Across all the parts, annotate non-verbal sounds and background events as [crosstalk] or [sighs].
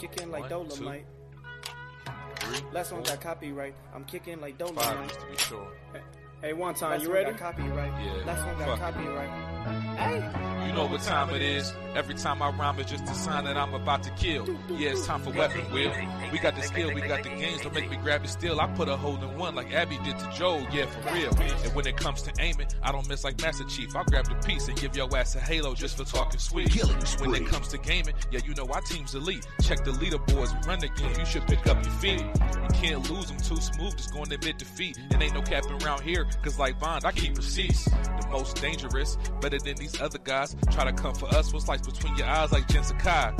kicking like One, Dolomite. Three, Last one got copyright. I'm kicking like Dolomite. just to be sure. Hey, one time, Last you one ready? got copyright. Yeah. Last one got Fuck it. copyright. Hey. You know what time it is. Every time I rhyme, it's just a sign that I'm about to kill. Yeah, it's time for weapon wheel. We got the skill, we got the games. Don't make me grab it still. I put a hole in one like Abby did to Joel. Yeah, for real. And when it comes to aiming, I don't miss like Master Chief. I'll grab the piece and give your ass a halo just for talking sweet. When it comes to gaming, yeah, you know our team's elite. Check the leaderboards, we run the game. You should pick up your feet. You can't lose them too smooth, just going to admit defeat. And ain't no capping around here, cause like Bond, I keep receipts. The most dangerous, better than these other guys. Try to come for us, what's like between your eyes like Jin Sakai.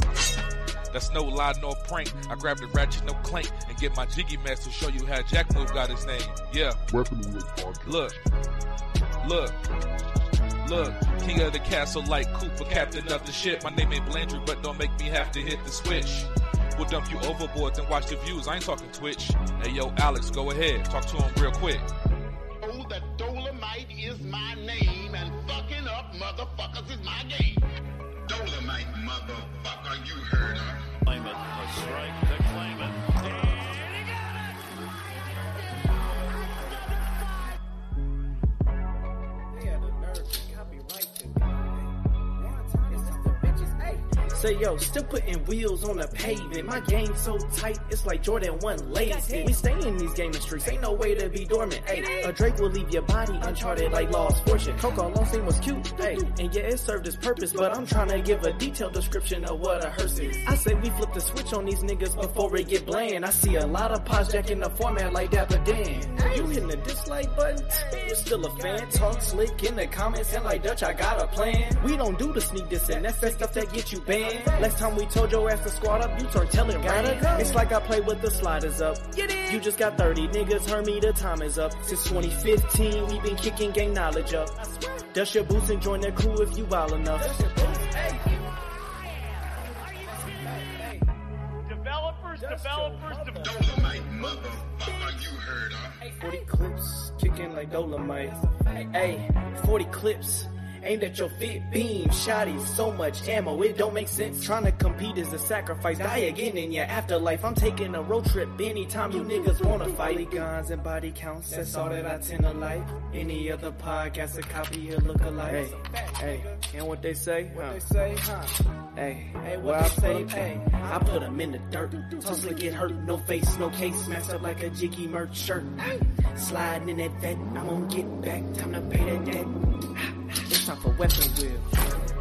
That's no lie nor prank. I grab the ratchet, no clank, and get my jiggy mask to show you how Jack Move got his name. Yeah. Weapon Wheel Podcast. Look, look, look. King of the castle like Cooper, captain of the ship. My name ain't Blandrew, but don't make me have to hit the switch. We'll dump you overboard and watch the views. I ain't talking Twitch. Hey yo, Alex, go ahead. Talk to him real quick. Know that Dolomite is my name, and fucking up motherfuckers is my game. Dolomite, motherfucker, you heard her. Claim it. A strike to claim Say yo, still putting wheels on the pavement. My game so tight, it's like Jordan one lazy. We stay in these gaming streets, ain't no way to be dormant. Hey, a Drake will leave your body uncharted like Lost Fortune. Coco Long scene was cute, hey, and yeah, it served its purpose. But I'm trying to give a detailed description of what a hearse is. I say we flip the switch on these niggas before it get bland. I see a lot of pods jacking the format like Dapper Dan. You hitting the dislike button? You still a fan? Talk slick in the comments and like Dutch, I got a plan. We don't do the sneak this and that's that stuff that get you banned. Last time we told your ass to squat up, you turned telling gotta go. It's like I play with the sliders up. You just got 30 niggas, heard me, the time is up. Since 2015, we been kicking gang knowledge up. Dust your boots and join the crew if you wild enough. Developers, developers, developers. Dolomite, motherfucker, you heard her. 40 clips, kicking like Dolomite. Hey, 40 clips. Aimed at your fit beam, Shotty, so much ammo, it don't make sense. Trying to compete is a sacrifice, die again in your afterlife. I'm taking a road trip anytime you niggas wanna fight. Guns and body counts, that's all that I tend to like. Any other podcast, a copy or look alike. Hey, hey, and what they say? What they say, huh? Hey, hey, what I say? Hey, I put them in the dirt. Tussle get hurt, no face, no case, messed up like a jiggy merch shirt. Sliding in that vet, I'm gonna get back, time to pay that debt. Time for weapon wheel.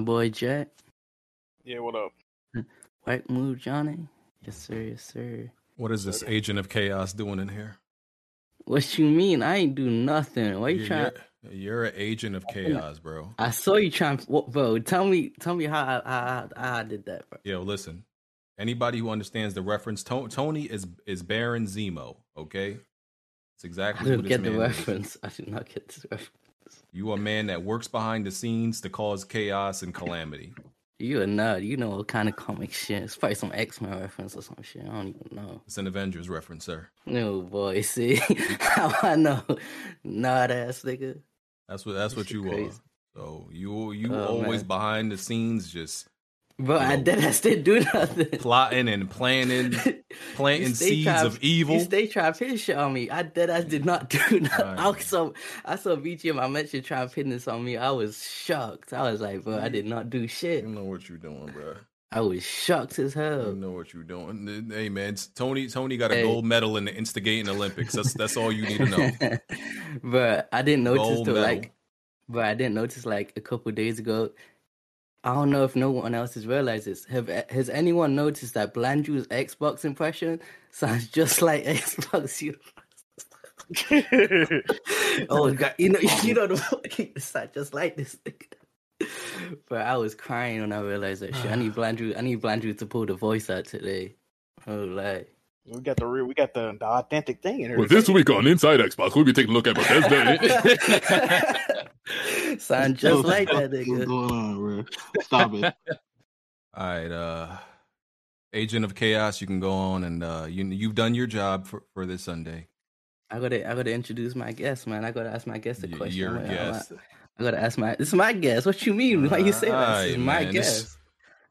My boy Jack. Yeah, what up? White move Johnny. Yes sir, yes sir. What is this agent of chaos doing in here? What you mean? I ain't do nothing. Why you You're, trying? you're, you're an agent of oh, chaos, bro. I saw you trying. What, bro? Tell me, tell me how I, how, I- how I did that, bro. Yo, listen. Anybody who understands the reference, To- Tony is is Baron Zemo. Okay, it's exactly. I didn't who get the man is. reference. I did not get this reference. You a man that works behind the scenes to cause chaos and calamity. You a nut. You know what kind of comic shit? It's probably some X Men reference or some shit. I don't even know. It's an Avengers reference, sir. No boy, [laughs] see how I know? Nut ass nigga. That's what that's This what you are. So you you Oh, always man. behind the scenes, just Bro, I did. I still do nothing. plotting and planning, [laughs] planting seeds trying- of evil. You stay trying to pin shit on me. I did. I did not [laughs] do nothing. I Right. saw. I saw BGM. I mentioned you trying to pin this on me. I was shocked. I was like, bro, I did not do shit. You know what you're doing, bro. I was shocked as hell. You know what you're doing. Hey man, Tony Tony got a Hey. gold medal in the instigating Olympics. That's that's all you need to know. [laughs] but I didn't notice Gold till medal. like, but I didn't notice like a couple days ago. I don't know if no one else has realized this. Have has anyone noticed that Blandrew's Xbox impression sounds just like [laughs] Xbox? You [laughs] oh god, you know [laughs] you know the sound just like this thing. But I was crying when I realized that shit. I need [sighs] Blandrew. I need Blandrew to pull the voice out today. Oh, like. We got the real, we got the, the authentic thing in here. Well, this week on Inside Xbox, we'll be taking a look at Bethesda. [laughs] Sound just like that, nigga. What's going on, bro? Stop it. [laughs] All right, uh, Agent of Chaos, you can go on and uh, you you've done your job for, for this Sunday. I gotta, I gotta introduce my guest, man. I gotta ask my guest a Y- question. your I'm guest. gonna- I gotta ask my. This is my guest. What you mean? Why you say that? This is my man, this- guest.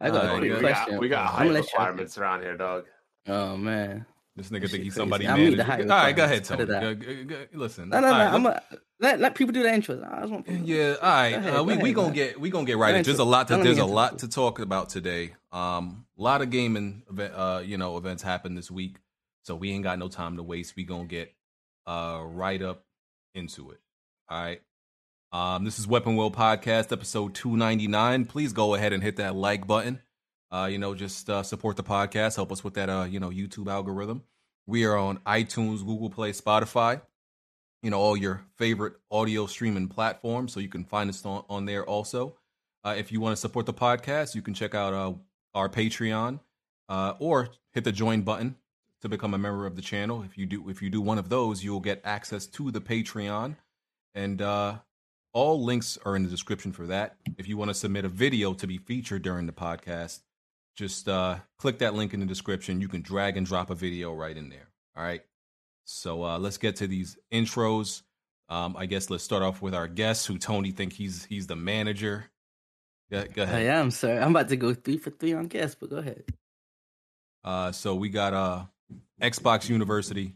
I got a quick we we question. got we got I'm high gonna let you- requirements around here, dog. Oh man. This nigga think he's somebody I the manager. high All right, go ahead, Tony. Go- go- go- Listen. No, no, all no. right, I'm let- a, let let people do the intros. I just want people. Yeah, all right. Ahead, uh, we ahead, we gonna man. get we gonna get right. Go in. There's a into- lot to there's a lot to talk about today. Um, a lot of gaming event, uh, you know, events happened this week, so we ain't got no time to waste. We gonna get uh right up into it. All right. Um, this is Weapon Wheel Podcast, episode 299. Please go ahead and hit that like button. Uh, you know, just uh, support the podcast, help us with that uh, you know, YouTube algorithm. We are on iTunes, Google Play, Spotify you know all your favorite audio streaming platforms so you can find us on, on there also. Uh, if you want to support the podcast you can check out uh, our patreon uh, or hit the join button to become a member of the channel. If you do if you do one of those you'll get access to the patreon and uh, all links are in the description for that. If you want to submit a video to be featured during the podcast just uh, click that link in the description you can drag and drop a video right in there all right so uh, let's get to these intros. Um, I guess let's start off with our guest, who Tony think he's he's the manager. Go, go I am, sir. I'm about to go three for three on guests, but go ahead. Uh, so we got uh, Xbox University,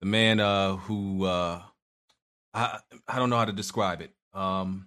the man uh, who uh, I I don't know how to describe it. Um,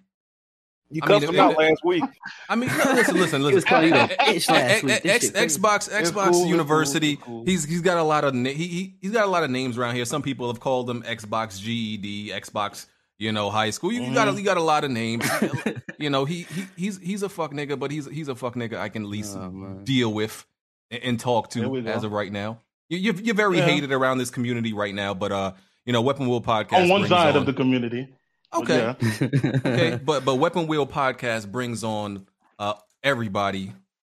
You I cussed him out [laughs] last week. I mean, no, listen, listen, He listen. was calling you a bitch last week. This X, shit crazy. Xbox, Xbox cool, it's cool, University. cool. He's he's got a lot of na- he, he he's got a lot of names around here. Some people have called him Xbox GED, Xbox, you know, high school. You, you got a, Mm-hmm. you got a lot of names. [laughs] you know, he, he he's he's a fuck nigga, but he's he's a fuck nigga I can at least Oh, deal with and, and talk to as of right now. You, you're you're very Yeah. hated around this community right now, but uh, you know, Weapon Wheel podcast On one side on- of the community. But Okay. yeah. okay, [laughs] but but Weapon Wheel podcast brings on uh everybody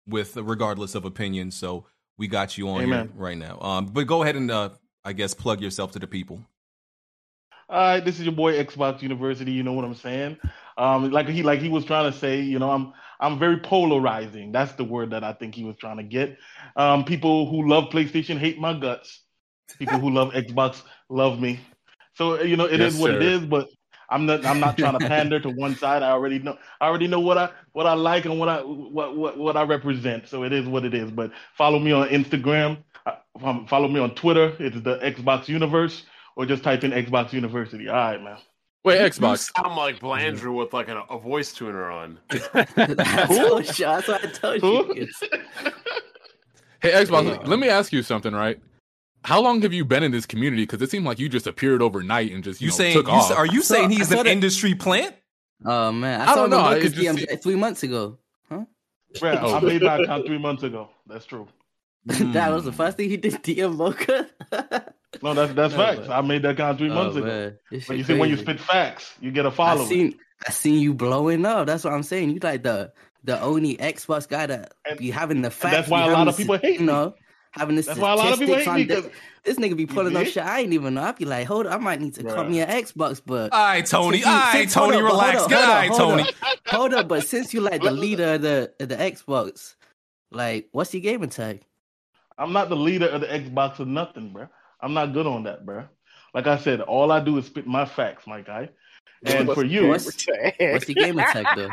with regardless of opinion. So we got you on here right now. Um, but go ahead and uh, I guess plug yourself to the people. All right, this is your boy Xbox University. You know what I'm saying? Um, like he like he was trying to say, you know, I'm I'm very polarizing. That's the word that I think he was trying to get. Um, people who love PlayStation hate my guts. People who love [laughs] Xbox love me. So you know, it is Yes, what it sir. is. But I'm not I'm not trying to [laughs] pander to one side. I already know I already know what I what I like and what I what what, what I represent. So it is what it is. But follow me on Instagram. Uh, um, follow me on Twitter. It's the Xbox Universe, or just type in Xbox University. All right, man. Wait, You Xbox. sound like Blandrew with like a, a voice tuner on. [laughs] I told you. [laughs] That's what I told you. Hey, Xbox. Let me ask you something, right? How long have you been in this community? Because it seemed like you just appeared overnight and just you, You know, saying took you, off. are you saying he's an that- industry plant? Oh man, I, I saw don't know, it just DM three months ago. Huh? Bruh, Oh. I made that account three months ago. That's true. [laughs] that was the hmm. first thing he did. DM Mocha. No, that's that's [laughs] No, facts. but- I made that account three oh, months oh, ago. man. This But you shit see, when you spit facts, you get a follower. seen I seen you blowing up. That's what I'm saying. You like the the only Xbox guy that And- be having the facts. that's why a lot of people the- hate You me. know, having the That's why a lot of people statistics hate me on 'cause- This nigga be pulling up did? shit I ain't even know. I be like, hold on, I might need to come me an Xbox, but All right, Tony. Since you- All right, Tony. up, but hold Relax. up, hold up, night, hold Tony. hold up. But [laughs] since you like the leader of the of the Xbox, like, what's your gaming tag? I'm not the leader of the Xbox or nothing, bro. I'm not good on that, bro. Like I said, all I do is spit my facts, my guy. And for you, What's, [laughs] what's your gamer tag though?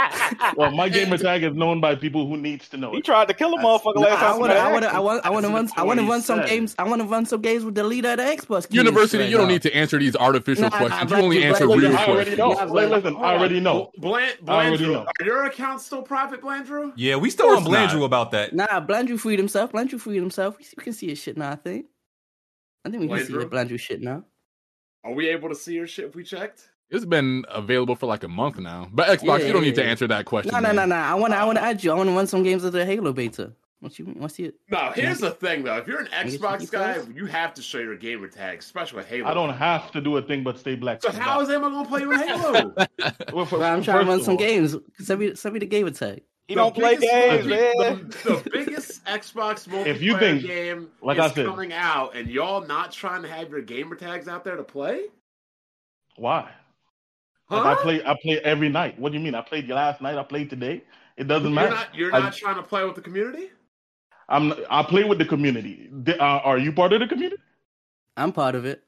[laughs] well, my gamer tag is known by people who needs to know He it. tried to kill a motherfucker Nah, last I time. want to, I want to, I want, I want to run, I want to run some games. I want to run some games with the leader of the Xbox. University, right you don't now. need to answer these artificial Nah, nah, questions. but- you only but- answer but- real I already questions. know. Yeah, but- Listen, listen, I already know. Bland, I Blandrew, are your accounts still private, Blandrew? Yeah, we still on course not. Blandrew about that. Nah, Blandrew freed himself. Blandrew freed himself. We, we can see his shit now. I think. I think we can see Blandrew? the Blandrew shit now. Are we able to see your shit if we checked? It's been available for like a month now. But Xbox, Yeah, you don't need to answer that question. No, no, no, no. I want to. I want to add you. I want to run some games of the Halo beta. What you? What's it? No, here's the thing though. If you're an I guess you Xbox guy, those? you have to show your gamer tag, especially with Halo. I don't have to do a thing but stay black. So how is anyone gonna play with Halo? [laughs] Well, for- Bro, I'm trying to run some all, games. Send me, send me the gamer tag. He The don't play biggest- games, the, man. The, the biggest Xbox multiplayer [laughs] If you think- game like is I said- coming out, and y'all not trying to have your gamer tags out there to play? Why? Huh? Like I play. I play every night. What do you mean? I played last night. I played today. It doesn't You're matter. not. You're I- not trying to play with the community. I'm. I play with the community. Di- uh, are you part of the community? I'm part of it.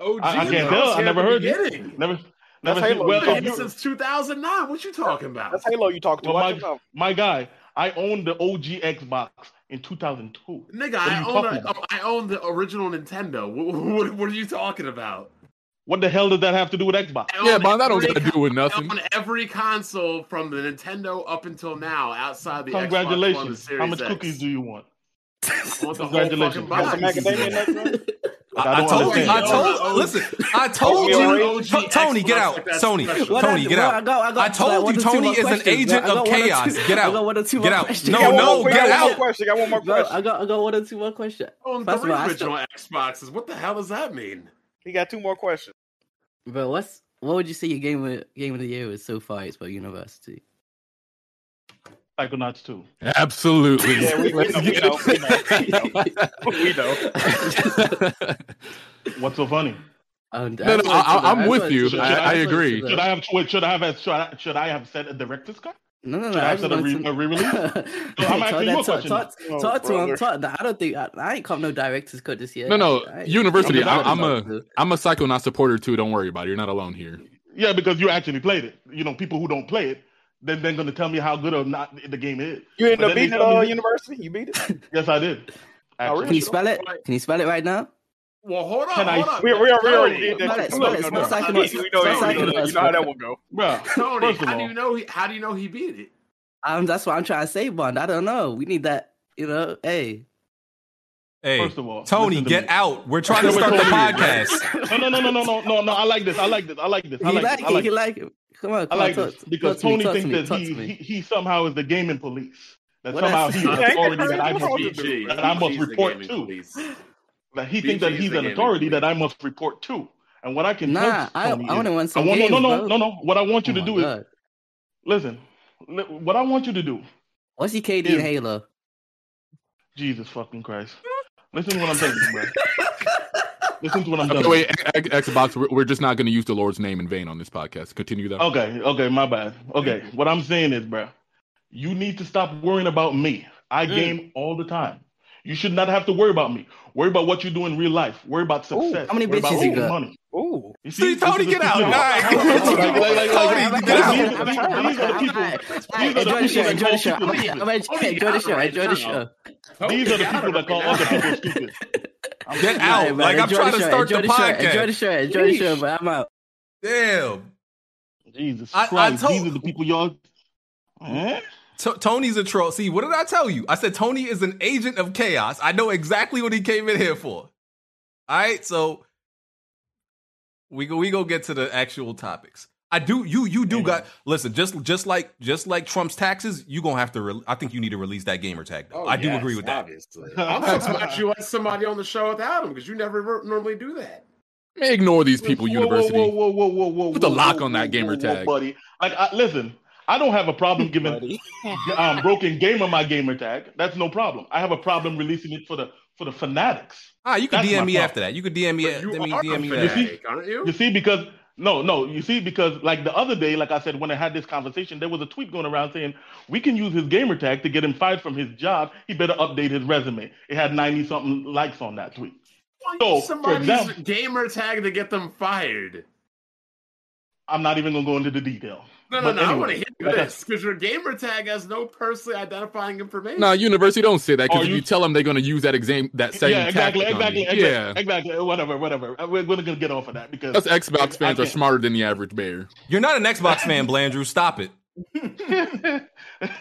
Oh, I, I can't tell. I never at the heard you. Never. Never That's seen. Halo. Well, Yeah, if Been you- since 2009. What you talking about? That's Halo you talk to. well, my, my guy, I owned the OG Xbox in 2002. Nigga, I you own, talking a, about? I own the original Nintendo. [laughs] What, what, what are you talking about? What the hell does that have to do with Xbox? I Yeah, own man, that don't got to do with nothing. own every console from the Nintendo up until now, outside the Xbox One Congratulations. Series How much X. cookies do you want? Want Congratulations. fucking Got some box. macadamia nuts, bro? Like, I, I told you. I told. Oh, Listen, I told Oh, you. yeah, Tony, get out. like that's Tony, Tony, get out. I got- I got- I told you, Tony is an agent of got one or chaos. two- Get out. got one or two Get out. No, no, get got one more out. question. Got one more Bro, question. I got, I got one or two more questions. Own First of three all, I original Xboxes. What the hell does that mean? He got two more questions. Bro, what's what would you say your game of game of the year is so far? Xbox University. Psychonauts 2. Absolutely. Yeah, we, we know. We know. We know. We know. [laughs] [laughs] What's so funny? Um, No, no, I, I'm with you. Should I, I I- agree. Should I have should I have should I, should I have said a director's cut? No, no, no. Should I I have just said a, re, wanted a [laughs] to. re-release? I'm Talk asking you a talk- question. Talk, Oh, talk to him. Talk. I don't think I, I ain't come no director's cut this year. No, no, I- I- University. I'm I, I'm talk a to- I'm a Psychonaut supporter too. Don't worry about it. You're not alone here. Yeah, because you actually played it. You know, people who don't play it, then they're going to tell me how good or not the game is. You ended But up beating it, tell uh, me- university? You beat it? Yes, I did. [laughs] Actually. Can you spell it? Can you spell it right now? Well, hold on, Can I- on. We, we, we already Tony, did that. Spell it, too. spell it, No, no, no. Psychonauts. We know, Spell we know, you know how that one go. Bruh, Tony, how do you know? He, how do you know he beat it? Um, that's what I'm trying to say, Bond. I don't know. We need that. You know, hey. Hey, First of all, Tony, to get me. out. We're trying to start the wait, wait. podcast. No, no, no, no, no, no, no, no. I like this. I like this. I like this. I He like like this. I it. like He this. like it. Come on, I like on. this Talk, because talk to me, Tony to thinks me, that talk he, he he somehow is the gaming police. That What somehow I- he's an authority that I must, I- that I must BG is the report gaming to. Police. That he BG thinks that he's an authority that I must report to. And what I can Nah, tell I, I Tony want to is, win I some want, games, no, no, no, no, no. What I want you Oh to my do is listen. li- What I want you to do, What's your KD in is- Halo? Jesus fucking Christ. Listen to what I'm telling you, bro. [laughs] Listen to what I'm Okay, telling you. wait, X- X- Xbox. We're, we're just not going to use the Lord's name in vain on this podcast. Continue that. Okay, okay, my bad. Okay, what I'm saying is, bro, you need to stop worrying about me. I Mm. game all the time. You should not have to worry about me. Worry about what you do in real life. Worry about success. how many Worry about bitches you got? money. Ooh. You See, this Tony, get out. people- Like, like, like, like, Tony, get out. these- these- these are the people- these are the enjoy the show. people that Enjoy the call show. people I'm stupid. enjoy the show. Enjoy the show. These are the people that call other people stupid. Get out. Like I'm trying to start the show. Enjoy the show. Enjoy the show, but I'm out. Damn. Jesus I- I Christ, told- these are the people y'all. T- Tony's a troll. See, what did I tell you? I said Tony is an agent of chaos. I know exactly what he came in here for. All right, so we go we go get to the actual topics. I do you you do got listen just just like just like Trump's taxes. You gonna have to. Re- I think you need to release that gamer tag. Though. Oh, I do yes, agree with that. Obviously, I'm surprised you let somebody on the show without him because you never re- normally do that. Ignore these people, Whoa, University. Whoa, whoa, whoa, whoa, whoa, Put the lock whoa, on that gamer whoa, whoa, tag. buddy. Like, I, listen, I don't have a problem [laughs] giving Buddy. um, broken gamer my gamer tag. That's no problem. I have a problem releasing it for the for the fanatics. Ah, you can That's DM me problem. after that. You could DM me. But you DM me, are DM me a that. fanatic, aren't you? You see, because no, no, you see, because like the other day, like I said, when I had this conversation, there was a tweet going around saying we can use his gamer tag to get him fired from his job. He better update his resume. It had ninety something likes on that tweet. So, for Somebody's example- gamer tag to get them fired. I'm not even gonna go into the detail. No, no, But no. I anyway, want to hear like this because your gamer tag has no personally identifying information. No, University, don't say that because if you, you- tell them they're going to use that exam, that same yeah, exactly, tactic on exactly, you. exactly, yeah, exactly. Whatever, whatever. Uh, We're, we're gonna get off of that because us Xbox fans are smarter than the average bear. You're not an Xbox fan, Blandrew. Stop it. [laughs]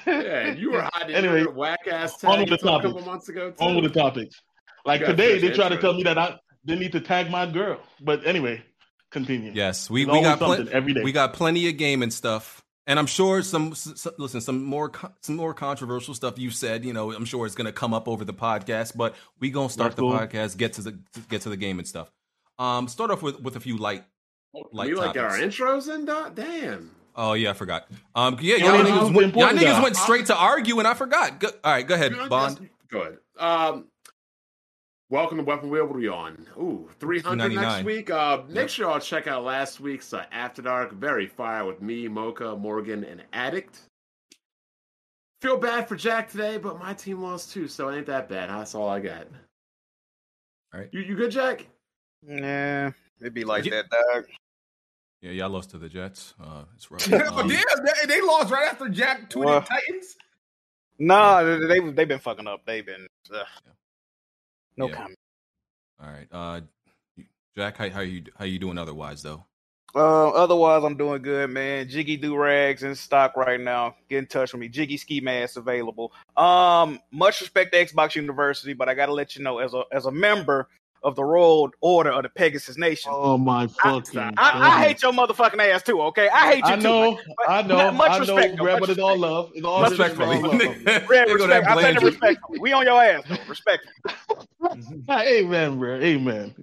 Yeah, you were hiding Anyway, your whack ass on tag with the topic. a couple months ago. Too. on with the topics. Like today, they try to tell me that I they need to tag my girl. But anyway, continue. Yes, we, There's we got something plenty every day. We got plenty of game and stuff, and I'm sure some, some listen some more co- some more controversial stuff you said. You know, I'm sure it's gonna come up over the podcast, but we gonna start That's the cool. podcast, get to the get to the game and stuff. Um, start off with with a few light. light we like get our intros in, dog? Damn. Oh yeah, I forgot. Um, yeah, You y'all only niggas, know the went, y'all niggas went straight to argue, and I forgot. Go, all right, go ahead, Bond. Go ahead. Um, welcome to Weapon Wheel. What are we on? Ooh, 300 next week. Uh, make sure y'all check out last week's uh, After Dark. Very fire with me, Mocha, Morgan, and Addict. Feel bad for Jack today, but my team lost too, so it ain't that bad. That's all I got. All right. You, you good, Jack? Nah, it'd be like Yeah. that, dog. Yeah, y'all lost to the Jets. Uh, it's rough. [laughs] Oh, Um, damn, they, they lost right after Jack tweeted Well- Titans. Nah, they they they've been fucking up. They've been ugh. No Yeah. comment. all right, uh, Jack, how, how you how you doing otherwise though? Uh, otherwise, I'm doing good, man. Jiggy do rags in stock right now. Get in touch with me. Jiggy ski mask available. Um, much respect to Xbox University, but I gotta let you know as a as a member of the Royal Order of the Pegasus Nation. Oh my fucking! I, I hate your motherfucking ass too. Okay, I hate you I too. know, man. But I know, much I respect, know, though, Red, much but it's all love. It's all Respectfully. it's all love. Red, respect. I said it respectfully. We on your ass though. Respect. [laughs] Amen, bro. Amen.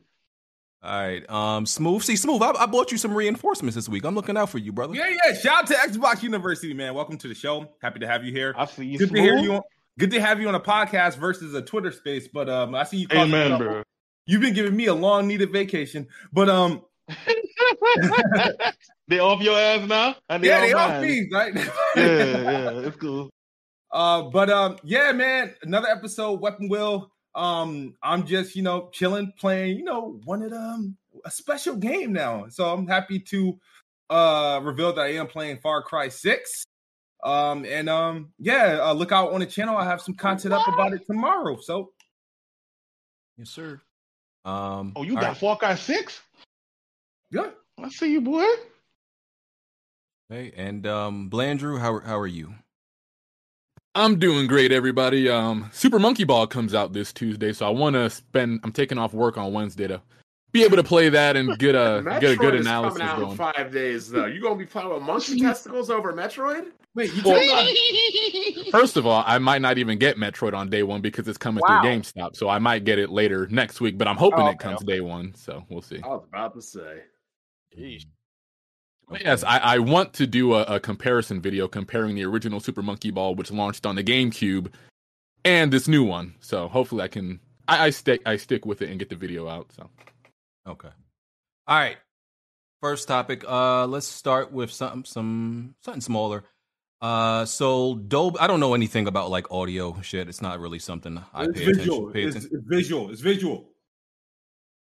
All right, um, smooth. See, smooth. I, I bought you some reinforcements this week. I'm looking out for you, brother. Yeah, yeah. Shout out to Xbox University, man. Welcome to the show. Happy to have you here. I see you. Good to hear you. On, good to have you on a podcast versus a Twitter space. But um, I see you. Amen, bro. You've been giving me a long needed vacation. But um, [laughs] they off your ass now, and they yeah, they off mine. me, right? [laughs] Yeah, yeah, it's cool. Uh, but um, yeah, man, another episode, Weapon Wheel. Um, I'm just you know chilling, playing, you know, one of them a special game now. So I'm happy to uh reveal that I am playing Far Cry Six. Um, and um, yeah, uh, look out on the channel. I have some content up about it tomorrow. So Yes, sir. Um, Oh, you got right. Far Cry Six? yeah, I see you, boy. Hey, and um, Blandrew, how how are you? I'm doing great, everybody. Um, Super Monkey Ball comes out this Tuesday, so I want to spend. I'm taking off work on Wednesday to be able to play that and get a [laughs] get a Metroid good is analysis coming out going. in five days, though. You gonna be playing with monkey [laughs] testicles over Metroid? wait, you Well- talking about [laughs] First of all, I might not even get Metroid on day one because it's coming Wow. through GameStop, so I might get it later next week. But I'm hoping Oh, it okay, comes day one, so we'll see. I was about to say. Jeez. But Yes, I, I want to do a, a comparison video comparing the original Super Monkey Ball, which launched on the GameCube, and this new one. So hopefully, I can I, I stick I stick with it and get the video out. So Okay. All right. First topic. Uh, let's start with something some something smaller. Uh, so Dolby. I don't know anything about like audio shit. It's not really something I it's pay visual. attention. Pay It's, attention. it's visual. It's visual.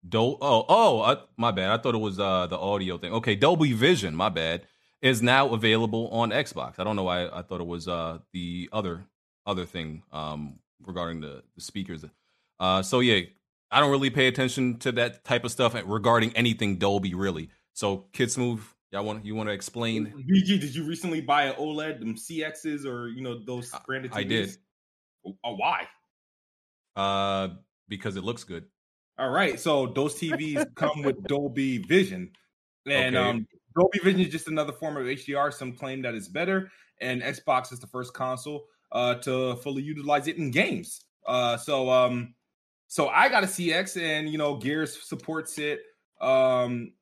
Dol- oh, oh, uh, my bad. I thought it was uh the audio thing. Okay, Dolby Vision, my bad, is now available on Xbox. I don't know why I thought it was uh the other other thing um regarding the, the speakers. Uh so yeah, I don't really pay attention to that type of stuff regarding anything Dolby really. So Kid Smooth, y'all want you want to explain? BG, did you recently buy an OLED, them CXs, or you know those branded TVs? I did. Oh, why? Uh because it looks good. All right, so those TVs [laughs] come with Dolby Vision, and Okay. um, Dolby Vision is just another form of HDR. Some claim that it's better, and Xbox is the first console uh, to fully utilize it in games. Uh, so, um, so I got a CX, and you know, Gears supports it. Um,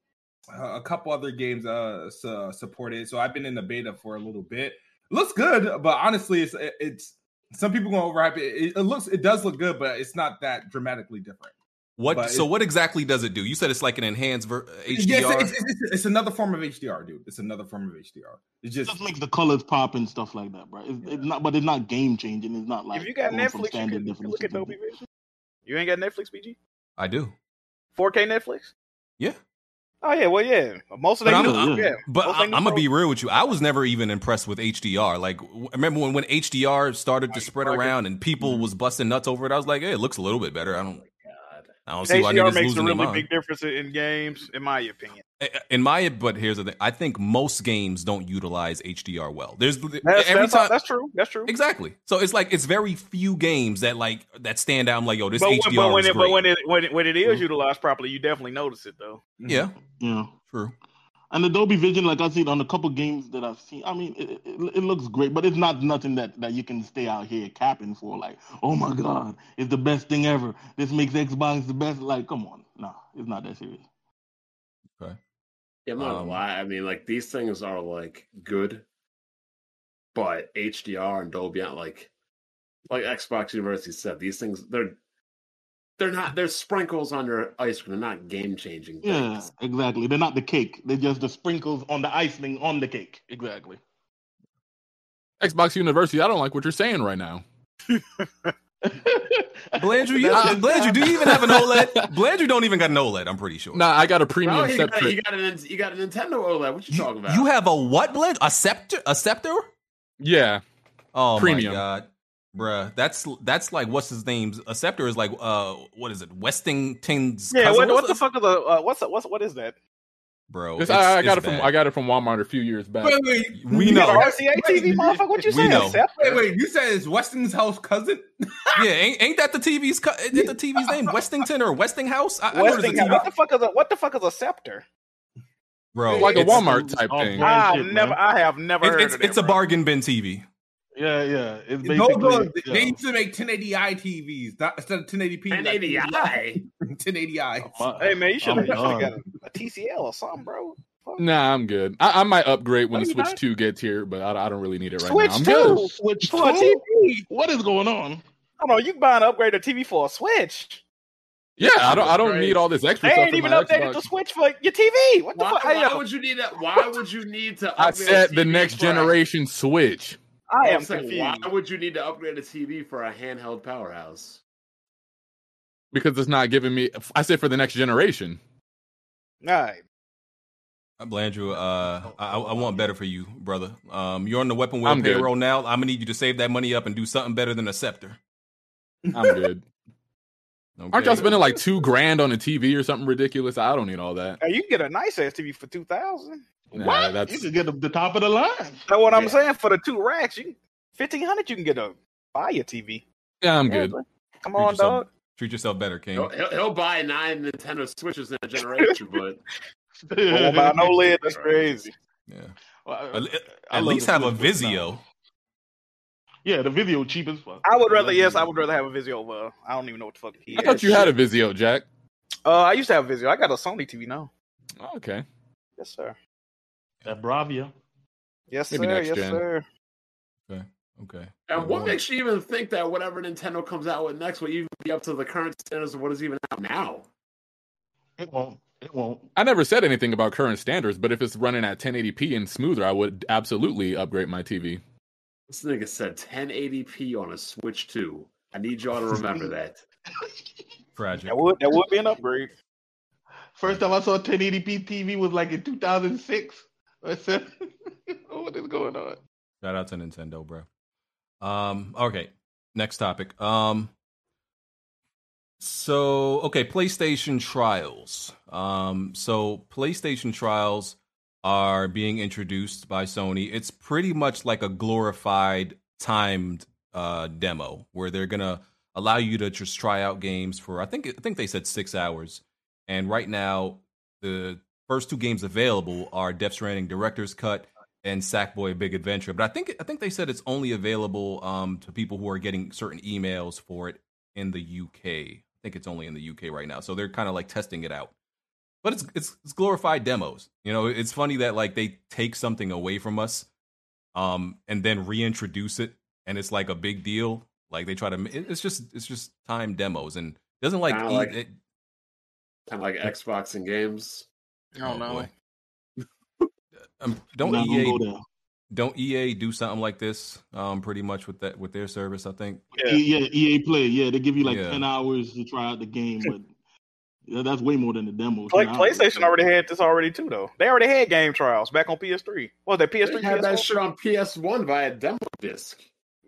a a couple other games uh su- support it. So I've been in the beta for a little bit. It looks good, but honestly, it's it's some people going overhype it. it. It looks it does look good, but it's not that dramatically different. What But so what exactly does it do? You said it's like an enhanced ver- HDR. Yes, it's, it's, it's, it's another form of HDR, dude. It's another form of HDR. It's It just just makes the colors pop and stuff like that, bro. It's, it's not, but it's not game changing. It's not like if you got going from Netflix, you standard can, you can look definition at to- Dolby Vision. You ain't got Netflix, BG? I do. 4K Netflix? Yeah. Oh yeah, well yeah. Most of But them I'm. I'm- yeah. but I, I'm gonna be real with you. I was never even impressed with HDR. Like, w- remember when, when HDR started to spread around and people Mm-hmm. was busting nuts over it? I was like, hey, it looks a little bit better. I don't. I don't see why HDR niggas makes a really big difference in games, in my opinion. In my, but here's the thing. I think most games don't utilize HDR well. There's That's, every that's, time. that's true. That's true. Exactly. So it's like it's very few games that like that stand out. I'm like, yo, this but, HDR but when is it, great. but when it when it, when it is mm-hmm. utilized properly, you definitely notice it though. Mm-hmm. yeah. Yeah. True. And the Dolby Vision, like I said on a couple games that I've seen, I mean, it, it, it looks great, but it's not nothing that, that you can stay out here capping for. Like, oh my God, it's the best thing ever. This makes Xbox the best. Like, come on, no, it's not that serious. Okay. Yeah, I'm not gonna Um, lie. I mean, like these things are like good, but HDR and Dolby, Atmos, like like Xbox University said, these things they're they're not they're sprinkles on your ice cream. They're not game changing. Yeah, exactly. They're not the cake. They're just the sprinkles on the icing on the cake. Exactly. Xbox University, I don't like what you're saying right now. [laughs] [laughs] Blandrew, you, uh, Blandrew, do you even have an OLED? Blandrew don't even got an OLED. I'm pretty sure. Nah, I got a premium No, you got, you got an you got a Nintendo OLED. What you, talking about? You have a what, Blandrew? A scepter? A scepter? Yeah. Oh Premium. my god, bruh, that's that's like what's his name? A scepter is like uh, what is it? Westington's Yeah, cousin? what, what the fuck is a uh, what's what's what is that? Bro? This- it's- I, I got it's it from bad. I got it from Walmart a few years back. Wait, wait, We You know. RCA TV, motherfucker. What you We saying? know. Wait, wait. You said it's Westinghouse cousin? [laughs] Yeah, ain't, ain't that the TV's cu- ain't the TV's name? Westington or Westinghouse? I, I know Westinghouse. TV. What the fuck is a what the fuck is a scepter? bro. like a Walmart type thing. bro. I never. I have never It- heard it's of that, it's a bro. bargain bin TV. Yeah, yeah. It's No, basically. bro, yeah. they used to make 1080i TVs, not instead of 1080p. 1080i. 1080i. My- Hey man, you should I'm have got a, a TCL or something, bro. Fuck. Nah, I'm good. I, I might upgrade when the Switch not. 2 gets here, but I, I don't really need it right Switch now. I'm two. good. Switch For a two? TV. What is going on? Hold know. you can buy an upgraded TV for a Switch. Yeah, I don't I don't need all this extra They stuff ain't for even my updated Xbox. the Switch for your TV. What the Why, fuck? why would you need that? Why would you need to? I upgrade a said the TV next for a- generation Switch. I I'm am saying, confused. Why would you need to upgrade a TV for a handheld powerhouse? because it's not giving me. I said for the next generation. All right. Uh, Blandrew, uh, I, I want better for you, brother. Um, you're on the weapon wheel I'm good. payroll now. I'm gonna need you to save that money up and do something better than a scepter. I'm good. Okay? [laughs] Aren't y'all spending like two grand on a TV or something ridiculous? I don't need all that. Hey, you can get a nice ass TV for two thousand. Nah, what? that's You could get the, the top of the line. That's what I'm saying. For the two racks, you fifteen hundred. You can get a fire TV. yeah, I'm Yeah, good. bro. Come Treat on, yourself- dog. Treat yourself better, King. He'll, he'll, he'll buy nine Nintendo Switches in a generation, [laughs] but Won't buy no [laughs] lid. That's crazy. Yeah. Well, At, I at love least have a Switch, Vizio. no. Yeah, the video cheap as fuck. I would rather, love yes, I would rather have a Vizio over. I don't even know what the fuck he is. I thought you had a Vizio, Jack. Uh, I used to have a Vizio. I got a Sony TV now. Oh, okay. Yes, sir. That Bravia. Yes, Maybe sir. next yes, gen. sir. Okay. Okay. and what Well, makes you even think that whatever Nintendo comes out with next will even be up to the current standards of what is even out now? It won't. It won't. I never said anything about current standards, but if it's running at 1080p and smoother, I would absolutely upgrade my TV. This nigga said 1080p on a Switch 2. I need y'all to remember [laughs] that. tragic. That would that would be an upgrade. First time I saw 1080p TV was like in 2006. I said, [laughs] what is going on? Shout out to Nintendo, bro. Um, okay, next topic. Um, so okay, PlayStation trials. Um, so PlayStation trials are being introduced by Sony. It's pretty much like a glorified timed uh demo where they're gonna allow you to just try out games for I think I think they said six hours. And right now, the first two games available are Death Stranding Director's Cut and Sackboy Big Adventure. But I think I think they said it's only available um, to people who are getting certain emails for it in the UK. I think it's only in the UK right now, so they're kind of like testing it out. But it's it's it's glorified demos. You know, it's funny that like they take something away from us, um, and then reintroduce it, and it's like a big deal. Like they try to, it's just it's just time demos, and it doesn't like, Kinda eat like- it, Kind of like Xbox and games. I don't know. [laughs] Um, don't Not EA don't EA do something like this? Um, pretty much with that with their service, I think. Yeah. Yeah, EA Play. Yeah, they give you like Yeah. 10 hours to try out the game, but [laughs] yeah, that's way more than the demo. Play, 10 hours. PlayStation already had this already too, though. They already had game trials back on PS3. What was that PS3? They had that PS4? shit on PS1 via demo disc.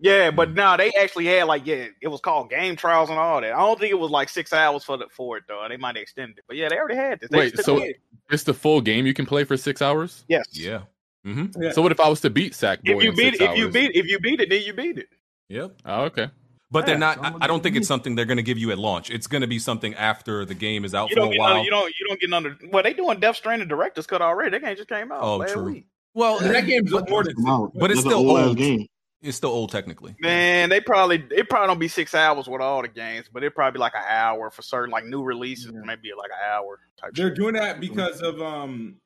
Yeah, but now they actually had like yeah, it was called game trials and all that. I don't think it was like six hours for the for it though. They might extend it, but yeah, they already had this. They Wait, so did. it's the full game you can play for six hours? yes, Yeah. Mm-hmm. Yeah. So what if I was to beat Sackboy If you in beat six it, if you beat if you beat it, then you beat it. Yep. Oh, okay. But they're not. I, I'm don't think it's something they're going to give you at launch. It's going to be something after the game is out You for a while. under, you don't you don't get under. Well, they doing Death Stranding director's cut already. That game just came out. Oh, last true. week. Well, that game's more than but it's still old-ass old. game. It's still old technically. Man, they probably it probably don't be six hours with all the games, but it probably be like an hour for certain like new releases, maybe like an hour type. They're shit. doing that because of um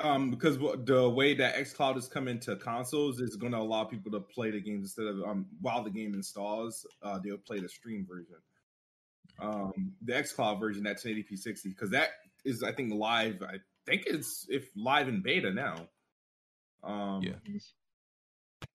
um because the way that XCloud is coming to consoles is going to allow people to play the games instead of um while the game installs, uh they'll play the stream version. Um the XCloud version that's 1080p 60 because that is I think live. I think it's if live in beta now. Um Yeah.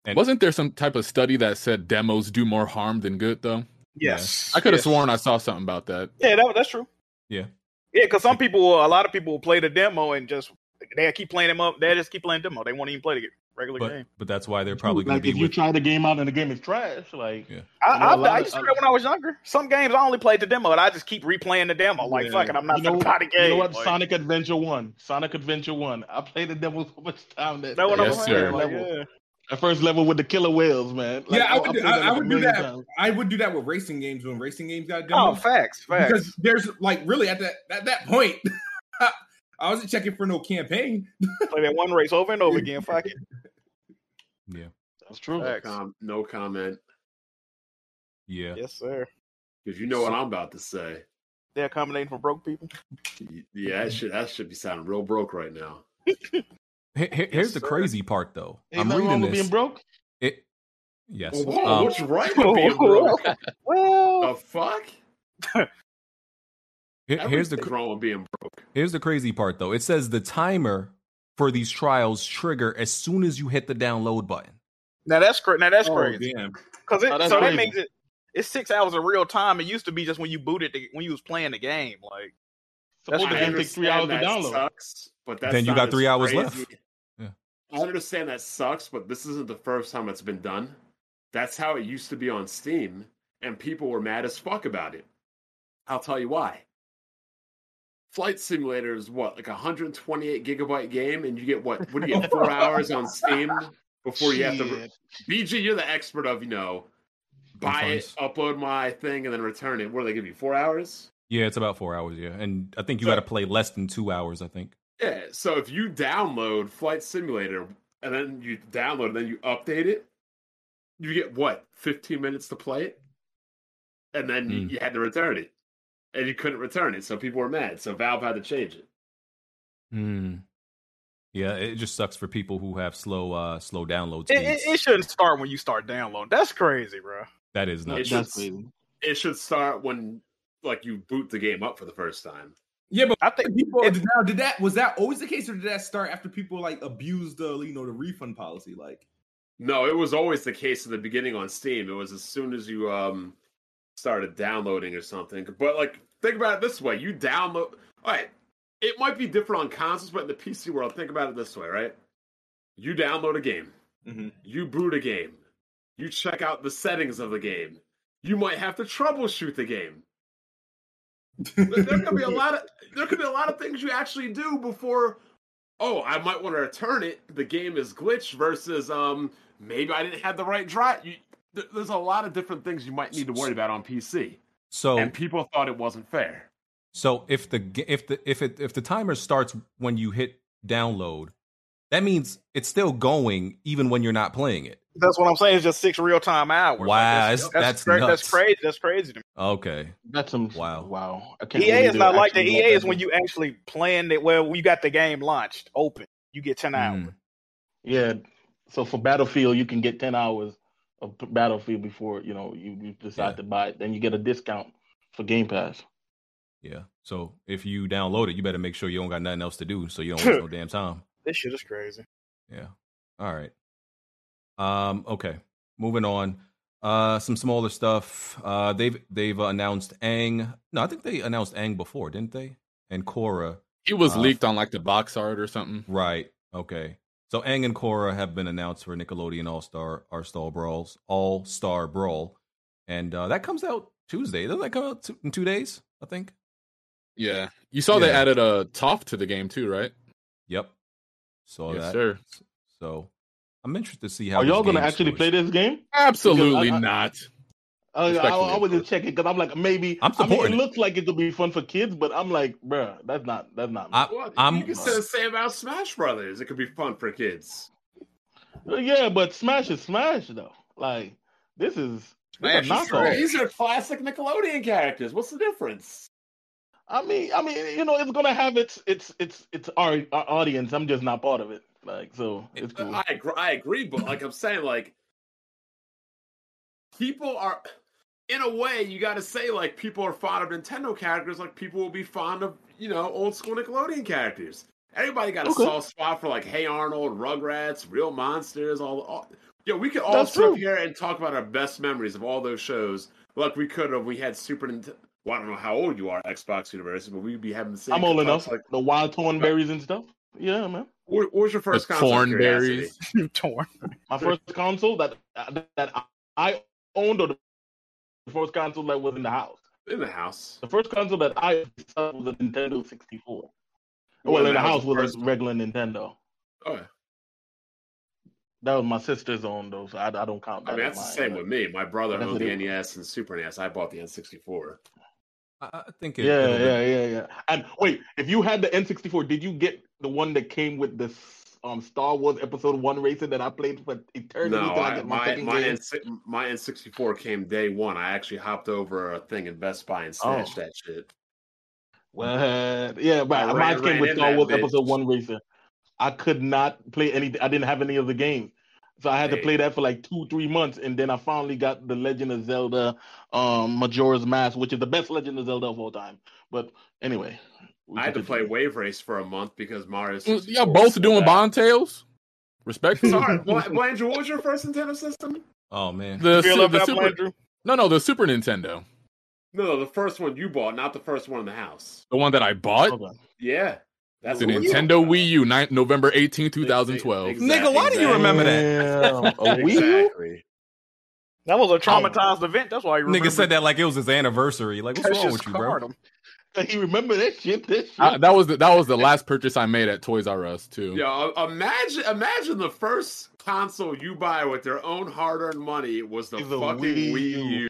And wasn't there some type of study that said demos do more harm than good though? Yes. I could have Yes. sworn I saw something about that. Yeah, that, that's true. Yeah. Yeah, because some people, a lot of people will play the demo and just they keep playing them up. They just keep playing demo. They won't even play the regular But game. but that's why they're probably going like to if be you try the game out and the game is trash, like Yeah. I, You know, I, a I used to do that when I was younger. Some games I only played the demo, and I just keep replaying the demo. Like Yeah. fuck it, I'm not you know, gonna buy the game. You know what? Like, Sonic Adventure One. Sonic Adventure One. I played the demo so much time that Know what I'm Yes, saying? sir. Like, yeah. The first level with the killer whales, man. Like, yeah, I would, do, I, that I would do that. times. I would do that with racing games when racing games got done. Oh, facts, facts. because there's like really at that at that point, [laughs] I wasn't checking for no campaign. Play that one race over and over again. Fuck it. [laughs] Yeah. That's true. No, com- no comment. Yeah. Yes, sir. Because you know what I'm about to say. They're accommodating for broke people. Yeah, that should that should be sounding real broke right now. [laughs] Here- here- here's the sir. crazy part though. Ain't I'm reading with this. being broke. It. Yes. Whoa, Um, what's right with being [laughs] broke? [laughs] well, The fuck? here- here's the Everything's wrong with being broke. Here's the crazy part, though. It says the timer for these trials trigger as soon as you hit the download button. now that's cra- now that's Oh, crazy. damn. Because Oh, that's so that crazy. means it, it's six hours of real time. It used to be just when you booted the, when you was playing the game. Like Supposed to I game take three hours to understand that download. Sucks, but that's Then you got three hours crazy. left. Yeah. I understand that sucks, but this isn't the first time it's been done. That's how it used to be on Steam, and people were mad as fuck about it. I'll tell you why. Flight Simulator is what, like a 128 gigabyte game, and you get what? What do you get? Four [laughs] hours on Steam before you have to. Shit. BG, you're the expert of you know, buy it, upload my thing, and then return it. What do they give you? Four hours? Yeah, it's about four hours. Yeah, and I think you So- got to play less than two hours. I think. Yeah, so if you download Flight Simulator and then you download and then you update it, you get what, 15 minutes to play it? And then you, Hmm. you had to return it. And you couldn't return it, so people were mad. So Valve had to change it. Hmm. Yeah, it just sucks for people who have slow, uh, slow download it, speeds. it, it shouldn't start when you start downloading. That's crazy, bro. that is It should, it should start when like you boot the game up for the first time. Yeah, but I think people it- now did that was that always the case, or did that start after people like abused the you know the refund policy? Like, No, it was always the case in the beginning on Steam. It was as soon as you um started downloading or something. But like think about it this way. You download all right. It might be different on consoles, but in the PC world, think about it this way, right? You download a game, Mhm. you boot a game, you check out the settings of the game. You might have to troubleshoot the game. There could be a [laughs] lot of there could be a lot of things you actually do before oh i might want to return it. The game is glitched versus um maybe i didn't have the right drive. You, there's a lot of different things you might need to worry about on pc So, and people thought it wasn't fair. So if the if the if it if the timer starts when you hit download, that means it's still going even when you're not playing it. that's what I'm saying. It's just six real time hours. Wow, that's, that's- that's, that's cra- nuts. that's crazy. That's crazy to me. Okay. That's some Wow. Wow. I EA believe is not like the EA is when you actually playing it. Well, you got the game launched, open. You get ten hours. Mm. Yeah. So for Battlefield, you can get ten hours of Battlefield before you know you, you decide Yeah. to buy it. Then you get a discount for Game Pass. Yeah. So if you download it, you better make sure you don't got nothing else to do, so you don't waste [laughs] no damn time. This shit is crazy. Yeah. All right. Um. Okay. Moving on. Uh, some smaller stuff. Uh, they've they've announced Aang. No, I think they announced Aang before, didn't they? And Korra. He was Uh, leaked on like the box art or something. Right. Okay. So Aang and Korra have been announced for Nickelodeon All Star All Star Brawls All Star Brawl, and uh, that comes out Tuesday. Doesn't that come out two, in two days? I think. Yeah, you saw they added a Toph to the game too, right? Yep. Saw yes, that. sir. So I'm interested to see how. Are y'all gonna actually scores. play this game? Absolutely I- I- not. I, I, I was just checking because I'm like maybe. I'm I mean, supporting it it. looks like it could be fun for kids, but I'm like, bruh, that's not that's not. Me. I, Well, I'm you can say the same about Smash Brothers. It could be fun for kids. Uh, yeah, but Smash is Smash though. Like this is this is Smash is knockoff. trash. These are classic Nickelodeon characters. What's the difference? I mean, I mean, you know, it's gonna have its its its its our, our uh, audience. I'm just not part of it. Like, so it's cool. I agree, I agree, but like I'm saying, like people are, in a way, you got to say like people are fond of Nintendo characters, like people will be fond of you know old school Nickelodeon characters. Everybody got a Okay. soft spot for like Hey Arnold, Rugrats, Real Monsters, all. all Yo, we could all That's sit true. here and talk about our best memories of all those shows, like we could have. We had Super Nintendo. Well, I don't know how old you are, Xbox universe, but we'd be having the same. I'm old enough. Like, the wild Thornberrys and stuff. Yeah, man. what, what was your The first console? Thornberrys. curiosity? [laughs] Torn. My first console that that I owned, or the first console that was in the house. in the house. The first console that I saw was a Nintendo 64. Well, Well, in the that was house was a regular Nintendo. Oh, yeah. That was my sister's own though, so I, I don't count that. I mean, that's the same with me. My brother That's owned the. NES and Super NES. I bought the N64. I, I think it, Yeah, it'll be- yeah, yeah, yeah. And wait, if you had the N64, did you get the one that came with the um Star Wars Episode One racer that I played for eternity No, till I I, my, my my. N, my N64 came day one. I actually hopped over a thing in Best Buy and snatched Oh. that shit. What? Yeah, right. I ran- mine came with Star Wars bitch. Episode One racer. I could not play any. I didn't have any of the games, so I had to play that for like two, three months, and then I finally got the Legend of Zelda, um, Majora's Mask, which is the best Legend of Zelda of all time. But anyway, I had to can play. Wave Race for a month because Mario. Y'all both doing bad. Bond tails. Respect. Sorry, [laughs] Bla- Blandrew, what was your first Nintendo system? Oh man, The, su- the super, Blandrew? no, no, the Super Nintendo, No, no, the first one you bought, not the first one in the house. the one that I bought, Okay. Yeah, that's the what we're Nintendo Wii U, 9, November 18, 2012. Ex- Nigga, why do you remember that? Damn, a Wii U? That was a traumatized event. That's why he nigga said that like it was his anniversary. Like, what's That wrong with you, bro? scarred him. [laughs] He remember that shit. That shit. I- that was the, that was the last purchase I made at Toys R Us too. Yeah, imagine imagine the first console you buy with your own hard-earned money was the Is a fucking Wii Wii U. U.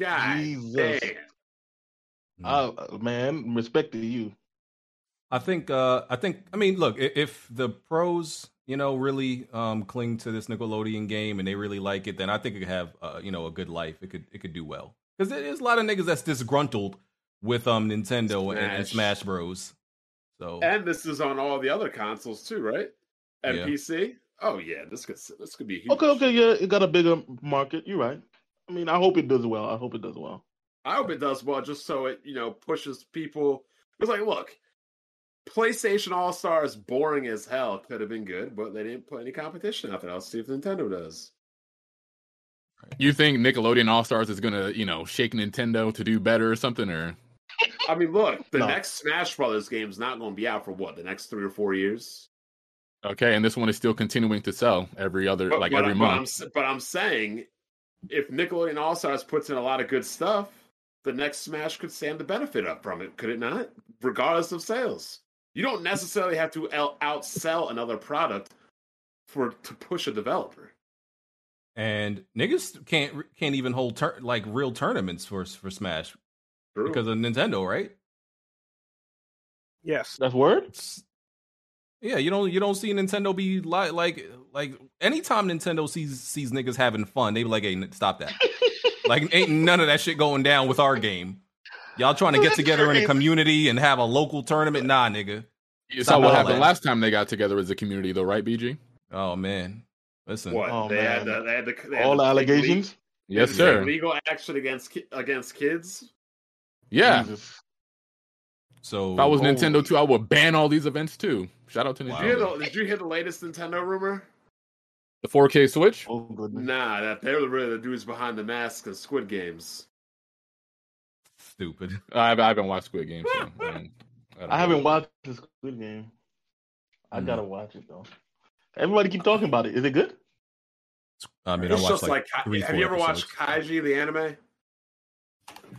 God Jesus. damn. Uh, man, respect to you. I think uh I think I mean look if the pros you know really um cling to this Nickelodeon game and they really like it then I think it could have uh, you know a good life it could it could do well because there's a lot of niggas that's disgruntled with um Nintendo and, and Smash. Smash Bros. So And this is on all the other consoles too, right? And Yeah. PC. Oh yeah, this could this could be huge. Okay, okay, yeah, it got a bigger market. You're right. I mean, I hope it does well. I hope it does well. I hope it does well, just so it you know pushes people. It's like, look, PlayStation All Stars boring as hell could have been good, but they didn't put any competition out there. Let's see if Nintendo does. You think Nickelodeon All Stars is gonna, you know, shake Nintendo to do better or something, or I mean, look, the No. next Smash Brothers game is not going to be out for what the next three or four years. okay? And this one is still continuing to sell every other, But, like but, every I'm, month. s- but I'm saying, if Nickelodeon All Stars puts in a lot of good stuff, the next Smash could stand to benefit up from it, could it not? Regardless of sales, you don't necessarily have to out- outsell another product for to push a developer. and niggas can't can't even hold tur- like real tournaments for for Smash True. because of Nintendo, right? Yes. That's word. It's- yeah, you don't you don't see Nintendo be like like like anytime Nintendo sees sees niggas having fun, they be like, "Hey, stop that!" [laughs] like, ain't none of that shit going down with our game. Y'all trying to get together in a community and have a local tournament? Nah, nigga. You saw what happened last time they got together as a community, though, right, BG? Oh man, listen. what Oh, they, had man. to, they had to they had All to the allegations. they Yes, had to take sir. Legal action against ki- against kids. Yeah. Jesus. So If I was Oh. Nintendo too, I would ban all these events too. Shout out to Did Nintendo. you, the, did you hear the latest Nintendo rumor? The 4K Switch. Oh goodness. Nah, that they're really the dudes behind the mask of Squid Games. Stupid. [laughs] I haven't, I haven't watched Squid Game, so I, don't- don't I haven't watched the Squid Game. I Mm. gotta watch it though. Everybody keep talking about it. Is it good? I mean, it's I watched just like, like, three, have you ever episodes. watched Kaiji the anime?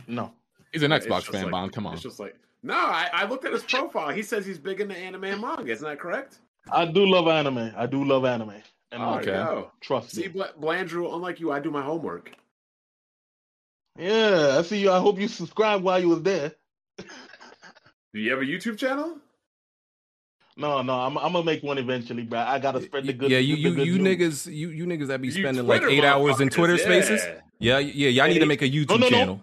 No. He's an Xbox fan, like- Bond. Come on. It's just like no, I, I looked at his profile. He says he's big into anime and manga. Isn't that correct? I do love anime. I do love anime. And Oh, manga. go. Trust See, me. Bla- Blandrew, unlike you, I do my homework. Yeah, I see you. I hope you subscribed while you was there. [laughs] Do you have a YouTube channel? No, no, I'm, I'm gonna make one eventually, bro. I gotta spread the good. yeah, you you you news. niggas, you you niggas that be You spending like eight hours in Twitter yeah. Spaces. Yeah, yeah, y'all need to make a YouTube No, no, no. channel.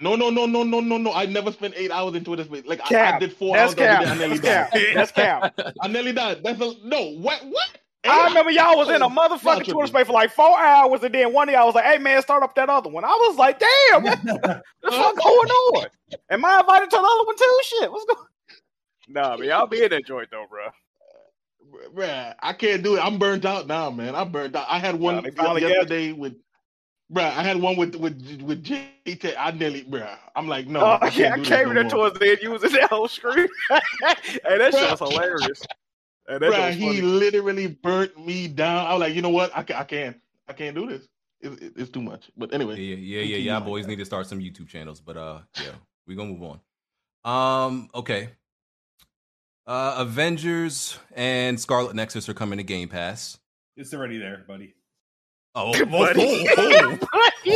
No, no, no, no, no, no, no. I never spent eight hours in Twitter space. Like I, I did four That's hours cap. day. I nearly That's died. cap. That's cap. [laughs] I nearly died. That's a no. What? What? I remember y'all was in a oh, motherfucking. Twitter space for like four hours, and then one of y'all was like, "Hey man, start up that other one." I was like, "Damn, what [laughs] the fuck going on?" Am I invited to the other one too? Shit, what's going? Nah, man, y'all be in that joint though, bro. Bruh, I can't do it. I'm burnt out now, man. I'm burnt out. I had one Nah, they finally got yesterday with, bruh. I had one with with with JT. I nearly, bruh. I'm like, no, Oh, I I, can't I do came this in no there more. towards the end using that whole screen. [laughs] hey, that shit was hilarious. Hey, that Bruh, was he literally burnt me down. I was like, you know what? I, I can't. I can't do this. It, it- it's too much. But anyway, Yeah, yeah, yeah, continue yeah. on. Boys need to start some YouTube channels, but uh, yeah, we're gonna move on. Um, okay. Uh, Avengers and Scarlet Nexus are coming to Game Pass. It's already there, buddy. Oh, [laughs] Buddy. oh,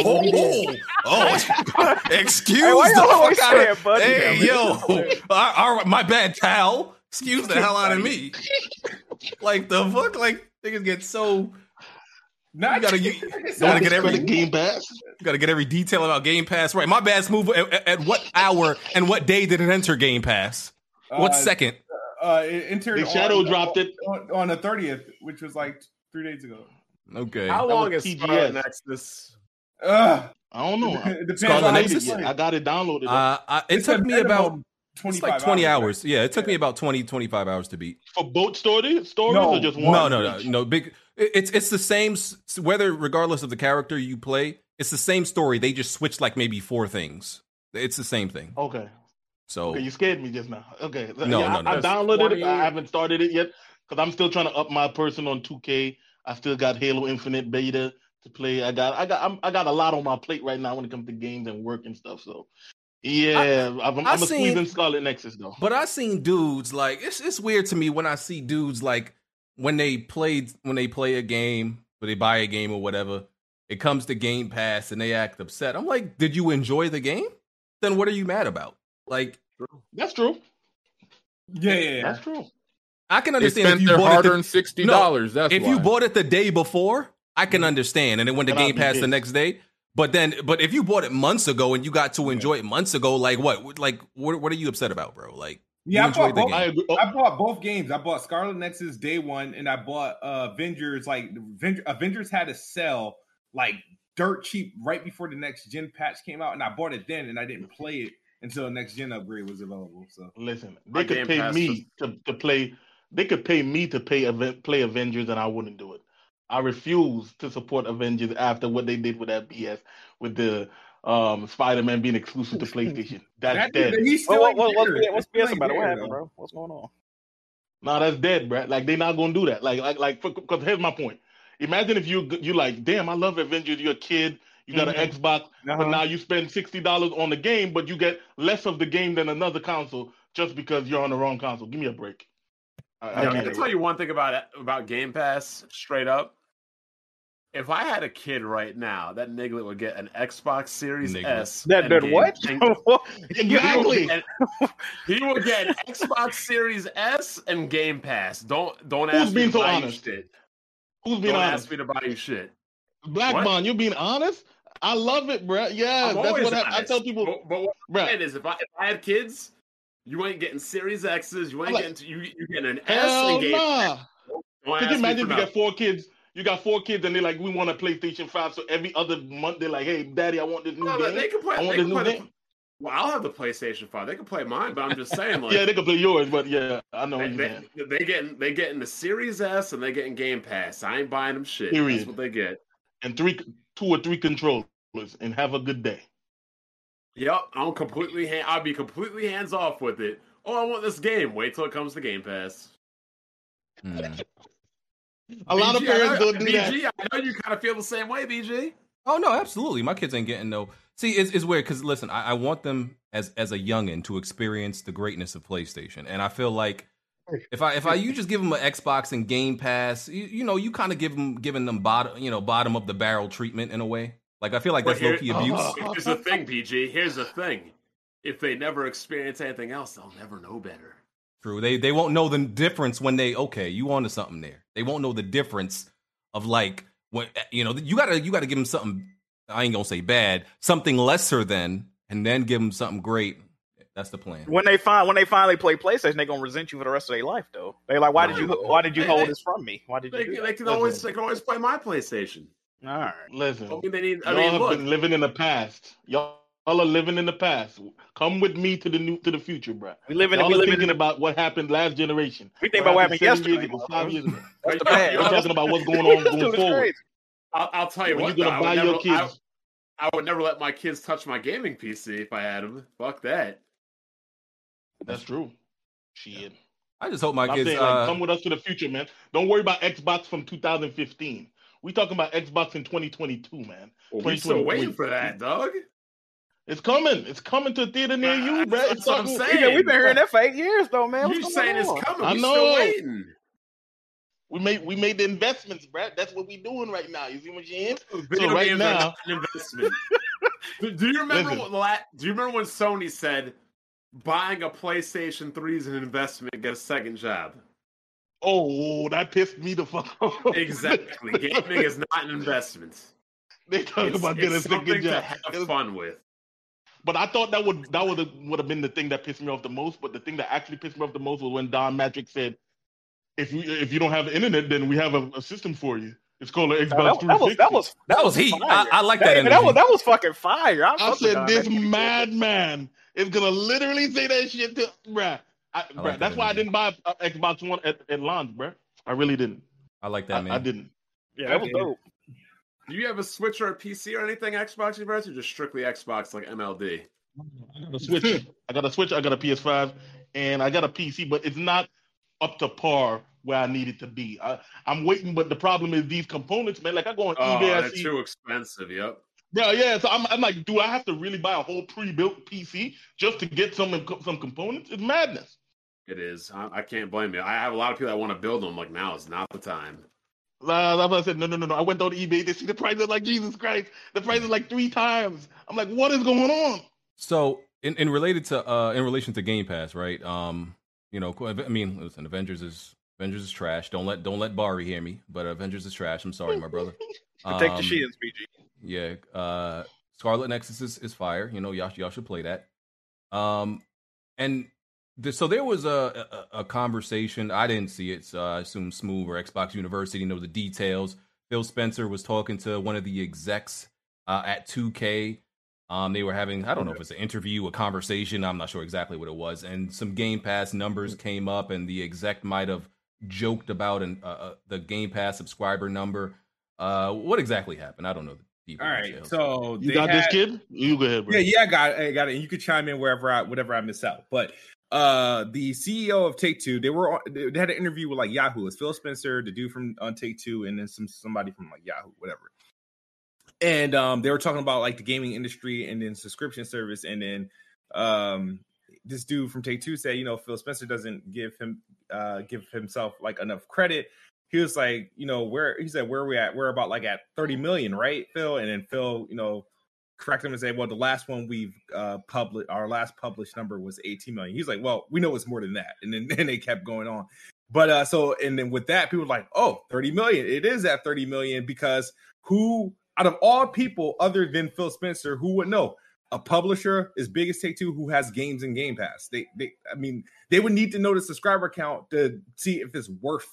oh, oh, oh. [laughs] excuse Hey, the fuck out of saying buddy Hey, yo, man? all all right, my bad, Tal. Excuse the hell out of me. [laughs] Like the fuck, like niggas get so. Not You gotta, you, you gotta get Discredit every Game Pass. you gotta get every detail about Game Pass right. My bad, move At, at- at what hour and what day did it enter Game Pass? What Uh, second? Uh, it entered. They shadow on- dropped it. on, on the thirtieth, which was like three days ago. Okay. How long was is TGS. Nexus? Ugh. I don't know. I, [laughs] It depends Scarlet on how you Nexus? I got it downloaded. Uh, I, it It's took me about minimum it's like 20 hours, hours. Yeah, it took me about 20, 25 hours to beat. for both stories, stories No. or just one? No, no, no, no. Big. It's it's the same. Whether regardless of the character you play, it's the same story. They just switched like maybe four things. It's the same thing. Okay. So Okay, you scared me just now. Okay. No, yeah, no, I, no. I downloaded it. I haven't started it yet because I'm still trying to up my person on 2K. I still got Halo Infinite beta to play. I got, I got, I'm, I got a lot on my plate right now when it comes to games and work and stuff. So, yeah, I, am I I'm a seen- squeezing Scarlet Nexus though. But I seen dudes like it's it's weird to me when I see dudes like when they played when they play a game or they buy a game or whatever, it comes to Game Pass and they act upset. I'm like, did you enjoy the game? Then what are you mad about? Like That's true. Yeah, yeah, yeah. That's true. I can understand if you their bought it the- sixty dollars. That's if why. you bought it the day before, I can mm-hmm. understand, and then when the Then I'll Game be Pass the next day. But then, but if you bought it months ago and you got to enjoy it months ago, like what? Like what? What are you upset about, bro? Like Yeah, I bought both. I. Oh, I bought both games. I bought Scarlet Nexus day one, and I bought uh, Avengers. Like Aven- Avengers had a sell like dirt cheap right before the next gen patch came out, and I bought it then, and I didn't play it until the next gen upgrade was available. So listen, My they could pay Pass me to, to play. They could pay me to pay play Avengers, and I wouldn't do it. I refuse to support Avengers after what they did with that BS with the um, Spider-Man being exclusive to PlayStation. [laughs] That's That- dead. he's still what, ain't what, what's, what's BS about it? What happened, bro? What's going on? No, that's dead, bro. Like they're not gonna do that. Like, like, like. Because here's my point. Imagine if you you like, damn, I love Avengers. You're a kid. You got Mhm. an Xbox, but Uh-huh. now you spend sixty dollars on the game, but you get less of the game than another console just because you're on the wrong console. Give me a break. I, I Yeah, I can't can tell you one thing about it, about Game Pass, straight up. If I had a kid right now, that nigga would get an Xbox Series Nigga. S. That and did what? [laughs] Exactly. And he will get an Xbox Series S and Game Pass. Don't don't Who's ask me being to so buy honest? you shit. Who's being don't honest? ask me to buy you shit. Black What? Bond, you being honest? I love it, bro. Yeah, I'm that's what I, I tell people. But, but what Bruh. I'm saying is, if I if I had kids, you ain't getting Series X's. You ain't like, getting you you getting an S Hell Game. nah. Don't Could you imagine if you nothing. got four kids? You got four kids, and they're like, "We want a PlayStation 5. So every other month, they're like, "Hey, Daddy, I want this new No, game. they can play. I want they this can new play game." the, well, I'll have the PlayStation Five. They can play mine, but I'm just saying, [laughs] like, yeah, they can play yours, but yeah, I know they, what you're they, they getting they getting the Series S and they getting Game Pass. I ain't buying them shit. Period. That's what they get. And three, two or three controllers, and have a good day. Yep, I'm completely. Ha- I'll be completely hands off with it. Oh, I want this game. Wait till it comes to Game Pass. Hmm. A lot of parents know- go do that. BG, I know you kind of feel the same way, BG. Oh no, absolutely. My kids ain't getting no. See, it's, it's weird because listen, I, I want them as as a youngin to experience the greatness of PlayStation, and I feel like if I if I you just give them an Xbox and Game Pass, you, you know, you kind of give them giving them bottom you know bottom of the barrel treatment in a way. Like I feel like that's low here- key [laughs] abuse. Here's the thing, PG. Here's the thing. If they never experience anything else, they'll never know better. True. They they won't know the difference when they okay, you onto something there. They won't know the difference of like when you know you gotta you gotta give them something. I ain't gonna say bad, something lesser than, and then give them something great. That's the plan. When they find when they finally play PlayStation, they gonna resent you for the rest of their life. Though they like, why did you why did you hold they- this from me? Why did you? They, do they can always they can always play my PlayStation. All right. Listen, I mean, they need. I y'all mean, have look. been living in the past. Y'all are living in the past. Come with me to the new to the future, bro. We live in- Y'all we are live in- thinking about what happened last generation. We think about what happened yesterday, years ago, five years ago. That's the Yo, bad. yo, I'm talking about what's going on [laughs] going forward. I'll, I'll tell you When what. you though, gonna I would buy never, your kids? I, I would never let my kids touch my gaming PC if I had them. Fuck that. That's true. Shit. I just hope my I'm kids. saying, like, uh, come with us to the future, man. Don't worry about Xbox from 2015. We talking about Xbox in 2022, man. Well, we still waiting for that, dog. It's coming. It's coming to a theater near you, bro. That's It's what I'm saying. We've been, we've been hearing that for eight years, though, man. You saying going it's coming? I We know. still waiting. We made we made the investments, bro. That's what we're doing right now. You see what I'm saying? So right now, an investment. [laughs] do, do you remember Listen. what Do you remember when Sony said buying a PlayStation 3 is an investment, get a second job? oh, that pissed me the fuck off. Exactly. Gaming is not an investment. [laughs] They It's, about getting a second to job. have fun with. But I thought that would that would have would have been the thing that pissed me off the most. But the thing that actually pissed me off the most was when Don Mattrick said, "If you if you don't have internet, then we have a, a system for you. It's called an Xbox That, that was 360." that was That was heat. I- I like that That, energy. was that was fucking fire. I, I said this madman is gonna literally say that shit to bruh. I, like bruh that that's why I didn't buy uh, Xbox One at, at launch, bruh. I really didn't. I like that I, man. I didn't. Yeah, that was dope. Do you have a Switch or a PC or anything Xbox Universe, or just strictly Xbox like MLD? [laughs] I got a Switch. I got a Switch. I got a PS5, and I got a PC, but it's not up to par where I need it to be. I, I'm waiting, but the problem is these components, man. Like I go on Oh, eBay, I they're see, too expensive. Yep. bro. Yeah, so I'm, I'm like, do I have to really buy a whole pre-built PC just to get some some components? It's madness. It is. I, I can't blame you. I have a lot of people that want to build them. Like now is not the time. Uh, I said no, no, no, no. I went on eBay. They see the price is like Jesus Christ. The price is like three times. I'm like, what is going on? So, in, in related to uh in relation to Game Pass, right? Um, you know, I mean, listen, Avengers is Avengers is trash. Don't let don't let Bari hear me, but Avengers is trash. I'm sorry, my brother. [laughs] Protect Um, the shins, PG. Yeah, uh, Scarlet Nexus is, is fire. You know, y'all y'all should play that. Um, and the, so there was a, a a conversation. I didn't see it. So I assume Smooth or Xbox University know the details. Phil Spencer was talking to one of the execs uh, at 2K. Um, they were having I don't know if it's an interview, a conversation. I'm not sure exactly what it was. And some Game Pass numbers came up, and the exec might have joked about an, uh, uh, the Game Pass subscriber number. Uh, what exactly happened? I don't know the deeper All right, details. so You they got this kid? You go ahead, bro. Yeah, yeah, I got it. I got it. And you could chime in wherever I, whatever I miss out. But uh, the CEO of Take Two, they were they had an interview with like Yahoo. It's Phil Spencer, the dude from on Take Two, and then some somebody from like Yahoo, whatever. And um, they were talking about like the gaming industry and then subscription service, and then um, this dude from Take Two said, you know, Phil Spencer doesn't give him uh give himself like enough credit. He was like, you know, where he said, where are we at? We're about like at 30 million, right, Phil? And then Phil, you know, correct him and say, well, the last one we've uh published, our last published number was 18 million. He's like, well, we know it's more than that. And then, [laughs] then they kept going on. But uh so and then with that, people were like, oh, 30 million. It is at 30 million because who out of all people other than Phil Spencer, who would know? A publisher as big as Take Two who has games in Game Pass. They they I mean, they would need to know the subscriber count to see if it's worth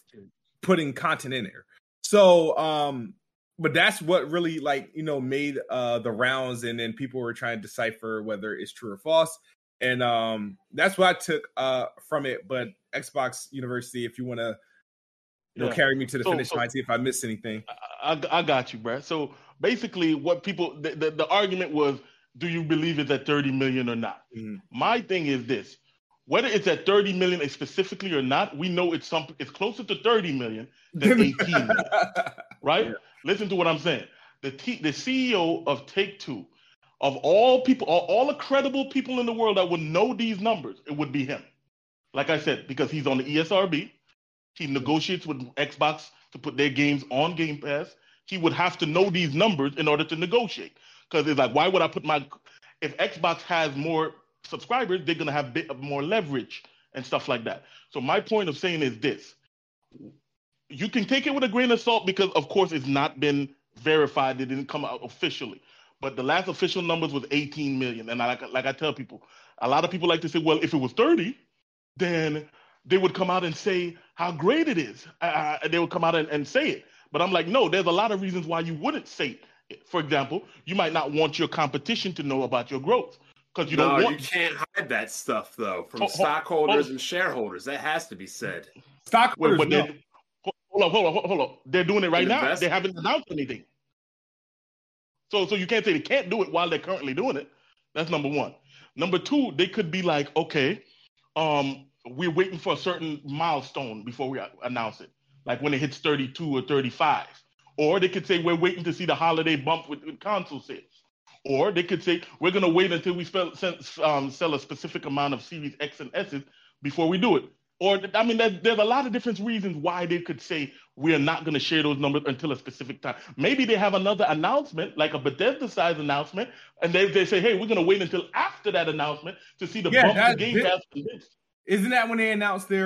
putting content in there. So um but that's what really like you know made uh the rounds and then people were trying to decipher whether it's true or false and um that's what i took uh from it but xbox university if you want to you know Yeah. carry me to the So- finish so- line see if i missed anything I, I got you, bro. So basically, what people the, the, the argument was, do you believe it's at 30 million or not? Mhm. My thing is this: whether it's at 30 million specifically or not, we know it's something. It's closer to 30 million than 18 million, [laughs] right? Listen to what I'm saying. The T, the CEO of Take Two, of all people, all, all the credible people in the world that would know these numbers, it would be him. Like I said, because he's on the ESRB, he negotiates with Xbox to put their games on Game Pass. he would have to know these numbers in order to negotiate. Because it's like, why would I put my if Xbox has more subscribers, they're gonna have a bit of more leverage and stuff like that. So my point of saying is this: you can take it with a grain of salt because, of course, it's not been verified. It didn't come out officially. But the last official numbers was 18 million. And I, like, like I tell people, a lot of people like to say, well, if it was 30, then they would come out and say how great it is. Uh, they would come out and, and say it. But I'm like, no, there's a lot of reasons why you wouldn't say it. For example, you might not want your competition to know about your growth because you no, don't want. you can't hide that stuff though from Ho- ho- stockholders hold- and shareholders. That has to be said. Wait, Stockholders, but no. hold on, hold on, hold on. They're doing it right now. They haven't announced anything. So, so you can't say they can't do it while they're currently doing it. That's number one. Number two, they could be like, okay, um, we're waiting for a certain milestone before we announce it, like when it hits 32 or 35. Or they could say we're waiting to see the holiday bump with, with console sales. Or they could say we're going to wait until we spell, sell, um, sell a specific amount of Series X and S's before we do it. Or I mean, there's, there's a lot of different reasons why they could say we're not going to share those numbers until a specific time. Maybe they have another announcement, like a Bethesda size announcement, and they, they say, hey, we're going to wait until after that announcement to see the Yeah, bump to Game Pass. Isn't that when they announced their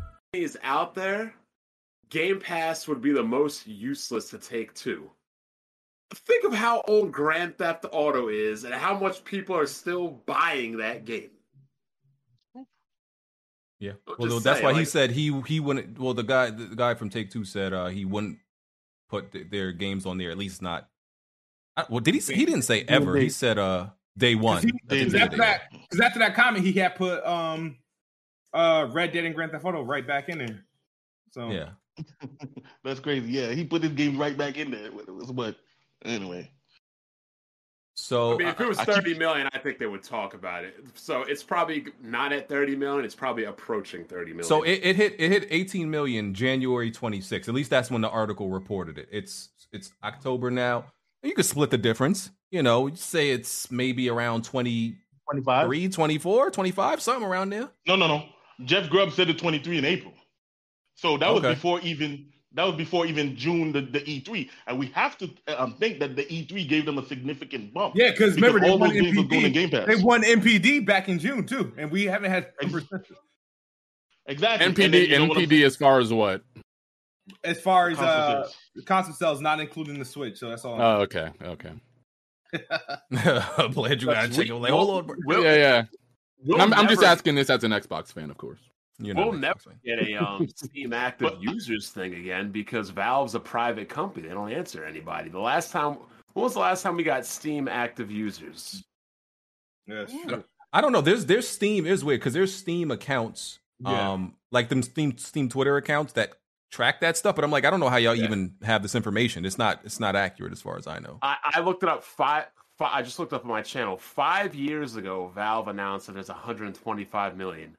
Is out there, Game Pass would be the most useless to Take Two. Think of how old Grand Theft Auto is and how much people are still buying that game. Yeah. I'll Well, that's say, why he said he he wouldn't. Well, the guy the guy from Take Two said uh, he wouldn't put th- their games on there. At least not. I, well, did he? say- He didn't say ever. He said uh day one. That's Because after that, after that comment, he had put um, uh, Red Dead and Grand Theft Auto right back in there. So Yeah. [laughs] That's crazy. Yeah, he put his game right back in there. It was what? Anyway. So I mean, if it was I- I keep- thirty million, I think they would talk about it. So it's probably not at thirty million. It's probably approaching thirty million. So it, it hit it hit 18 million January twenty sixth. At least that's when the article reported it. It's it's October now. You could split the difference. You know, you say it's maybe around 20 25? 24, 25, something around there. No, no, no. Jeff Grubb said it 23 in April. So that was before even that was before even June the, the E3, and we have to um, think that the E3 gave them a significant bump. yeah, because remember they all won those games were going to Game NPD. Pass. They won NPD back in June too, and we haven't had numbers since. Exactly. And NPD then, you know NPD as far as what? as far as Console uh, sales. the console sales, not including the Switch. So that's all. I'm Oh, okay, okay. [laughs] I'm glad you gotta check it. Like, hold on. We'll- yeah, yeah. We'll I'm, I'm just asking this as an Xbox fan, of course. You know, We'll never get a um, [laughs] Steam active users thing again because Valve's a private company. They don't answer anybody. The last time, when was the last time we got Steam active users? Yes. I don't know. There's there's Steam is weird because there's Steam accounts, Yeah. um, like them Steam Steam Twitter accounts that track that stuff. But I'm like, I don't know how y'all Yeah. even have this information. It's not it's not accurate as far as I know. I, I looked it up five, five. I just looked up on my channel. Five years ago, Valve announced that there's 125 million.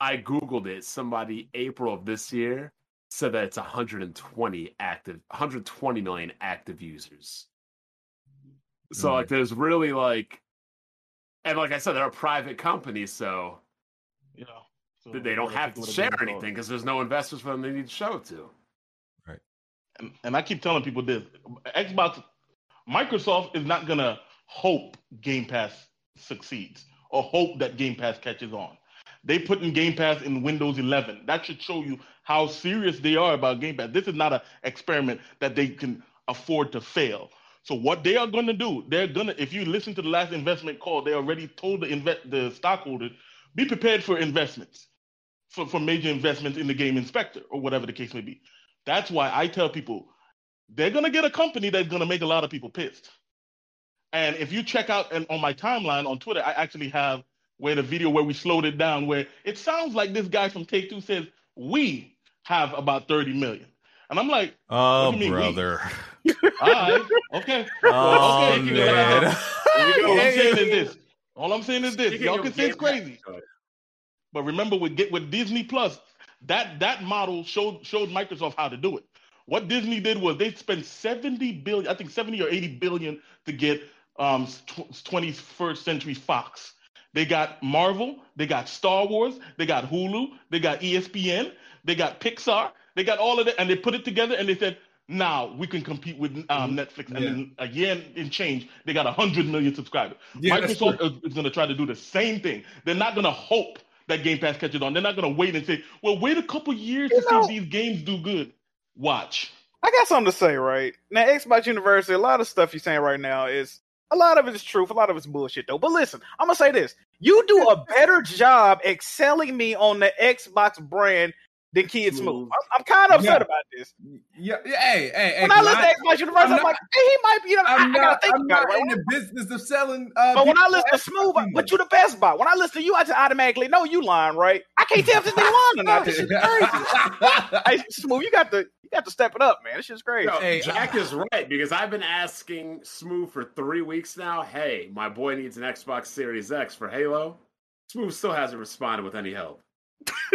I googled it. Somebody April of this year said that it's 120 active, 120 million active users. So Hmm. like, there's really like, and like I said, they're a private company, so You know, so they don't have to it with a share grain of salt. anything because there's no investors for them they need to show it to. And, and I keep telling people this: Xbox, Microsoft is not gonna hope Game Pass succeeds or hope that Game Pass catches on. They put in Game Pass in Windows 11. That should show you how serious they are about Game Pass. This is not an experiment that they can afford to fail. So what they are going to do, they're going to. If you listen to the last investment call, they already told the invest the stockholders be prepared for investments, for, for major investments in the game inspector or whatever the case may be. That's why I tell people they're going to get a company that's going to make a lot of people pissed. And if you check out and on my timeline on Twitter, I actually have where the video where we slowed it down, where it sounds like this guy from Take Two says we have about 30 million. And I'm like, Oh, what do you mean we? brother. All right, okay, [laughs] Oh, okay. man. All I'm saying is this. All I'm saying is this. Y'all can say it's crazy, but remember with get with Disney Plus, that that model showed showed Microsoft how to do it. What Disney did was they spent 70 billion, I think 70 or 80 billion to get um tw- 21st Century Fox. They got Marvel, they got Star Wars, they got Hulu, they got ESPN, they got Pixar, they got all of it, and they put it together and they said, now we can compete with um, Netflix. And Yeah. then a year in- in change, they got 100 million subscribers. Yeah, Microsoft is, is going to try to do the same thing. They're not going to hope that Game Pass catches on. They're not going to wait and say, well, wait a couple years to see if these games do good. Watch. I got something to say, right? Now, Xbox University, a lot of stuff you're saying right now is a lot of it is truth, a lot of it's bullshit though. But listen, I'm gonna say this: you do a better job excelling me on the Xbox brand than Kid Smooth. I'm, I'm kind of upset Yeah. about this. Yeah, yeah, hey, hey, hey. When I listen I- to Xbox University, I'm, I'm not- like, hey, he might be. You know, I, I'm I gotta not, think I'm about not it. in the business of selling. Uh, But when I listen to Smooth, anymore. but you the best buy. When I listen to you, I just automatically know you lying, right? I can't tell if this nigga lying or not. This crazy. [laughs] hey, Smooth, you got to you got to step it up, man. This shit's crazy. Yo, Jack is right because I've been asking Smooth for three weeks now. Hey, my boy needs an Xbox Series X for Halo. Smooth still hasn't responded with any help. [laughs] [laughs]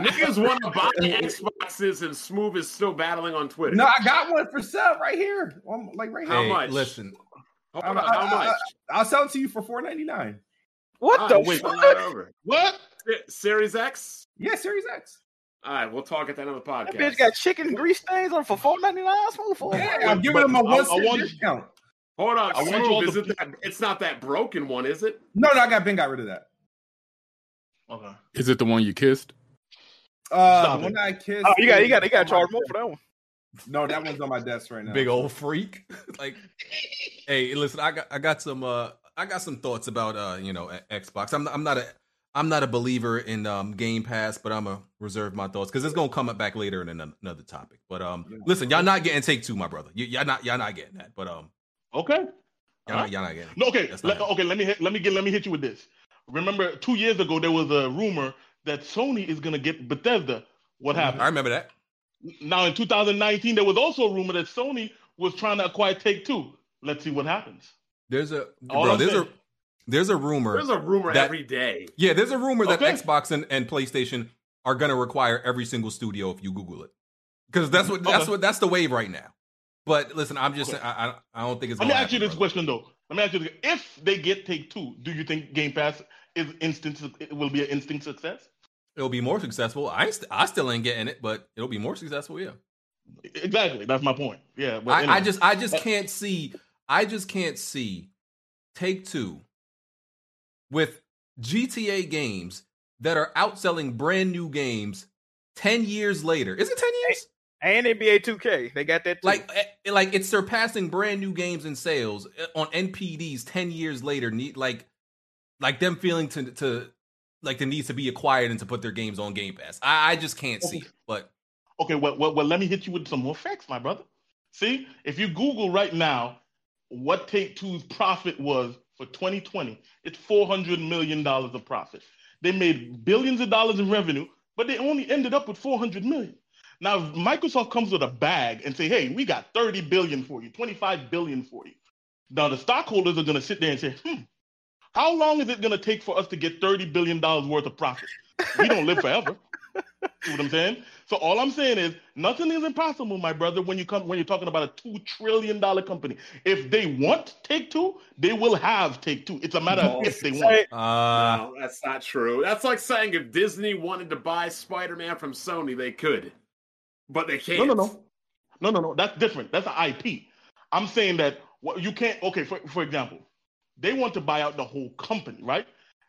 Niggas want to buy Xboxes and Smooth is still battling on Twitter. no, I got one for sale right here. Um, like right How here. much? Listen, Hold I'm- on, I- how I- much? I'll sell it to you for four ninety nine. What All the wait, fuck? over. What? Se- Series X? Yeah, Series X. All right, we'll talk at the end of the podcast. That bitch got chicken grease stains on for four ninety nine. Smooth for Yeah, I'm giving but them a I- one I cent want- discount. Hold on, I want you all is to- it that, it's not that broken one, is it? No, no, I got Ben got rid of that. Okay. Is it the one you kissed? Uh, Stop the one I kissed. Oh, you got you got you got on to charge my more for that one. No, that one's on my desk right now. big old freak. [laughs] like, hey, listen, I got I got some uh I got some thoughts about uh you know Xbox. I'm I'm not a I'm not a believer in um Game Pass, but I'm gonna reserve my thoughts because it's gonna come up back later in another, another topic. But um, listen, y'all not getting take two, my brother. Y- y'all not y'all not getting that. But um, Okay. y'all, not, y'all not getting. it. No, okay. Let, okay, let me hit, let me get let me hit you with this. Remember, two years ago there was a rumor that Sony is gonna get Bethesda. What happened? I remember that. Now in 2019, there was also a rumor that Sony was trying to acquire Take Two. Let's see what happens. There's a All bro. I'm There's a saying- there's a rumor. There's a rumor that- every day. Yeah, there's a rumor that Xbox and, and PlayStation are gonna require every single studio if you Google it, because that's what that's Okay. what that's the wave right now. But listen, I'm just Okay. I, I don't think it's. Let me ask you this question though. Let me ask you this: If they get Take Two, do you think Game Pass is instant? It will be an instant success. It'll be more successful. I st- I still ain't getting it, but it'll be more successful. Yeah. Exactly. That's my point. Yeah. But I, I just I just can't see I just can't see Take Two with GTA games that are outselling brand new games ten years later. Is it ten years? And NBA 2K, they got that too. Like eh, like it's surpassing brand new games in sales eh, on NPDs ten years later. Need like like them feeling to to like the needs to be acquired and to put their games on Game Pass. I, I just can't see it. But Okay, well, well, well, let me hit you with some more facts, my brother. See, if you Google right now what Take Two's profit was for 2020, it's $400 million of profit. They made billions of dollars in revenue, but they only ended up with 400 million. Now, if Microsoft comes with a bag and say, hey, we got 30 billion for you, 25 billion for you. Now, the stockholders are going to sit there and say, hmm, how long is it going to take for us to get $30 billion worth of profit? We don't live forever. See what I'm saying? So all I'm saying is nothing is impossible, my brother, when you come when you're talking about a two trillion dollar company. If they want take two, they will have take two. It's a matter of if they want. uh no, that's not true. That's like saying if Disney wanted to buy Spider-Man from Sony, they could, but they can't. No, no, no, no, no, no. That's different. That's an IP. I'm saying that what you can't. Okay, for for example, they want to buy out the whole company, right?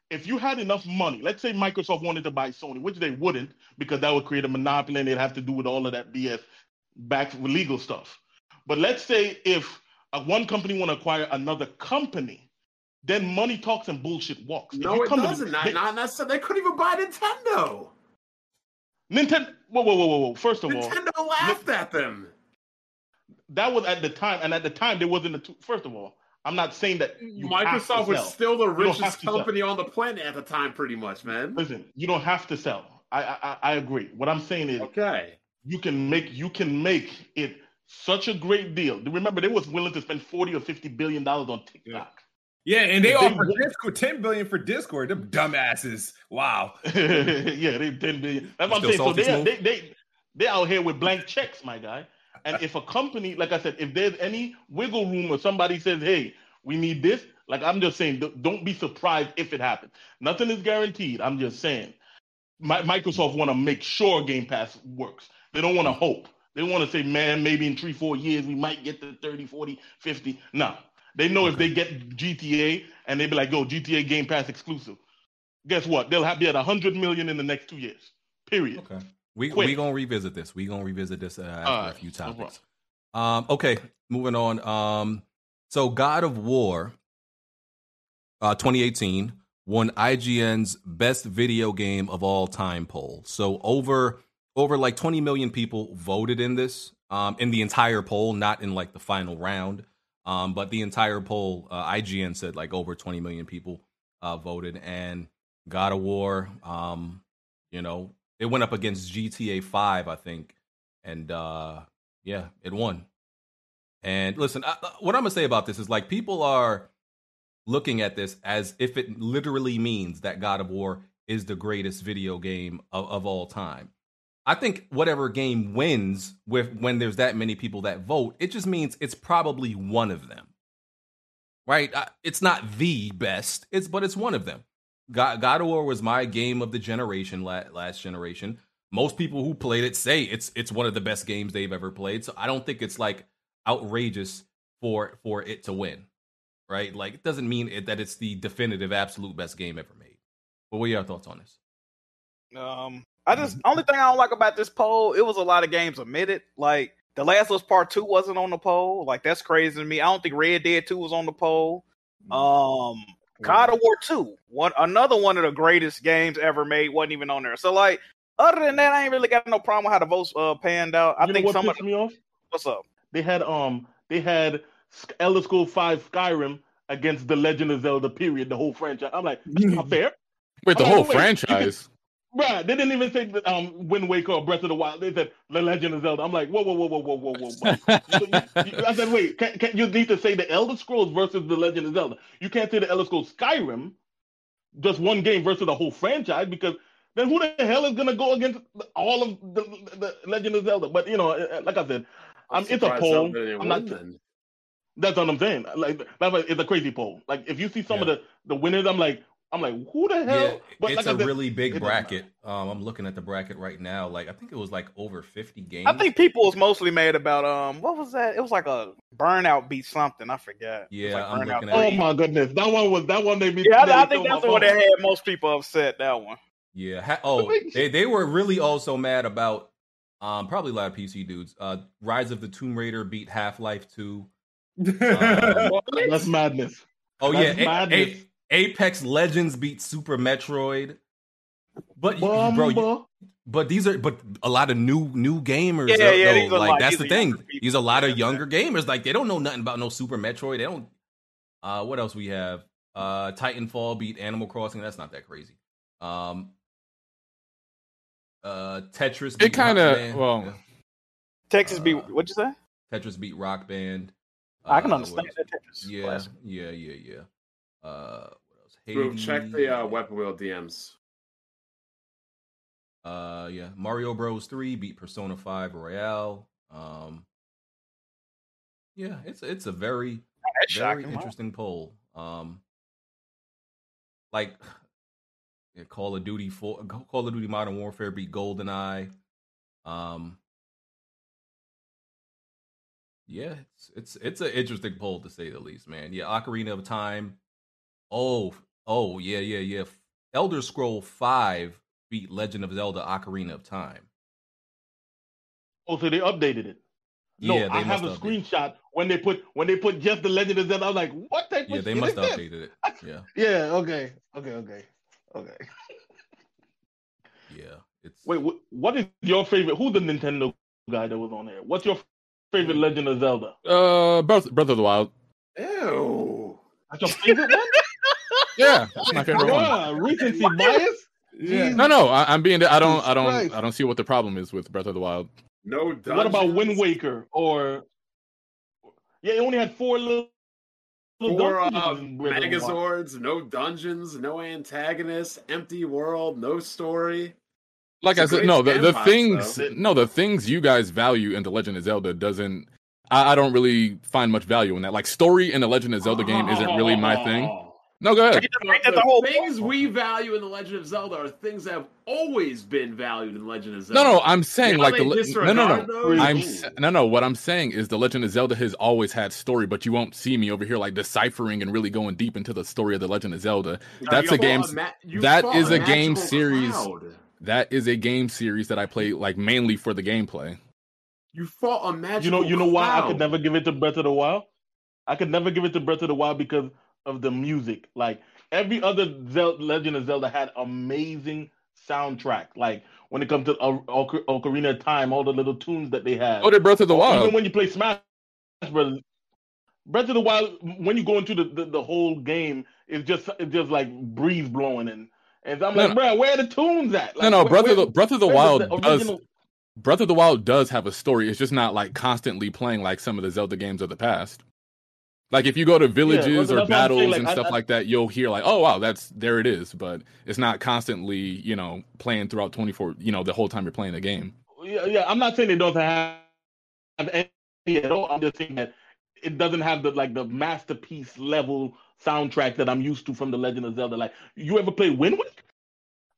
If you had enough money, let's say Microsoft wanted to buy Sony, which they wouldn't, because that would create a monopoly and they'd have to do with all of that BS back with legal stuff. But let's say if uh, one company want to acquire another company, then money talks and bullshit walks. No, it doesn't. Not, they- not necessarily. They couldn't even buy Nintendo. Nintendo. Whoa, whoa, whoa, whoa! First of all, Nintendo laughed at them. that was at the time, and at the time there wasn't a. Two, first of all, I'm not saying that you have to Microsoft was still the You don't have richest to sell. company on the planet at the time, pretty much, man. Listen, you don't have to sell. I I, I agree. What I'm saying is, Okay. you can make you can make it such a great deal. Remember, they was willing to spend forty or fifty billion dollars on TikTok. Yeah, and they If they offered wa- Discord ten billion for Discord. Them dumbasses. Wow. [laughs] yeah, they ten billion. That's what I'm saying. So salty, they, Smooth? they they they out here with blank checks, my guy. And if a company, like I said, if there's any wiggle room or somebody says, "Hey, we need this," like I'm just saying, don't- be surprised if it happens. Nothing is guaranteed. I'm just saying, Mi- Microsoft want to make sure Game Pass works. They don't want to hope. They want to say, "Man, maybe in three, four years we might get to 30, 40, 50." No, they know if they get GTA and they be like, "Yo, GTA Game Pass exclusive." Guess what? They'll have be at 100 million in the next two years. Period. Okay. We Quick. we gonna revisit this. We gonna revisit this uh, after All a few no topics. Um, okay, moving on. Um, so God of War, uh, 2018 won IGN's best video game of all time poll. So over over like 20 million people voted in this, um, in the entire poll, not in like the final round, um, but the entire poll. Uh, IGN said like over 20 million people uh, voted, and God of War, um, you know, it went up against GTA 5, I think, and uh, yeah, it won. And listen, I, I- what I'm gonna say about this is like people are looking at this as if it literally means that God of War is the greatest video game of, of all time. I think whatever game wins with when there's that many people that vote, it just means it's probably one of them. Right? Uh, it's not the best, it's but it's one of them. God, God of War was my game of the generation last generation. Most people who played it say it's it's one of the best games they've ever played. So I don't think it's like outrageous for for it to win. Right? Like it doesn't mean it, that it's the definitive absolute best game ever made. But what are your thoughts on this? Um, I just only thing I don't like about this poll, it was a lot of games omitted. Like The Last of Us Part Two wasn't on the poll. Like that's crazy to me. I don't think Red Dead Two was on the poll. Um, God of War Two, one another one of the greatest games ever made, wasn't even on there. So like, other than that, I ain't really got no problem with how the votes uh, panned out. I you think know what some of pissed me off? what's up? They had um they had Sk- Elder Scrolls Five Skyrim against The Legend of Zelda. Period. The whole franchise. I'm like, that's [laughs] not fair. Wait, the I'm whole like, wait, you can- franchise. Right, they didn't even say um Wind Waker or Breath of the Wild. They said The Legend of Zelda. I'm like, whoa, whoa, whoa, whoa, whoa, whoa, whoa. [laughs] whoa. You- you- I said, wait, can, can you need to say the Elder Scrolls versus The Legend of Zelda? You can't say the Elder Scrolls Skyrim, just one game versus the whole franchise, because then who the hell is gonna go against all of the, the Legend of Zelda? But you know, uh, like I said, um, it's a poll. I'm not. then. That's what I'm saying. Like, that's why it's a crazy poll. Like, if you see some of the the winners, I'm like, I'm like, who the hell? Yeah, but it's like I a said, really big bracket. Um, I'm looking at the bracket right now. Like I think it was like over 50 games. I think people was mostly mad about um what was that? It was like a burnout beat something. I forgot. It was Yeah, like I'm Burnout looking Oh at it. my goodness, that one was that one. They be Yeah, I, I nearly think killed that's the one that had most people upset. That one. Yeah. Ha- oh, they they were really also mad about um probably a lot of PC dudes. Uh, Rise of the Tomb Raider beat Half Life Two. [laughs] That's madness. Oh That's yeah, A- madness. A- Apex Legends beat Super Metroid. But you- bro, you- but these are but a lot of new new gamers. Yeah, though, yeah, these though. are like like- that's the thing. younger. These are a lot of younger gamers. Like they don't know nothing about no Super Metroid. They don't. Uh, what else we have? Uh, Titanfall beat Animal Crossing. That's not that crazy. Um, uh, Tetris. It kind of well, Yeah. Texas beat what'd you say? Tetris beat Rock Band. I can Uh, understand that? Tetris. Yeah, classic. yeah, yeah, yeah. Uh, what else? Groove, check the uh, weapon wheel DMs. Uh, yeah, Mario Bros. Three beat Persona Five Royal. Um, yeah, it's it's a very That's very shocking. Wow. interesting poll. Um, like yeah, Call of Duty for Call of Duty Modern Warfare beat GoldenEye. Um, yeah, it's it's it's an interesting poll to say the least, man. Yeah, Ocarina of Time. Oh, oh yeah, yeah, yeah. Elder Scroll Five beat Legend of Zelda: Ocarina of Time. Oh, so they updated it. No, Yeah, they I have a must update. screenshot when they put when they put just the Legend of Zelda. I was like, what type Yeah, of they shit must is have this? updated it. [laughs] Yeah, Yeah. Okay. Okay. Okay. Okay. yeah. It's Wait. What is your favorite? Who's the Nintendo guy that was on there? What's your favorite Legend of Zelda? uh, Breath, Breath of the Wild. Ew. That's your favorite one? Yeah, that's my favorite one. Yeah, recency bias. Yeah. No, no, I, I'm being. I don't. Jesus I don't. Christ. I don't see what the problem is with Breath of the Wild. No What about Wind? Waker or? Yeah, it only had four little. little Four uh, dungeons. Megazords, no dungeons, no antagonists, empty world, no story. like It's a I said, no, the, the things, though. no, the things you guys value in the Legend of Zelda doesn't. I, I don't really find much value in that. Like story in the Legend of Zelda game isn't really my thing. [laughs] No, go ahead. The, things we value in the Legend of Zelda are things that have always been valued in Legend of Zelda. No, no, I'm saying Now like the le- no, no, no. I'm Ooh. no, no. What I'm saying is the Legend of Zelda has always had story, but you won't see me over here like deciphering and really going deep into the story of the Legend of Zelda. Now, That's a game. fought a ma- you that fought is a a game series. cloud. That is a game series that I play like mainly for the gameplay. You fought a magical. You know, you know why I could never give it to Breath of the Wild? I could never give it to Breath of the Wild because of the music. Like every other Zel- Legend of Zelda had amazing soundtrack. Like when it comes to O- Ocar- Ocarina of Time, all the little tunes that they had. Oh, did Breath of the Wild? Even when you play Smash Brothers, Breath of the Wild, when you go into the, the, the whole game, it's just it's just like breeze blowing and and I'm No, like, no. bro, where are the tunes at? no, Like, no. where- Breath of the Breath of the Wild the does. Breath of the Wild does have a story. It's just not like constantly playing like some of the Zelda games of the past. Like if you go to villages that's or saying, battles like, and I- stuff I- like that, you'll hear like, "Oh wow, that's there it is," but it's not constantly, you know, playing throughout 24, you know, the whole time you're playing the game. yeah, yeah, I'm not saying it doesn't have, have any at all. I'm just saying that it doesn't have the like the masterpiece level soundtrack that I'm used to from the Legend of Zelda. Like, you ever play Wind Waker?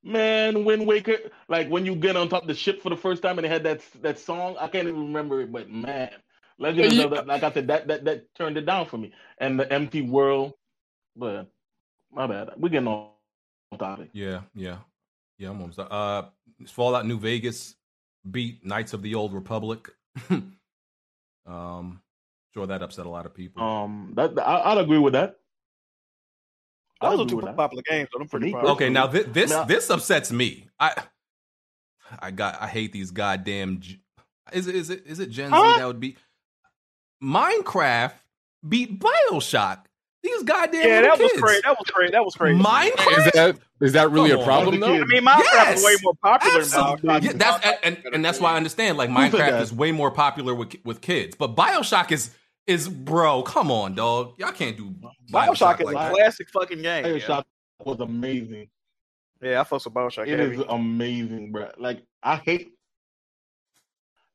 Man, Wind Waker, like when you get on top of the ship for the first time and they had that that song, I can't even remember it, but man, Legend of Yeah. Zelda, like I said, that that that turned it down for me. And the empty world, but my bad, we're getting off topic. Yeah, yeah, yeah. I'm almost. Uh, Fallout New Vegas beat Knights of the Old Republic. [laughs] um, sure that upset a lot of people. Um, that I, I'd agree with that. I'd Those are two with that. popular games, so I'm pretty proud. Okay, now thi- this Now- this upsets me. I I got I hate these goddamn. G- Is it is it is it Gen Z that would be Minecraft beat Bioshock? These goddamn Yeah, little that was crazy. That was crazy. That was crazy. Minecraft. Is that is that really Come a problem the though? I mean, Minecraft Yes, is way more popular Absolutely. now. Yeah, that's and, and, and that's why I understand. Like Who Minecraft is way more popular with with kids, but Bioshock is is bro. Come on, dog. Y'all can't do Bioshock Bioshock is like a that. classic fucking game. Yeah, Bioshock was amazing. yeah I fuck with Bioshock. It heavy. is amazing, bro. Like I hate,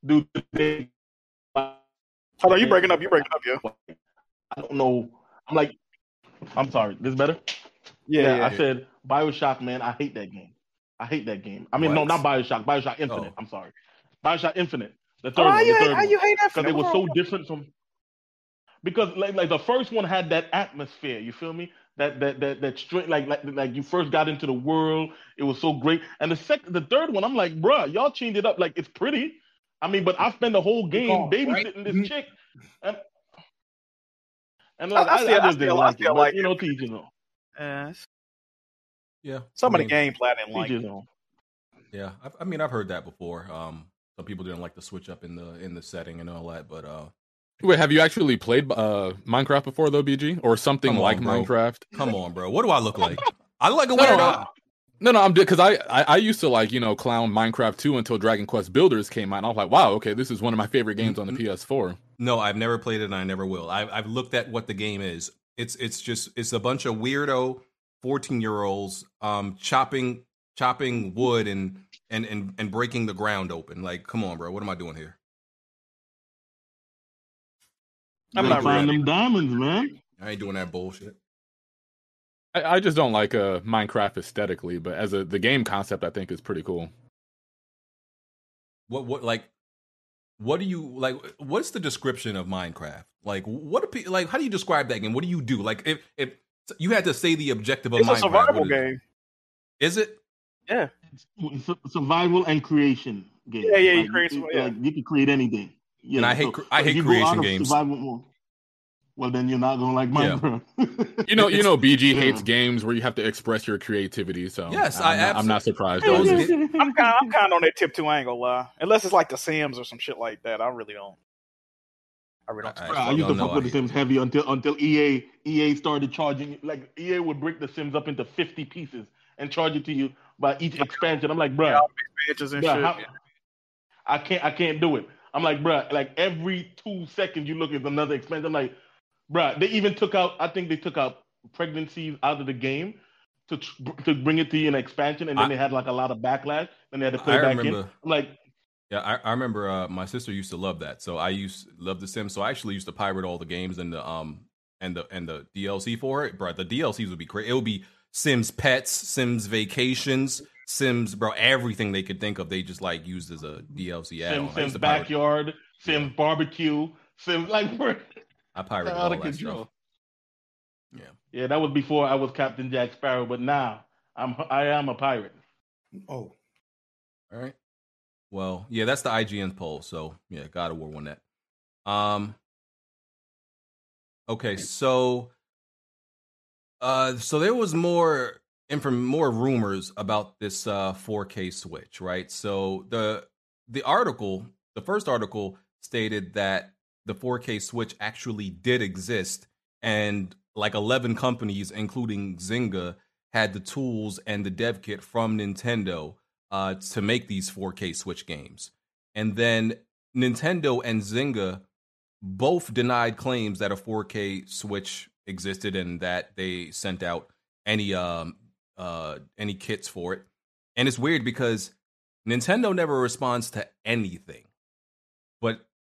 dude. They, Hold on, you breaking up? You breaking up? Yeah. I don't know. I'm like, I'm sorry. This better? Yeah, yeah. I said Bioshock, man. I hate that game. I hate that game. I mean, no, What? not Bioshock. Bioshock Infinite. Oh. I'm sorry. Bioshock Infinite. The third Oh, how one. you the hate- third how one. you hate that? because it was so different from because like like the first one had that atmosphere you feel me that that that that straight like like like you first got into the world it was so great and the second the third one i'm like bruh y'all changed it up like it's pretty i mean but i spend the whole game Oh, right. babysitting this Mhm. chick and and like, I- I I, still- I I just didn't still- I like it, but, like you know, teach you know, Uh, Yeah, some I of the mean, gameplay I didn't like. you know. Yeah, I, I mean, I've heard that before. Um, some people didn't like the switch up in the in the setting and all that, but uh, Wait, have you actually played uh, Minecraft before though, BG, or something Come on, like bro. Minecraft? come on, bro, what do I look like? I look like a No, weirdo. No, No, no, I'm because I, I I used to like you know clown Minecraft 2 until Dragon Quest Builders came out. And I was like, wow, okay, this is one of my favorite games on the PS4. No, I've never played it and I never will. I've, I've looked at what the game is. It's it's just it's a bunch of weirdo fourteen year olds um chopping chopping wood and and and and breaking the ground open. Like, come on, bro, what am I doing here? I'm not gotta find ready. them diamonds, man. I ain't doing that bullshit. I, I just don't like uh, Minecraft aesthetically, but as a the game concept, I think is pretty cool. What what like what do you like? What's the description of Minecraft? Like, what do like? How do you describe that game? What do you do? Like, if if you had to say the objective of It's a Minecraft, survival what is it? game. Is it? Yeah. Su- survival and creation game. Yeah, yeah, you Like, create you, some- can- yeah. like, you can create anything. Yeah, And I hate cre- I hate you creation games. Survival mode, well, then you're not gonna like Yeah. Minecraft. [laughs] You know, you know, BG Yeah. hates games where you have to express your creativity. So Yes, I'm, I not, I'm not surprised. Those- by this. I'm kind, of, I'm kind of on that tip too. I ain't gonna lie. Unless it's like The Sims or some shit like that, I really don't. I really don't. I- Bro, I used to don't know, fuck with the Sims heavy until until EA EA started charging like EA would break the Sims up into fifty pieces and charge it to you by each expansion. I'm like, bro, Yeah, expansions and shit. how, I can't I can't do it. I'm like, bruh, like every two seconds you look at another expansion. I'm like, bruh, they even took out. I think they took out pregnancies out of the game to to bring it to you an expansion, and then I- they had like a lot of backlash, and they had to put I it back in. remember- I'm like, Yeah, I, I remember uh, my sister used to love that. So I used love the Sims. So I actually used to pirate all the games and the um and the and the DLC for it. Bro, the DLCs would be great. It would be Sims Pets, Sims Vacations, Sims, bro, everything they could think of. They just like used as a DLC add-on. Sims, Sims backyard, Sims barbecue, Sims like [laughs] I pirated out all of that control. stuff. Yeah. Yeah, that was before I was Captain Jack Sparrow, but now I'm I am a pirate. Oh, All right. Well, yeah, that's the IGN poll. So yeah, God of War won that. Um. Okay, so, uh, so there was more inform more rumors about this uh 4K Switch, right? So the the article, the first article stated that the 4K Switch actually did exist, and like 11 companies, including Zynga, had the tools and the dev kit from Nintendo uh, to make these 4K Switch games. And then Nintendo and Zynga both denied claims that a 4K Switch existed and that they sent out any um uh any kits for it. And it's weird because Nintendo never responds to anything.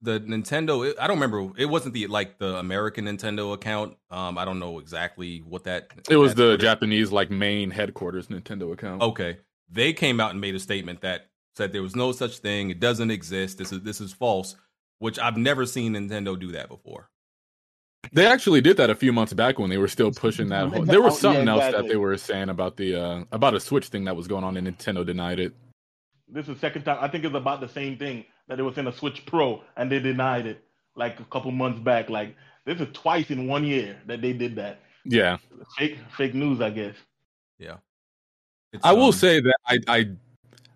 But the Nintendo I don't remember it wasn't the like the American Nintendo account. Um I don't know exactly what that It was the Japanese like main headquarters Nintendo account. Okay. They came out and made a statement that said there was no such thing. It doesn't exist. This is this is false, which I've never seen Nintendo do that before. They actually did that a few months back when they were still pushing that. Whole, there was [laughs] yeah, something else that they were saying about the uh about a Switch thing that was going on, and Nintendo denied it. This is the second time. I think it's about the same thing that it was in a Switch Pro and they denied it like a couple months back. Like this is twice in one year that they did that. Yeah, Fake fake news, I guess. Yeah. I will um, say that I I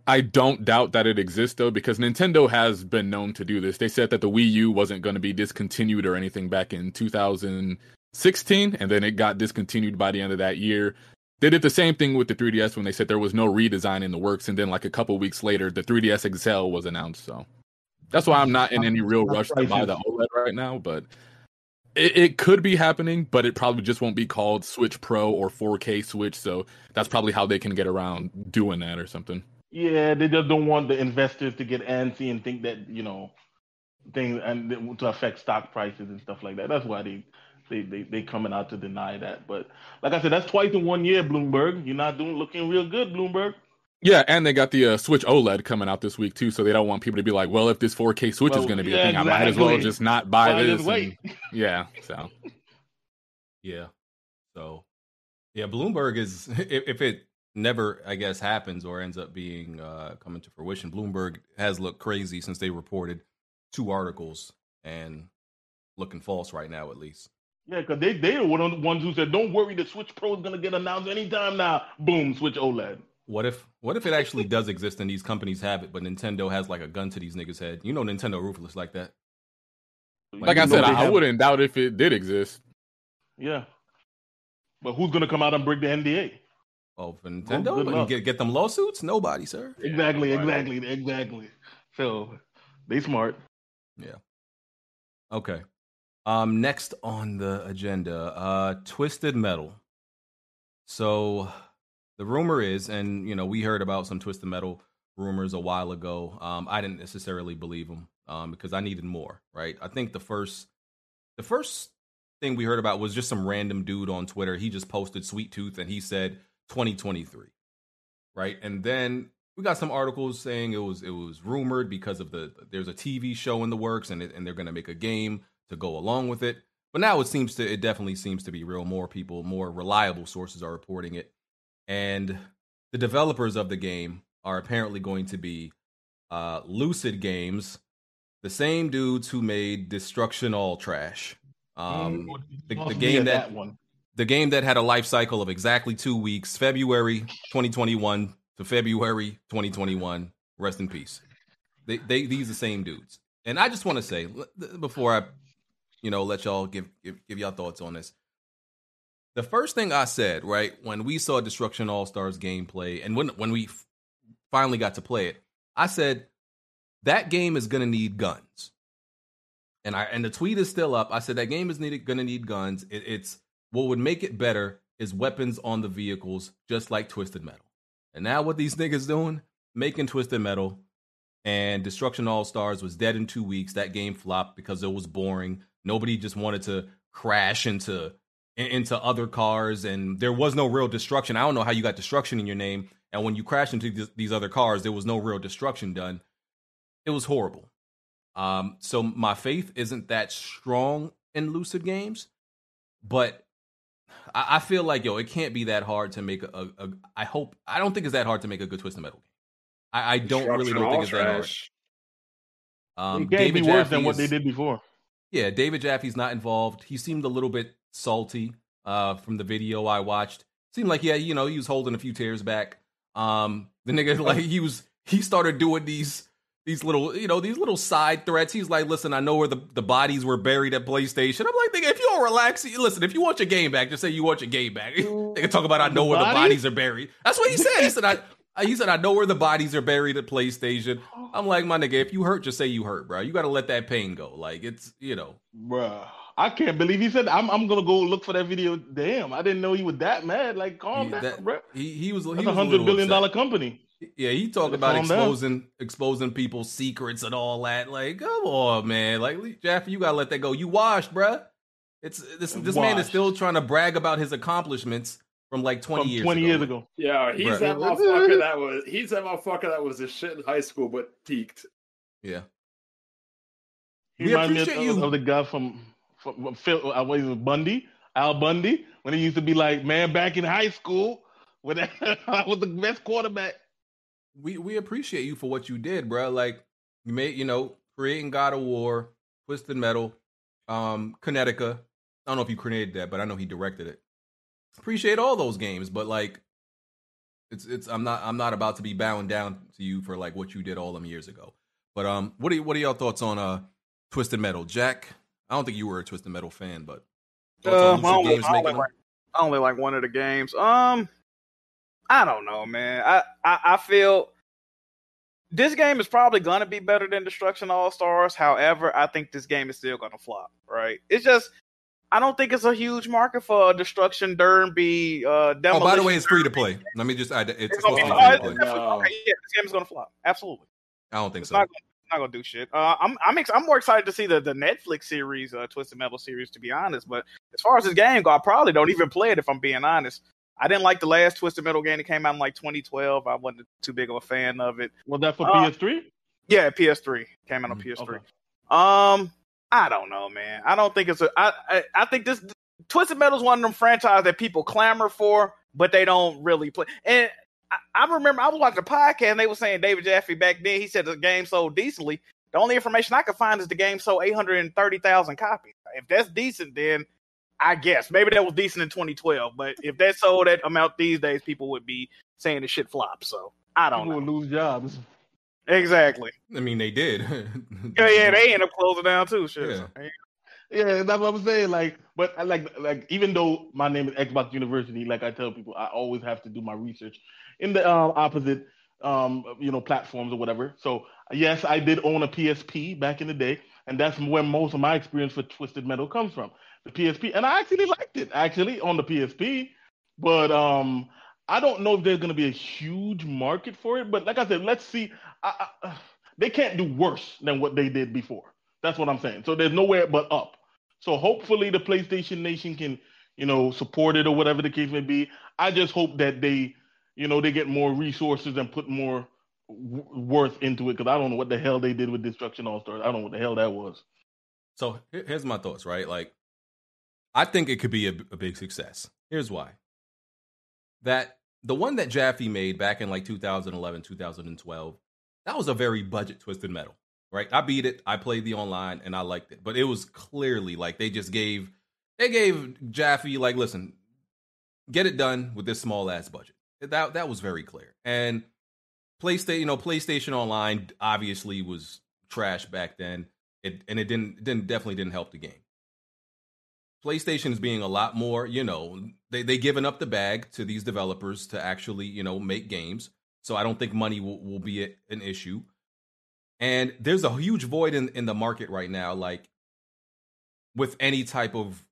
I don't doubt that it exists though, because Nintendo has been known to do this. They said that the Wii U wasn't going to be discontinued or anything back in 2016, and then it got discontinued by the end of that year. They did the same thing with the 3DS when they said there was no redesign in the works, and then like a couple weeks later, the 3DS XL was announced. So that's why I'm not in any real rush to buy the OLED right now, but. It, it could be happening, but it probably just won't be called Switch Pro or 4K Switch. So that's probably how they can get around doing that or something. Yeah, they just don't want the investors to get antsy and think that you know things and to affect stock prices and stuff like that. That's why they they they they coming out to deny that. But like I said, that's twice in one year, Bloomberg. You're not doing looking real good, Bloomberg. Yeah, and they got the uh, Switch OLED coming out this week too, so they don't want people to be like, "Well, if this 4K Switch Well, is going to be yeah, a thing, I might as well just not buy this." and- [laughs] yeah, so Yeah. So, yeah, Bloomberg is [laughs] if, if it never, I guess, happens or ends up being uh, coming to fruition, Bloomberg has looked crazy since they reported two articles and looking false right now, at least. Yeah, because they they were one of the ones who said, "Don't worry, the Switch Pro is gonna get announced anytime now." Boom, Switch OLED. What if what if it actually does exist and these companies have it, but Nintendo has like a gun to these niggas' head? You know, Nintendo ruthless like that. like I said, I, I wouldn't doubt if it did exist. Yeah, but who's gonna come out and break the NDA? Oh, for good Nintendo and get get them lawsuits? Nobody, sir. Exactly, exactly, exactly. So they smart. Yeah. Okay. Um, next on the agenda, uh, Twisted Metal. So the rumor is, and you know, we heard about some Twisted Metal rumors a while ago. Um, I didn't necessarily believe them um, because I needed more. Right. I think the first, the first thing we heard about was just some random dude on Twitter. He just posted Sweet Tooth and he said 2023. Right. And then we got some articles saying it was it was rumored because of the there's a TV show in the works and it, and they're going to make a game to go along with it. But now it seems to it definitely seems to be real. More people, more reliable sources are reporting it, and the developers of the game are apparently going to be uh, Lucid Games, the same dudes who made Destruction All Trash. Um, the, the game that, that one. the game that had a life cycle of exactly two weeks, February 2021 to February 2021. Rest in peace. They, they these the same dudes. And I just want to say before I, you know, let y'all give, give give y'all thoughts on this. The first thing I said, right, when we saw Destruction All Stars gameplay, and when when we f- finally got to play it, I said, that game is going to need guns. And I and the tweet is still up. I said that game is needed going to need guns. It, it's what would make it better is weapons on the vehicles, just like Twisted Metal. And now what these [laughs] niggas doing? Making Twisted Metal and Destruction All Stars was dead in two weeks. That game flopped because it was boring. Nobody just wanted to crash into into other cars, and there was no real destruction. I don't know how you got destruction in your name, and when you crashed into these, these other cars, there was no real destruction done. It was horrible. Um, so my faith isn't that strong in Lucid games, but I, I feel like yo, it can't be that hard to make a, a, a. I hope I don't think it's that hard to make a good Twisted Metal game. I, I don't really don't think it's that hard. Um, it can't David be worse Jaffe than what is- they did before. yeah, David Jaffe's not involved. He seemed a little bit salty uh, from the video I watched. Seemed like yeah, you know, he was holding a few tears back. Um, the nigga [laughs] like he was he started doing these these little you know these little side threats. He's like, listen, I know where the, the bodies were buried at PlayStation. I'm like, nigga, if you don't relax, listen, if you want your game back, just say you want your game back. [laughs] they can talk about I know where the bodies? bodies are buried. That's what he said. He said [laughs] I. He said, "I know where the bodies are buried at PlayStation." I'm like, my nigga, if you hurt, just say you hurt, bro. You got to let that pain go. Like it's, you know, Bruh. I can't believe he said I'm I'm gonna go look for that video. Damn, I didn't know he was that mad. Like, calm He- down, that- bro. he he was he That's was a hundred little billion upset. dollar company. Yeah, he talked about calm down. exposing exposing people's secrets and all that. Like, come on, man. Like, Jaffe, you gotta let that go. You washed, bruh. It's this this man is still trying to brag about his accomplishments from like twenty From years 20 ago. years ago. Yeah, he's Bruh. that motherfucker that was he's that motherfucker that was a shit in high school but peaked. Yeah, He We reminds me of, appreciate you. of the guy from, from Phil, uh, what is it, Bundy, Al Bundy, when he used to be like, man, back in high school, when [laughs] I was the best quarterback. we we appreciate you for what you did, bruh. Like, you made you know creating God of War, Twisted Metal, um, Connecticut. I don't know if you created that, but I know he directed it. Appreciate all those games, but like, it's it's I'm not I'm not about to be bowing down to you for like what you did all them years ago. But um, what are what are your thoughts on uh Twisted Metal, Jack? I don't think you were a Twisted Metal fan, but Uh, I, only, I, only like, I only like one of the games. Um, I don't know, man. I, I, I feel this game is probably gonna be better than Destruction All Stars. However, I think this game is still gonna flop. Right? It's just I don't think it's a huge market for Destruction Derby. Uh, Oh, by the way, it's free to play. Let me just add, it's, It's supposed to be free to play. definitely- okay, yeah, this game is gonna flop. Absolutely. I don't think It's so. not, not gonna do shit. Uh, I'm I'm ex- I'm more excited to see the, the Netflix series, uh, Twisted Metal series, to be honest. But as far as this game go, I probably don't even play it if I'm being honest. I didn't like the last Twisted Metal game that came out in like 2012. I wasn't too big of a fan of it. Was that for Uh, PS3? Yeah, PS3 came out on PS3. Um, I don't know, man. I don't think it's a. I I, I think this Twisted Metal is one of them franchises that people clamor for, but they don't really play. And I, I remember I was watching a podcast and they were saying David Jaffe back then. He said the game sold decently. The only information I could find is the game sold 830,000 copies. If that's decent, then I guess maybe that was decent in 2012. But if that sold that amount these days, people would be saying the shit flops. So I don't People know. will lose jobs. Exactly. I mean, they did. [laughs] Yeah, yeah, they end up closing down too. Shit. Yeah. So, Yeah, that's what I'm saying. Like, but I like, like, even though my name is Xbox University, like I tell people, I always have to do my research in the um, opposite, um, you know, platforms or whatever. So yes, I did own a PSP back in the day, and that's where most of my experience with Twisted Metal comes from, the PSP, and I actually liked it actually on the PSP, but um, I don't know if there's gonna be a huge market for it. But like I said, let's see. I, I, they can't do worse than what they did before. That's what I'm saying. So there's nowhere but up. So hopefully the PlayStation Nation can, you know, support it or whatever the case may be. I just hope that they, you know, they get more resources and put more w- worth into it because I don't know what the hell they did with Destruction All Stars. I don't know what the hell that was. So here's my thoughts, right? Like, I think it could be a, a big success. Here's why. That the one that Jaffe made back in like 2011, 2012, that was a very budget twisted metal, right? I beat it, I played the online, and I liked it. But it was clearly like they just gave they gave Jaffe like, listen, get it done with this small ass budget. That that was very clear. And PlayStation, you know, PlayStation Online obviously was trash back then. It and it didn't didn't definitely didn't help the game. PlayStation is being a lot more, you know, they they given up the bag to these developers to actually, you know, make games. So I don't think money will, will be a, an issue. And there's a huge void in, in the market right now, like with any type of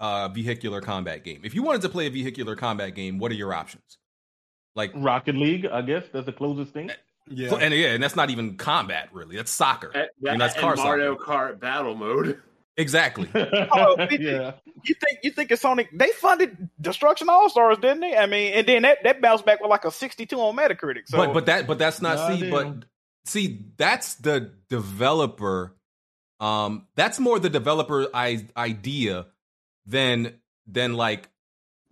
uh, vehicular combat game. If you wanted to play a vehicular combat game, what are your options? Like Rocket League, I guess that's the closest thing. Yeah. And yeah, and that's not even combat really. That's soccer. And, I mean, that's car Mario soccer. Kart battle mode. Exactly. [laughs] Oh, [laughs] you think you think it's Sonic? They funded Destruction All Stars, didn't they? I mean, and then that, that bounced back with like a sixty-two on Metacritic. So, but but that but that's not see Goddamn. but see that's the developer um that's more the developer I, idea than than like how do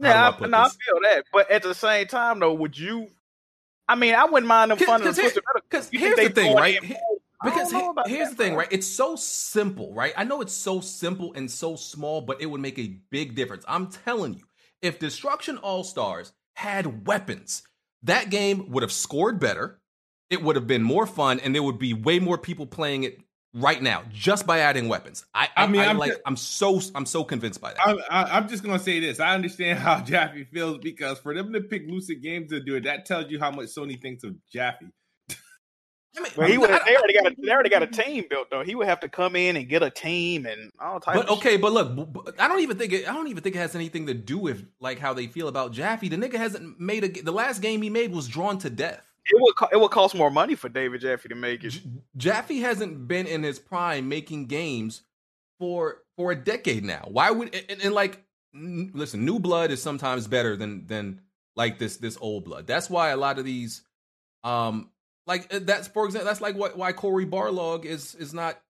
yeah, I I, no, I feel that. But at the same time, though, would you? I mean, I wouldn't mind them funding Cause here- Twisted Because here's the thing, right? He- Because he- here's that, the thing, right? It's so simple, right? I know it's so simple and so small, but it would make a big difference. I'm telling you, if Destruction All Stars had weapons, that game would have scored better. It would have been more fun, and there would be way more people playing it right now just by adding weapons. I, I, I mean, I I'm like. ju- I'm so. I'm so convinced by that. I'm, I- I'm just gonna say this. I understand [laughs] how Jaffe feels because for them to pick Lucid Games to do it, that tells you how much Sony thinks of Jaffe. Well, he would, they already got a, they already got a team built though. He would have to come in and get a team and all types. But of okay, but look, I don't even think it. I don't even think it has anything to do with like how they feel about Jaffe. The nigga hasn't made a. The last game he made was drawn to death. It would co- it would cost more money for David Jaffe to make it. Jaffe hasn't been in his prime making games for for a decade now. Why would and, and like n- listen, new blood is sometimes better than than like this this old blood. That's why a lot of these um like uh, that's for example that's like what why Cory Barlog is is not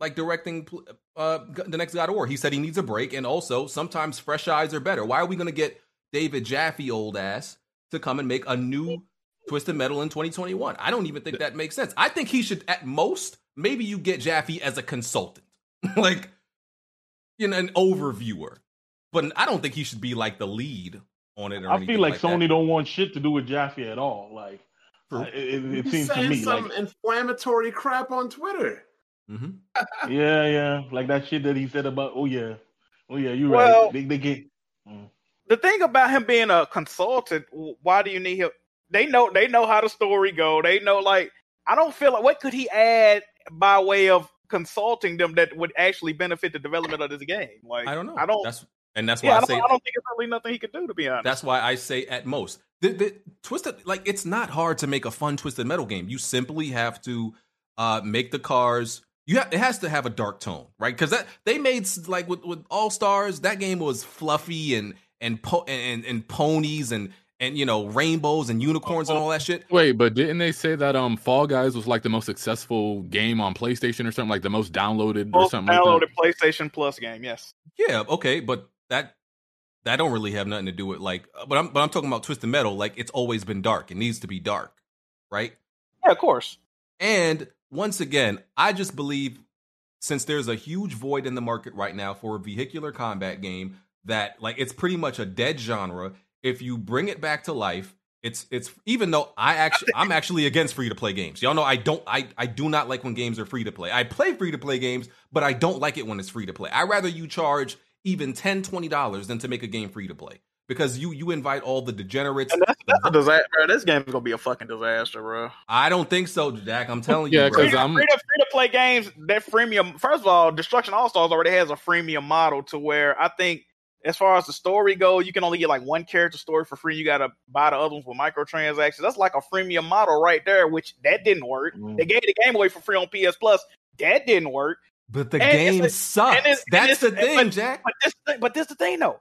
like directing uh the next God of War. He said he needs a break and also sometimes fresh eyes are better. Why are we going to get David Jaffe old ass to come and make a new Twisted Metal in 2021? I don't even think that makes sense. I think he should at most maybe you get Jaffe as a consultant. [laughs] like you know an overviewer. But I don't think he should be like the lead on it or I feel like, that. Sony don't want shit to do with Jaffe at all. Like, True. I- it, it He's seems to saying me some like, inflammatory crap on Twitter. Mm-hmm. [laughs] yeah, yeah, like that shit that he said about, oh yeah, oh yeah, you Well- right. They, they get The thing about him being a consultant, why do you need him? They know they know how the story go. They know like I don't feel like what could he add by way of consulting them that would actually benefit the development of this game. Like I don't know. I don't. That's and that's why yeah, I I say I don't think it's really nothing he could do to be honest. That's why I say at most. The, the twisted like it's not hard to make a fun twisted metal game. You simply have to uh make the cars you have it has to have a dark tone, right? Cuz that they made like with with All Stars, that game was fluffy and and po- and, and ponies and and you know rainbows and unicorns and all that shit. Wait, but didn't they say that um Fall Guys was like the most successful game on PlayStation or something like the most downloaded or Most something? Like downloaded that? PlayStation Plus game. Yes. Yeah, okay, but that that don't really have nothing to do with like but I'm but I'm talking about twisted metal like it's always been dark. It needs to be dark, right? Yeah, of course. And once again, I just believe since there's a huge void in the market right now for a vehicular combat game that like it's pretty much a dead genre. If you bring it back to life, it's it's even though I [laughs] actually I'm actually against free to play games. Y'all know I don't I I do not like when games are free to play. I play free to play games, but I don't like it when it's free to play. I rather you charge even 10 20 dollars than to make a game free to play because you you invite all the degenerates. That's a disaster. Bro. This game is gonna be a fucking disaster, bro. I don't think so, Jack. I'm telling Yeah, you, bro. Free to, free to free to play games that freemium. First of all, Destruction All Stars already has a freemium model to where I think, as far as the story goes, you can only get like one character story for free. You got to buy the other ones with microtransactions. That's like a freemium model right there, which that didn't work. Mm. They gave the game away for free on PS Plus. That didn't work. But the And game a- sucks. and it's- and That's the thing, but- Jack. But this, but this the thing though.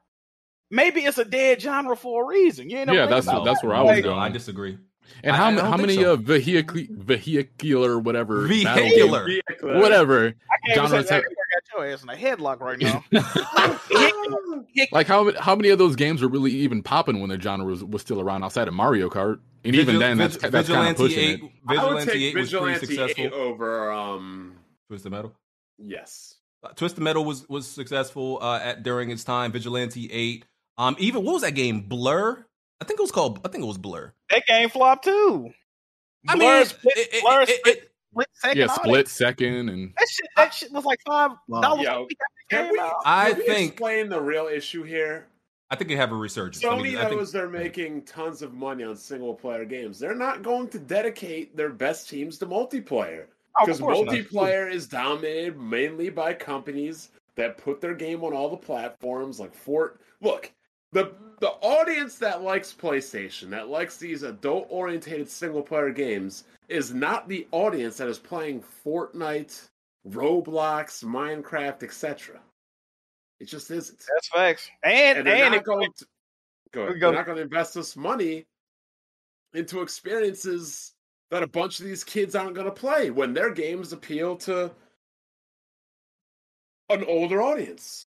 Maybe it's a dead genre for a reason. You know? Yeah, that's that's where I was No, going. I disagree. And I- how I ma- how many so. uh, vehicle vehicular whatever battle Vehicular. game- whatever I can't even genres have, that. I got your ass in a headlock right now. [laughs] like how how many of those games were really even popping when the genre was, was still around outside of Mario Kart? And even Vigil- then, that's Vigil- that's kind of pushing 8, it. I would Vigilante take 8 was pretty Vigilante successful. 8 over um Twisted Metal. yes. Uh, Twisted Metal was was successful uh, at during its time. Vigilante 8. Um, even what was that game? Blur. I think it was called. I think it was Blur. That game flopped too. I Blur mean, split, it- it- Blur it- split, split second. Yeah, split That, second and that shit, that shit was like five dollars. Yo, a week Can we, it. I can we think- explain the real issue here? I think they have a resurgence. I Sony mean, I think- knows they're making tons of money on single player games. They're not going to dedicate their best teams to multiplayer. Oh, of Because course not. multiplayer is dominated mainly by companies that put their game on all the platforms like Fort. Look, the the audience that likes PlayStation, that likes these adult oriented single player games, is not the audience that is playing Fortnite, Roblox, Minecraft, etc. It just isn't. That's facts. And And and not it- going to go ahead. Go. They're not going to invest this money into experiences that a bunch of these kids aren't going to play when their games appeal to an older audience.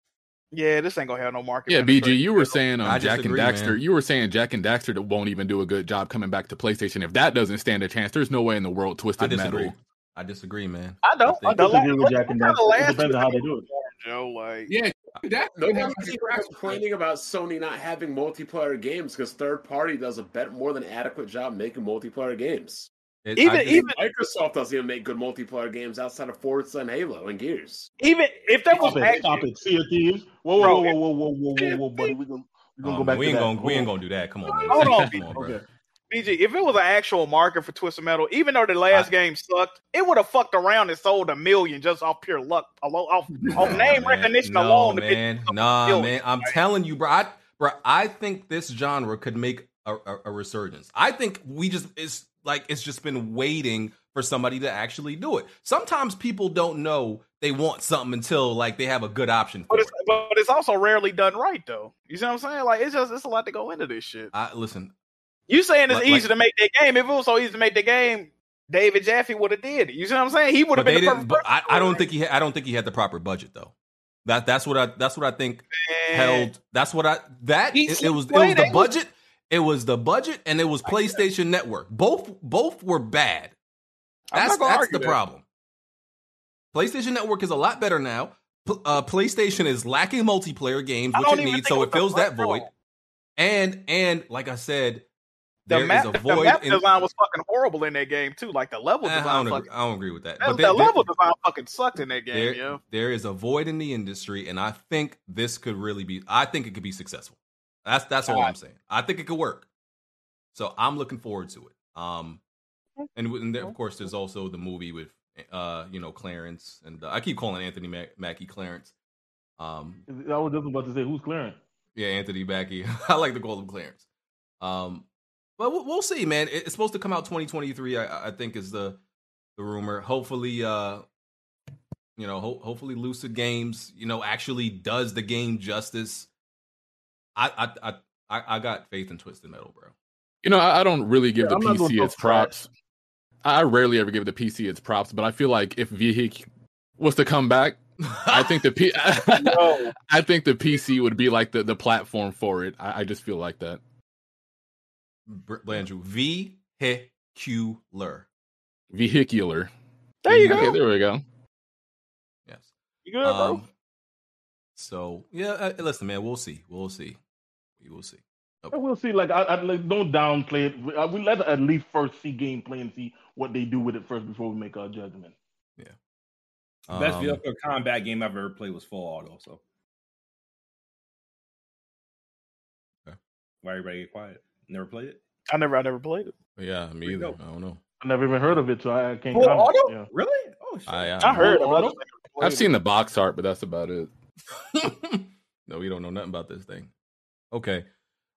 Yeah, this ain't gonna have no market. Yeah, BG, you were saying I um, Jak and Daxter. man. You were saying Jak and Daxter won't even do a good job coming back to PlayStation. If that doesn't stand a chance, there's no way in the world Twisted disagree. Metal. I disagree, man. I don't. I think- the disagree with Jak and Daxter. It depends on how they do it. Joe, like Yeah, that, Nobody people are complaining about Sony not having multiplayer games because third party does a bet more than adequate job making multiplayer games. It- Even- just- even- Microsoft doesn't even make good multiplayer games outside of Forza and Halo and Gears. even if there was Stop it! actually, Stop it! Sea of Thieves. Whoa, whoa, Bro, whoa, whoa, whoa, whoa, whoa, whoa, buddy. We gonna we gonna Oh, go back we to ain't that. gonna we ain't gonna do that. Come on, man. Hold on, Come on, bro. Okay. BG, if it was an actual market for Twisted Metal, even though the last game sucked, it would have fucked around and sold a million just off pure luck, alo- off, off name man. recognition no, alone. man. was Nah, million. man. I'm telling you, bro. I, bro, I think this genre could make a, a, a resurgence. I think we just it's like it's just been waiting for somebody to actually do it. Sometimes people don't know they want something until like they have a good option for But it. it's but it's also rarely done right though. You see what I'm saying? Like it's just it's a lot to go into this shit. I listen. You saying it's Like- easy like- to make that game? If it was so easy to make the game, David Jaffe would have did it. You see what I'm saying? He would have been the perfect. But I, I don't think he. I don't think he had the proper budget though. That that's what I. That's what I think held. That's what I. That He- it, it was. It was the it. budget. It was the budget, and it was PlayStation Network. Both both were bad. That's that's the that. problem. PlayStation Network is a lot better now. P- Uh, PlayStation is lacking multiplayer games, which it needs, so it it fills that void. And and like I said, The there is map, a the void. map in, design was fucking horrible in that game too. Like the level I, design, don't fucking, agree, I don't agree with that. that- But the level design fucking sucked in that game. there, yeah, there is a void in the industry, and I think this could really be. I think it could be successful. That's that's all I'm saying. I think it could work. So I'm looking forward to it. Um, and, and there, of course, there's also the movie with, uh, you know, Clarence, and uh, I keep calling Anthony Mac- Mackie Clarence. Um, I was just about to say who's Clarence? yeah, Anthony Mackie. [laughs] I like to call him Clarence. Um, but we'll, we'll see, man. It's supposed to come out 2023. I, I think is the the rumor. Hopefully, uh, you know, ho- hopefully, Lucid Games, you know, actually does the game justice. I I I I, I got faith in Twisted Metal, bro. You know, I, I don't really give Yeah, I'm the PC its props. I rarely ever give the PC its props, but I feel like if Vehic was to come back, I think the P- [laughs] [laughs] No. I think the PC would be like the, the platform for it. I, I just feel like that. Br- Blandrew, vehicular. Vehicular. there you Okay, go. there we go. Yes. You good, bro? Um, So yeah, uh, listen, man. We'll see. We'll see. We will see. And we'll see. Like I, I like, don't downplay it. We, uh, we let at least first see gameplay and see what they do with it first before we make our judgment. Yeah. Best Um, vehicle combat game I've ever played was Full Auto. So Okay. why everybody get quiet? Never played it. I never, I never played it. Yeah, me you either. I don't know. I never even heard of it, so I can't Full comment. auto? Yeah. Really? Oh shit! I, I heard auto? I've seen the box art, but that's about it. [laughs] no, we don't know nothing about this thing. Okay,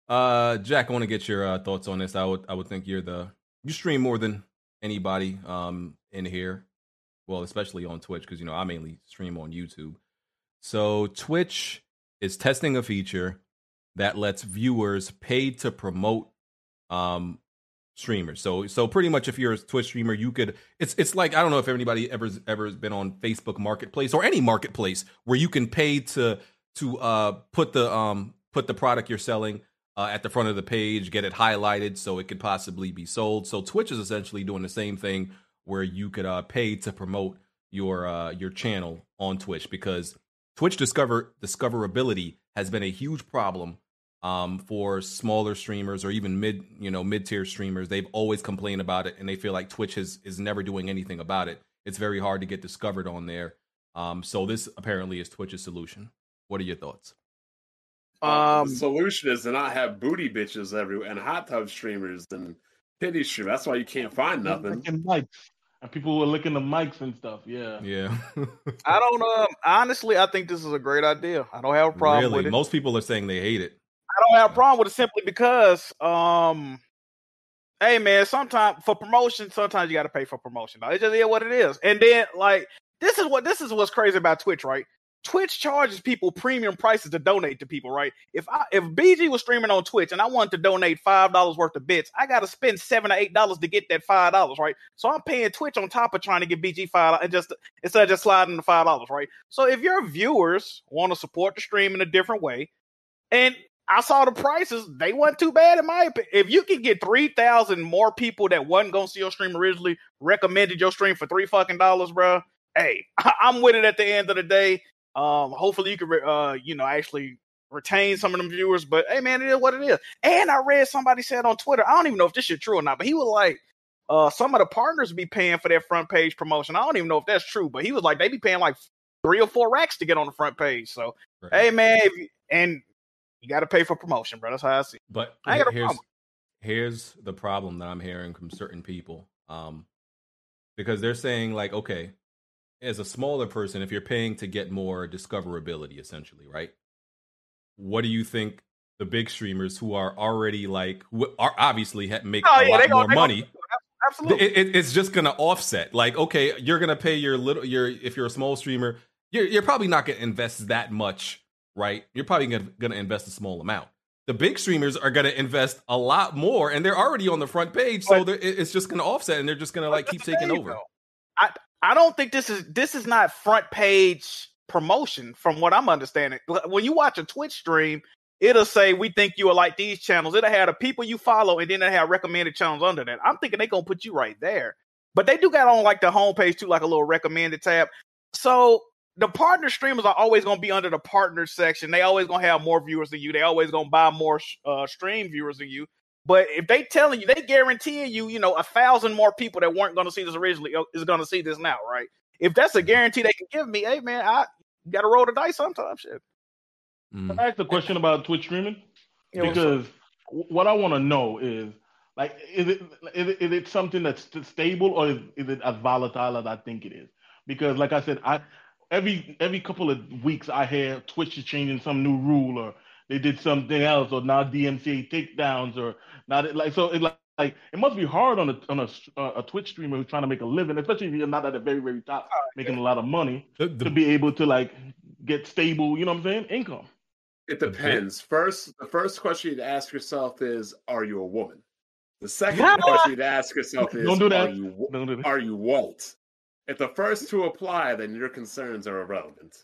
uh, Jack, I want to get your uh, thoughts on this. I would, I would think you're the you stream more than anybody um in here. Well, especially on Twitch because you know I mainly stream on YouTube. So Twitch is testing a feature that lets viewers pay to promote um streamers. So so pretty much if you're a Twitch streamer, you could it's it's like I don't know if anybody ever ever has been on Facebook Marketplace or any marketplace where you can pay to to uh put the um put the product you're selling uh, at the front of the page, get it highlighted so it could possibly be sold. So Twitch is essentially doing the same thing where you could uh pay to promote your uh your channel on Twitch because Twitch discover discoverability has been a huge problem um, for smaller streamers or even mid, you know, mid tier streamers. They've always complained about it, and they feel like Twitch is is never doing anything about it. It's very hard to get discovered on there. Um, so this apparently is Twitch's solution. What are your thoughts? Um, the solution is to not have booty bitches everywhere and hot tub streamers and pity stream. That's why you can't find nothing. And mics. And people were licking the mics and stuff. Yeah. Yeah. [laughs] I don't um honestly I think this is a great idea. I don't have a problem really? with it. Most people are saying they hate it. I don't have a problem with it simply because um hey man, sometimes for promotion, sometimes you gotta pay for promotion. It just is what it is. And then like this is what this is what's crazy about Twitch, right? Twitch charges people premium prices to donate to people, right? If I if BG was streaming on Twitch and I wanted to donate five dollars worth of bits, I gotta spend seven or eight dollars to get that five dollars, right? So I'm paying Twitch on top of trying to get BG five and just instead of just sliding the five dollars, right? So if your viewers want to support the stream in a different way, and I saw the prices, they weren't too bad in my opinion. If you can get three thousand more people that wasn't gonna see your stream originally recommended your stream for three fucking dollars, bro. Hey, [laughs] I'm with it at the end of the day. Um, hopefully you can, re- uh, you know, actually retain some of them viewers. But hey, man, it is what it is. And I read somebody said on Twitter, I don't even know if this shit true or not, but he was like, uh, some of the partners be paying for their front page promotion. I don't even know if that's true, but he was like, they be paying like three or four racks to get on the front page. So, hey, man, you, and you got to pay for promotion, bro. That's how I see. it. But I ain't got a here's problem. here's the problem that I'm hearing from certain people. Um, because they're saying like, okay, as a smaller person, if you're paying to get more discoverability, essentially, right? What do you think the big streamers who are already like who are obviously make Oh, a yeah, lot more gonna- money? Absolutely. It, it- it's just gonna offset. Like, okay, you're gonna pay your little your if you're a small streamer, you're you're probably not gonna invest that much, right? You're probably gonna, gonna invest a small amount. The big streamers are gonna invest a lot more, and they're already on the front page, so it's just gonna offset, and they're just gonna like keep taking over. though. I I don't think this is this is not front page promotion from what I'm understanding. When you watch a Twitch stream, it'll say we think you are like these channels. It'll have the people you follow, and then they have recommended channels under that. I'm thinking they're gonna put you right there. But they do got on like the homepage too, like a little recommended tab. So the partner streamers are always gonna be under the partner section. They always gonna have more viewers than you. They always gonna buy more uh, stream viewers than you. But if they telling you, they guaranteeing you, you know, a thousand more people that weren't going to see this originally uh, is going to see this now, right? If that's a guarantee they can give me, hey man, I got to roll the dice sometimes. Shit. Mm. Can I ask a question about Twitch streaming? Yeah, because what I want to know is like, is it, is it is it something that's stable or is, is it as volatile as I think it is? Because like I said, I every every couple of weeks I hear Twitch is changing some new rule or they did something else or now DMCA takedowns or not like so it like. Like it must be hard on a on a, uh, a Twitch streamer who's trying to make a living, especially if you're not at the very very top, making a lot of money, to be able to like get stable. You know what I'm saying? Income. It depends. First, the first question you'd ask yourself is, "Are you a woman?" The second [laughs] question you'd ask yourself is, Don't do that. Are you Don't do that. are you white?" If the first two apply, then your concerns are irrelevant.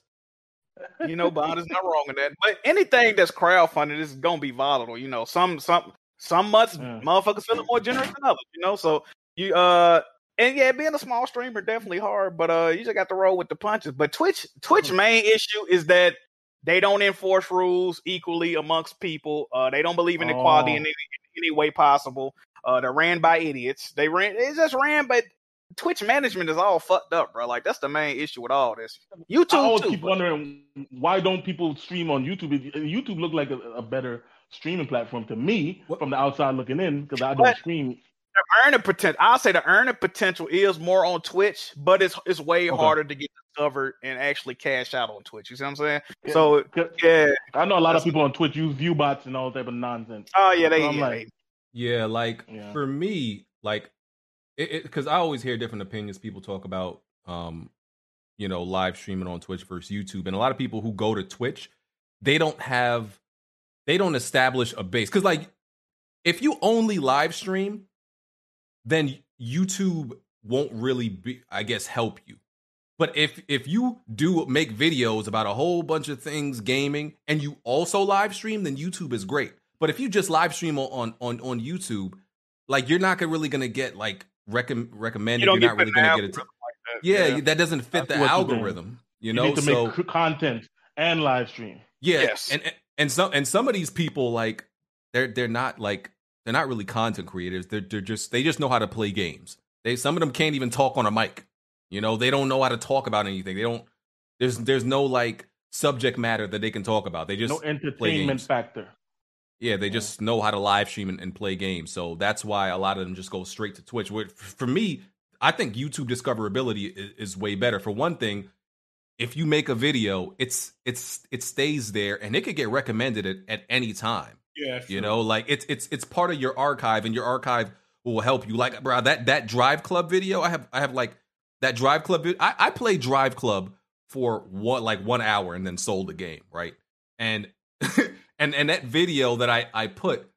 You know, Bond is not wrong in that. But anything that's crowdfunded is going to be volatile. You know, some some some months motherfuckers feeling more generous than others. You know, so you uh. And yeah, being a small streamer definitely hard, but uh, you just got to roll with the punches. But Twitch, Twitch main issue is that they don't enforce rules equally amongst people. Uh, they don't believe in equality in Oh. any, in any way possible. Uh, they're ran by idiots. They ran. It's just ran, but Twitch management is all fucked up, bro. Like that's the main issue with all this. YouTube I always too. keep wondering why don't people stream on YouTube? YouTube looked like a, a better streaming platform to me from the outside looking in because I don't But- stream. the earning potential. I'll say the earning potential is more on Twitch, but it's it's way Okay. harder to get discovered and actually cash out on Twitch. You see what I'm saying? Yeah, So 'cause yeah, I know a lot of people on Twitch use view bots and all type of nonsense. Oh yeah, they. So I'm yeah, like, Yeah, like Yeah. for me, like it because I always hear different opinions. People talk about, um, you know, live streaming on Twitch versus YouTube, and a lot of people who go to Twitch, they don't have, they don't establish a base because like if you only live stream, then YouTube won't really be, I guess, help you. But if if you do make videos about a whole bunch of things gaming and you also live stream, then YouTube is great. But if you just live stream on on on YouTube, like you're not really gonna get like recomm recommended. you you're not really gonna get it. like that. yeah, Yeah. that doesn't fit I the see what you're saying. algorithm. You You know, need to so make content and live stream. yeah, Yes. and and- and some and some of these people like they're they're not like they're not really content creators. They're they're just they just know how to play games. They some of them can't even talk on a mic. You know, they don't know how to talk about anything. They don't. There's there's no like subject matter that they can talk about. They just No play entertainment games. factor. Yeah, they just know how to live stream and, and play games. So that's why a lot of them just go straight to Twitch. Where, for me, I think YouTube discoverability is, is way better. For one thing, if you make a video, it's it's it stays there and it could get recommended at, at any time. Yeah, You know, like it's it's it's part of your archive, and your archive will help you. Like, bro, that that Drive Club video, I have I have like that Drive Club. vid- I I played Drive Club for what like one hour and then sold the game, right? And [laughs] and and that video that I I put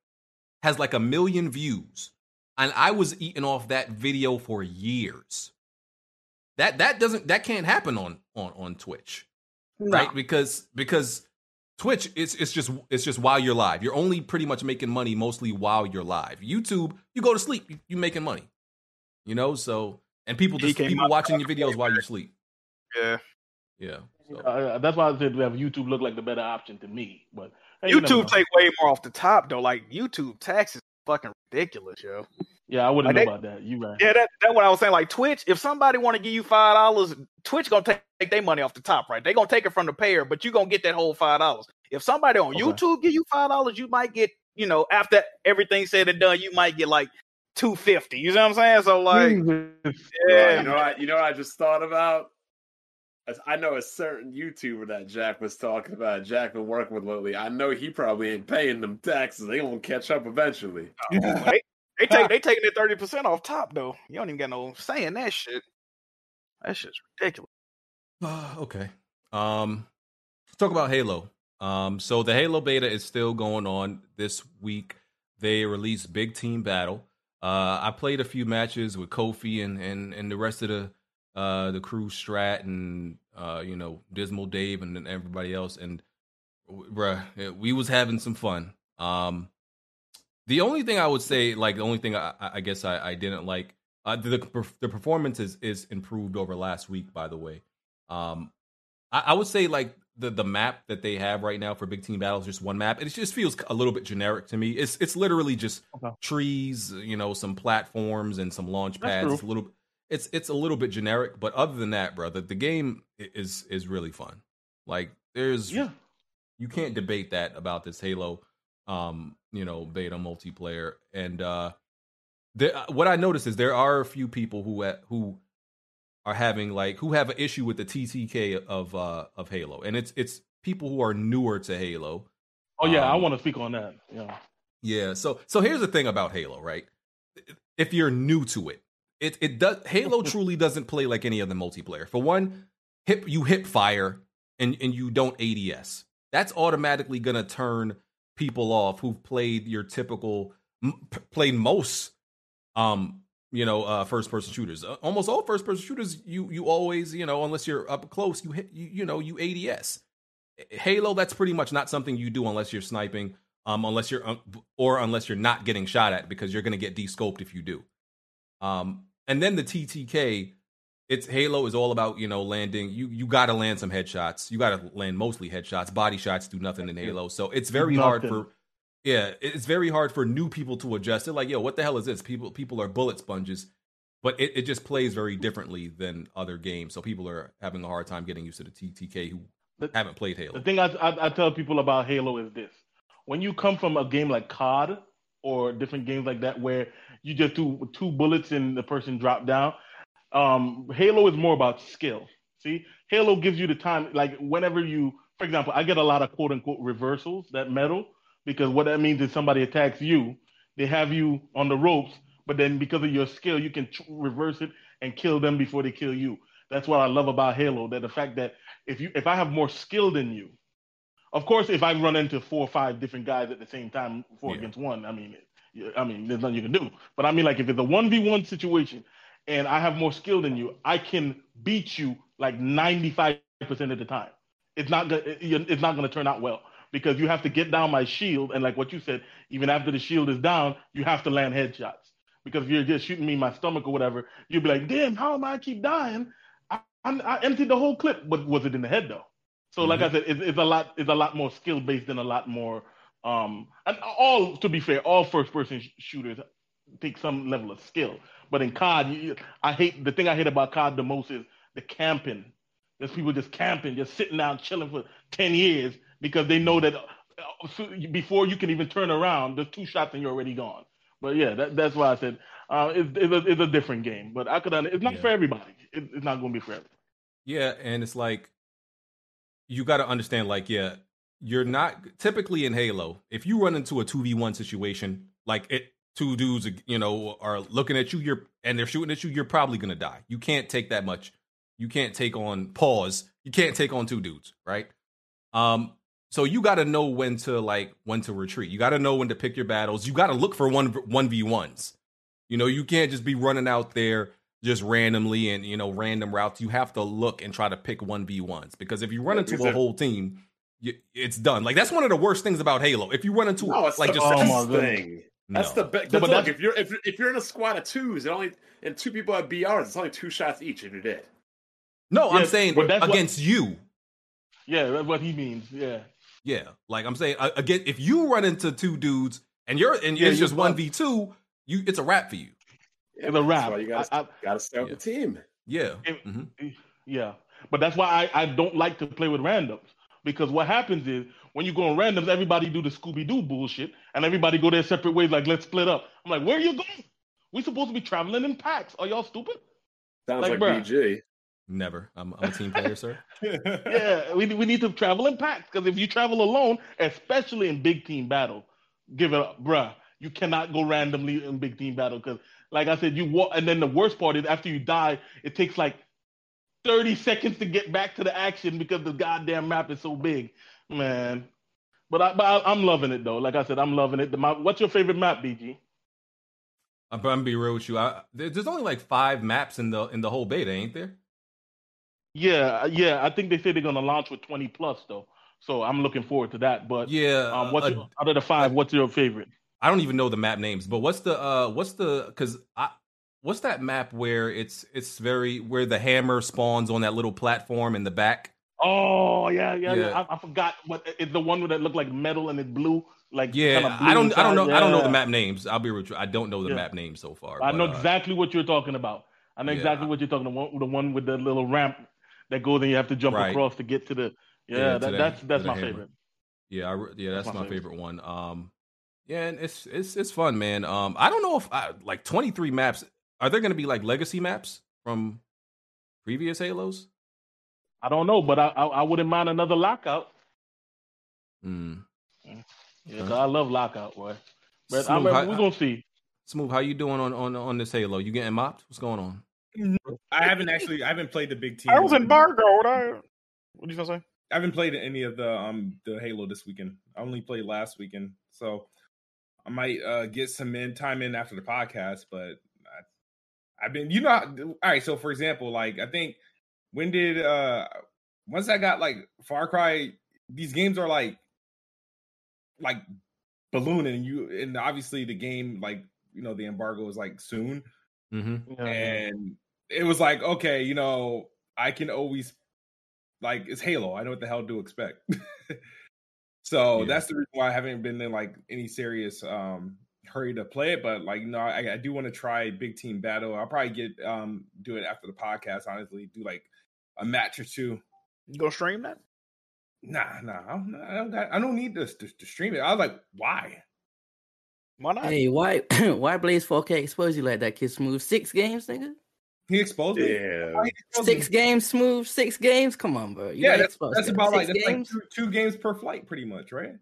has like a million views, and I was eating off that video for years. That that doesn't that can't happen on on on Twitch, right? Because because Twitch it's it's just it's just while you're live. You're only pretty much making money mostly while you're live. YouTube, you go to sleep, you, you making money. You know, so and people just people watching your videos while you sleep. Yeah. Yeah. Uh, that's why I said we have YouTube look like the better option to me. But hey, you. YouTube take way more off the top though. Like YouTube taxes fucking ridiculous, yo. Yeah, I wouldn't Like, know they- about that. You right. Yeah, that that's what I was saying. Like Twitch, if somebody want to give you five dollars, Twitch gonna take, take their money off the top, right? They gonna take it from the payer, but you gonna get that whole five dollars. If somebody on Okay. YouTube give you five dollars, you might get, you know, after everything said and done, you might get like two fifty. You see what I'm saying? So like, [laughs] Yeah, yeah, you know, what, you know what I just thought about. As- I know a certain YouTuber that Jack was talking about. Jack been working with lately. I know he probably ain't paying them taxes. They gonna catch up eventually. [laughs] they, they take they taking it thirty percent off top though. You don't even got no saying that shit. That shit's ridiculous. [sighs] okay. Um, let's talk about Halo. Um, so the Halo beta is still going on this week. They released Big Team Battle. Uh, I played a few matches with Kofi and and and the rest of the uh the crew, Strat and uh you know Dismal Dave and then everybody else, and bruh, we was having some fun. Um, the only thing I would say, like the only thing I, I guess I, I didn't like, uh, the the the performance is is improved over last week. By the way, um, I, I would say like the the map that they have right now for Big Team Battles, just one map. It just feels a little bit generic to me. It's it's literally just Okay. trees, you know, some platforms and some launch pads. It's a little it's it's a little bit generic, but other than that, brother, the, game is is really fun. Like there's Yeah. you can't debate that about this Halo um, you know, beta multiplayer. And uh there what I noticed is there are a few people who ha- who are having like who have an issue with the TTK of uh of Halo. And it's it's people who are newer to Halo. Oh yeah, I Um, want to speak on that. Yeah. yeah. So so here's the thing about Halo, right? If you're new to it, it it does Halo [laughs] truly doesn't play like any other multiplayer. For one, hip you hip fire and and you don't ADS. That's automatically gonna turn people off who've played your typical m- played most um you know uh first person shooters. Uh, almost all first person shooters you you always, you know, unless you're up close, you hit you, you know, you ADS. Halo, that's pretty much not something you do unless you're sniping, um, unless you're un- or unless you're not getting shot at because you're gonna get descoped if you do. Um, and then the TTK, it's Halo is all about you know landing. You you got to land some headshots. You got to land mostly headshots. Body shots do nothing in Halo, so it's very hard for. Yeah, it's very hard for new people to adjust. They're like, "Yo, what the hell is this?" People people are bullet sponges, but it, it just plays very differently than other games. So people are having a hard time getting used to the TTK who haven't played Halo. The thing I, I I tell people about Halo is this: when you come from a game like COD or different games like that, where you just do two bullets and the person drop down, um, Halo is more about skill. See, Halo gives you the time, like whenever you, for example, I get a lot of quote unquote reversals that medal because what that means is somebody attacks you, they have you on the ropes, but then because of your skill, you can tr- reverse it and kill them before they kill you. That's what I love about Halo. That the fact that if you if I have more skill than you, of course, if I run into four or five different guys at the same time, four against one, I mean, yeah, I mean, there's nothing you can do. But I mean, like if it's a one v one situation, and I have more skill than you, I can beat you like ninety five percent of the time. It's not gonna it's not gonna turn out well because you have to get down my shield, and like what you said, even after the shield is down, you have to land headshots. Because if you're just shooting me in my stomach or whatever, you'd be like, "Damn, how am I keep dying?" I, I, I emptied the whole clip, but was it in the head though? So, like mm-hmm. I said, it's, it's a lot. It's a lot more skill based and a lot more. Um, and all to be fair, all first person sh- shooters take some level of skill. But in COD, you, I hate the thing I hate about COD the most is the camping. There's people just camping, just sitting down, chilling for ten years because they know that uh, before you can even turn around, there's two shots and you're already gone. But yeah, that, that's why I said uh, it's, it's, a, it's a different game. But I could. It's not for everybody. It, it's not going to be for everybody. Yeah, and it's like you got to understand, like, yeah, you're not typically in Halo. If you run into a two v one situation, like it, two dudes, you know, are looking at you, you're and they're shooting at you, you're probably gonna die. You can't take that much. You can't take on pause. You can't take on two dudes, right? Um, so you got to know when to like when to retreat. You got to know when to pick your battles. You got to look for one one v ones. You know, you can't just be running out there just randomly and you know random routes. You have to look and try to pick one v ones because if you run into a whole team, it's done. Like that's one of the worst things about Halo. If you run into No, it's like the just best thing. That's No. the best. No, but look, if you're if, if you're in a squad of twos, it only and two people have BRs, it's only two shots each, and you're dead. No, I'm saying but that's what- against you. Yeah, that's what he means. Yeah. Yeah, like I'm saying uh, again, if you run into two dudes and you're and Yeah, it's you're just one v two, you it's a wrap for you. Yeah, It's a wrap. That's why you gotta I- I- gotta stay with the team. Yeah. Yeah, but that's why I, I don't like to play with randoms because what happens is when you go on randoms, everybody do the Scooby Doo bullshit and everybody go their separate ways. Like let's split up. I'm like, where are you going? We supposed to be traveling in packs. Are y'all stupid? Sounds Like, like, bruh. BG. Never. I'm, I'm a team player, sir. [laughs] yeah, we, we need to travel in packs because if you travel alone, especially in big team battle, give it up, bruh. You cannot go randomly in big team battle because, like I said, you walk, and then the worst part is after you die, it takes like 30 seconds to get back to the action because the goddamn map is so big, man. But I, but I, I'm loving it though. Like I said, I'm loving it. The map, what's your favorite map, BG? I'm, I'm gonna be real with you. I, there's only like five maps in the in the whole beta, ain't there? Yeah, yeah. I think they say they're gonna launch with 20 plus though, so I'm looking forward to that. But Yeah, um, what's uh, your, out of the five? What's your favorite? I don't even know the map names, but what's the uh what's the because I what's that map where it's it's very where the hammer spawns on that little platform in the back? Oh yeah, yeah, yeah. Yeah. I, I forgot what it's the one that looked like metal and it blew. Like Yeah, kinda blue I don't I don't know inside. I don't know the map names. I'll be real. I don't know the Yeah. map names so far. I but, know uh, exactly what you're talking about. I know Yeah. exactly what you're talking about. The one with the little ramp that goes and you have to jump Right. across to get to the. Yeah, Yeah, to that, that's that's my hammer. favorite. Yeah, I, yeah, that's, That's my my favorite. favorite one. Um, yeah, and it's it's it's fun, man. Um, I don't know if I, like 23 maps. Are there going to be like legacy maps from previous Halos? I don't know, but I I, I wouldn't mind another lockout. Mm. Yeah, 'cause I love lockout, boy. But I'm, Smooth, how- we're gonna see. Smooth, how you doing on on on this Halo? You getting mopped? What's going on? I haven't actually. I haven't played the big team. I was embargoed. I, what you gonna say? I haven't played any of the um the Halo this weekend. I only played last weekend, so I might uh get some in time in after the podcast. But I, I've been, you know, all right. So for example, like I think when did uh once I got like Far Cry, these games are like like ballooning. and You and obviously the game like you know the embargo is like soon, Mm-hmm. and it was like okay, you know, I can always like it's Halo. I know what the hell to expect. [laughs] so Yeah. that's the reason why I haven't been in like any serious um hurry to play it. But like, you know, I, I do want to try big team battle. I'll probably get um do it after the podcast. Honestly, do like a match or two. You gonna stream that? Nah, nah, I don't, I don't, got, I don't need this to, to stream it. I was like, why? Why not? Hey, why [clears throat] why Blaze 4K expose you like that, kid smooth? Six games, nigga? He exposed me. Yeah. Exposed Six me? games, smooth, six games? Come on, bro. You Yeah, gotta that's, that's that. about like Six that's like two, two games per flight, pretty much, right?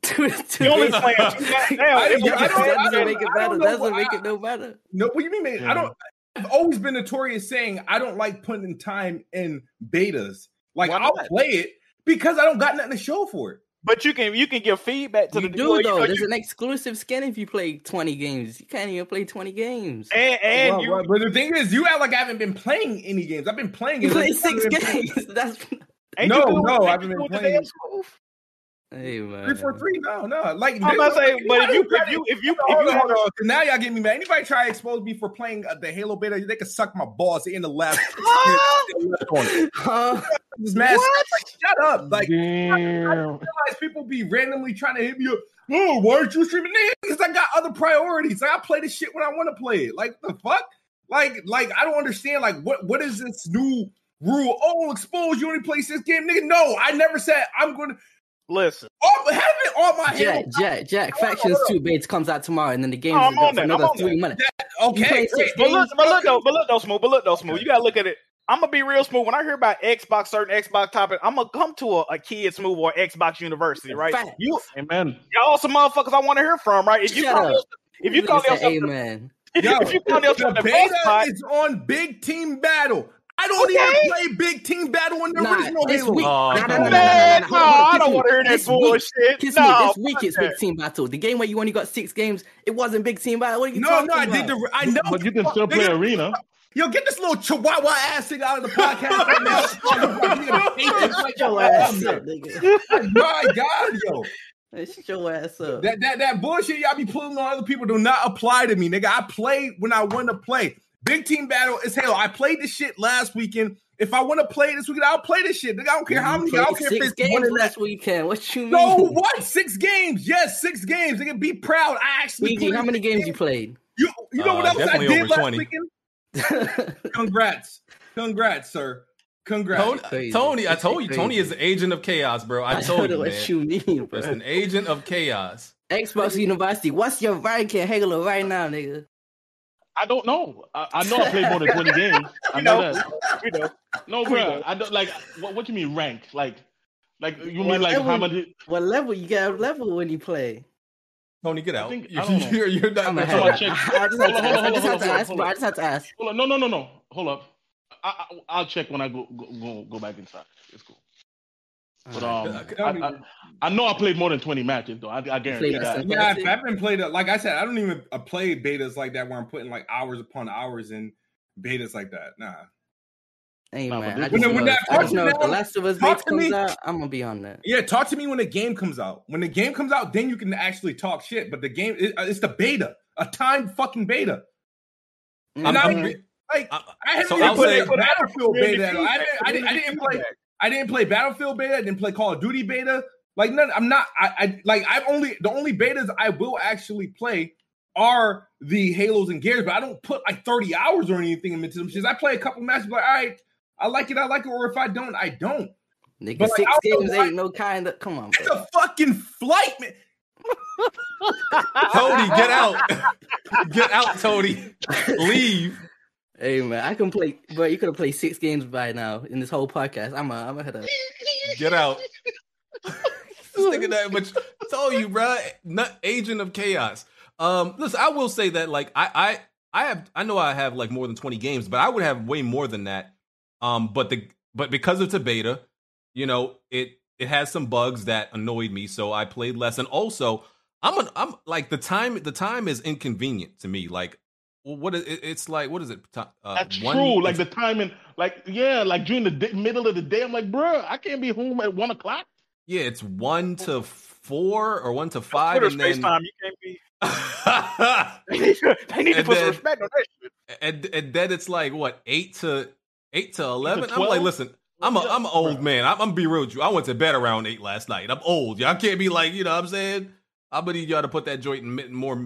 [laughs] Two, two You only games. playing two games. I- it I that doesn't make it better. That doesn't make it no better. No, what do you mean? man? I don't. I've always been notorious saying I don't like putting time in betas. Like Why I'll not? play it because I don't got nothing to show for it. But you can you can give feedback to You the do well, though. know, There's you- an exclusive skin if you play 20 games. You can't even play 20 games. and and Well, you well, but the thing is, you act like I haven't been playing any games. I've been playing. You it. play six [laughs] I've playing- games. That's ain't No, you no, I you haven't been doing the playing. Damn hey man. Three for three? No, no. Like I'm not saying, but if you if you if you Hold if you on, hold on. Now y'all get me mad. Anybody try to expose me for playing uh, the Halo beta? They can suck my balls in the [laughs] left. left corner. [laughs] Huh? This man, like, shut up! Like, I Damn. realize people be randomly trying to hit me up. Oh, why aren't you streaming? Nigga, because I got other priorities. Like, I play this shit when I want to play it. Like, the fuck? Like, like I don't understand. Like, what what is this new rule? Oh, expose you only play this game, nigga. No, I never said I'm going to. Listen. Oh, but having all my Jack, Halo- Jack, Jack. Hold Factions on. two beta comes out tomorrow, and then the game's Oh, I'm on for that, I'm another on three that. months. Okay, great. six But look, but look though, but look though, smooth. But look though, smooth. You gotta look at it. I'm gonna be real smooth. When I hear about Xbox, certain Xbox topic, I'm gonna come to a, a kid smooth or Xbox University, right? Fact. You, Amen. y'all some motherfuckers I want to hear from, right? If you Shut call up. yourself, if you call Nigga said yourself, the- amen. Yo, if you call yourself the the beta is on Big Team Battle. I don't Okay. even play Big Team Battle in the Nah, original this Halo. week. Oh, nah, nah, come nah, on. nah, nah, Man, nah, no, nah, hold I don't want to hear that This week- bullshit. Kiss no, me. This week it's. Big Team Battle. The game where you only got six games, it wasn't Big Team Battle. What are you No, talking no, I about? did the. I know, But you can still play Nigga, arena. Yo, get this little chihuahua ass thing out of the podcast right now. Shut your ass up, nigga. My God, yo. Shut your ass up. That, that that bullshit y'all be pulling on other people do not apply to me, nigga. I play when I want to play. Big team battle is Halo. I played this shit last weekend. If I want to play this weekend, I'll play this shit. Nigga, I don't care how many. I don't care if six it's games one last weekend. What you mean? No, what? Six games? Yes, six games. Nigga, be proud. I actually. Luigi, played how many games you played? You you know Uh, what else I definitely did last 20. weekend? [laughs] Congrats, congrats, sir. Congrats. Tony. Tony, I told you, Tony is the agent of chaos, bro. I I told don't you, what man. you mean, bro. It's an agent of chaos. Xbox University. What's your ranking Halo right now, nigga? I don't know. I, I know I played more than [laughs] 20 games. I know know. that. We know. No, bro. know. I don't like what, what you mean rank? Like like you What mean like how level- many What level you get? a level when you play? Tony, get I out. think- [laughs] you're, I don't you're, you're not. I'm That's [laughs] I I just had to ask. I hold on, just had to ask, hold bro. on. I just had to ask. Hold on. No, no, no, no. Hold up. I, I I'll check when I go go go, go back inside. It's cool. But um, I, I, I know I played more than 20 matches though. I, I guarantee that. Yeah, I've, I've been played. Like I said, I don't even uh, play betas like that where I'm putting like hours upon hours in betas like that. Nah. Hey Nah, man, I this- just When- when know, that I just comes know if the out, Last of Us talk beta to me. comes out, I'm gonna be on that. Yeah, talk to me when the game comes out. When the game comes out, then you can actually talk shit. But the game, it, uh, it's the beta, a timed fucking beta. And I'm- I I'm- like I- I haven't so even I'll played Battlefield beta. I didn't, I, didn't, I didn't play. Feedback. I didn't play Battlefield beta. I didn't play Call of Duty beta. Like none. I'm not. I, I like. I've only the only betas I will actually play are the Halos and Gears. But I don't put like 30 hours or anything into them shits. I play a couple matches. Like all right, I like it. I like it. Or if I don't, I don't. Nigga, But, like, six I games ain't no kind of. Come on, It's bro. a fucking flight, man. Tony, get out. [laughs] get out, Tony. Leave. Hey man, I can play, bro. You could have played six games by now in this whole podcast. I'm a, I'm ahead of. Get out. [laughs] this nigga that much told you, bro. Not agent of chaos. Um, listen, I will say that like I I I have I know I have like more than 20 games, but I would have way more than that. Um, but the but because it's a beta, you know, it it has some bugs that annoyed me, so I played less. And also, I'm an I'm like the time the time is inconvenient to me. Like well, what is it, it's like what is it? Uh, That's one- true. Like the timing, like yeah, like during the day, middle of the day, I'm like, bro, I can't be home at one o'clock. Yeah, it's one to four or one to five, Twitter and space then time. You can't be. they need to, they need to And put some respect on that shit. and and then it's like what eight to eight to eleven. I'm like, listen, I'm a I'm an old man. I'm, I'm be real with you. I went to bed around eight last night. I'm old. Y'all can't be like, you know, what I'm saying. I'm gonna need y'all to put that joint in more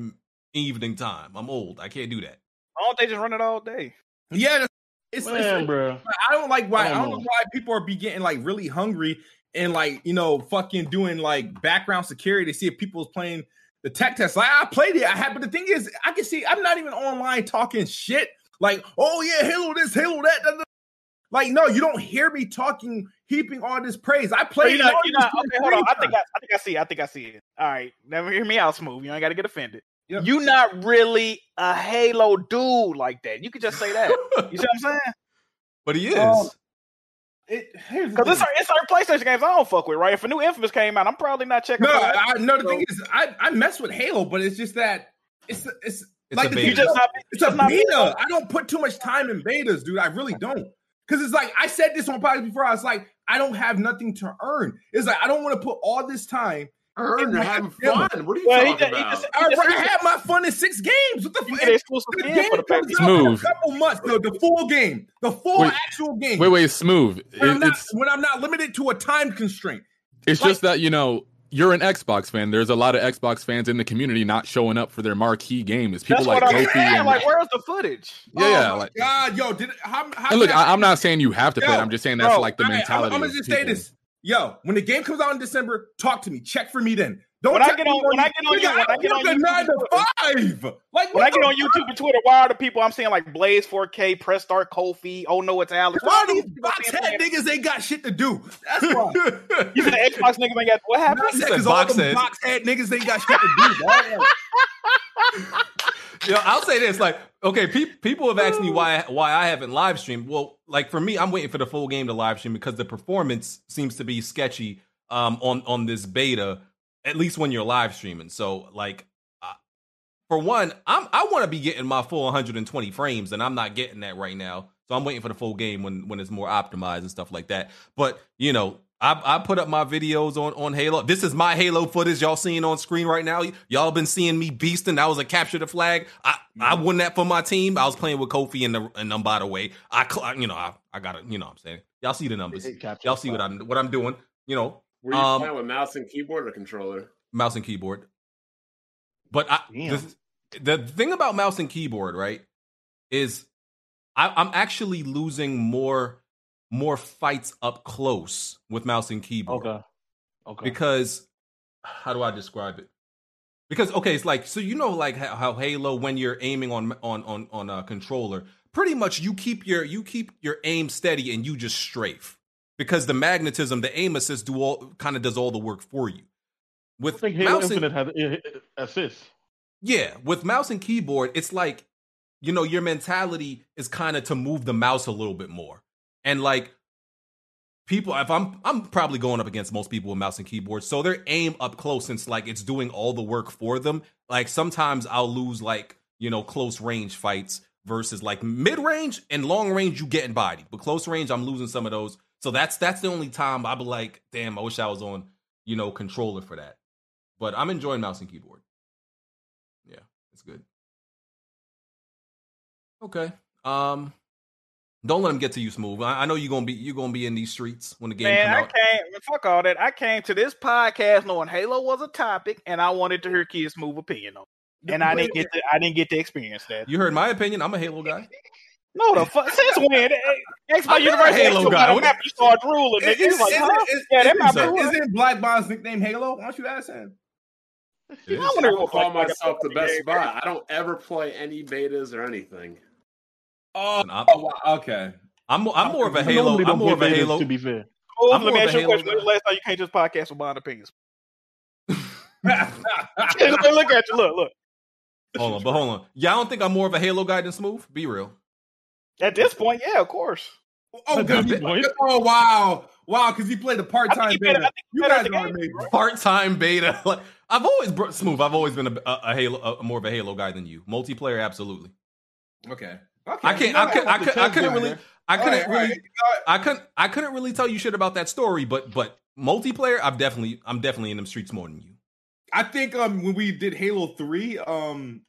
evening time. I'm old. I can't do that. Why don't they just run it all day? Yeah, that's- it's, Man, it's bro. I don't like why I I don't don't know know. why people are be getting like really hungry and like you know fucking doing like background security to see if people's playing the tech test. Like I played it, I had, but the thing is, I can see I'm not even online talking shit. Like, oh yeah, Halo this, Halo that. da, da. Like, no, you don't hear me talking, heaping all this praise. I But played. you're not, it, you're not, okay, hold on. I think. I, I think I see. it. I think I see it. All right, never hear me out, smooth. You ain't got to get offended. Yep. You not really a Halo dude like that. You could just say that. You see what I'm saying? [laughs] But he is. Um, It, Because it's thing. certain, it's certain PlayStation games I don't fuck with, right? If a new Infamous came out, I'm probably not checking. No. I, no. The So- thing is, I, I mess with Halo, but it's just that it's it's, It's like a the beta. you just not. It's you a just not beta. I don't put too much time in betas, dude. I really don't. Because it's like I said this on podcast before. I was like, I don't have nothing to earn. It's like I don't want to put all this time. Earn, in you're having fun. What are you Well, he talking just- he about? just- All right, just- bro, I had my fun in six games. What the fuck? get exclusive The game for the comes package. out in Smooth. a couple months. The, the full game, the full Wait. actual game. Wait, wait, smooth. It- When I'm, not, when I'm not limited to a time constraint. it's like- just that you know you're an Xbox fan. There's a lot of Xbox fans in the community not showing up for their marquee game. It's people That's like what I'm saying. and Like, where's the footage? yeah, yeah. oh my Like, God, yo, did how? how and look, I- I, I'm not saying you have to play. it. I'm just saying that's bro, like the mentality. I'm, of gonna just say people. this. Yo, when the game comes out in December, talk to me. Check for me then. Don't When I check get me on- when I get on you- when I get on YouTube nine to and five. Like When I get the on YouTube and Twitter, why are the people I'm seeing like Blaze 4K, Press Start, Kofi? Oh no, it's Alex. Why are these these box head niggas ain't got shit to do. That's why. [laughs] You said the Xbox niggas ain't got what happened? That's because all box them head. box head niggas ain't got shit to do. [laughs] Yo, I'll say this: like, okay, pe- people have asked me why why I haven't live streamed. Well, like for me, I'm waiting for the full game to live stream because the performance seems to be sketchy um, on on this beta. At least when you're live streaming. So, like, uh, for one, I'm I want to be getting my full 120 frames, and I'm not getting that right now. So I'm waiting for the full game when when it's more optimized and stuff like that. But you know, I, I put up my videos on on Halo. This is my Halo footage y'all seeing on screen right now. Y'all been seeing me beasting. That was a capture the flag. I I won that for my team. I was playing with Kofi and the and um, by the way, I you know I I got to you know what I'm saying y'all see the numbers. Y'all see what. I'm what I'm doing. You know, Were you um, playing with mouse and keyboard or controller? mouse and keyboard. But I, Damn. the, the thing about mouse and keyboard, right, is I, I'm actually losing more more fights up close with mouse and keyboard Okay. Okay. because how do I describe it? Because okay, it's like so you know like how, how Halo when you're aiming on on on on a controller, pretty much you keep your you keep your aim steady and you just strafe because the magnetism, the aim assist do all kind of does all the work for you. With I think Halo mouse and- Infinite has uh, uh, assists. yeah, with mouse and keyboard, it's like, you know, your mentality is kind of to move the mouse a little bit more. And like people if I'm I'm probably going up against most people with mouse and keyboard. So their aim up close since like it's doing all the work for them. Like sometimes I'll lose like, you know, close range fights versus like mid-range and long range you getting bodied. But close range I'm losing some of those. So that's that's the only time I'll be like, damn, I wish I was on, you know, controller for that. But I'm enjoying mouse and keyboard. Yeah, it's good. Okay. Um, don't let him get to you, smooth. I, I know you're gonna be you're gonna be in these streets when the game Man, come I out. came. Fuck all that. I came to this podcast knowing Halo was a topic, and I wanted to hear Kid Smooth opinion on. it. And I didn't get to. I didn't get to experience that. You heard my opinion. I'm a Halo guy. [laughs] No, the fuck. Since when? Hey, Xbox I'm not a University Halo Halo guy. guy. What- Map, you start drooling, nigga. He's like, huh? yeah, that might be isn't, isn't Black Bond's nickname Halo? Why don't you ask him? I I wonder don't call myself the best game. spot. I don't ever play any betas or anything. Oh, I'm, oh, wow, okay. I'm I'm more of a Halo. I'm more of a Halo. To be fair, Oh, I'm let me more of ask a you a Halo question. When's guy. the last time you came to this podcast with Bond opinions? [laughs] [laughs] look at you. Look, look. Hold on, but hold on. Y'all don't think I'm more of a Halo guy than Smooth. Be real. At this point, yeah, of course. Oh, At good. this. [laughs] Oh, wow. Wow, because he played a part time think he played- I beta. think You guys are game, amazing. Part time beta. Like I've always bro- Smooth. I've always been a, a, a Halo, a, more of a Halo guy than you. Multiplayer, absolutely. Okay. Okay. I can't. I, what? could, I, could, I couldn't really. right, I couldn't All right, all really. right. I couldn't. I couldn't really tell you shit about that story. But but multiplayer, I'm definitely. I'm definitely in them streets more than you. I think um when we did Halo Three, um,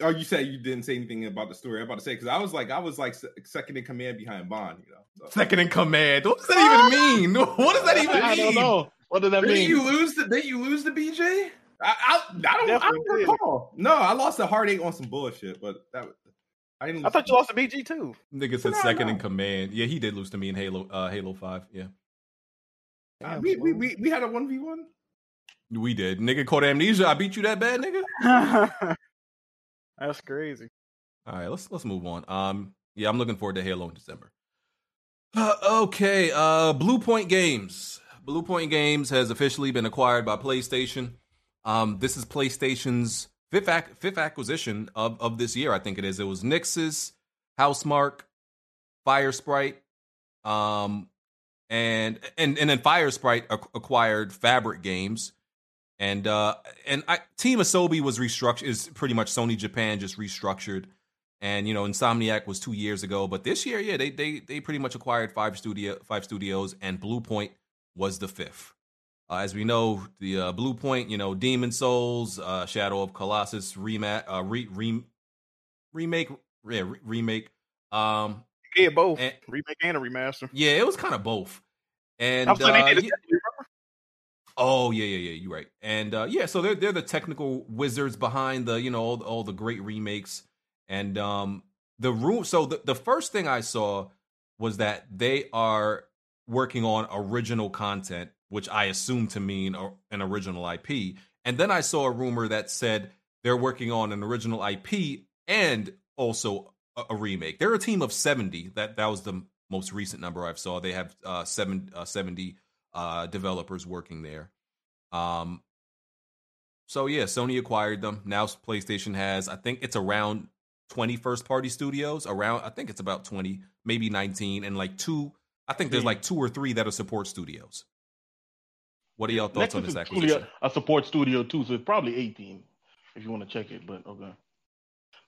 oh, you said you didn't say anything about the story. I'm about to say because I was like I was like second in command behind Bond, you know. So. Second in command. What does that even [laughs] mean? [laughs] What does that even mean? I don't know. What does that Did mean? you lose the? Did you lose the BG? I I, I don't. I don't did. recall. No, I lost a heartache on some bullshit, but that I didn't. I thought you lost to BG too. Nigga said second in command. Yeah, he did lose to me in Halo. Uh, Halo Five. Yeah, Uh, we, we we we had a one v one. we did. Nigga caught amnesia. I beat you that bad, nigga. [laughs] That's crazy. All right, let's let's move on. Um, yeah, I'm looking forward to Halo in December. Uh, okay, uh, Blue Point Games. Blue Point Games has officially been acquired by PlayStation. Um, this is PlayStation's fifth ac- fifth acquisition of of this year. I think it is. It was Nixxes, Housemarque, Fire Sprite, um, and and and then Fire Sprite ac- acquired Fabrik Games. And uh and I Team Asobi was restructured is pretty much Sony Japan just restructured. And you know, Insomniac was two years ago, but this year, yeah, they they they pretty much acquired five studio five studios, and Blue Point was the fifth. Uh, as we know, the uh, Blue Point, you know, Demon Souls, uh, Shadow of Colossus remake, uh, re, re, remake, yeah, re- remake. Um, Yeah, both and- remake and a remaster. yeah, it was kind of both. And I'm saying they uh, yeah- Oh yeah, yeah, yeah. You're right. And uh, yeah, so they're they're the technical wizards behind the you know all, all the great remakes. And um, the room. So the the first thing I saw was that they are working on original content, which I assume to mean an original IP. And then I saw a rumor that said they're working on an original IP and also a, a remake. They're a team of 70. That that was the most recent number I've saw. They have uh, seven, uh, 70 uh, developers working there. Um, so yeah, Sony acquired them. Now PlayStation has, I think it's around 20 first party studios. Around, I think it's about 20, maybe 19, and like two. I think there's like two or three that are support studios. What are y'all thoughts Nixxes on this is acquisition? truly a, support studio too, so it's probably 18 if you want to check it. But okay.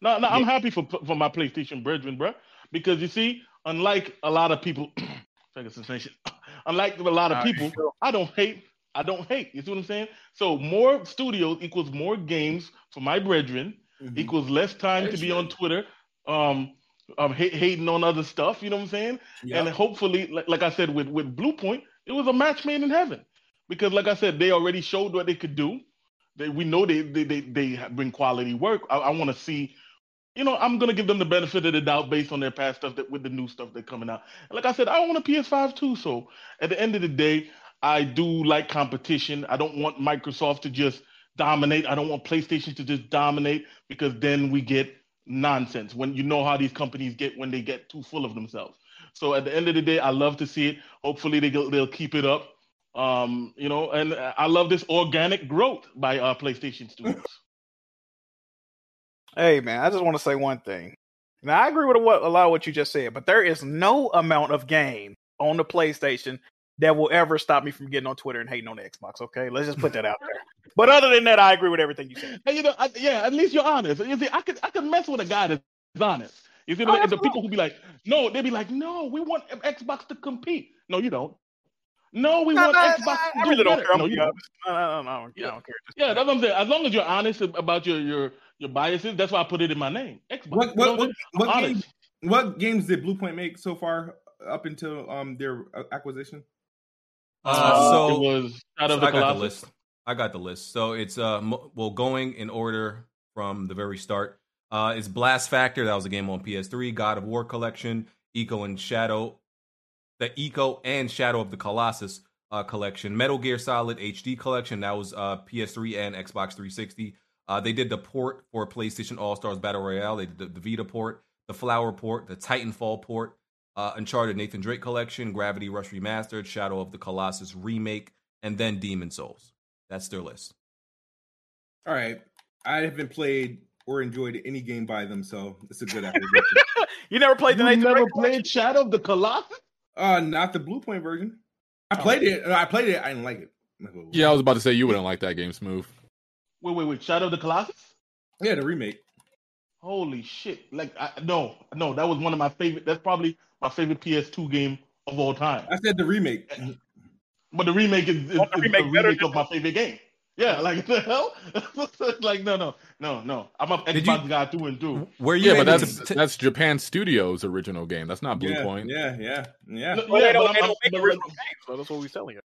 No, no, I'm happy for for my PlayStation brethren, bro, because you see, unlike a lot of people, [coughs] take a sensation. [coughs] unlike a lot of people, I don't hate. I don't hate. You see what I'm saying? So more studios equals more games for my brethren, Mm-hmm. equals less time to be on Twitter, um, um, hate, hating on other stuff. You know what I'm saying? Yep. And hopefully, like, like I said, with with Blue Point, it was a match made in heaven because, like I said, they already showed what they could do. They, we know they they they, they bring quality work. I, I want to see. You know, I'm gonna give them the benefit of the doubt based on their past stuff that with the new stuff that's coming out. And like I said, I want a PS5 too. So at the end of the day, I do like competition. I don't want Microsoft to just dominate. I don't want PlayStation to just dominate because then we get nonsense. When you know how these companies get when they get too full of themselves. So at the end of the day, I love to see it. Hopefully they go, they'll keep it up. Um, you know, and I love this organic growth by uh, PlayStation Studios. [laughs] Hey man, I just want to say one thing. Now I agree with what a lot of what you just said, but there is no amount of game on the PlayStation that will ever stop me from getting on Twitter and hating on the Xbox. Okay, let's just put that out there. [laughs] But other than that, I agree with everything you said. And, you know, I, yeah, at least you're honest. You see, I could I could mess with a guy that's honest. You see, Oh, like, the people who be like, no, they be like, no, we want Xbox to compete. No, you don't. No, we want no, Xbox I- to I do really don't care. I'm No, gonna you don't. honest. No, no, no, no, I don't care. Yeah, that's what I'm saying. As long as you're honest about your your your biases, that's why I put it in my name. Xbox. What You know what what, what, games, what games did Bluepoint make so far up until um their uh, acquisition? Uh, so it was Shadow of so the I got the list. I got the list. So it's uh mo- well going in order from the very start. Uh, it's Blast Factor. That was a game on PS3. God of War Collection, Ico and Shadow, the Ico and Shadow of the Colossus uh, collection. Metal Gear Solid HD collection. That was uh PS3 and Xbox 360. Uh, they did the port for PlayStation All Stars Battle Royale. They did the, the Vita port, the Flower port, the Titanfall port, uh, Uncharted Nathan Drake collection, Gravity Rush Remastered, Shadow of the Colossus remake, and then Demon Souls. That's their list. All right, I haven't played or enjoyed any game by them, so it's a good [laughs] acquisition. you never played the You Nathan never Drake played Shadow of the Colossus? Uh, not the Bluepoint version. I played it. I played it. I didn't like it. Yeah, I was about to say you wouldn't like that game, Smooth. Wait, wait, wait. Shadow of the Colossus? Yeah, the remake. Holy shit! Like, I, no, no, that was one of my favorite. That's probably my favorite PS2 game of all time. I said the remake. But the remake is, is, is the remake a better remake of my favorite game. Yeah, like [laughs] the hell? [laughs] like no, no, no, no. I'm a Did Xbox guy through and through. Where you Yeah, but that's to- that's Japan Studios' original game. That's not Blue yeah, Point. yeah, yeah, yeah. Look, Well, yeah, but I'm- don't make original games, so that's what we're selling it.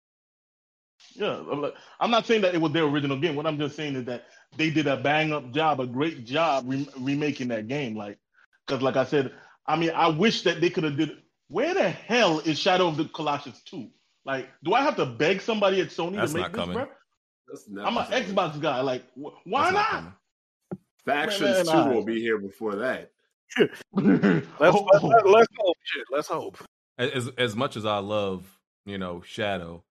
Yeah, I'm like- I'm not saying that it was their original game. What I'm just saying is that they did a bang up job, a great job re- remaking that game. Like, because like I said, I mean, I wish that they could have did. Where the hell is Shadow of the Colossus two? Like, do I have to beg somebody at Sony That's to make not this, coming. bro? That's not I'm an possible. Xbox guy. Like, wh- why That's not? coming. Factions Man, two man, will be here before that. [laughs] Let's, Oh, let's, let's, let's hope. Shit, let's hope. As as much as I love, you know, Shadow,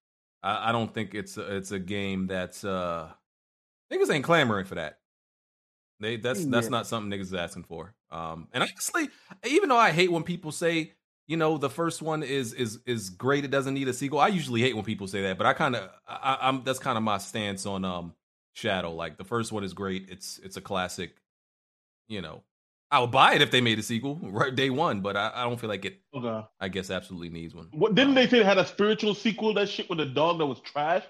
I, I don't think it's a, it's a game that's uh niggas ain't clamoring for that. They that's that's not something niggas is asking for. Um, and honestly, even though I hate when people say, you know, the first one is is is great, it doesn't need a sequel. I usually hate when people say that, but I kind of I, I'm that's kind of my stance on um Shadow. Like the first one is great. It's it's a classic. You know, I would buy it if they made a sequel [laughs] right day one, but I, I don't feel like it. Okay. I guess absolutely needs one. What didn't they say they had a spiritual sequel? That shit with a dog that was trash.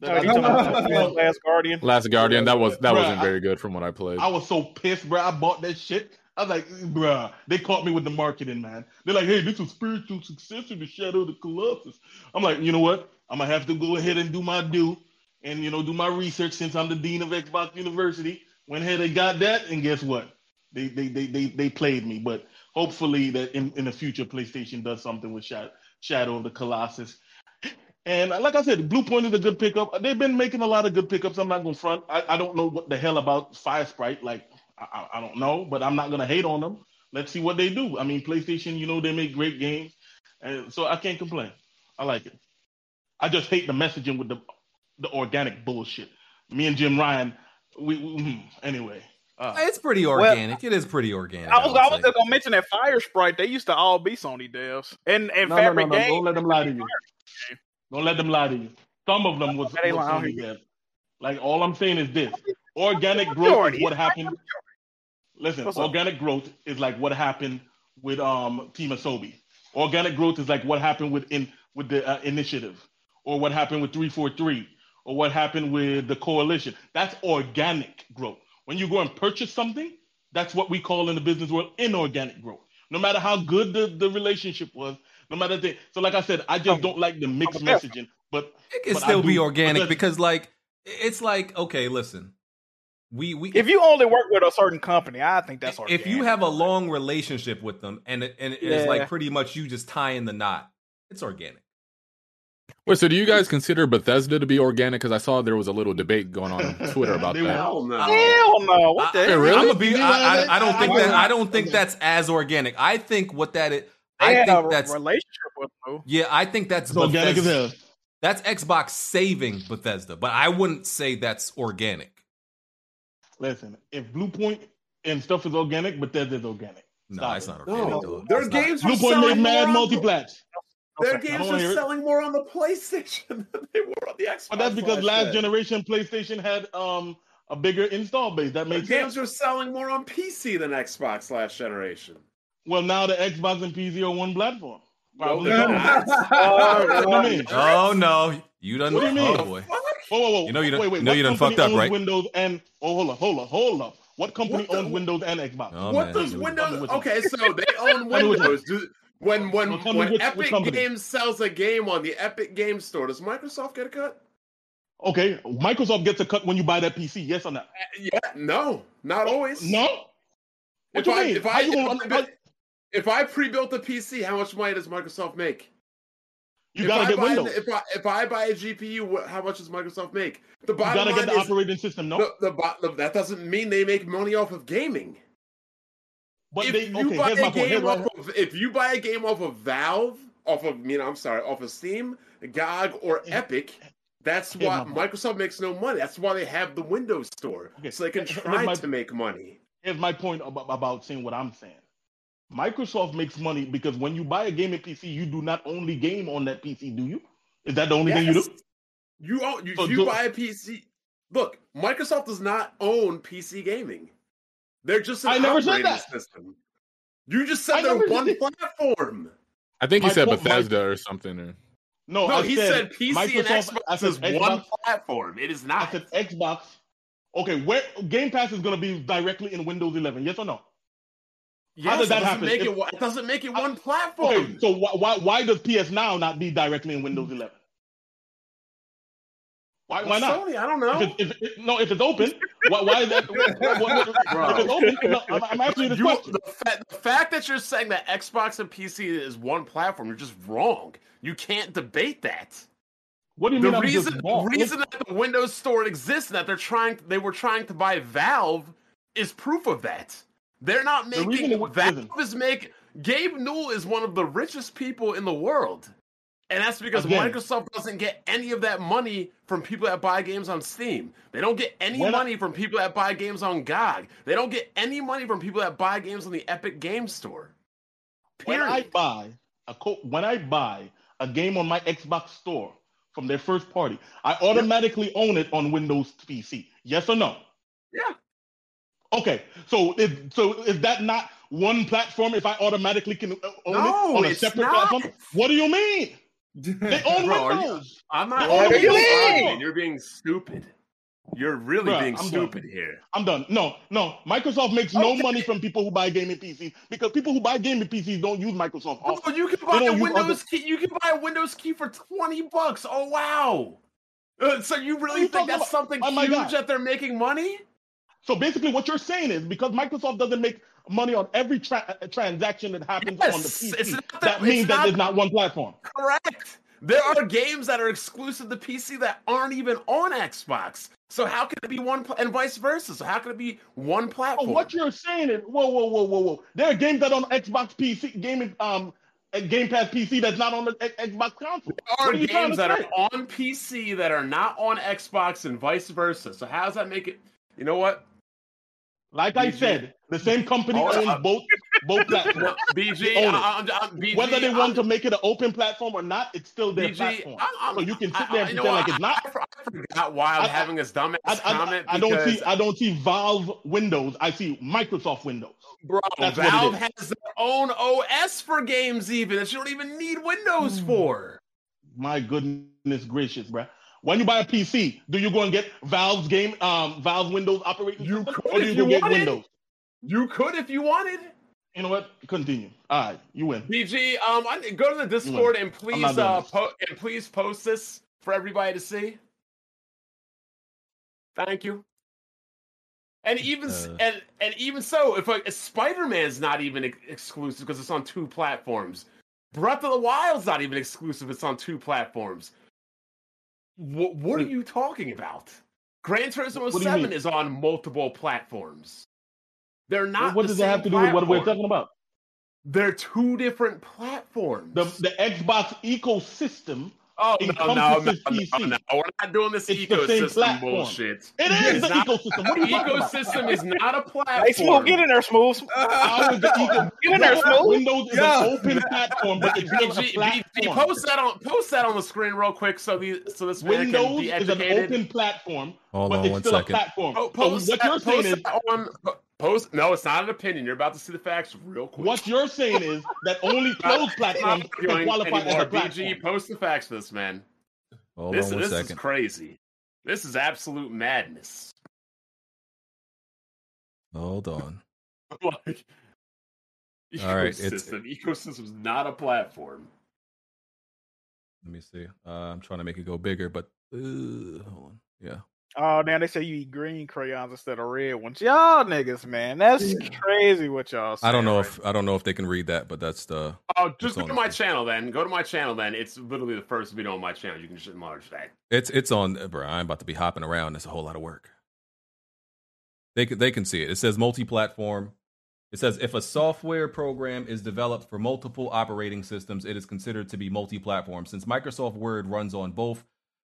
That I, you talking about [laughs] Last Guardian? Last Guardian, that was that Bruh, wasn't I- very good from what I played. I was so pissed, bro. I bought that shit. I was like, bruh, they caught me with the marketing, man. They're like, hey, this is spiritual successor to Shadow of the Colossus. I'm like, you know what? I'm gonna have to go ahead and do my due and you know do my research since I'm the dean of Xbox University. Went ahead and got that, and guess what? They they they they, they played me. But hopefully that in, in the future PlayStation does something with Shadow Shadow of the Colossus. And like I said, Blue Point is a good pickup. They've been making a lot of good pickups. I'm not to front. I, I don't know what the hell about Fire Sprite. Like, I, I- I don't know, but I'm not going to hate on them. Let's see what they do. I mean, PlayStation, you know, they make great games. And so I can't complain. I like it. I just hate the messaging with the the organic bullshit. Me and Jim Ryan, we, we hmm, anyway. Uh, It's pretty Well, organic. it is pretty organic. I was, would I was just gonna mention that Fire Sprite. They used to all be Sony devs, and and no, no, no, no, Games. don't let them lie to you. Don't let them lie to you. Some of them was, was. Sony devs. Like all I'm saying is this: organic growth is what happened. Listen, What's up? organic growth is like what happened with um Team Asobi. Organic growth is like what happened with in with the uh, initiative, or what happened with 343, or what happened with the coalition. That's organic growth. When you go and purchase something, that's what we call in the business world inorganic growth. No matter how good the, the relationship was, no matter the so like I said, I just don't like the mixed messaging. But It can but still be organic because, like, it's like okay, listen, we we If you only work with a certain company, I think that's organic. if you have a long relationship with them and it, and it's Yeah. like pretty much you just tying the knot, it's organic. Wait, so do you guys consider Bethesda to be organic? Because I saw there was a little debate going on on [laughs] Twitter about They that. Hell no. Hell no! What the I, hell? really? I'm gonna be. I, I, I don't think that. I don't think that's as organic. I think what that is. They I had think a that's. relationship with them. Yeah, I think that's it's organic Bethesda. That's Xbox saving Bethesda, but I wouldn't say that's organic. Listen, if Blue Point and stuff is organic, but that is organic. No, Stop it's not organic. No, though. their It's not. games Blue Point made mad more on the- multiplats. Their Okay, games are wanna it. selling more on the PlayStation [laughs] than they were on the Xbox. But that's because last gen. generation PlayStation had um a bigger install base. That Their makes games sense. are selling more on PC than Xbox last generation. Well, now the Xbox and PC are one platform. Probably. Okay. so. [laughs] what do you mean? Oh no, you done. What do you mean? Oh boy. Whoa, whoa, whoa. You know you done- wait, wait. you know what you done company fucked up, owns right? Windows and oh, hold up, hold up, hold up. What company What the- owns Windows and Xbox? Oh, what man. does Windows? Okay, so they [laughs] own Tell me which one. Windows. Do, when when Well, when which- which Epic company. Games sells a game on the Epic Game Store, does Microsoft get a cut? Okay, Microsoft gets a cut when you buy that PC. Yes or no? Uh, Yeah, no, not always. No. What If you I, mean? if I you gonna- I- if I pre-built the PC, how much money does Microsoft make? You if gotta I get buy, Windows. If I if I buy a GPU, how much does Microsoft make? The You gotta get the operating system. No, the, the, bo- that doesn't mean they make money off of gaming. but if they you okay. buy a my point. Here's game off of, if you buy a game off of Valve, off of you know, I'm sorry, off of Steam, GOG, or Epic, that's Here's why. Microsoft makes no money. That's why they have the Windows Store, Okay, so they can try my- to make money. here's my point about, about saying what I'm saying. Microsoft makes money because when you buy a gaming PC, you do not only game on that PC, do you? Is that the only thing you do? You own, you, So you do- buy a PC. Look, Microsoft does not own PC gaming. They're just an I never said operating that. system. You just said I they're one said- platform. I think he My said point- my- Bethesda or something. Or... No, No, I he said, PC and Microsoft- I Xbox said is one platform. It is I not. said Xbox. Okay, where Game Pass is going to be directly in Windows 11? Yes or no? Yes, does that it happen? Make If- it, one- it doesn't make it one platform. Okay, so why, why why does PS Now not be directly in Windows 11? Why why not? Sony, I don't know. If, it, if it, no, if it's open, why, why is that? [laughs] what- what- if it's open, no, I'm, I'm asking you this You- question. the, fa- the fact that you're saying that Xbox and PC is one platform, you're just wrong. You can't debate that. What do you mean? the I'm just reason, wrong? reason that the Windows Store exists and that they're trying, they were trying to buy Valve, is proof of that. They're not The making. it Valve is make. Gabe Newell is one of the richest people in the world, and that's because Again. Microsoft doesn't get any of that money from people that buy games on Steam. They don't get any When I- money from people that buy games on GOG. They don't get any money from people that buy games on the Epic Game Store. when I buy a co- when I buy a game on my Xbox store from their first party, I automatically own it on Windows PC. Yes or no? Yeah. Okay, so is so is that not one platform? If I automatically can uh, own No, it on a separate not. platform, what do you mean? They [laughs] own Bro, are you- Windows. I'm not. What do you mean? You're being stupid. You're really Bruh, being I'm stupid done. here. I'm done. No, no. Microsoft makes no money from people who buy gaming PCs because people who buy gaming PCs don't use Microsoft. Often. you can buy a Windows key. You can buy a Windows key for twenty bucks. Oh wow! Uh, so you really you think that's about? something Oh huge that they're making money? So basically, what you're saying is because Microsoft doesn't make money on every tra- uh, transaction that happens Yes, on the PC. that- that means that there's not one platform. Correct. There are games that are exclusive to PC that aren't even on Xbox. So how can it be one pl- and vice versa? So how can it be one platform? what you're saying is, whoa, whoa, whoa, whoa, whoa. There are games that on Xbox PC, gaming, um, uh, Game Pass PC that's not on the Xbox console. There are are games that say? are on PC that are not on Xbox and vice versa. So how does that make it? You know what? Like I said, the same company Hold owns up. both both [laughs] platforms. BG, They own it. I- I'm- I'm- BG, Whether they want to make it an open platform or not, it's still their BG, platform. So you can sit I- there I- and pretend like it's not. I, forgot why I'm I- having this dumbass I, I- comment. I don't see. I don't see Valve Windows. I see Microsoft Windows. Bro, That's Valve has their own OS for games, even that you don't even need Windows Hmm. for. My goodness gracious, bruh. When you buy a PC, do you go and get Valve's game, um, Valve Windows operating You system, could or do if you go you get wanted. Windows? You could if you wanted. You know what? Continue. All right, you win. BG, um, I, go to the Discord and please, uh, po- and please post this for everybody to see. Thank you. And even Uh. and and even so, if like Spider Man's not even ex- exclusive because it's on two platforms. Breath of the Wild's not even exclusive; it's on two platforms. What what are you talking about? Gran Turismo What Seven is on multiple platforms. They're not. what the does that have to do with what we're talking about? They're two different platforms. The the Xbox ecosystem Oh no, no, no, encompasses no, no, We're not doing this It's ecosystem platform. bullshit. It is It's the not- ecosystem. What are you talking about? ecosystem is not a platform. Hey, Smooth, get in there, Smooth. [laughs] How is the eco- [laughs] Get in there, Smooth. Windows is Yeah. an open platform, but it's still a BG, BG, platform. post that on post that on the screen real quick so the so this man can Windows be is an open platform, Hold but on it's one still second. a platform. Oh, po- So post what that- you're saying post is that on post. No, it's not an opinion. You're about to see the facts real quick. what you're saying is that only [laughs] closed platforms can arguing qualify as a platform. BG, post the facts for this man. Hold this on one this is crazy. This is absolute madness. Hold on. [laughs] like, All right, it's- ecosystem. Ecosystem's not a platform. Let me see. Uh, I'm trying to make it go bigger, but uh, hold on. Yeah. Oh, now they say you eat green crayons instead of red ones. Y'all niggas, man, that's crazy. What y'all? I don't know right if I don't know if they can read that, but that's the. Oh, just It's go to my channel then. Go to my channel then. It's literally the first video on my channel. You can just enlarge that. It's it's on, bro. I'm about to be hopping around. It's a whole lot of work. They can they can see it. It says multi-platform. It says if a software program is developed for multiple operating systems, it is considered to be multi-platform. Since Microsoft Word runs on both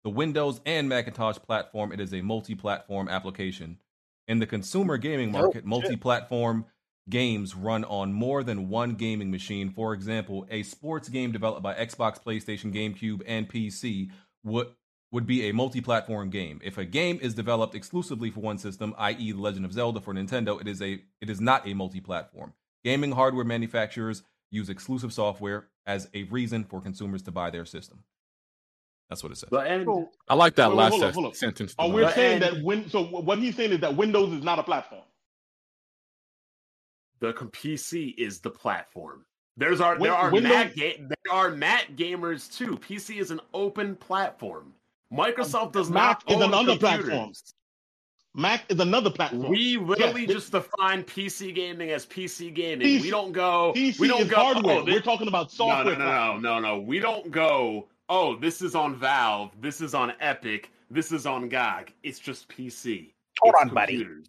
the Windows and Macintosh platform, it is a multi-platform application. In the consumer gaming Oh, market, shit. multi-platform games run on more than one gaming machine. For example, a sports game developed by Xbox, PlayStation, GameCube, and PC would would be a multi-platform game. If a game is developed exclusively for one system, i.e., The Legend of Zelda for Nintendo, it is a it is not a multi-platform. Gaming hardware manufacturers use exclusive software as a reason for consumers to buy their system. That's what it says. The end. So, I like that Wait, wait, last hold up, sen- hold up. sentence. oh, we're saying and- that when. So what he's saying is that Windows is not a platform. The PC is the platform. There's our Win- there are Windows- Mac ga- there are Mac gamers too. PC is an open platform. Microsoft does Mac not is own another computers. platform. Mac is another platform. We literally Yes, just define PC gaming as PC gaming. PC we don't go. PC we don't is go, hardware. Oh, We're talking about no, software. no, no, no, no, no. We don't go. Oh, this is on Valve. This is on Epic. This is on GOG. It's just PC. Hold It's on, buddy. computers.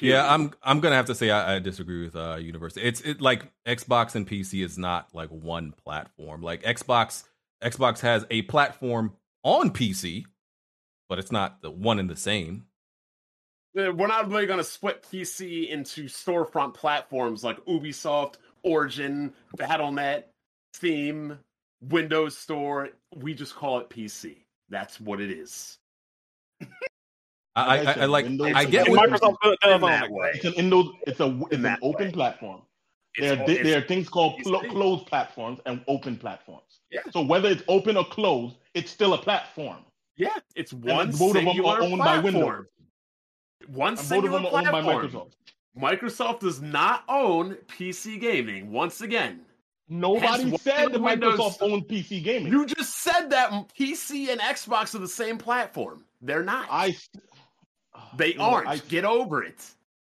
Yeah, I'm I'm gonna have to say I, I disagree with uh University. It's it like Xbox and PC is not like one platform. Like Xbox Xbox has a platform on PC, but it's not the one and the same. We're not really going to split PC into storefront platforms like Ubisoft, Origin, BattleNet, Steam, Windows Store. We just call it PC. That's what it is. I I, Like I I, I said, like Windows I get Microsoft In that way. It's an Windows. It's a it's an open way. platform. It's There are, all- thi- there are things called clo- PC. closed platforms and open platforms. Yeah. So whether it's open or closed, it's still a platform. Yeah, it's one both of them are singular owned by Windows. platform. One And both of them are owned by platform. Microsoft. Microsoft does not own PC gaming. Once again, Nobody Hence, said that Windows- Microsoft owned PC gaming. you just said that PC and Xbox are the same platform. They're not. I they aren't. I- Get over it.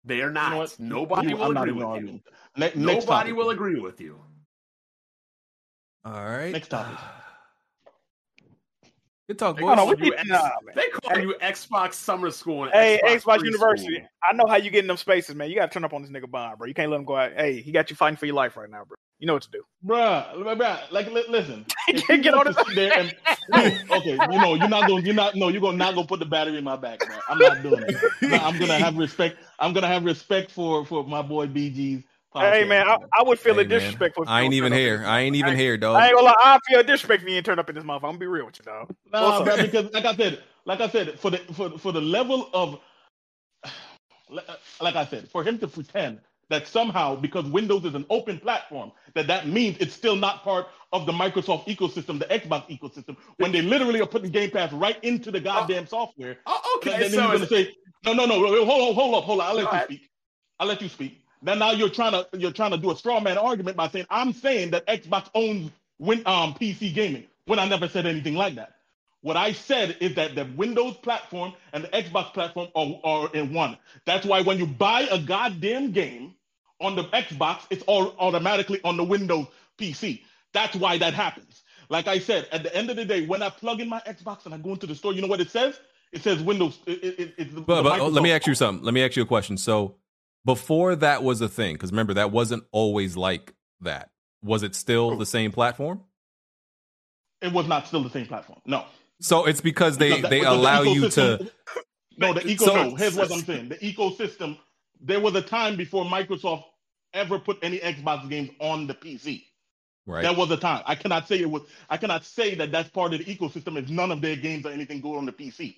They are not. know? Nobody You- will I'm agree with arguing. you. Ne- Nobody topic. will agree with you. All right. Next topic. Uh, Good talk, They boys. call you, X- nah, they call you Xbox Summer School and Hey, Xbox, Xbox Preschool. University. I know how you get in them spaces, man. You got to turn up on this nigga Bond, bro. You can't let him go out. Hey, he got you fighting for your life right now, bro. You know what to do. Bruh, bruh, like li- listen. [laughs] Can't get on want this. to sit there and [laughs] [laughs] no, okay, you know, you're not going, you're not, no, you're gonna not gonna put the battery in my back, bro. I'm not doing it. No, I'm gonna have respect. I'm gonna have respect for for my boy BG's. Hey, man, I, I would feel Hey, a man. disrespectful. I ain't even here. I ain't even I- here, dog. I ain't gonna lie. I feel disrespect if you ain't turn up in this motherfucker. I'm gonna be real with you, dog. Nah, bro, because like I said, like I said, for the for for the level of [sighs] like I said, for him to pretend that somehow because Windows is an open platform, that that means it's still not part of the Microsoft ecosystem, the Xbox ecosystem, when they literally are putting Game Pass right into the goddamn oh, software. Oh, okay, Then, then so you're gonna say, no, no, no, hold on, hold up, hold on. I'll let you ahead. speak. I'll let you speak. Then now you're trying to you're trying to do a straw man argument by saying I'm saying that Xbox owns win um PC gaming when I never said anything like that. What I said is that the Windows platform and the Xbox platform are, are in one. That's why when you buy a goddamn game on the Xbox, it's all automatically on the Windows PC. That's why that happens. Like I said, at the end of the day, when I plug in my Xbox and I go into the store, you know what it says? It says Windows. It, it, it, But, but oh, let me ask you something. Let me ask you a question. So before that was a thing, because remember that wasn't always like that. Was it still the same platform? It was not still the same platform. No. So it's because they Because that- they because the allow you to. [coughs] No, the eco. So- no, here's what I'm saying. The ecosystem. There was a time before Microsoft ever put any Xbox games on the PC. Right. that was a time. I cannot say it was. I cannot say that that's part of the ecosystem if none of their games or anything go on the PC.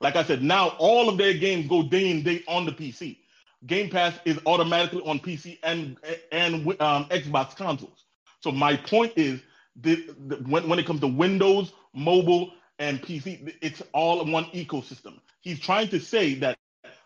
Like I said, now all of their games go day and day on the PC. Game Pass is automatically on PC and and um, Xbox consoles. So my point is, the, the, when when it comes to Windows, mobile, and PC, it's all in one ecosystem. He's trying to say that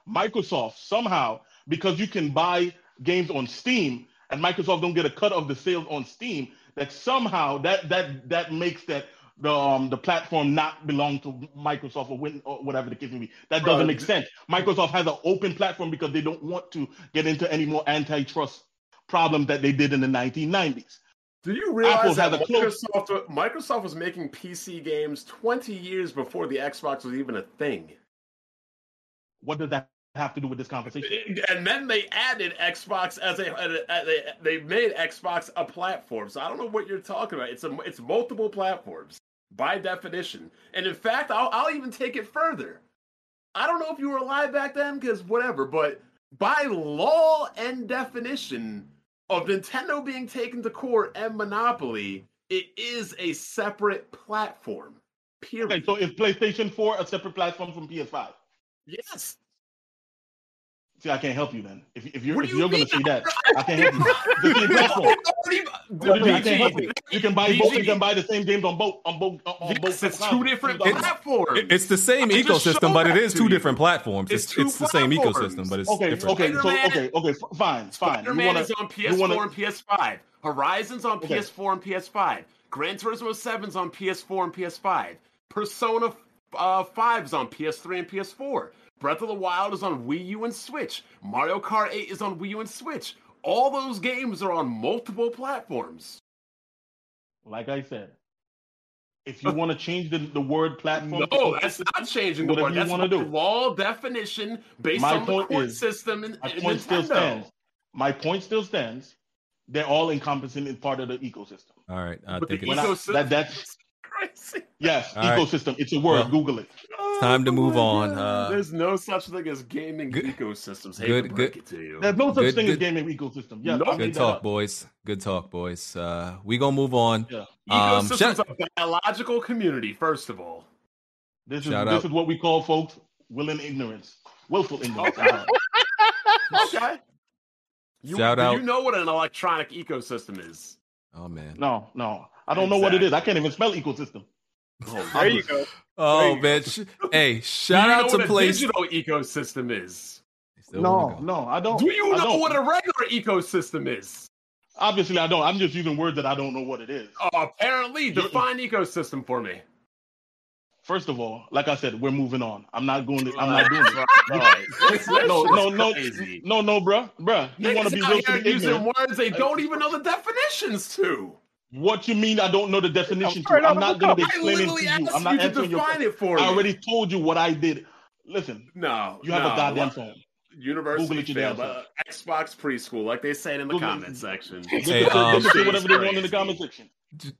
Microsoft somehow, because you can buy games on Steam and Microsoft don't get a cut of the sales on Steam, that somehow that that that makes that the um the platform not belong to Microsoft or, Win, or whatever the case may be. That doesn't make sense. Microsoft has an open platform because they don't want to get into any more antitrust problems that they did in the 1990s. Do you realize Apple that a close- Microsoft, Microsoft was making PC games 20 years before the Xbox was even a thing? What does that have to do with this conversation? And then they added Xbox as a, a- they they made Xbox a platform. So I don't know what you're talking about. It's a it's multiple platforms by definition. And in fact, I'll I'll even take it further. I don't know if you were alive back then because whatever, but by law and definition of Nintendo being taken to court and Monopoly, it is a separate platform. Period. Okay, so is PlayStation 4 a separate platform from PS5? Yes. See, I can't help you then. If, if you're if you you're going to mean? say that, [laughs] I can't help you. The same platform. What do you? I can't help you. You can buy both. You can buy the same games on both on both on both. it's consoles. two different platforms. It's the same I ecosystem, but it that is to two different platforms. It's It's two it's, the same ecosystem, but it's Okay, different. okay, so okay, okay, f- fine, fine. You Spider-Man wanna- is on PS4 wanna- and PS5. Horizon's on Okay. PS4 and PS5. Gran Turismo 7's on PS4 and PS5. Persona uh, 5's on PS3 and PS4. Breath of the Wild is on Wii U and Switch. Mario Kart 8 is on Wii U and Switch. All those games are on multiple platforms. Like I said, if you want to change the, the word platform, No, that's not changing the Whatever word. you That's wanna the do. law definition based My on the point court is- system and, my and point still stands. My point still stands. They're all encompassing in part of the ecosystem. All right, I But think When it's I- that that's Crazy. Yes, All right. ecosystem. It's a word. Well, Google it. time to move on. Uh, Oh There's no such thing as gaming ecosystems. Hate good- to break good- it to you. There's no such Good- thing as gaming ecosystem. Yes, Nope. Good talk, boys. Good talk, boys. Uh, we gonna move on. Yeah. Um, Ecosystems shout, a biological community, first of all. This is Shout this out. is what we call folks willing ignorance, willful ignorance. Okay. You, Shout do out. you know what an electronic ecosystem is? oh man. no, no, I don't know what it is. I can't even spell ecosystem. There you go. Oh, bitch. Hey, shout do you out know to what a digital ecosystem is? No, no, I don't. Do you I know don't. what a regular ecosystem is? Obviously, I don't. I'm just using words that I don't know what it is. Uh, apparently, define ecosystem for me. First of all, like I said, we're moving on. I'm not going to. I'm not doing it. right. This- [laughs] this no, no, no, crazy. no, no, bruh, bruh. You want to be Niggas real out to using ignorant. words they don't even know the definitions to. What you mean? I don't know the definition to? straight I'm not going to be cup. I explaining to you. I'm not you to answering your define question. it for me. I me. already told you what I did. Listen, No, you have no. a goddamn What- phone. University Google failed, uh, Xbox preschool, like they say it in the Google comment section. They Hey, say- um, they say whatever they want in the comment section.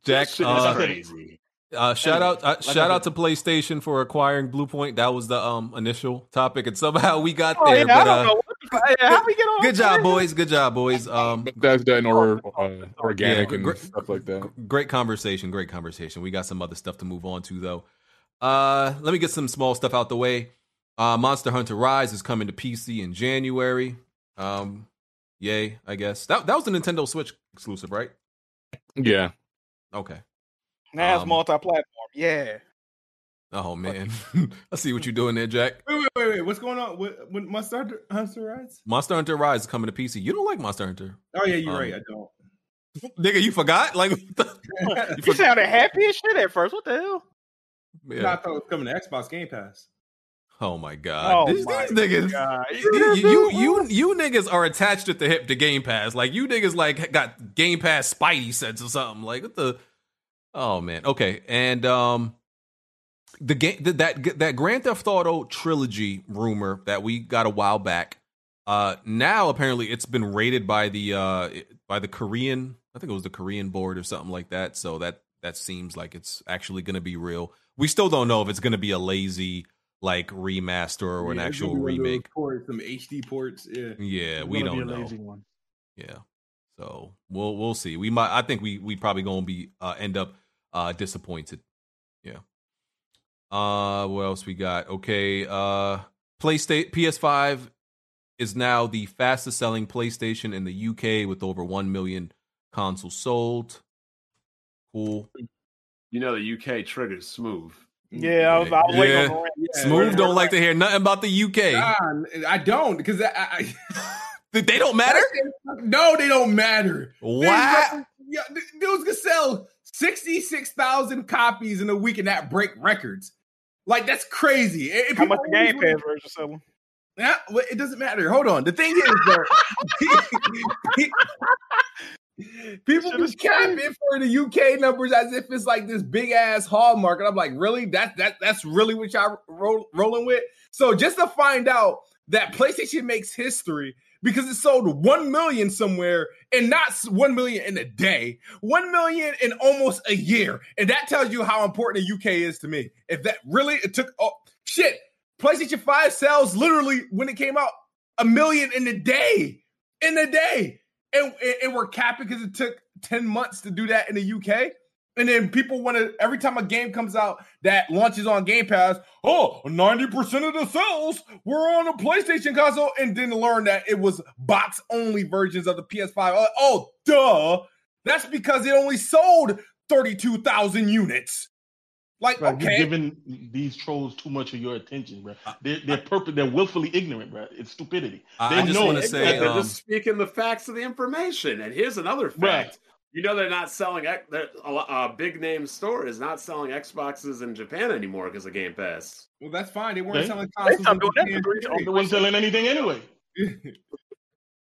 Jack, uh, crazy. Uh, shout Anyway, out, uh, like shout out to PlayStation for acquiring Bluepoint. That was the um initial topic, and somehow we got Oh, there. yeah, I but don't uh, know what the fuck- yeah, how we get on good job, this? boys. Good job, boys. Um, That's done or uh, organic Yeah, and gr- stuff like that. great conversation. Great conversation. We got some other stuff to move on to though. Uh, let me get some small stuff out the way. Uh, Monster Hunter Rise is coming to PC in January. Um, yay, I guess that that was the Nintendo Switch exclusive, right? Yeah. Okay. Now it's Um, multi-platform. Yeah. Oh man, [laughs] I see what you're doing there, Jack. Wait, wait, wait, wait. What's going on with, with Monster Hunter, Hunter Rise? Monster Hunter Rise is coming to PC. You don't like Monster Hunter, Oh yeah, you're Um, right. I don't. nigga. You forgot? Like, what the- [laughs] You for- sounded happy as shit at first. What the hell? yeah. No, I thought it was coming to Xbox Game Pass. Oh my god, Oh these, my these niggas. God. You, you you you niggas are attached at the hip to Game Pass. Like you niggas like got Game Pass Spidey sense or something. Like what the? Oh man. Okay, and um, the game that that that Grand Theft Auto trilogy rumor that we got a while back. Uh, now apparently it's been rated by the uh by the Korean. I think it was the Korean board or something like that. So that that seems like it's actually going to be real. We still don't know if it's going to be a lazy like remaster or an Yeah, it's actual be one of those remake. Ports, some HD ports. Yeah. Yeah, we don't know. Yeah, so we'll we'll see. We might. I think we we probably gonna be uh, end up uh disappointed. Yeah. Uh, what else we got? Okay. Uh, PlayStation PS5 is now the fastest selling PlayStation in the UK with over one million consoles sold. Cool. You know the UK triggers smooth. Yeah, I was, I was Yeah. on. Yeah, Smooth don't like to hear nothing about the UK. Nah, I don't because I, I, [laughs] They don't matter. no, they don't matter. What? Yeah, th- dudes can sell sixty-six thousand copies in a week and that break records. Like that's crazy. How much the Game Pass version selling? Yeah, well, it doesn't matter. Hold on. The thing is, [laughs] people be capping for the UK numbers as if it's like this big ass hallmark, and I'm like, really? That that that's really what y'all roll, rolling with? So just to find out that PlayStation makes history because it sold one million somewhere and not one million in a day, one million in almost a year, and that tells you how important the UK is to me. If that really it took, oh shit. PlayStation 5 sells literally when it came out a million in a day. In a day. And, and, and we're capping because it took 10 months to do that in the UK. And then people want to, every time a game comes out that launches on Game Pass, oh, 90% of the sales were on a PlayStation console. And then learn that it was box only versions of the PS5. Oh, oh, duh. That's because it only sold 32,000 units. Like, Bro, okay. You're giving these trolls too much of your attention, bro. They're they're purpose. They're willfully ignorant, bro. It's stupidity. I- they I just know. wanna say, they're um, just speaking the facts of the information. And here's another fact. You know they're not selling. A, lo- a big name store is not selling Xboxes in Japan anymore because of Game Pass. Well, that's fine. They weren't They- selling consoles. stopped doing that for They weren't selling anything anyway. [laughs]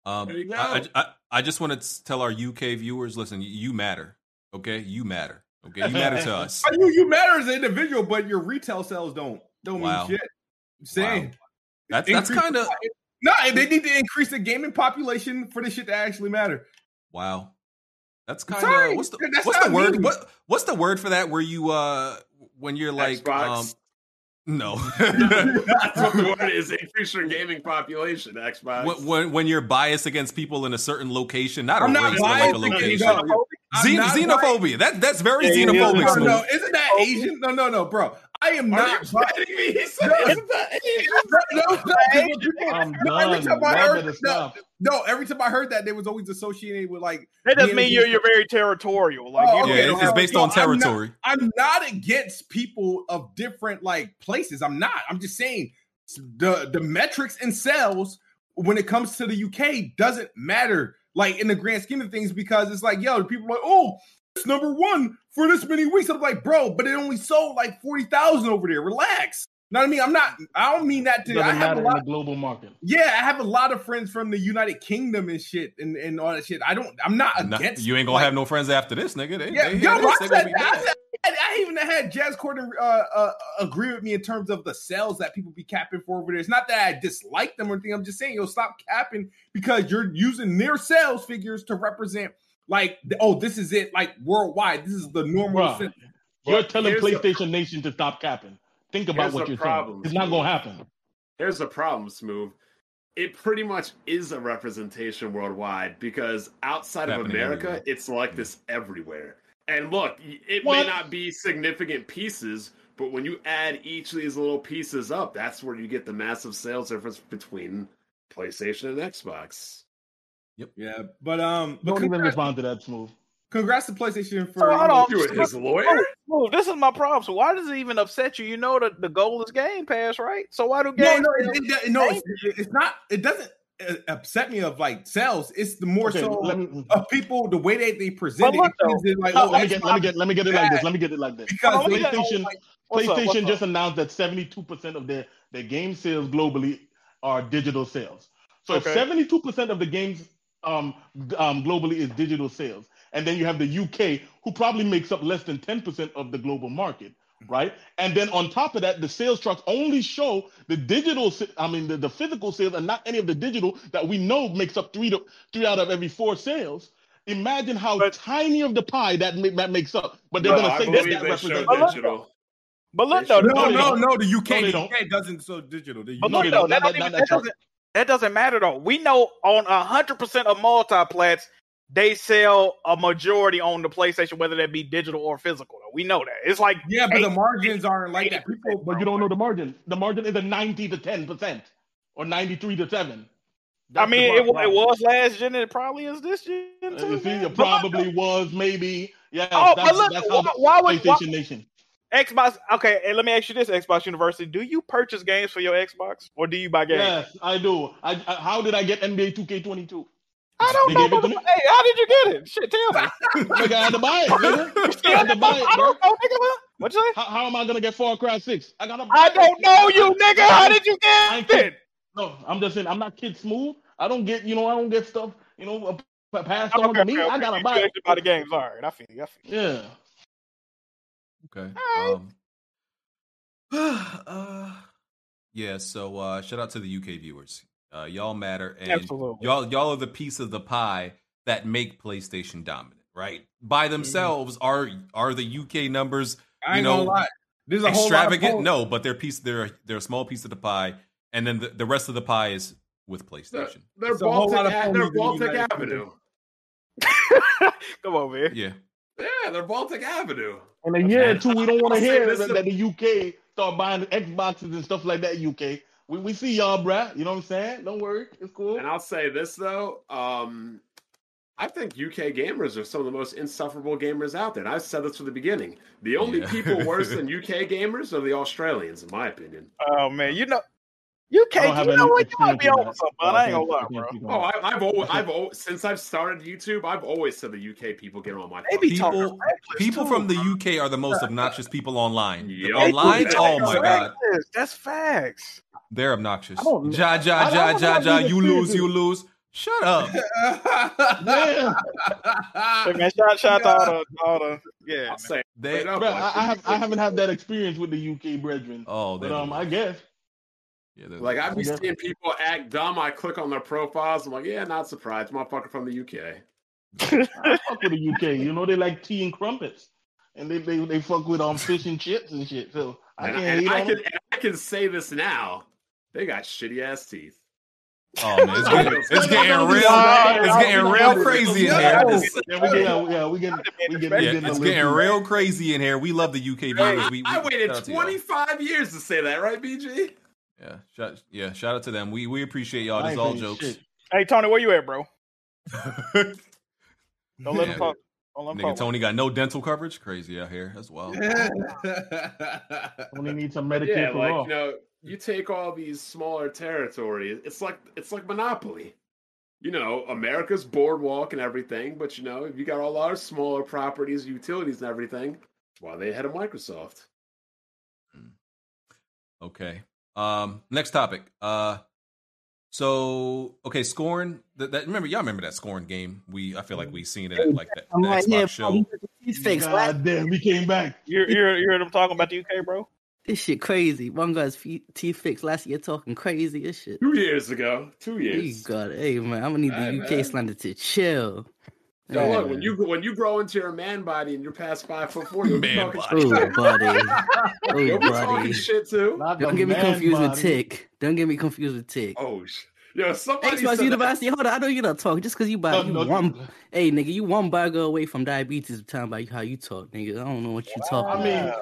Um, There you go. I, I, I just want to tell our UK viewers, listen, you matter. Okay, you matter. Okay, you matter to [laughs] us. You, you matter as an individual, but your retail sales don't don't Wow. mean shit. I'm Wow. That's that's kind of no. They need to increase the gaming population for this shit to actually matter. wow. That's kind of what's the what's the word? mean. What what's the word for that? Where you uh when you're like um no [laughs] [laughs] That's what the word is. Increase your gaming population. Xbox. when, when when you're biased against people in a certain location, not a I'm not race, but like a location. no, Xen- not xenophobia. That that's very Yeah, yeah, xenophobic. No, no, isn't that Asian? No, no, no, bro. I am Are not. you kidding me? He said, [laughs] No, "Isn't that Asian?" No, no, no, I'm every done. time I Y'all heard no, no, every time I heard that, they was always associated with like That doesn't mean you're you're very territorial. Like Oh, okay, Yeah, it's, it's based No, on I'm not- territory. I'm not against people of different like places. I'm not. I'm just saying the the metrics and sales when it comes to the UK doesn't matter like in the grand scheme of things because it's like yo, people are like oh it's number one for this many weeks. I'm like, bro, but it only sold like forty thousand over there. Relax. Know what I mean? I'm not. I don't mean that to. Doesn't I have matter a in lot. the global market. Yeah, I have a lot of friends from the United Kingdom and shit, and, and all that shit. I don't. I'm not Nah, against. you ain't gonna like- have no friends after this, nigga. They, Yeah, they yo, hear this, I, said, be I, mad. Said, I even had Jez Corden uh, uh, agree with me in terms of the sales that people be capping for over there. It's not that I dislike them or anything. I'm just saying, yo, stop capping because you're using their sales figures to represent like, oh, this is it, like worldwide. This is the normal. Bruh, sen- You're telling here's the- PlayStation Nation to stop capping. Think about Here's what you're problem, saying. It's not gonna happen. Here's the problem, Smooth. It pretty much is a representation worldwide because outside of America, everywhere. it's like this everywhere. And look, it What? may not be significant pieces, but when you add each of these little pieces up, that's where you get the massive sales difference between PlayStation and Xbox. Yep. Yeah, but um, but Don't even respond to that, Smooth. congrats to PlayStation for. So, you hold know, on. You his lawyer? Well, this is my problem. So why does it even upset you? You know that the goal is Game Pass, right? So why do No, Game no, it, it- no, it's, it's not. It doesn't upset me of like sales. It's the more Okay, so let me- of people the way they they present But it. look, it seems though, like, no, oh, Let me get, let me get, let me get it like this. Let me get it like this. because Hold on, they, let me get- PlayStation, What's up, PlayStation what's up? just announced that 72% of their, their game sales globally are digital sales. So if 72% of the games um, um, globally is digital sales, and then you have the UK, who probably makes up less than 10% of the global market, right? And then on top of that, the sales charts only show the digital, I mean, the, the physical sales and not any of the digital that we know makes up three, to, three out of every four sales. Imagine how But- tiny of the pie that, ma- that makes up. But they're No, going to say that that represents digital. But look though, should- no, no, no. The UK, No, the. UK doesn't so digital. The But No, look though, don't. that, Not- don't not- even, not that, that doesn't, that doesn't matter though. We know on hundred percent of multiplats, they sell a majority on the PlayStation, whether that be digital or physical. We know that. It's like Yeah, but the eight- margins aren't like that. People, But you don't know the margin. The margin is a 90 to 10 percent or 93 to 7. I That's the mean, it, it was last gen, and it probably is this gen Uh, too. See, it But probably was maybe. Yeah. Oh, but that's, look, that's why- why would- PlayStation why- Nation. Xbox. Okay, and let me ask you this: Xbox University, do you purchase games for your Xbox, or do you buy games? Yes, I do. I, I, how did I get NBA 2K22? I don't know. gave it to me? motherfucker. Hey, how did you get it? Shit, tell me. [laughs] [laughs] Nigga, I had to buy it. Nigga. Yeah, I had to buy it, Bro. I don't know, nigga. What you say? How, how am I gonna get Far Cry 6? I gotta. I don't know you, nigga. How did you I ain't get kid- it? No, I'm just saying I'm not kid smooth. I don't get you know I don't get stuff you know p- passed Okay, on to me. okay, I gotta You buy it. actually buy the games. All right, I feel you. I feel you. Yeah. Okay. Alright. Um, [sighs] uh, yeah. So uh, shout out to the UK viewers. Uh, y'all matter, and Absolutely. y'all y'all are the piece of the pie that make PlayStation dominant, right? By themselves, are are the UK numbers I you ain't know gonna lie. There's a whole lot of extravagant? No, but they're piece. They're they're a small piece of the pie, and then the, the rest of the pie is with They're, PlayStation. they're It's a whole Baltic, lot of A- they're Baltic Avenue. [laughs] Come on, man. Yeah. Yeah, they're Baltic Avenue. In a year or two, we don't want to hear this that, is- that the UK start buying Xboxes and stuff like that. UK, we, we see y'all, bruh. You know what I'm saying? Don't worry, it's cool. And I'll say this though, um, I think UK gamers are some of the most insufferable gamers out there. And I've said this from the beginning. The only Yeah. people worse than [laughs] UK gamers are the Australians, in my opinion. Oh man, you know, you can't. have You know what? You might experience be with on that. something, So but I ain't can't- gonna lie, bro. on Oh. I, I've always, I've always, since I've started YouTube, I've always said the UK people get on my. They be People people too, from the. UK are the most obnoxious people online. Yup. Online, They oh talk my god, Reckless. That's facts. they're obnoxious. I don't- Ja ja ja ja ja. You lose, you lose. Shut up. Yeah, [laughs] Hey, man, [laughs] shout, shout out to all the, all the yeah. I'll man. say, They straight up, bruh, like, I, I have I haven't had that experience with the UK brethren, oh, but um, I guess. Yeah, Like I be Yeah. seeing people act dumb. I click on their profiles. I'm like, yeah, not surprised. Motherfucker from the UK. [laughs] I fuck with the UK. You know they like tea and crumpets, and they they, they fuck with um fish and chips and shit. So I And, can't and hate I can them. I can say this now. They got shitty ass teeth. Oh man, it's getting, it's getting real. It's getting real crazy in here. Yeah, we get, yeah, yeah, we get, we get, Yeah, it's getting real crazy in here. We love the UK viewers. We, we I waited shout out to y'all. 25 years to say that, right, BG? Yeah, shout, yeah, shout out to them. We we appreciate y'all. I This all saying jokes. shit. Hey Tony, where you at, bro? [laughs] Don't let him talk. Don't let him Nigga, talk. Tony got no dental coverage. Crazy out here as well. Only need some Medicare Yeah, for like all. you know, you take all these smaller territories. It's like it's like Monopoly. you know, America's boardwalk and everything, but you know, if you got all our smaller properties, utilities, and everything, well, they had a Microsoft. Hmm. Okay. Um, next topic. Uh, so okay, Scorn. That, that remember y'all remember that Scorn game? We I feel like we seen it at like that, I'm the right Xbox here, show. He's fixed. God damn, we came back. You you you heard them talking about the UK, bro? This shit crazy. One guy's teeth fixed last year talking crazy. This shit. Two years ago. Two You years. got it. Hey man, I'm gonna need the Alright, UK man. slander to chill. So Hey, look, when you when you grow into your man body and you're past five foot four, you're be Man talking body. Oh, shit. buddy. [laughs] Oh, You'll be buddy. talking shit too. Not Don't get me man confused with. Tick. Don't get me confused with Tick. Oh, shit. yo, somebody Xbox said University, hold on, I know you're not talking just because you buy No, you no, one. Hey, nigga, you one burger away from diabetes. Talking about how you talk, nigga. I don't know what you talking. I about. mean,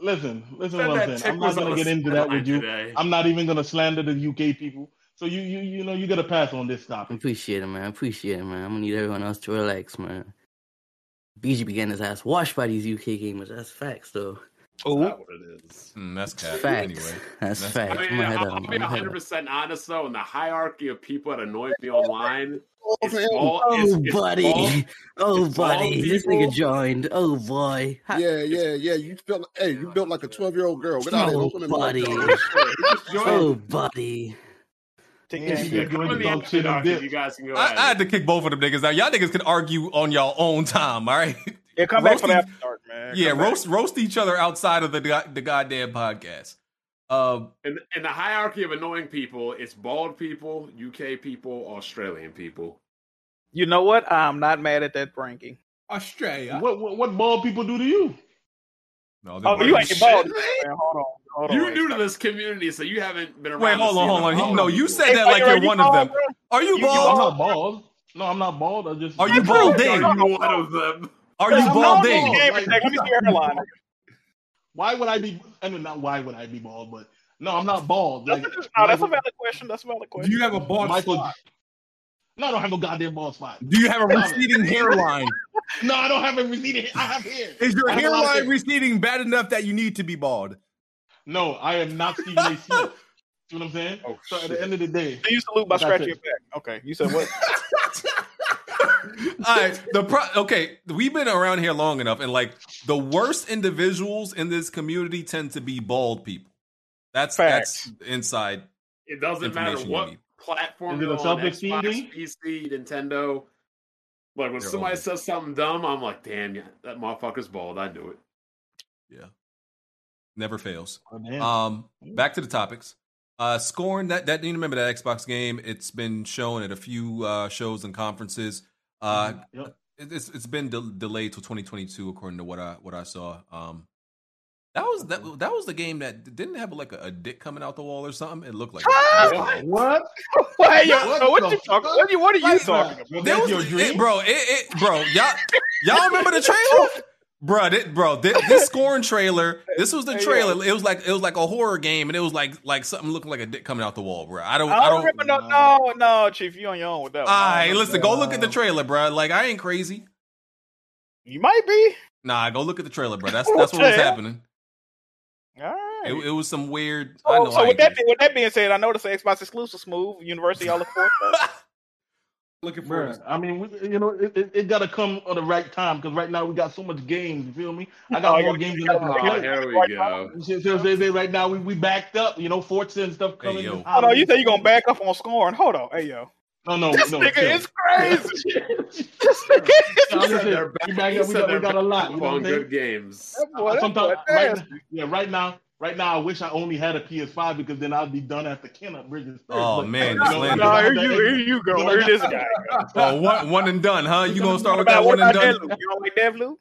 listen, listen Said what I'm saying. I'm not gonna get into that with you. today. I'm not even gonna slander the UK people. So you you you know you gotta pass on this topic. Appreciate it, man. Appreciate it, man. I'm gonna need everyone else to relax, man. BG began his ass washed by these UK gamers. That's facts, though. Oh, That's what it is. Mm, that's cat. Facts. Anyway, [laughs] That's, That's- facts. I mean, I'm gonna head I'll, up. I'll I'm be 100 percent honest though. In the hierarchy of people that annoy me online, Oh, it's man. all, Oh, it's, it's buddy. all- oh, buddy. This people- nigga joined. Oh, boy. Ha- Yeah, yeah, yeah. You felt hey, you built like a twelve year old girl. Get out of here. Oh, Don't come in my buddy. door. [laughs] He just joined. Oh, buddy. Take Yeah, that you shit. got Come going in to the talk shit and. You guys can go I. I had to kick both of them niggas out. Y'all niggas can argue on y'all own time. All right. Yeah, come back for the after dark, man. Yeah, Come back. roast roast each other outside of the the goddamn podcast. Um, in, in the hierarchy of annoying people, it's bald people, UK people, Australian people. You know what? I'm not mad at that ranking. Australia. What, what what bald people do to you? no, Oh, you ain't shit, bald. man. Man, hold on. Hold. You wait. new to this community, so you haven't been around. Wait, hold on, hold on. He- no, you said Hey, that like you- you're are you one of them. bro? Are you You- you No, I'm not bald. No, I'm not bald. I just Are you Are balding? you one of them? Are you balding? Game Like, protect. Let me hairline. Why would I be? I mean, not why would I be bald, but no, I'm not bald. Like, No, that's a valid question. That's a valid question. Do you have a bald Michael. spot? No, I don't have no goddamn bald spot. Do you have a receding hairline? [laughs] No, I don't have a receding. I have hair. Is your I have a lot of hairline hair. receding bad enough that you need to be bald? No, I am not [laughs] Stephen A. Smith. See what I'm saying? Oh, so at the end of the day, You salute by That's scratching your back. Okay, you said what? [laughs] All right, the pro- okay, we've been around here long enough, and like the worst individuals in this community tend to be bald people. That's Facts. that's inside. It doesn't matter what platform it you're on, Xbox. PC, Nintendo. Like when They're somebody all- says something dumb, I'm like, damn, yeah, that motherfucker's bald. I knew it. Yeah, never fails. Oh. Um, back to the topics. Uh, scorn that that you remember that Xbox game? It's been shown at a few uh, shows and conferences. Uh, Yep. it- it's it's been de- delayed till 2022 according to what I what I saw. Um, that was that that was the game that didn't have like a, a dick coming out the wall or something. It looked like what? Why, [laughs] yo, What so what you talking? fuck? What you? What are you Like, talking about? was There that was, it- bro, it, it, bro, y'all, y'all remember the trailer, [laughs] bro, this, bro, this, this Scorn trailer, this was the trailer. It was like it was like a horror game, and it was like like something looking like a dick coming out the wall, bro. I don't, I I don't don't. remember. No, no, no, Chief. You on your own with that. All I don't right, listen, go look at the trailer, bro. Like I ain't crazy. You might be. Nah, go look at the trailer, bro. That's that's what was happening. All right. It, it was some weird. I Oh, know. so I with that, with that being said, I know the Xbox exclusive smooth. University, y'all look forward to that. [laughs] Looking forward Bruh, I mean, we, you know, it, it, it got to come at the right time because right now we got so much games. You feel me? I got Oh, more games than I can play. here we go. So, so they right now we, we backed up. You know, Forza and stuff Hey, coming. yo. in Oh you say you gonna back up on scoring? Hold on, hey yo, No, no, this no. nigga chill. is crazy. [laughs] this nigga is just saying, They're we back- back up. We got, we got a lot. back You know on good games. Boy, Sometimes, right, yeah, right now, right now, I wish I only had a PS5 because then I'd be done at the Kenneth Bridges. first. Oh, But, man, you know, slander. No, here you, here you go. because Here this guy. Go. [laughs] Oh, one, one and done, huh? You gonna start with that one and about done? Deadloop? You don't like Deadloop?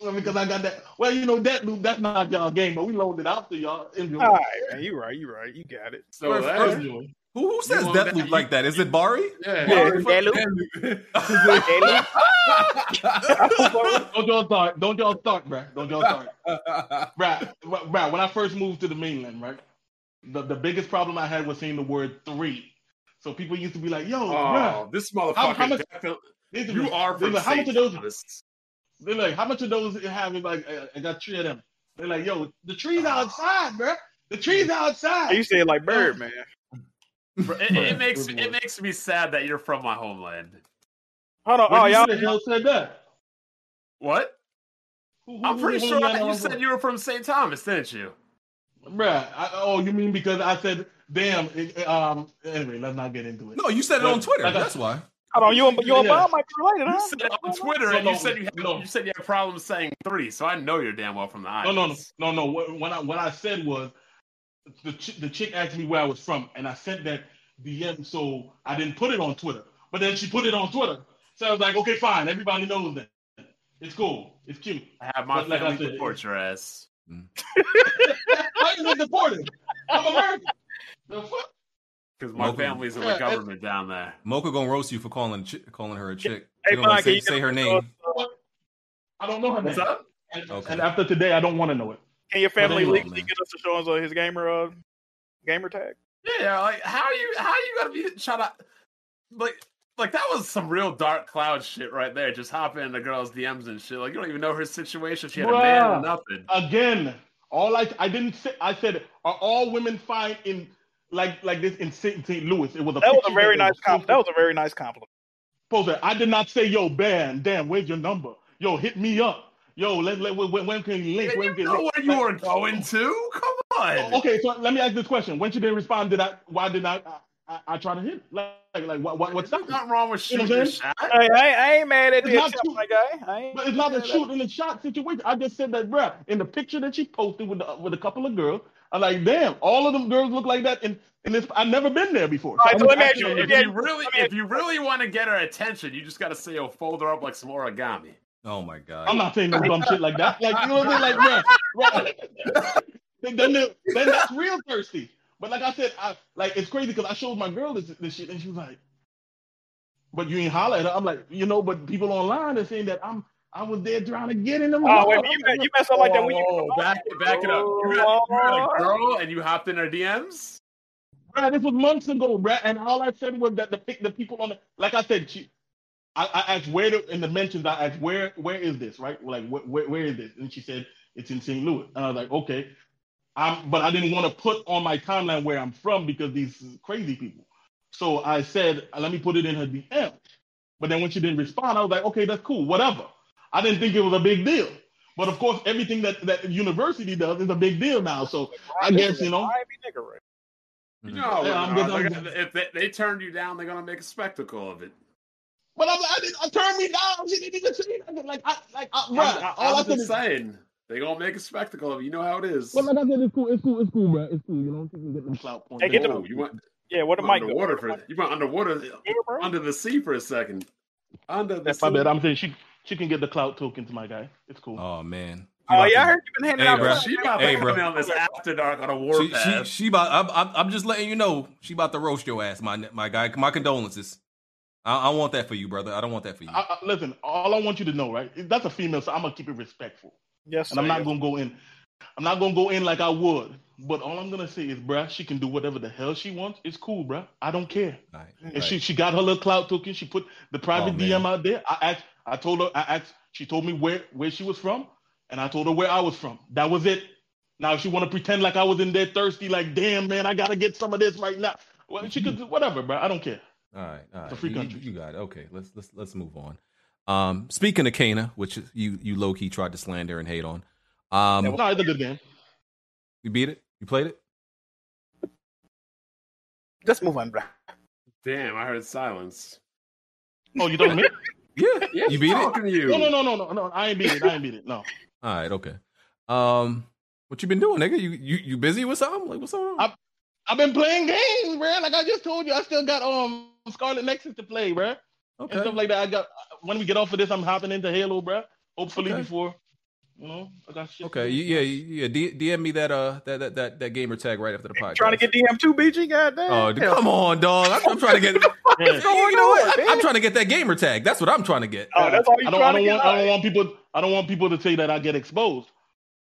Well, because I got that. Well, you know that loop, that's not y'all game, but we loaned it out to y'all. Enjoy. All right, man, you right, you right, you got it. So First- that, first- Enjoy. Who, who says want that that- loop like that? Is it Bari? yeah. Yeah, Deadloop. Deadloop. [laughs] [laughs] Don't y'all start. Don't y'all start, bruh. Don't y'all start. bruh, bruh, when I first moved to the mainland, right? The, the biggest problem I had was saying the word three. So people used to be like, yo, oh, bruh. Oh, this motherfucker How- how much- definitely. You are they're from like, how much St. of those? They're like, how much of those you have? Like, uh, I- I got three of them. They're like, yo, the tree's ah. outside, bruh. The tree's outside. You said like Bird, man. It, it makes it makes me sad that you're from my homeland. Hold on. When Oh, you y'all. the hell said that? What? Who- I'm pretty who- sure that you said you were from St. Thomas, didn't you? Bruh, I, oh, you mean because I said, damn, it, um, anyway, let's not get into it. No, you said it on Twitter. like I- that's why. Hold on. You and you Yeah. Bob might be related, You huh? said it on Twitter, No, and you said you had, no. you said you had problems saying three, so I know you're damn well from the No, no, no, no, no. What, what I what I said was the ch- the chick asked me where I was from, and I sent that DM, so I didn't put it on Twitter. But then she put it on Twitter, so I was like, okay, fine, everybody knows that. It's cool, it's cute. I have my But like I family said, support your ass. How you deported? I'm American. The fuck? Because my Mocha. family's in Yeah, the government down there. Mocha gonna roast you for calling chi- calling her a chick. Hey, you Mike, say, you say her name. I don't know her What's name. up? And, Okay. and after today, I don't want to know it. Can your family anyway, legally man. get us to show us uh, his gamer uh, gamer tag? Yeah, like how are you how are you gotta be shut up? Like like that was some real dark cloud shit right there. Just hopping in the girl's DMs and shit. Like you don't even know her situation. She had a man or nothing. Again, all I I didn't say. I said, are all women fine in like like this in St. St. Louis? It was a That was a very nice compliment. That was a very nice compliment. posted. I did not say, yo, ban, damn, where's your number? Yo, hit me up. Yo, let, let when, when can we link? Yeah, when you can know link? where you Like- were going to. Come on. Oh, okay, so let me ask this question: When she didn't respond, did I? Why did I? I, I, I try to hit? Like, like what? what what's There's that? nothing wrong with You know shooting what shot. Hey, I, ain't- I ain't mad at It's the not attempt, true. my guy. I ain't But it's not a mad at shoot in the shot situation. I just said that, bruh, in the picture that she posted with the, with a couple of girls, I'm like, damn, all of them girls look like that. And and this, I've never been there before. All right, I so was let me ask asking you- her, If you really I mean- if you really want to get her attention, you just gotta say, "Oh, fold her up like some origami." Oh my god. I'm not saying no dumb shit like that. Like, you know what I mean? Like, bruh, bruh. then, then, then that's real thirsty. But like I said, I like it's crazy because I showed my girl this, this shit and she was like, "But you ain't holler at her." I'm like, you know, but people online are saying that I'm I was there trying to get in them. Oh, wait, you, mess- you mess up like that when you Oh, back back it up. You had, you had a oh. girl and you hopped in her DMs. Bruh, this was months ago, bruh, and all I said was that the the people on the like I said, she, I, I asked where the, in the mentions I asked where where is this right? Like where, where where is this? And she said it's in St. Louis, and I was like, okay, I'm, but I didn't want to put on my timeline where I'm from because these crazy people. So I said, let me put it in her DM. But then when she didn't respond, I was like, okay, that's cool, whatever. I didn't think it was a big deal. But of course, everything that that university does is a big deal now. So I guess you know. I be nigga right. You know, Yeah, I'm women good. I'm They're if they, they turned you down, they're gonna make a spectacle of it. But I'm, I, didn't, I turned me down. She didn't even say nothing. Like, I, like, I, I'm, bruh, I, all I am said just is, saying, they gonna make a spectacle of it. You know how it is. well, like I said, it's cool, it's cool, it's cool, bro. It's cool, you know. She can get them clout points. Hey, get the- Oh, you went Yeah, what the you went mic go? underwater for you went underwater under the sea for a second. Under the That's my bad. I'm saying she, she can get the clout to my guy. It's cool. Oh man. Oh yeah, I heard you've been handing Hey, out. bro. She about Hey, to bro. come on this after dark on a war She, she, she about. I'm, I'm, I'm just letting you know. She about to roast your ass, my my guy. My condolences. I, I want that for you, brother. I don't want that for you. I, I, listen, all I want you to know, right? That's a female, so I'm gonna keep it respectful, Yes, and I'm not yes. gonna go in. I'm not gonna go in like I would. But all I'm gonna say is, bruh, she can do whatever the hell she wants. It's cool, bruh. I don't care. Right, And right. she she got her little clout token. She put the private Oh. DM out there. I asked, I told her, I asked, she told me where where she was from, and I told her where I was from. That was it. Now if she want to pretend like I was in there thirsty, like damn man, I gotta get some of this right now. Well, she could do whatever, bro. I don't care. All right, all right. a free You- country. You, you got it. Okay, let's let's let's move on. Um, speaking of Kena, which you you low key tried to slander and hate on. Um, no, it's a good game. you beat it. You played it. Let's move on, bro. Damn, I heard silence. Oh, you don't mean? [laughs] Yeah, [laughs] Yeah, you beat it. to you. No, no, no, no, no, no. I ain't beat it. I ain't beat it. No. All right, okay. Um, what you been doing, nigga? You you you busy with something? Like what's on? I- I've been playing games, bro. Like I just told you, I still got um Scarlet Nexus to play, bro. And okay. stuff like that. I got when we get off of this, I'm hopping into Halo, bro. Hopefully Okay. before, you know, I got shit. Okay, yeah, yeah. DM me that uh that that that, that gamer tag right after the podcast. Trying to get DM two BG, goddamn. Oh, d- come on, dog! I'm, I'm trying to get. [laughs] Yeah. you know what? I, am trying to get that gamer tag. That's what I'm trying to get. Oh, that's all you I don't, trying I to don't get. want, I don't want people, I don't want people to say that I get exposed.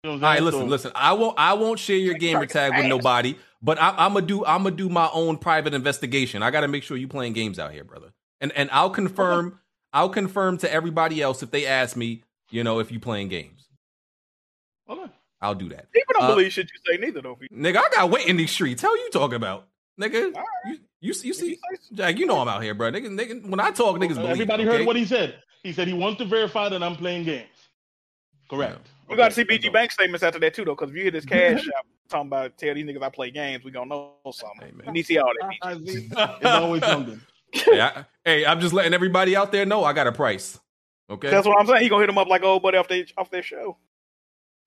You know what All I'm right, saying? listen, So- listen. I won't. I won't share your gamer tag with nobody. But I, I'm gonna do. I'm gonna do my own private investigation. I got to make sure you playing games out here, brother. And and I'll confirm. I'll confirm to everybody else if they ask me. You know, if you playing games, Okay. I'll do that. People don't Uh, believe shit you say neither, though. Nigga, I got weight in these streets. How you talking about, nigga? You, You you see, Jack, you know I'm out here, bro. Nigga, niggas, when I talk, niggas believe. Everybody it, heard okay? what he said. He said he wants to verify that I'm playing games. Correct. We got to see BG Bank statements after that too, though, because if you hear this [laughs] cash shop talking about tell these niggas I play games, we gonna know something. we need to see all that. [laughs] It's always something. hey, I, hey, I'm just letting everybody out there know I got a price. Okay, That's what I'm saying. He gonna hit them up like old buddy off their off their show.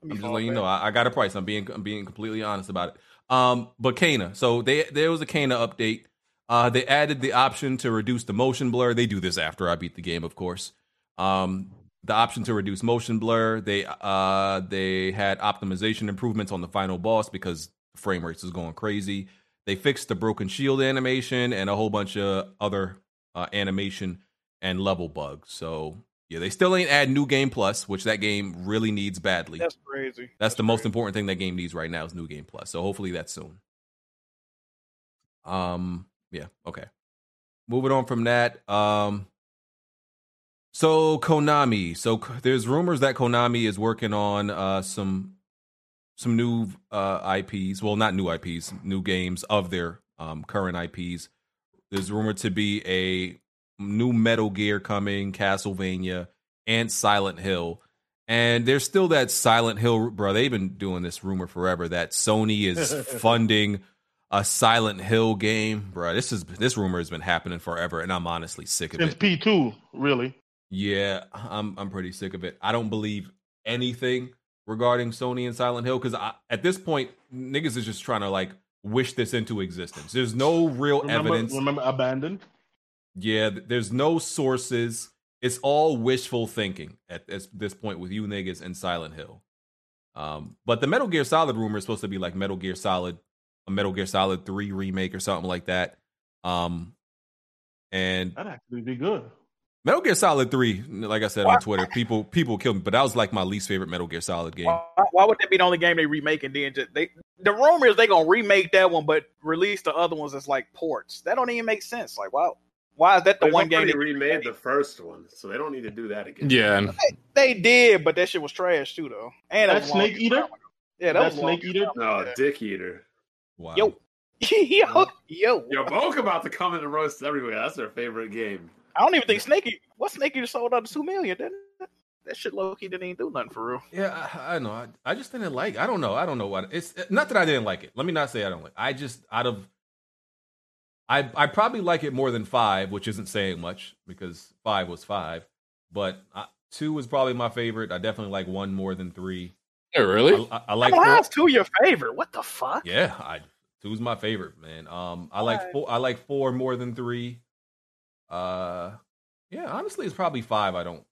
I'm just letting you know I, I got a price. I'm being I'm being completely honest about it. Um, but Kena, so they there was a Kena update. Uh, they added the option to reduce the motion blur. They do this after I beat the game, of course. Um, the option to reduce motion blur. They uh they had optimization improvements on the final boss because the frame rates is going crazy. They fixed the broken shield animation and a whole bunch of other uh, animation and level bugs. So yeah, they still ain't add new game plus, which that game really needs badly. That's crazy. That's the most important thing that game needs right now is new game plus. So hopefully that's soon. Um yeah, okay. Moving on from that, um so Konami, so there's rumors that Konami is working on uh some some new uh IPs, well not new IPs, new games of their um current IPs. There's rumored to be a new Metal Gear coming, Castlevania, and Silent Hill. And there's still that Silent Hill, bro. They've been doing this rumor forever that Sony is [laughs] funding a Silent Hill game, bro. This is this rumor has been happening forever, and I'm honestly sick of Since it. P.T., really. Yeah, I'm I'm pretty sick of it. I don't believe anything regarding Sony and Silent Hill because at this point, niggas is just trying to like wish this into existence. There's no real Remember, evidence. remember abandoned. Yeah, there's no sources. It's all wishful thinking at this, this point with you niggas and Silent Hill. Um, but the Metal Gear Solid rumor is supposed to be like Metal Gear Solid, a Metal Gear Solid 3 remake or something like that. Um, and That'd actually be good. Metal Gear Solid 3, like I said on Twitter, people people killed me, but that was like my least favorite Metal Gear Solid game. Why, why would that be the only game they remake and then just they? The rumor is they gonna remake that one, but release the other ones as like ports. That don't even make sense. Like, wow, why is that the They've one game they remade the first one, so they don't need to do that again. Yeah, and They did, but that shit was trash too, though. And That was a Snake time Eater? Yeah, that That was Snake Eater? No, Dick Eater. Wow. Yo, [laughs] yo, yo. Yo, Boke about to come in and roast everywhere. That's their favorite game. I don't even think Snake Eater. What Snake Eater sold out to two million? Didn't it? That shit low key didn't even do nothing for real. Yeah, I, I know. I, I just didn't like. I don't know. I don't know what it's. Not that I didn't like it. Let me not say I don't like. I just out of. I I probably like it more than five, which isn't saying much because five was five, but uh, two was probably my favorite. I definitely like one more than three. Yeah, really? I, I, I like. How is two your favorite? What the fuck? yeah, I two's my favorite, man. Um, I like four. I like four more than three. Uh, yeah, honestly, it's probably five. I don't.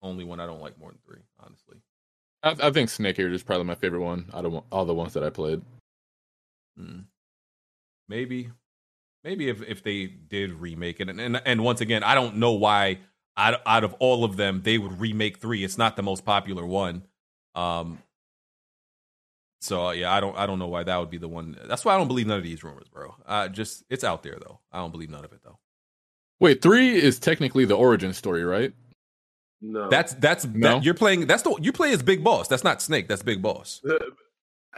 Only one I don't like more than three. Honestly. I, I think Snake Eater is probably my favorite one out of all the ones that I played. Hmm. Maybe, maybe if if they did remake it, and and, and once again, I don't know why out out of all of them they would remake three. It's not the most popular one. Um. So yeah, I don't I don't know why that would be the one. That's why I don't believe none of these rumors, bro. Uh, just it's out there though. I don't believe none of it though. Wait, three is technically the origin story, right? No, That's that's No? that, you're playing. That's the you play as Big Boss. That's not Snake. That's Big Boss.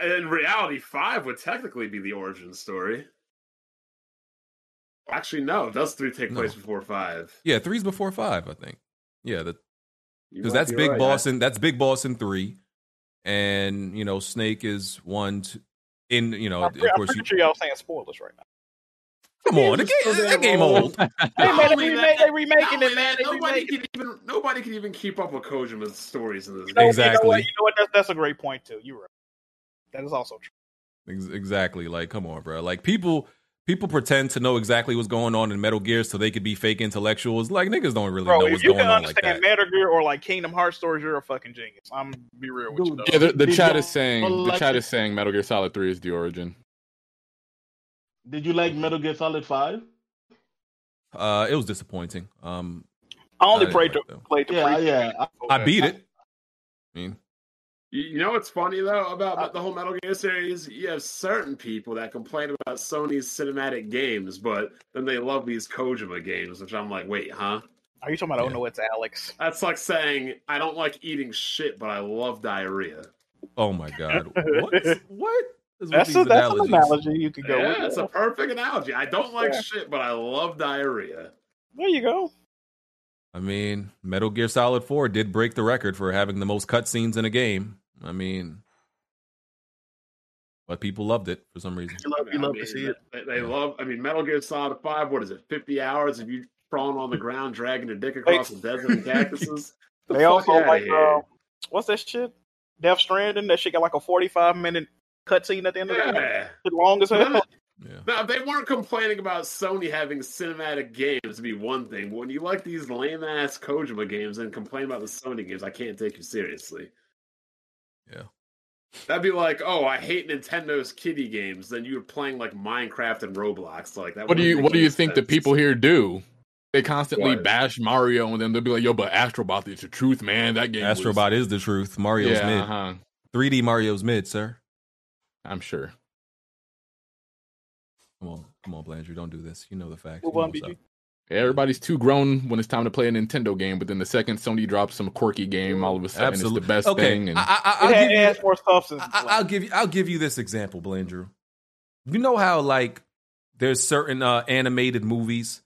in reality, five would technically be the origin story. Actually, no. Does three take place before five? Yeah, three's before five, I think. Yeah, that because that's be Big right. Boss I- and that's Big Boss in three, and you know Snake is one. Two, in you know, I'm, of pre- I'm course, pretty you, sure y'all saying spoilers right now. Come on, the game, that game old. [laughs] They made Not a only remake. They remaking it, man. They Nobody can even nobody can even keep up with Kojima's stories in this You know, game. You know what? Exactly. You know what? That's, that's a great point too. You're right. That is also true. Exactly. Like, come on, bro. Like people. People pretend to know exactly what's going on in Metal Gear so they could be fake intellectuals. Like niggas don't really Bro, know what's going can on like that. understand Metal Gear or like Kingdom Hearts stories, you're a fucking genius. I'm be real with you. Though. Yeah, the, the chat is saying the chat is saying Metal Gear Solid Three is the origin. Did you like Metal Gear Solid Five? Uh, it was disappointing. Um, I only I played didn't to like played to Yeah, pre- yeah. I- I beat it. I mean, You you know what's funny though about the whole Metal Gear series? You have certain people that complain about Sony's cinematic games, but then they love these Kojima games, which I'm like, wait, huh? Are you talking about? Yeah. Oh no, it's Alex. That's like saying I don't like eating shit, but I love diarrhea. oh my god, what? [laughs] what? With That's a, that's an analogy you could go yeah, with. it's a perfect analogy. I don't like Yeah. shit, but I love diarrhea. There you go. I mean, Metal Gear Solid 4 did break the record for having the most cutscenes in a game. I mean, but people loved it for some reason. You love, you I love mean, to see it. They, they love. I mean, Metal Gear Solid Five. What is it? Fifty hours of you crawling on the ground, dragging your dick across the desert and [laughs] cactuses. The They also like uh, what's that shit? Death Stranding. That shit got like a forty-five minute cutscene at the end of the game. Yeah. It's long as hell. Now, if they weren't complaining about Sony having cinematic games, it'd be one thing. But when you like these lame ass Kojima games and complain about the Sony games, I can't take you seriously. Yeah. That'd be like, oh, I hate Nintendo's kiddie games. Then you're playing like Minecraft and Roblox. Like that. What do you What do you any think the people here do? They constantly What? bash Mario, and then they'll be like, "Yo, but Astrobot is the truth, man. That game." was- Astrobot is the truth. Mario's Yeah, mid. uh-huh. 3D Mario's mid, sir. I'm sure. Come on, come on, Blandrew, don't do this. You know the facts. Move on, BG. Everybody's too grown when it's time to play a Nintendo game, but then the second Sony drops some quirky game, all of a sudden Absolutely. it's the best okay. thing. And I, I, I'll give you, more substance. I, I'll give you. I'll give you this example, Blandrew. You know how like there's certain uh, animated movies,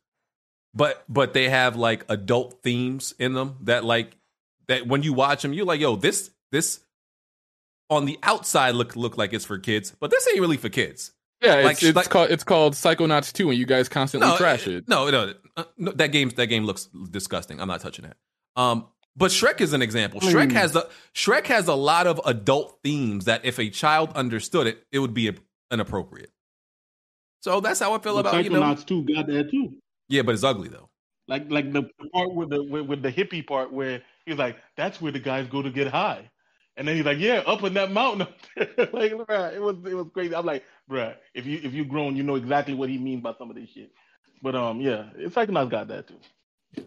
but but they have like adult themes in them that like that when you watch them, you're like, yo, this this on the outside look look like it's for kids, but this ain't really for kids. yeah, it's, Like- it's like- called it's called Psychonauts 2, and you guys constantly trash it. No, no, uh, no, that game that game looks disgusting. I'm not touching that. Um, but Shrek is an example. Shrek Hmm. has a Shrek has a lot of adult themes that if a child understood it, it would be inappropriate. So that's how I feel But about you know. Psychonauts 2 got that too. Yeah, but it's ugly though. Like like the part with the with, with the hippie part where he's like, that's where the guys go to get high. And then he's like, yeah, up in that mountain. up there." [laughs] like, bruh, it was it was crazy. I'm like, bruh, if you if you grown, you know exactly what he means by some of this shit. But um, yeah, Psychonauts got that too.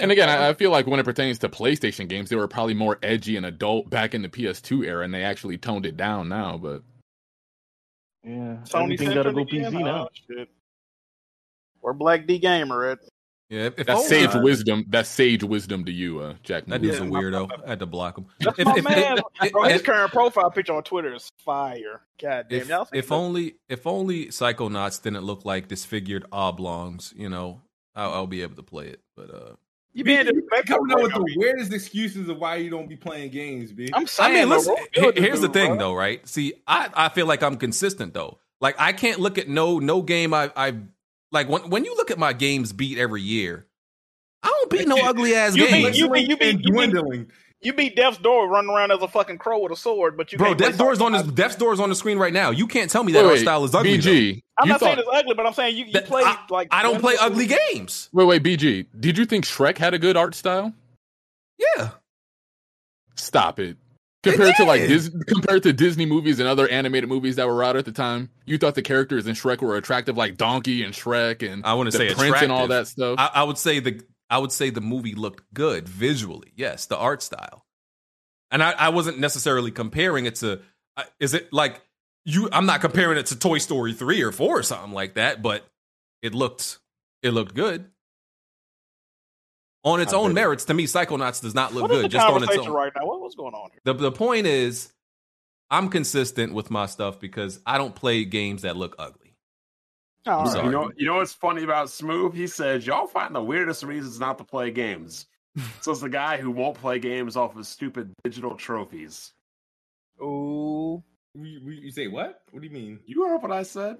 and again, I, I feel like when it pertains to PlayStation games, they were probably more edgy and adult back in the PS2 era, and they actually toned it down now. But Yeah, Sony everything gotta go again? PC now. Oh, shit. Where Black D Gamer at? Yeah, if that's only- sage wisdom. That's sage wisdom to you, uh, Jack. That dude's a weirdo. [laughs] I had to block him. That's If- my if- man. if- Bro, his if- current profile picture on Twitter is fire. God damn, if, y'all if that? only if only Psychonauts didn't look like disfigured oblongs, you know, I'll, I'll be able to play it. But uh, you being disrespectful. coming up with bro. the weirdest excuses of why you don't be playing games, B. I'm I mean, listen. bro, he- good to here's the thing, bro. though, right? See, I, I feel like I'm consistent though. Like I can't look at no no game I I like when when you look at my games beat every year. I don't beat no ugly ass You games, beat, you beat, you beat, you dwindling. you beat Death's Door running around as a fucking crow with a sword, but you bro. can't play Death Door's on this. Psychonauts. Death Door's on the screen right now. You can't tell me that Wait, art style is ugly. BG. though. I'm you not saying it's ugly, but I'm saying you, you play I, like I don't play ugly games. Wait, wait, BG. Did you think Shrek had a good art style? Yeah. Stop it. Compared to like did. Dis- compared to Disney movies and other animated movies that were out at the time, you thought the characters in Shrek were attractive, like Donkey and Shrek and I want the to say Prince and all that stuff. I, I would say the I would say the movie looked good visually. Yes, the art style, and I, I wasn't necessarily comparing it to. uh, Is it like you? I'm not comparing it to Toy Story three or four or something like that, but it looked it looked good on its I own bet it- merits. To me, Psychonauts does not look What is good the just on its conversation own. right now? What, what's going on here? The the point is, I'm consistent with my stuff because I don't play games that look ugly. Oh, right. sorry. You know, you know what's funny about Smooth? He says y'all find the weirdest reasons not to play games. [laughs] so it's the guy who won't play games off of stupid digital trophies. Oh, You, you- you say what? What do you mean? You heard what I said?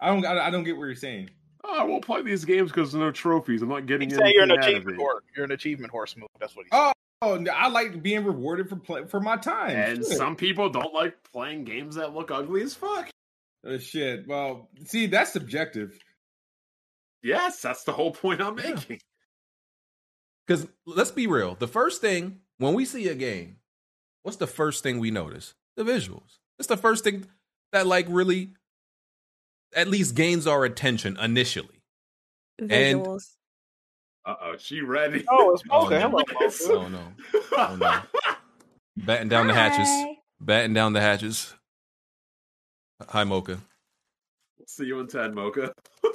I don't. I, I don't get what you're saying. Oh, I won't play these games because there's no trophies. I'm not getting He's you're an anything out of achievement it. horse. You're an achievement horse move. That's what he's Oh, oh, I like being rewarded for play, for my time. And Shit. some people don't like playing games that look ugly as fuck. Uh, shit. Well, see, that's subjective. Yes, that's the whole point I'm making. Because let's be real, the first thing when we see a game, what's the first thing we notice? The visuals. It's the first thing that like really, at least gains our attention initially. And- Uh oh, she ready? Oh, it's [laughs] Oh, okay. no. Hello, Mocha. Oh no! Oh no! [laughs] Batten down the hatches. Hi. Batten down the hatches. Hi, Mocha. See you in 10, Mocha. [laughs]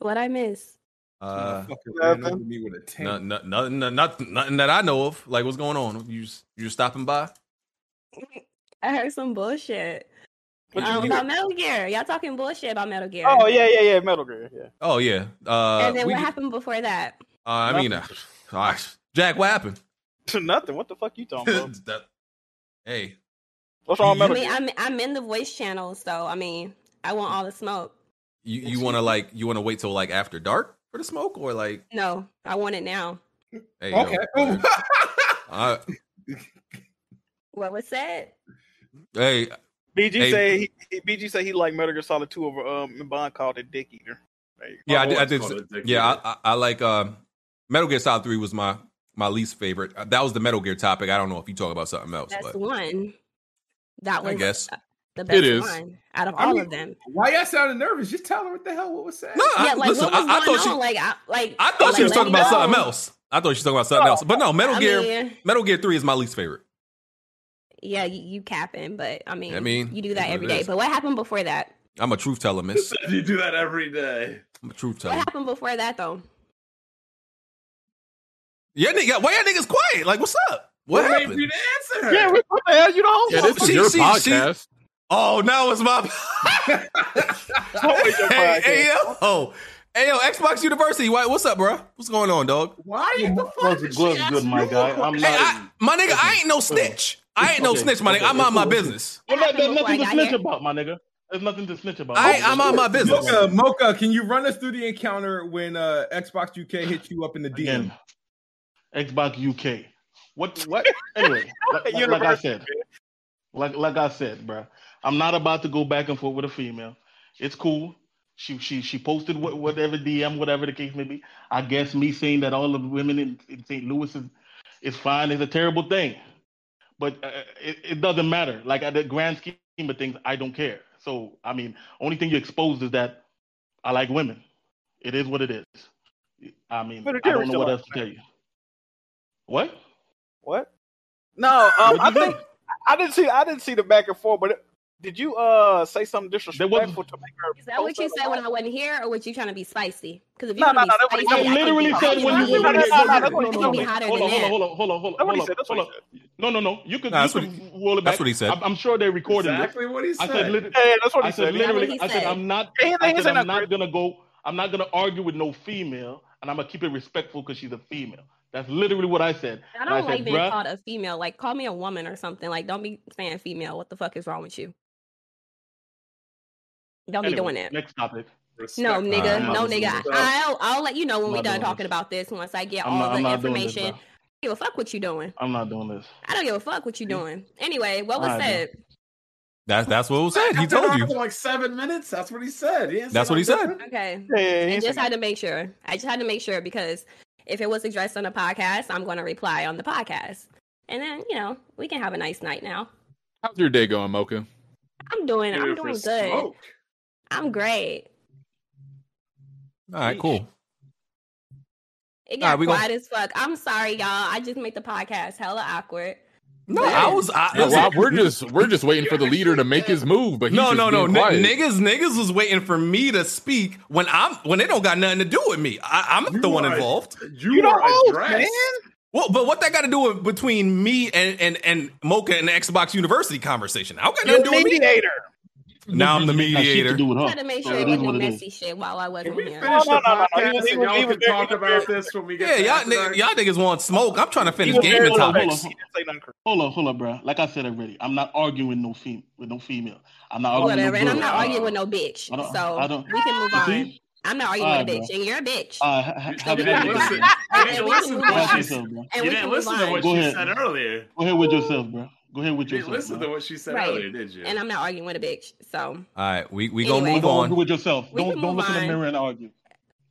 What I miss? Uh, Motherfucker ran over me with a tank. no, no, nothing, nothing, nothing that I know of. Like, what's going on? You just, you stopping by? I heard some bullshit. What you Um, about Metal Gear. Y'all talking bullshit about Metal Gear. Oh yeah, yeah, yeah. Metal Gear. Yeah. Oh yeah. Uh, and then what did- happened before that? uh, I mean, uh, gosh, Jack, what happened? [laughs] Nothing. What the fuck you talking about? [laughs] That- hey, What's wrong with I mean, Gear? I'm I'm in the voice channel, so I mean, I want all the smoke. you you want to like you want to wait till like after dark for the smoke or like No, I want it now. hey Okay. yo, uh, [laughs] What was said? hey BG Hey. say he, he- BG say he like Metal Gear Solid Two over um Bond called it Dick Eater. There yeah I My did, I did called it Dick yeah I, I, I like um Metal Gear Solid Three was my my least favorite. Uh, That was the Metal Gear topic. I don't know if you talk about something else, That's but one. That was I guess the best It is. one out of I all mean, of them. Why y'all sounded nervous? Just tell her what the hell what was said. No, I- yeah, like listen, what was I- I going thought she- like, I, like I thought she was talking me about something else. I thought she was talking about something else. But no, Metal I Gear mean- Metal Gear Three is my least favorite. Yeah, you, you capping, but I mean, I mean, you do that that is every what it day. is. But what happened before that? I'm a truth teller, miss. [laughs] you do that every day. I'm a truth teller. What happened before that though? Yeah, nigga, why y'all niggas quiet? Like, what's up? What We're happened? for you to answer her. Yeah, what the hell? You the host. Yeah, this is She- your she- she- podcast. Oh, now it's my. [laughs] Always your hey, hey, podcast. yo, hey, yo, Xbox University. Why, what's up, bro? What's going on, dog? Why the fuck What's did good, good, my guy? a I'm Hey, not. I, my nigga, I ain't no snitch. I ain't no Okay, snitch, my nigga. okay, I'm on my business. Well, there- there's Before I nothing to snitch here. about, my nigga. There's nothing to snitch about. I, I'm on my business. Mocha, Mocha, can you run us through the encounter when uh, Xbox UK hit you up in the DM? Again, Xbox UK. What? What? [laughs] Anyway, like, like- like I said, like like I said, bro, I'm not about to go back and forth with a female. It's cool. She she she posted what, whatever DM, whatever the case may be. I guess me saying that all of the women in, in St. Louis is is fine is a terrible thing, but uh, it, it doesn't matter. Like at the grand scheme of things, I don't care. So I mean, only thing you exposed is that I like women. It is what it is. I mean, I don't know what else to tell you. What? What? No, um, I think I didn't see. I didn't see the back and forth. But it, did you uh say something There disrespectful wasn't. to make her? Is that what you it? said when I wasn't here, or was you trying to be spicy? Because if you No, want to no, be no, that's what spicy, he I said. Literally be said when you You were here. no, no, no, No, no, no, no. Hold on, hold on, hold on, hold on, hold on, hold on, That's what hold he on. said. No, no, no. You could, Nah, that's you what could roll it back. That's what he said. I'm, I'm sure they're recording this. Exactly what he I said. said, lit- Yeah, that's what he I said said. That's what literally. I said said. I'm not. He ain't- he I said, I'm not gonna go. I'm not gonna argue with no female, and I'm gonna keep it respectful because she's a female. That's literally what I said. I don't said, like being bruh, called a female. Like, call me a woman or something. Like, don't be saying female. What the fuck is wrong with you? Don't be doing that. Next topic. No, nigga. I'm no, nigga. I'll I'll let you know when I'm we not done talking this. about this. Once I get I'm all not- the I'm not doing this, information. bro. give a fuck what you doing. I'm not doing this. I don't give a fuck what you doing. Anyway, what was Alright, said? That's that's what was said. He told you. for like seven minutes. That's what he said. He That's what he said. Okay. Yeah, yeah, he I just say had to make sure. I just had to make sure because if it was addressed on the podcast, I'm going to reply on the podcast. And then, you know, we can have a nice night now. How's your day going, Mocha? I'm doing I'm doing good. smoke. I'm great. All right, cool. It got right, we gonna- quiet as fuck. I'm sorry, y'all. I just make the podcast hella awkward. No, I was. I, No, listen, well, we're just we're just waiting for the leader to make his move, but he's no, just no, no. being N- niggas, niggas was waiting for me to speak when I'm when they don't got nothing to do with me. I, I'm the one are- involved. You, You the are host, addressed. man. Well, but what that got to do with between me and and and Mocha and the Xbox University conversation? I don't got nothing to do with me. mediator. Now I'm the Got shit to mediator. I had to make So sure it it is wasn't no what messy shit while I wasn't we here. finish No, the no, no, no, podcast he was- he and was- y'all can talk about this when we get Yeah, y'all niggas, y'all niggas want smoke. I'm trying to finish He was gaming very hold on, topics. He didn't say nothing crazy. Hold on, hold on, bro. Like I said already, I'm not arguing with no fem- with no female. I'm not arguing Whatever. with And no I'm not arguing with no bitch. I don't- So I don't- we can move on. see? I'm not arguing Alright, with a bitch. bro. And you're a bitch. Uh, ha- ha- So have we a You didn't listen. You And didn't we can listen move to what on. she said. bro. And You we can move on. Go ahead. said earlier. Go ahead with yourself, bro. Go ahead with You yourself. listen to what she said Right. earlier, did you? And I'm not arguing with a bitch. So All right, we we gonna Anyway. move Don't argue with yourself. We Don't don't move look in the mirror and argue.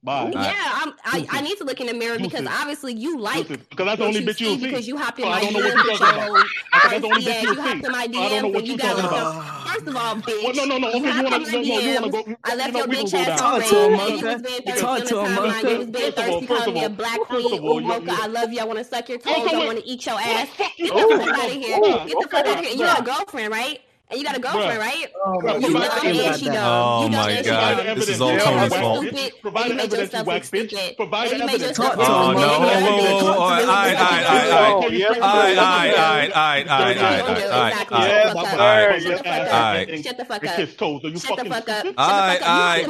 Bye. yeah, I'm, I, I need to look in the mirror because obviously you like Because that's the only bitch you'll see see. because you hopped in oh, my don't know what DMs with your about. That's the only bitch you you'll hopped see. in my So I don't know DMs what and you you're got talking about. first of all, bitch. Well, no, no, no. Okay, you you wanna in my no, no, you wanna go? I left know your we bitch ass down. on Talk red. to him, and you Mocha. was being thirsty Talk on the to him, timeline. Mocha. You was being First of all, thirsty, first calling of me a all, black queen. of all, Oh, you- Mocha, I love you. I want to suck your Oh, toes. I want to eat your ass. Get the fuck out of here. Get the fuck out of here. You're a girlfriend, right? And you got a girlfriend, Bruh. right? Oh, you know and she dumb. Oh you know my god, this is all Tony's fault. Provide evidence, you whack bitch. Provide evidence. Oh no! All right, all right, all right, all right, all right, all right, all right, Shut the fuck up. Shut the fuck up. I I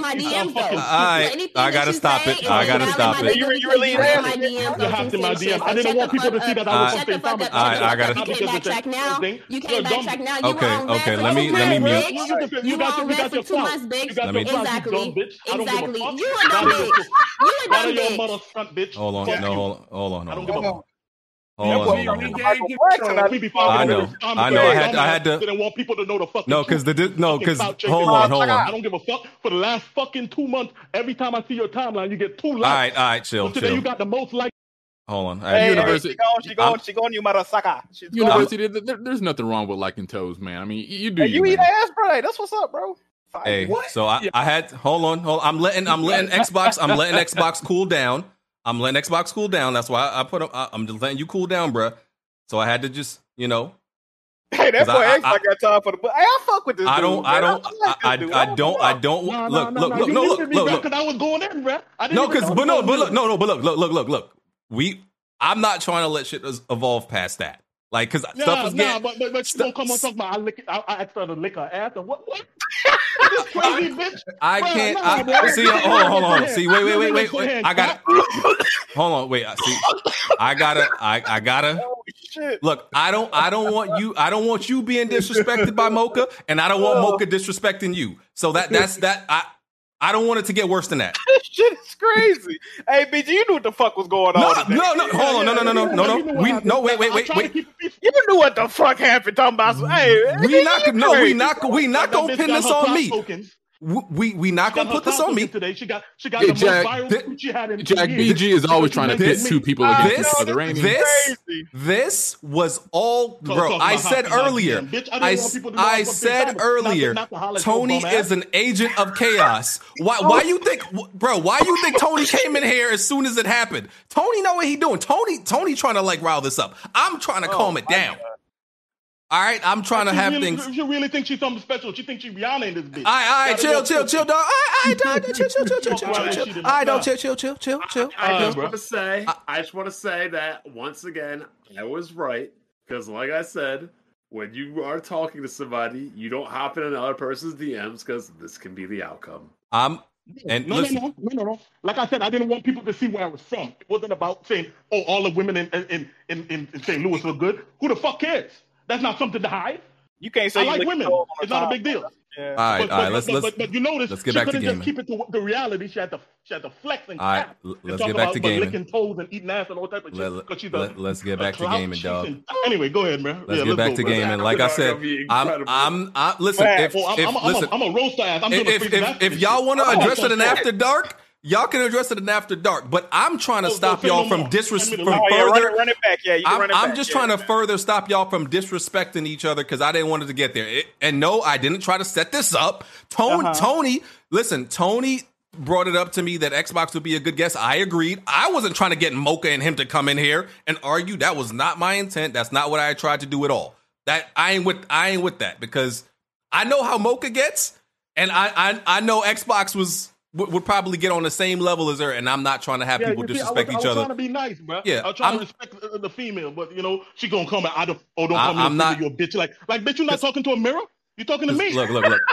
I gotta stop it. I gotta stop it. You really hopped in my DM. I didn't want people to see that I was something. I gotta. You can't backtrack now. You can't backtrack now. You were on okay, let me let me mute. You, you, got, your, rest for two months, bitch. Me exactly. Exactly. You a dumb bitch. You a dumb bitch. Hold on, no, hold on, hold on, hold on. Hold on, hold I know, I know. I had, I had to. Didn't want people to know the fuck. No, because the no, because hold on, hold on. I don't give a fuck. For the last fucking two months, every time I see your timeline, you get two likes. All right, all right, chill. So today you got the most likes. Hold on. Hey, university, hey, she going, she going, she going, you motherfucker. She's university, there, there's nothing wrong with liking toes, man. I mean, you do. Hey, you, you eat man. ass, bro. That's what's up, bro. Fine. Hey, what? so I, yeah. I had hold on, hold. On. I'm letting, I'm letting Xbox, I'm letting Xbox cool down. I'm letting Xbox cool down. That's why I, put, I, I'm just letting you cool down, bro. So I had to just, you know, Hey, that's why I, Xbox I, got time for the. Hey, I fuck with this. I don't. Dude, I don't. I, like I, I, don't. I don't. No, look, look, no, look, look, look. Because I was going in, bro. I didn't no, because but no, but look, no, no, but look, look, look, look, look we I'm not trying to let shit evolve past that. Like, cause nah, stuff is nah, getting, Nah, but, but you don't come on talk about I lick I, asked her to lick her after what what. [laughs] this crazy bitch. I Bro, can't. I, I, see, hold on, hold on. See, wait, wait, wait, wait. wait. I got. Hold on, wait. I see. I gotta. I, I gotta. [laughs] Shit. Look, I don't. I don't want you. I don't want you being disrespected by Mocha, and I don't want Mocha disrespecting you. So that that's that. I I don't want it to get worse than that. [laughs] this shit is crazy. [laughs] hey, bitch, you knew what the fuck was going on. No, no, hold on, no, no, no, no, no, no. We no, wait, wait, wait, wait. You knew what the fuck happened. Talking about, hey, we not, no, we not, we not gonna pin this on me. We we not gonna put this on me today. She got she got yeah, the Jack, most viral th- she had in Jack BG is always trying to pit two people against each other. This this, this was all bro. Talk, talk I said earlier. Bitch, I, I, I said earlier. Not, not Tony is an agent of chaos. Why [laughs] why you think bro? Why you think Tony came in here as soon as it happened? Tony know what he doing. Tony Tony trying to like rile this up. I'm trying to oh, calm it down. God. All right, I'm trying to have really, things. You really think she's something special? She thinks she Rihanna in this bitch. All right, all right, chill, chill, chill, dog. All right, all right, [laughs] chill, chill, chill, chill, chill, chill, chill. All right, don't chill, chill, chill, chill, chill. I just want to say, uh, I just want to say that once again, I was right because, like I said, when you are talking to somebody, you don't hop in another person's DMs because this can be the outcome. I'm and no, listen. no, no, no, no, Like I said, I didn't want people to see where I was from. It wasn't about saying, "Oh, all the women in in in, in St. Louis are good." Who the fuck cares? That's not something to hide. You can't say I like women. It's not a big deal. Yeah. All right, but, all right. But, let's, but, let's, but, you notice let's get she back couldn't to just keep it to, the reality. She had to she had to flex and all right, let's and get back about, to gaming. Licking toes and eating ass and all type of shit because let, let's get back to gaming, dog. And, anyway, go ahead, man. Let's yeah, get let's back go, to bro. gaming. Like I said, I'm I'm, I'm listen. If, if, I'm, I'm, listen, I'm a, I'm a roast ass. I'm doing if, if, if y'all want to address it in after dark. Y'all can address it in after dark, but I'm trying to so, stop so, y'all from disrespecting. Oh, further, yeah, run, it, run it back. Yeah, I'm, back. I'm, just yeah, trying to man. further stop y'all from disrespecting each other because I didn't want it to get there. It, and no, I didn't try to set this up. Tony, uh-huh. Tony, listen, Tony brought it up to me that Xbox would be a good guess. I agreed. I wasn't trying to get Mocha and him to come in here and argue. That was not my intent. That's not what I tried to do at all. That I ain't with. I ain't with that because I know how Mocha gets, and I I, I know Xbox was would probably get on the same level as her, and I'm not trying to have yeah, people disrespect see, I was, each other. I'm trying to be nice, bro. Yeah, I'm trying I'm, to respect the female, but you know she gonna come out. I don't. Oh, don't come I'm not bitch. Like, like, bitch, you not talking to a mirror. You talking to me? Look, look, look. [laughs]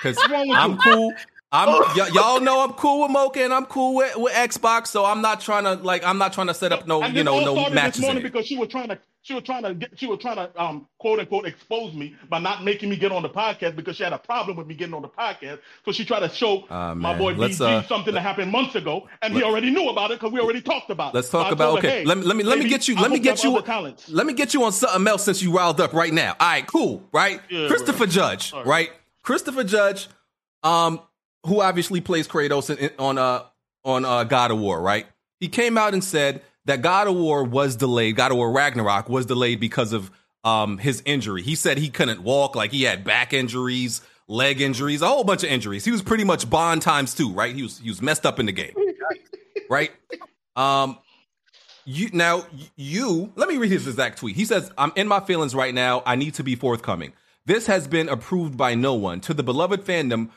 Because I'm you? cool. I'm [laughs] y- y'all know I'm cool with Mocha and I'm cool with, with Xbox, so I'm not trying to like I'm not trying to set up no you know no matches. This morning because she was trying to she was trying to get, she was trying to um, quote unquote expose me by not making me get on the podcast because she had a problem with me getting on the podcast. So she tried to show uh, my boy let's, BG uh, something that happened months ago, and he already knew about it because we already talked about it. Let's talk so about okay. Her, hey, let me let me let me get you let me get you let me get you on something else since you riled up right now. All right, cool, right? Yeah, Christopher bro. Judge, right. right? Christopher Judge, um, who obviously plays Kratos in, in, on uh on uh God of War, right? He came out and said that God of War was delayed. God of War Ragnarok was delayed because of um his injury. He said he couldn't walk, like he had back injuries, leg injuries, a whole bunch of injuries. He was pretty much Bond times two, right? He was he was messed up in the game, [laughs] right? Um, you now you let me read his exact tweet. He says, "I'm in my feelings right now. I need to be forthcoming. This has been approved by no one. To the beloved fandom,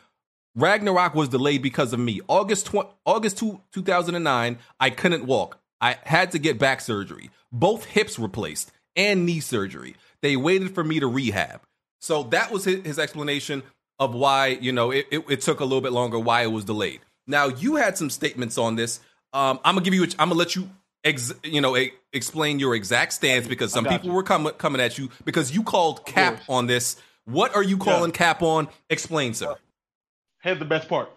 Ragnarok was delayed because of me. August tw- August 2, 2009, I couldn't walk. I had to get back surgery. Both hips replaced and knee surgery. They waited for me to rehab. So that was his, his explanation of why, you know, it, it, it took a little bit longer, why it was delayed. Now, you had some statements on this. Um, I'm gonna give you. A, I'm gonna let you, ex, you know, e- explain your exact stance because some people you. were coming coming at you because you called cap on this. What are you calling cap on? Explain, sir. Here's the best part.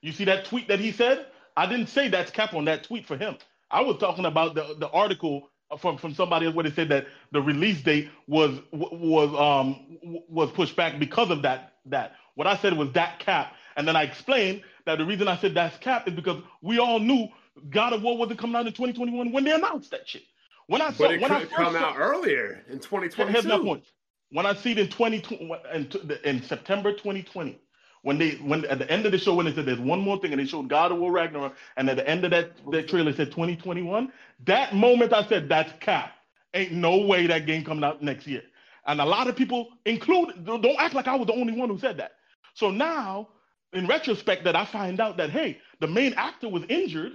You see that tweet that he said? I didn't say that's cap on that tweet for him. I was talking about the, the article from, from somebody else where they said that the release date was was um was pushed back because of that that. What I said was that cap, and then I explained that the reason I said that's cap is because we all knew God of War wasn't coming out in 2021 when they announced that shit. When I saw But it when I first come saw- out earlier in Here's 2022. my point. When I see it in 2020 in, in September 2020, when they when at the end of the show when they said there's one more thing and they showed God of War Ragnarok, and at the end of that that trailer said 2021, that moment I said that's cap. Ain't no way that game coming out next year. And a lot of people, include don't act like I was the only one who said that. So now, in retrospect, that I find out that hey, the main actor was injured,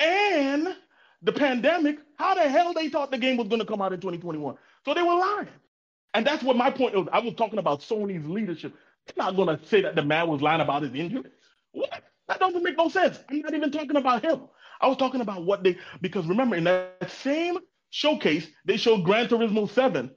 and the pandemic. How the hell they thought the game was going to come out in 2021? So they were lying. And that's what my point was. I was talking about Sony's leadership. They're not going to say that the man was lying about his injury. What? That doesn't make no sense. I'm not even talking about him. I was talking about what they, because remember, in that same showcase, they showed Gran Turismo 7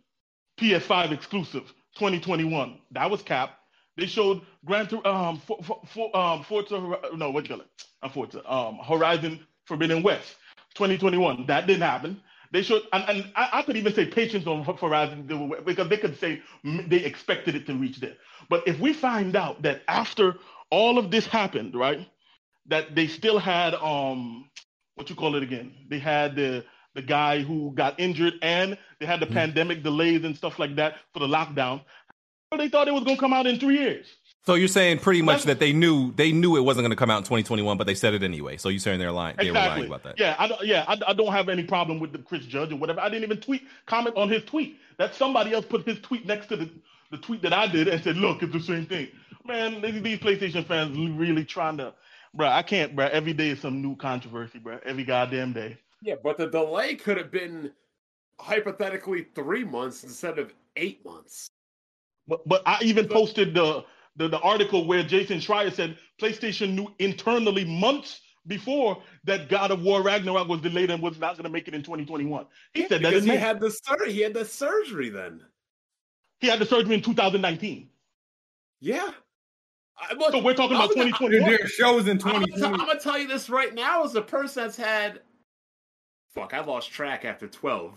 PS5 exclusive 2021. That was Cap. They showed Gran um, for, for, um, Forza, no, what you call it? Not Forza, um, Horizon Forbidden West 2021. That didn't happen. They showed, and, and I, I could even say patience on Horizon because they could say they expected it to reach there. But if we find out that after all of this happened, right, that they still had um, what you call it again? They had the the guy who got injured, and they had the pandemic delays and stuff like that for the lockdown. They thought it was going to come out in three years. So you're saying pretty much that they knew they knew it wasn't going to come out in 2021, but they said it anyway. So you're saying they're lying. They were lying Exactly. about that. Yeah, I, don't- yeah, I, I don't have any problem with the Chris Judge or whatever. I didn't even tweet comment on his tweet. That somebody else put his tweet next to the, the tweet that I did and said, "Look, it's the same thing." Man, these, these PlayStation fans really trying to, bro. I can't, bro. Every day is some new controversy, bro. Every goddamn day. Yeah, but the delay could have been hypothetically three months instead of eight months. But but I even posted the the, the article where Jason Schreier said PlayStation knew internally months before that God of War Ragnarok was delayed and was not going to make it in 2021. He said that because he May. had the sur- he had the surgery then. He had the surgery in 2019. Yeah. I, look, So we're talking about I'm- 2021. There are shows in I'm, 2020. I'm gonna tell you this right now as a person that's had fuck, I lost track after 12.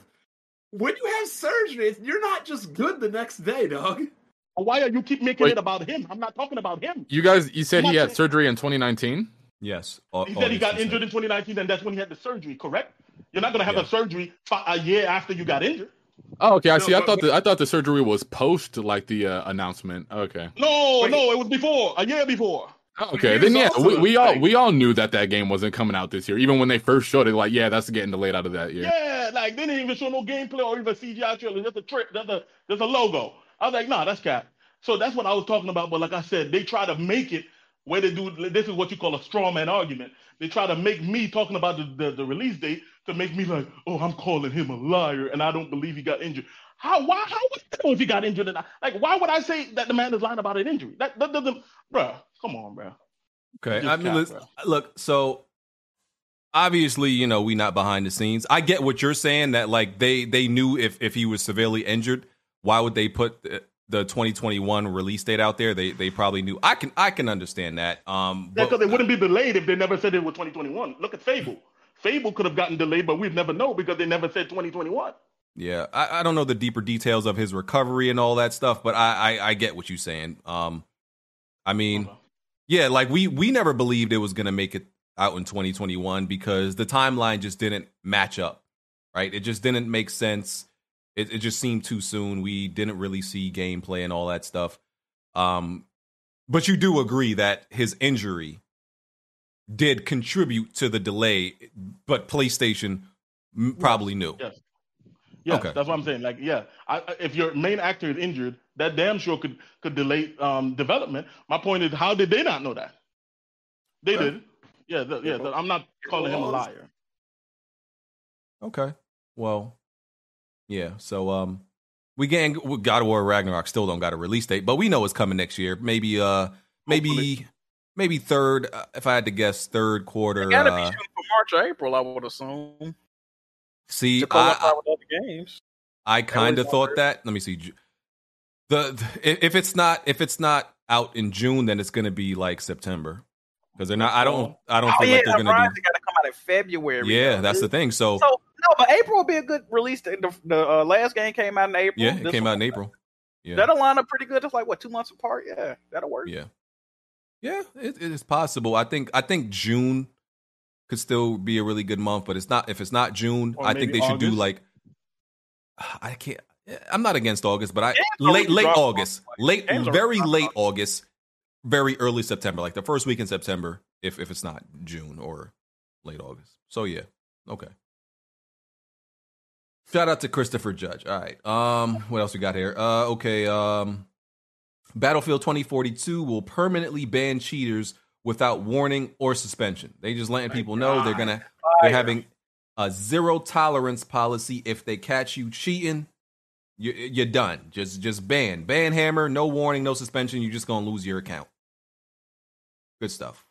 When you have surgery, you're not just good the next day, dog. Why are you keep making Wait. it about him? I'm not talking about him. You guys, you said I'm he had saying- surgery in 2019. Yes. He said he got injured in 2019, and that's when he had the surgery. Correct? You're not going to have a surgery a year after you got injured. Oh, okay. I see. I thought the, I thought the surgery was post like the uh, announcement. Okay. No, Wait. no, it was before a year before. Oh, Okay. Then yeah, we, we all we all knew that that game wasn't coming out this year. Even when they first showed it, like yeah, that's getting delayed out of that year. Yeah, like they didn't even show no gameplay or even CGI trailer. Just a trick. There's a there's a logo. I was like, nah, that's cat. So that's what I was talking about. But like I said, they try to make it where they do. This is what you call a straw man argument. They try to make me talking about the, the, the release date to make me like, oh, I'm calling him a liar, and I don't believe he got injured. How? Why? How would I know if he got injured? Or not? Like, why would I say that the man is lying about an injury? That, that doesn't, bruh. Come on, bruh. Okay. I mean, cap, look, so obviously, you know, we not behind the scenes. I get what you're saying that like they they knew if if he was severely injured, why would they put the, the 2021 release date out there? They they probably knew. I can I can understand that. Um, Yeah, because it wouldn't be delayed if they never said it was 2021. Look at Fable. Fable could have gotten delayed, but we'd never know because they never said 2021. Yeah, I, I don't know the deeper details of his recovery and all that stuff, but I I, I get what you're saying. Um, I mean, yeah, like we we never believed it was gonna make it out in 2021 because the timeline just didn't match up, right? It just didn't make sense. It it just seemed too soon. We didn't really see gameplay and all that stuff. Um, but you do agree that his injury did contribute to the delay, but PlayStation m- probably knew. Yes. Yeah, Okay. that's what I'm saying. Like, yeah, I, I- if your main actor is injured, that damn sure could could delay um, development. My point is, how did they not know that? They Yeah. did. Yeah, the, yeah. the- I'm not calling him a liar. Okay. Well, yeah. So um, we getting we God of War Ragnarok still don't got a release date, but we know it's coming next year. Maybe uh, maybe maybe third. Uh, if I had to guess, third quarter. It gotta Uh, shooting for March or April, I would assume. see, To I, I, with other games. I kind of thought that. Let me see. The, the if- it's not if it's not out in June, then it's gonna be like September because they're not. I don't. I don't Oh, feel yeah, like they're gonna Horizon do. got to come out in February. Yeah, though. that's the thing. So, So no, but April will be a good release. date. The, the uh, last game came out in April. yeah, it This came one- out in April. Yeah, That'll line up pretty good. It's like what two months apart. Yeah, that'll work. Yeah, yeah, it, it is possible. I think I think June could still be a really good month, but it's not. If it's not June, Or I think maybe they should do like. I can't. I'm not against August, but I Games late late dropped August, late Games very dropped late August, very early September, like the first week in September, if if it's not June or late August. So yeah, okay. Shout out to Christopher Judge. All right. Um, what else we got here? Uh, okay. Um, Battlefield 2042 will permanently ban cheaters without warning or suspension. They just letting people know they're gonna they're having a zero tolerance policy. If they catch you cheating, you, you're done. Just just ban, ban hammer, no warning, no suspension. You're just gonna lose your account. Good stuff,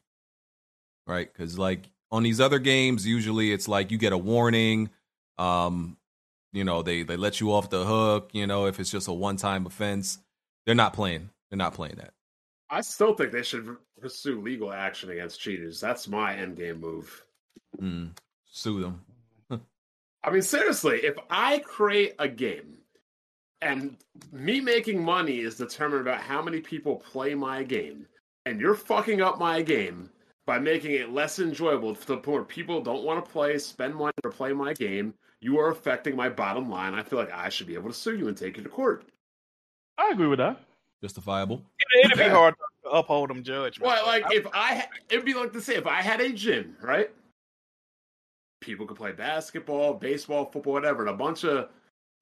right? Because like on these other games, usually it's like you get a warning. Um, you know they they let you off the hook. You know if it's just a one time offense, they're not playing. They're not playing that. I still think they should pursue legal action against cheaters. That's my end game move. Mm, sue them. I mean, seriously, if I create a game and me making money is determined about how many people play my game, and you're fucking up my game by making it less enjoyable to the point where people don't want to play, spend money to play my game, you are affecting my bottom line. I feel like I should be able to sue you and take you to court. I agree with that. Justifiable. It'd be hard to uphold them judgments. Well, like if I, it'd be like to say if I had a gym, right? People could play basketball, baseball, football, whatever, and a bunch of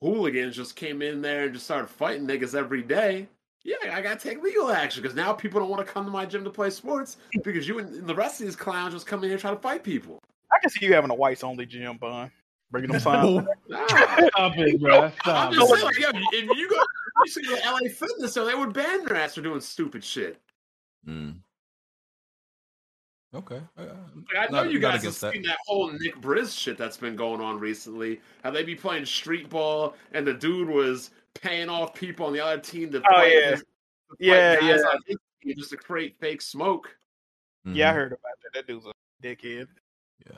hooligans just came in there and just started fighting niggas every day. Yeah, I gotta take legal action because now people don't want to come to my gym to play sports because you and and the rest of these clowns just come in here trying to fight people. I can see you having a whites only gym, bun. Bringing them [laughs] signs. Nah. Stop it, bro. Stop I'm just saying, like, yo, if you go, you see the LA Fitness, so they would ban their ass for doing stupid shit. Mm. Okay. Uh, Like, I know not- you guys have against that. seen that whole Nick Briz shit that's been going on recently. How they be playing street ball, and the dude was paying off people on the other team to Oh, fight yeah. his- to fight Yeah, guys yeah. on team just to create fake smoke. Yeah, I heard about that. That dude's a dickhead. Yeah.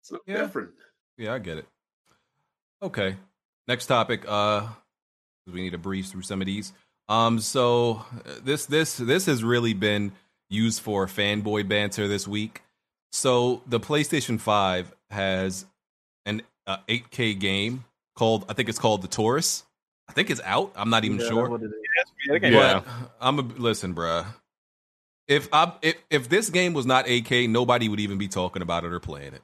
It's no Yeah. different. Yeah, I get it. Okay. Next topic. Uh, we need to breeze through some of these. Um, so uh, this this this has really been used for fanboy banter this week. So the PlayStation Five has an uh, 8K game called I think it's called The Touryst. I think it's out. I'm not even Yeah, sure. that's what it is. Yeah, But I'm a listen, bruh. If I if if this game was not 8K, nobody would even be talking about it or playing it.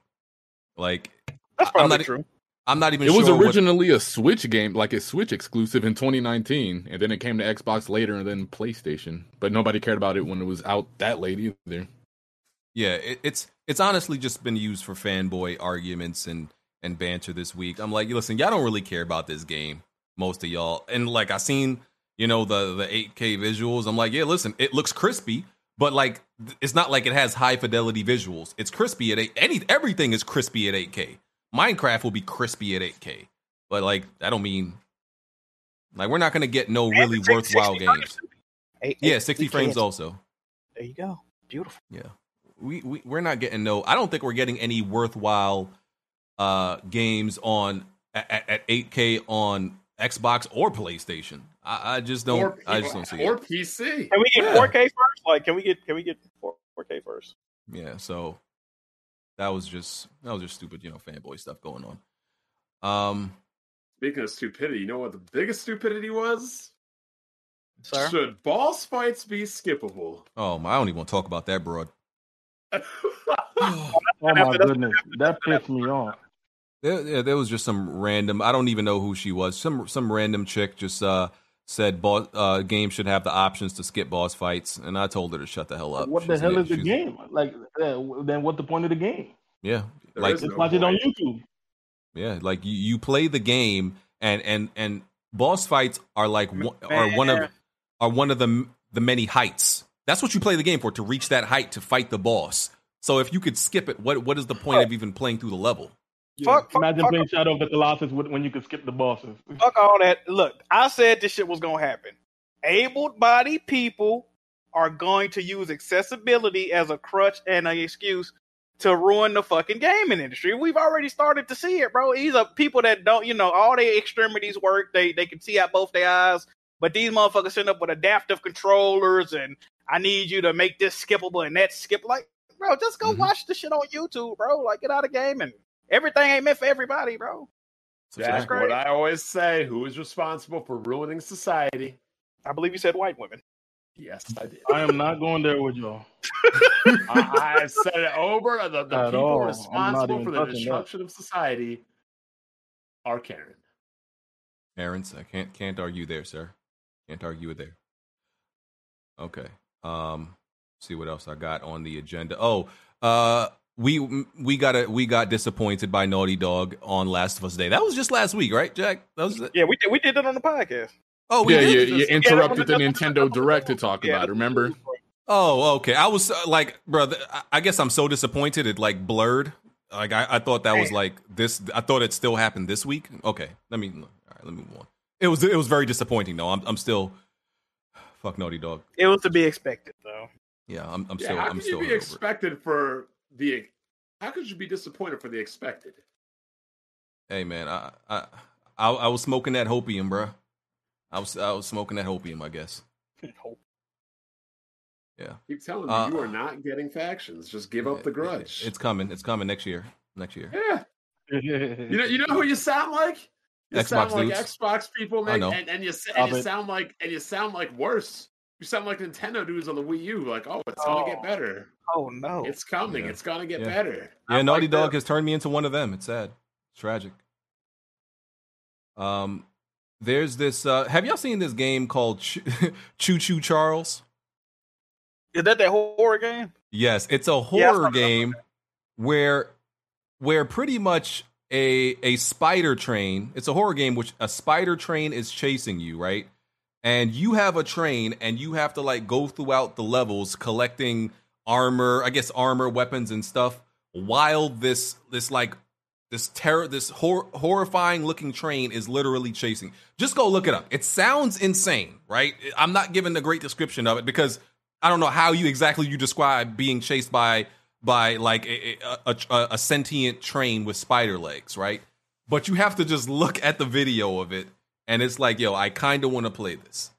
Like That's I'm probably not, e, true. I'm not even It was sure what- originally a Switch game, like a Switch exclusive in 2019, and then it came to Xbox later and then PlayStation. But nobody cared about it when it was out that late either. Yeah, it, it's it's honestly just been used for fanboy arguments and and banter this week. I'm like, listen, y'all don't really care about this game, most of y'all. And like I seen, you know, the the 8K visuals. I'm like, yeah, listen, it looks crispy, but like it's not like it has high fidelity visuals. It's crispy at 8 any everything is crispy at 8K. Minecraft will be crispy at 8K. But like I don't mean like we're not going to get no really worthwhile games. Eight- Yeah, eight- 60 we frames can't- also. There you go. Beautiful. Yeah. We, we we're not getting no I don't think we're getting any worthwhile uh games on at, at 8K on Xbox or PlayStation. I, I just don't Or, I just don't see or it. Or PC. Can we get Yeah. 4K first? Like, can we get can we get 4, 4K first? Yeah, so that was just that was just stupid, you know, fanboy stuff going on. Um Speaking of stupidity, you know what the biggest stupidity was? Sir? Should boss fights be skippable? oh my I don't even want to talk about that broad. [laughs] Oh my goodness, that pissed me off. There, there was just some random. I don't even know who she was. Some some random chick just uh, said boss, uh, games should have the options to skip boss fights, and I told her to shut the hell up. What the She's- hell is the game? Like, uh, then what the point of the game? Yeah, There like is no Just watch it on YouTube. Yeah, like you, you play the game, and and and boss fights are like one, are one of are one of the the many heights. That's what you play the game for to reach that height to fight the boss. So if you could skip it, what what is the point of even playing through the level? Fuck, fuck, Imagine fuck, playing Shadow of the Colossus when you could skip the bosses. [laughs] fuck all that. Look, I said this shit was gonna happen. Able-bodied people are going to use accessibility as a crutch and an excuse to ruin the fucking gaming industry. We've already started to see it, bro. These are people that don't, you know, all their extremities work. They they can see out both their eyes, but these motherfuckers end up with adaptive controllers and I need you to make this skippable and that skip. Like, bro, just go mm-hmm. watch the shit on YouTube, bro. Like, get out of gaming. Everything ain't meant for everybody, bro. Jack, great. what I always say: Who is responsible for ruining society? I believe you said white women. Yes, I did. I am not going there with y'all. [laughs] I, I said it over. The, the people all. Responsible for the touching that. destruction of society are Karen. Aaron's, I can't can't argue there, sir. Can't argue it there. Okay. Um, see what else I got on the agenda. Oh, uh, we we got a, we got disappointed by Naughty Dog on Last of Us Day. That was just last week, right, Jack? That was Yeah, we did we did it on the podcast. Oh, we yeah, did? you, you Yeah, interrupted the Nintendo Direct to talk about it. Remember? Oh, okay. I was uh, like, brother, I- I guess I'm so disappointed. It like blurred. Like I, I thought that was like this. I thought it still happened this week. Okay, let me. All right, let me move on. It was it was very disappointing though. I'm I'm still [sighs] fuck Naughty Dog. It was to be expected, though. Yeah, I'm I'm Yeah, still how I'm could still you be over it. expected for the? How could you be disappointed for the expected? Hey man, I I I, I was smoking that hopium, bro. I was I was smoking that hopium, I guess. [laughs] Yeah, Keep telling me Uh, you are not getting factions. Just give up the grudge. it's coming. It's coming next year. Next year. yeah. You know, you know who you sound like. You Xbox sound like dudes. Xbox people, I man, know. and, and you sa- Stop and you it. sound like and you sound like worse. You sound like Nintendo dudes on the Wii U. Like, oh, it's gonna get Oh. better. Oh no. It's coming. Yeah. It's gonna get Yeah. better. Yeah, I'm Naughty like Dog that. has turned me into one of them. It's sad. It's tragic. Um, there's this. Uh, have y'all seen this game called Ch- [laughs] Choo Choo Charles? Is that that horror game? Yes, it's a horror saw that. game where where pretty much a a spider train. It's a horror game which a spider train is chasing you, right? And you have a train and you have to like go throughout the levels collecting armor, I guess armor, weapons and stuff while this this like this terror this hor- horrifying looking train is literally chasing. Just go look it up. It sounds insane, right? I'm not giving a great description of it because I don't know how you exactly you describe being chased by by like a, a, a, a sentient train with spider legs, right? But you have to just look at the video of it, and it's like, yo, I kind of want to play this.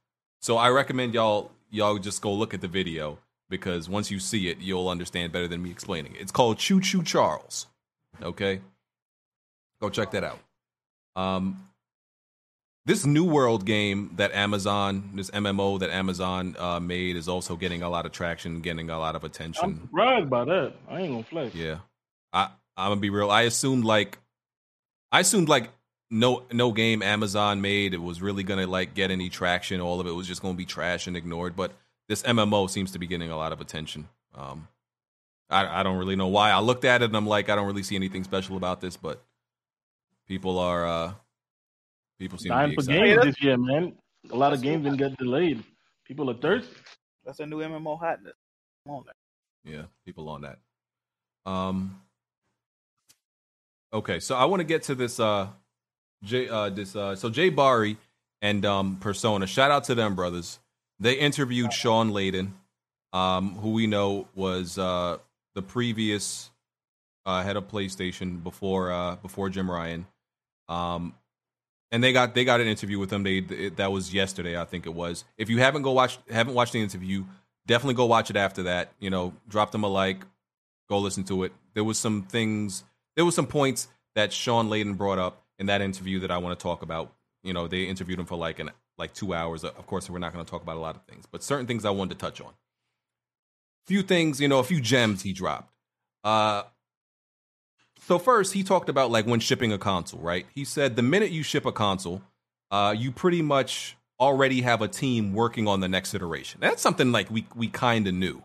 So I recommend y'all y'all just go look at the video because once you see it, you'll understand better than me explaining it. It's called Choo Choo Charles. Okay, go check that out. Um, this New World game that Amazon, this MMO that Amazon uh, made, is also getting a lot of traction, getting a lot of I'm attention. surprised by that. I ain't gonna flex. Yeah, I I'm gonna be real. I assumed like, I assumed like no no game Amazon made it was really gonna like get any traction. All of it was just gonna be trash and ignored. But this MMO seems to be getting a lot of attention. Um, I I don't really know why. I looked at it and I'm like, I don't really see anything special about this, but people are uh people seem to Dying be for excited. games this year, man. A lot of games didn't get delayed. People are thirsty. That's a new MMO hotness. Come on, man. Yeah, people on that. Um. Okay, so I want to get to this. Uh, Uh, this. Uh, so Jay Bari and um Persona. Shout out to them brothers. They interviewed Shawn Layden, um, who we know was uh the previous uh, head of PlayStation before uh before Jim Ryan. Um, and they got they got an interview with him. They it, that was yesterday, I think it was. If you haven't go watch haven't watched the interview, definitely go watch it after that. You know, drop them a like, go listen to it. There was some things, there was some points that Shawn Layden brought up in that interview that I want to talk about. You know, they interviewed him for like an like two hours. Of course, we're not going to talk about a lot of things, but certain things I wanted to touch on. Few things, you know, a few gems he dropped. Uh, So first, he talked about like when shipping a console, right? He said the minute you ship a console, uh, you pretty much already have a team working on the next iteration. That's something like we we kind of knew.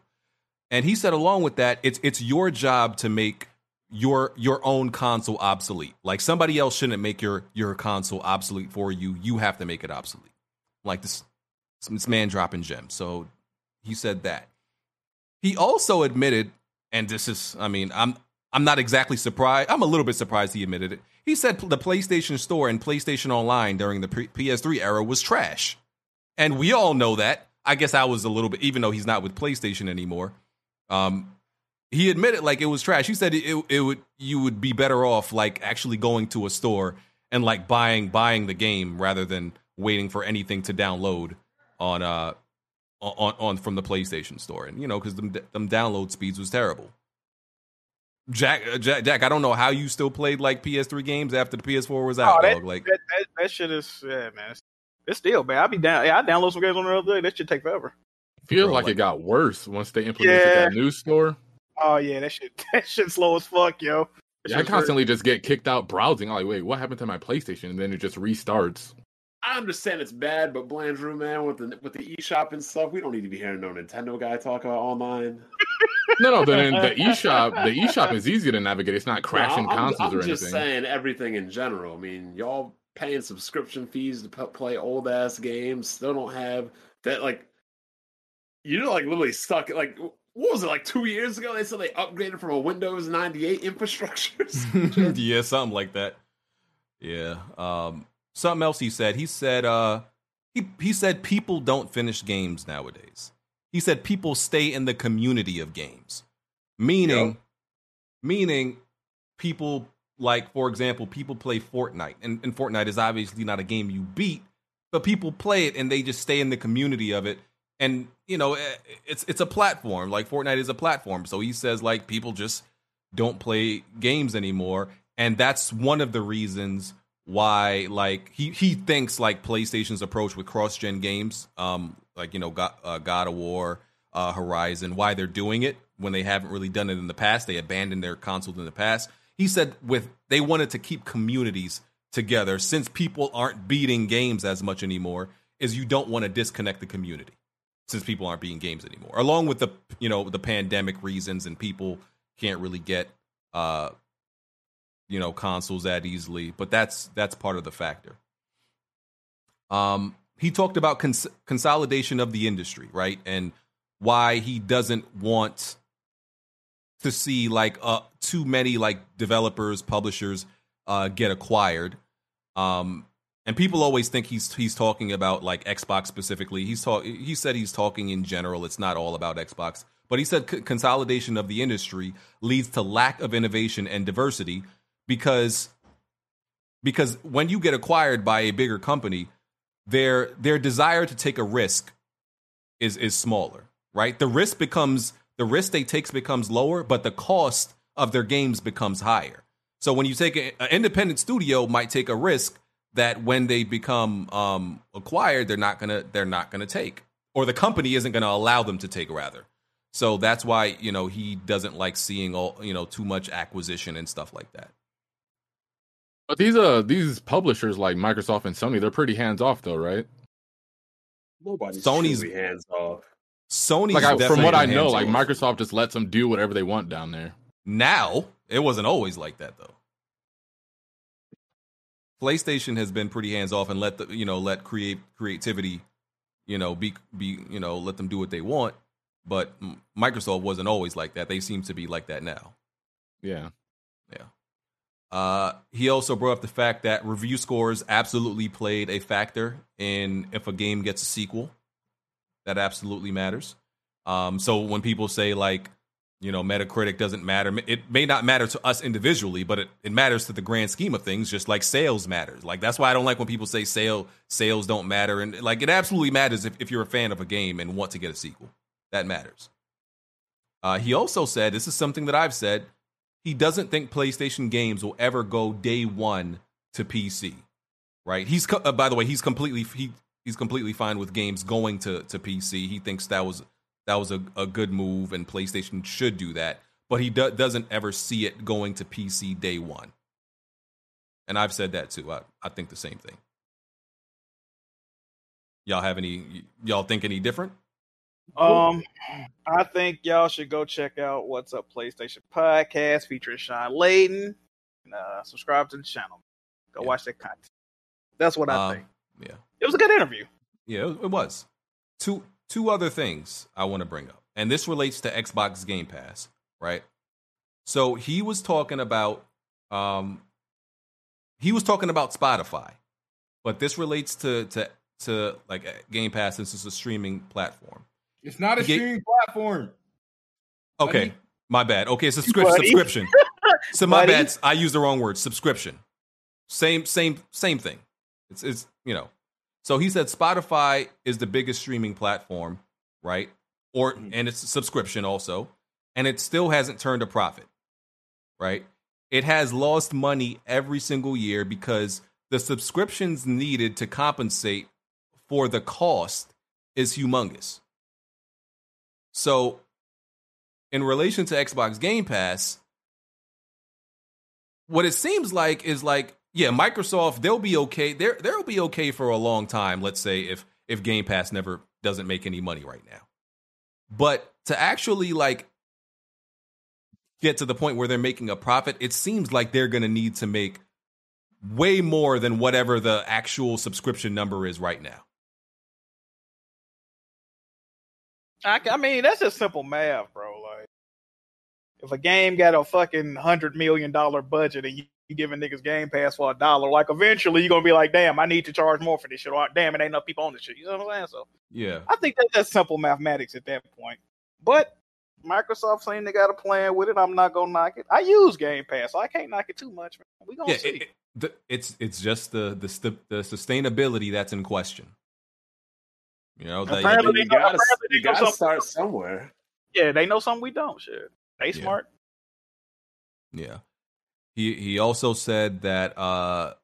And he said along with that, it's it's your job to make your your own console obsolete. Like somebody else shouldn't make your your console obsolete for you. You have to make it obsolete. Like this this man dropping gems. So he said that. He also admitted, and this is, I mean, I'm I'm not exactly surprised. I'm a little bit surprised he admitted it. He said the PlayStation Store and PlayStation Online during the PS3 era was trash, and we all know that. I guess I was a little bit, even though he's not with PlayStation anymore. Um, he admitted like it was trash. He said it, it would you would be better off like actually going to a store and like buying buying the game rather than waiting for anything to download on uh on on from the PlayStation Store, and you know because them them download speeds was terrible. Jack, uh, Jack, Jack, I don't know how you still played like PS3 games after the PS4 was out. Oh, that, dog. Like that, that, that shit is yeah, man. It's, it's still man. I'll be down. Yeah, I download some games on the other day. That should take forever. Feels Bro, like, like- it got worse once they implemented Yeah. that new store. Oh yeah, that shit. [laughs] That shit slow as fuck, yo. Yeah, I shit's constantly just get kicked out browsing. I'm like, wait, what happened to my PlayStation? And then it just restarts. I understand it's bad, but Blandrew, man, with the with the eShop and stuff, we don't need to be hearing no Nintendo guy talk about online. [laughs] No, no, the, the eShop, the eShop is easy to navigate. It's not crashing No, I'm, I'm- consoles I'm just saying everything in general. I mean, y'all paying subscription fees to p- play old ass games, still don't have that. Like, you're like literally stuck. Like, what was it? Like two years ago, they said they upgraded from a Windows 98 infrastructure. [laughs] [laughs] yeah, something like that. Yeah. Um, something else he said. He said uh he he said people don't finish games nowadays. He said people stay in the community of games. Meaning meaning people like for example, people play Fortnite. And, and Fortnite is obviously not a game you beat, but people play it and they just stay in the community of it. And you know, eh, it's it's a platform. Like Fortnite is a platform. So he says like people just don't play games anymore and that's one of the reasons why like he he thinks like PlayStation's approach with cross-gen games um like you know God, uh, God of War uh Horizon why they're doing it when they haven't really done it in the past they abandoned their consoles in the past he said with they wanted to keep communities together since people aren't beating games as much anymore is you don't want to disconnect the community since people aren't being games anymore. Along with the you know the pandemic reasons and people can't really get uh you know consoles that easily but that's that's part of the factor. Um he talked about cons- consolidation of the industry right? And why he doesn't want to see like uh too many like developers publishers uh get acquired. Um and people always think he's he's talking about like Xbox specifically. He's talk he said he's talking in general. It's not all about Xbox, but he said c- consolidation of the industry leads to lack of innovation and diversity because because when you get acquired by a bigger company, their their desire to take a risk is is smaller, right? The risk becomes the risk they takes becomes lower, but the cost of their games becomes higher. So when you take an independent studio might take a risk that when they become um, acquired, they're not gonna they're not gonna take, or the company isn't gonna allow them to take rather. So that's why you know he doesn't like seeing all you know too much acquisition and stuff like that. But these uh these publishers like Microsoft and Sony, they're pretty hands off though, right? Nobody's Sony's- hands off. Sony's like I, from what I know, like off. Microsoft just lets them do whatever they want down there. Now it wasn't always like that though. PlayStation has been pretty hands off and let the you know let create creativity, you know be be you know let them do what they want. But Microsoft wasn't always like that. They seem to be like that now. Yeah. Yeah. Uh, he also brought up the fact that review scores absolutely played a factor in if a game gets a sequel. That absolutely matters. Um, so when people say like, you know, Metacritic doesn't matter, it may not matter to us individually, but it, it matters to the grand scheme of things, just like sales matters. Like that's why I don't like when people say sale sales don't matter, and like it absolutely matters if, if you're a fan of a game and want to get a sequel. That matters. Uh, he also said, this is something that I've said, he doesn't think PlayStation games will ever go day one to PC. Right? He's uh, by the way, he's completely he he's completely fine with games going to to PC. He thinks that was that was a, a good move, and PlayStation should do that. but he do- doesn't ever see it going to PC day one. And I've said that too. I, I think the same thing. Y'all have any? Y'all think any different? Um, I think y'all should go check out What's Up PlayStation podcast featuring Shawn Layden. And, uh, subscribe to the channel. Go watch that content. That's what I Um, think. Yeah. It was a good interview. Yeah, it it was. Two two other things I want to bring up. And this relates to Xbox Game Pass, right? So he was talking about um he was talking about Spotify. But this relates to to to like uh, Game Pass since it's a streaming platform. It's not a ga- streaming platform. Okay. Buddy. My bad. Okay, subscription Buddy. subscription. [laughs] So my Buddy. bad. I used the wrong word. Subscription. Same same same thing. It's it's you know. So he said Spotify is the biggest streaming platform, right? Or mm-hmm. and it's a subscription also, and it still hasn't turned a profit. Right? It has lost money every single year because the subscriptions needed to compensate for the cost is humongous. So in relation to Xbox Game Pass, what it seems like is like, yeah, Microsoft they'll be okay. They're they'll be okay for a long time. Let's say if if Game Pass never doesn't make any money right now, but to actually like get to the point where they're making a profit, it seems like they're going to need to make way more than whatever the actual subscription number is right now. I, I mean, that's just simple math, bro. Like, if a game got a fucking hundred million dollar budget and you, you giving niggas Game Pass for a dollar, like eventually you're gonna be like, damn, I need to charge more for this shit. Or damn, it ain't enough people on this shit. You know what I'm saying? So Yeah. I think that's simple mathematics at that point. But Microsoft saying they got a plan with it. I'm not gonna knock it. I use Game Pass, so I can't knock it too much. Man. We gonna Yeah, see. it- it- the- it's it's just the the the sustainability that's in question. You know, that- Apparently, You they know- gotta, apparently they you gotta start somewhere. Yeah, they know something we don't. Shit, they Yeah. smart. Yeah. He he also said that uh